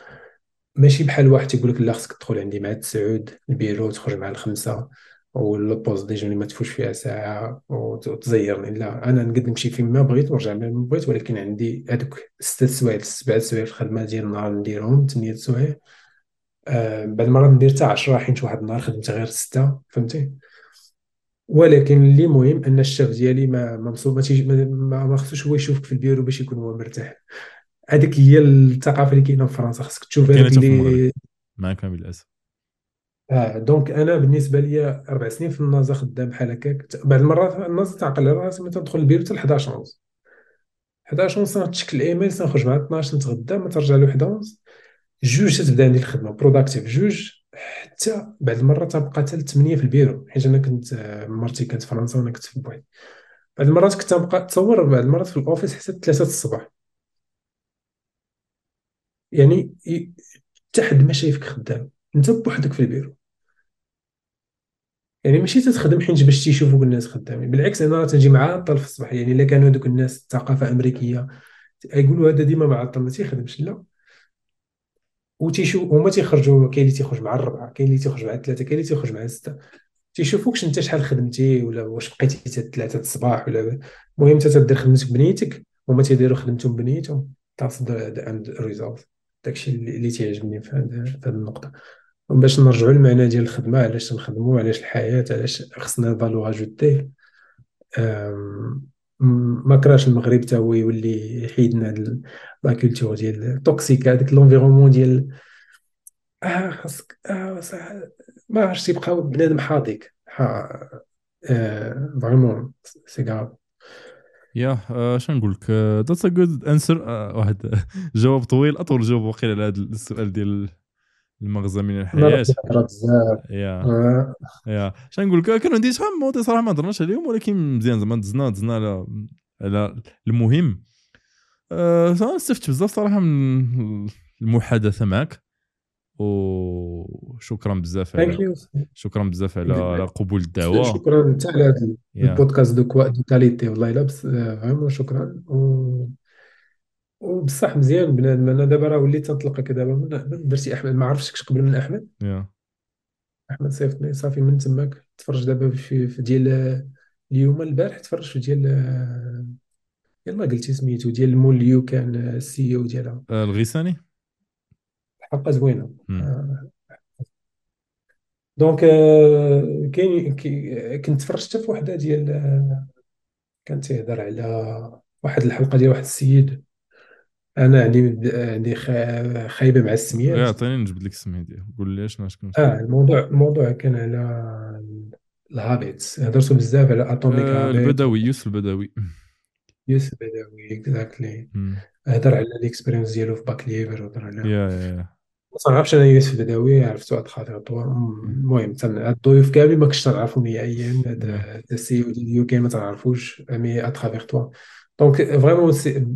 ماشي بحال واحد تيقول لك لا خصك تدخل عندي مع التسعود البيرو تخرج مع الخمسة وال pause déjeuner ما تفوش فيها ساعة وتزيرني. لا أنا نقد نمشي فين ما بغيت ونرجع ما بغيت ولكن عندي هذوك ست سوايع سبع سوايع في الخدمة ديال النهار نديرهم ثمانيه سوايع. آه بعد مرة ندير حتى 10 حيت واحد النهار خدمت غير ستة فهمتي؟ ولكن اللي مهم أن الشاف ديالي ما ما ما, ما خصوش هو يشوفك في البيرو باش يكون هو مرتاح. هذيك هي الثقافة اللي كاينة في فرنسا خصك تشوف هذاك اللي معك بالاسف آه دونك أنا بالنسبة لي أربع سنين في النازا خدام بحال هكاك. بعض المرات النازا تعقل راسي ملي تدخل البيرو حتى 11 ونص 11 ونص تشكل الإيميل تنخرج مع 12 نتغدى ما ترجع له 11 جوج تبدا عندي الخدمة بروداكتيف جوج حتى بعد المرات تبقى حتى 8 في البيرو. حيت أنا كنت آه، مرتي كانت فرنسا وأنا كنت في بوحدي. بعد المرات كنت تبقى تصور بعد المرات في الأوفيس حتى 3 الصباح. يعني حتى حد ما شايفك خدام. انت بوحدك في البيرو. يعني ماشي تتخدم حيت باش تيشوفوك الناس خدامين. بالعكس أنا راه تنجي معطل في الصباح. يعني إلا كانوا هذوك الناس ثقافه أمريكية يقولوا هذا ديما معطل ما تيخدمش لا. وتيشوف هما تيخرجوا كاين اللي تيخرج مع الربعة كاين اللي تيخرج مع الثلاثة كاين اللي تيخرج مع الستة. تيشوفوكش أنت شحال خدمتي ولا واش بقيتي حتى الثلاثة الصباح ولا المهم أنت تدير خدمتك بنيتك هما تيديروا خدمتهم بنيتهم. تصدر عند ال result داكشي اللي تيعجبني في هذه النقطة. باش نرجعوا للمعنى ديال الخدمة علاش نخدموا علاش الحياة؟ علاش خصنا valeur ajoutée ما كراش المغرب تا هو يولي يحيدنا la culture ديال toxique هذاك l'environnement ديال آه خاصك آه ما عرفتش تيبقى بنادم حاضيك vraiment c'est grave yeah شنو نقول لك؟ that's a good answer واحد جواب طويل أطول جواب وقيل على هذا السؤال ديال المغزى من الحياة. yeah آه. yeah. شنو نقول لك؟ كانوا عندي شحال مواضيع صراحة ما هضرناش عليهم ولكن مزيان زعما دزنا دزنا على على المهم. أه استفدت بزاف صراحة من المحادثة معك وشكرا بزاف على شكرا بزاف على قبول الدعوة. شكرا حتى على هذا ال podcast de de qualité والله الا vraiment شكرا. وبصح مزيان بنادم. أنا دابا راه وليت تنطلقك دابا درتي أحمد. ما عرفتكش قبل من أحمد. Yeah. أحمد صيفطني. صافي من تماك. تفرج دابا في, في ديال اليوم البارح. تفرج في ديال يلا قلتي سميتو ديال مول اليو كان ال CEO ديالها. آه، الغيساني؟ حلقه زوينة. آه. donc آه، كاين كنت تفرجت في وحدة ديال كان تيهضر على واحد الحلقة ديال واحد السيد. أنا عندي عندي خايبة مع السميات. عطيني نجبد لك السمية ديالو قول لي شنو شكون آه الموضوع الموضوع كان على ال habits. هضرتوا بزاف على Atomic آه البدوي يوسف البدوي. يوسف البدوي exactly هضر على ال experience ديالو في باك ليفر هضر على yeah yeah. ما أنا يوسف البدوي عرفتو هاد خاطر المهم الضيوف كاملين ما كنتش تنعرفهم نهائيا هذا ال CEO ديال كي ما تنعرفوش mais à travers toi donc vraiment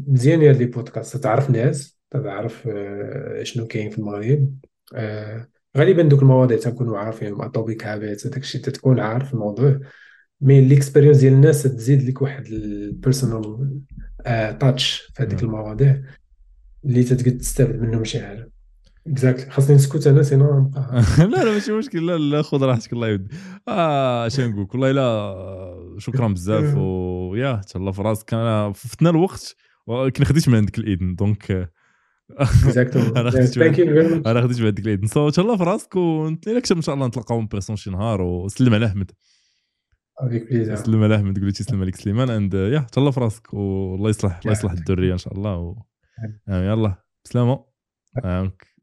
مزيان هاد les podcasts تعرف ناس تعرف آه، شنو كاين في المغرب. آه، غالبا دوك المواضيع تنكونوا عارفين مع topic habit داك الشيء تكون عارف الموضوع mais l'expérience ديال الناس تزيد لك واحد ال personal touch آه، في هذيك المواضيع. اللي تقدر تستافد منهم شي حاجة. exactly خاصني نسكت أنا sinon لا لا ماشي مشكل لا لا خذ راحتك الله يودي آه شنو نقول والله لا شكرا بزاف و yeah تهلا في راسك انا فتنا الوقت ولكن خديت من عندك الاذن donc أنا خديت أنا خديت من عندك الاذن so تهلا في راسك ونتلاقى ان شاء الله نتلاقاو in person شي نهار وسلم على احمد سلم على احمد قلت تسلم عليك سليمان اند يا تهلا في راسك والله يصلح الله يصلح الذريه ان شاء الله و... يلا بسلامه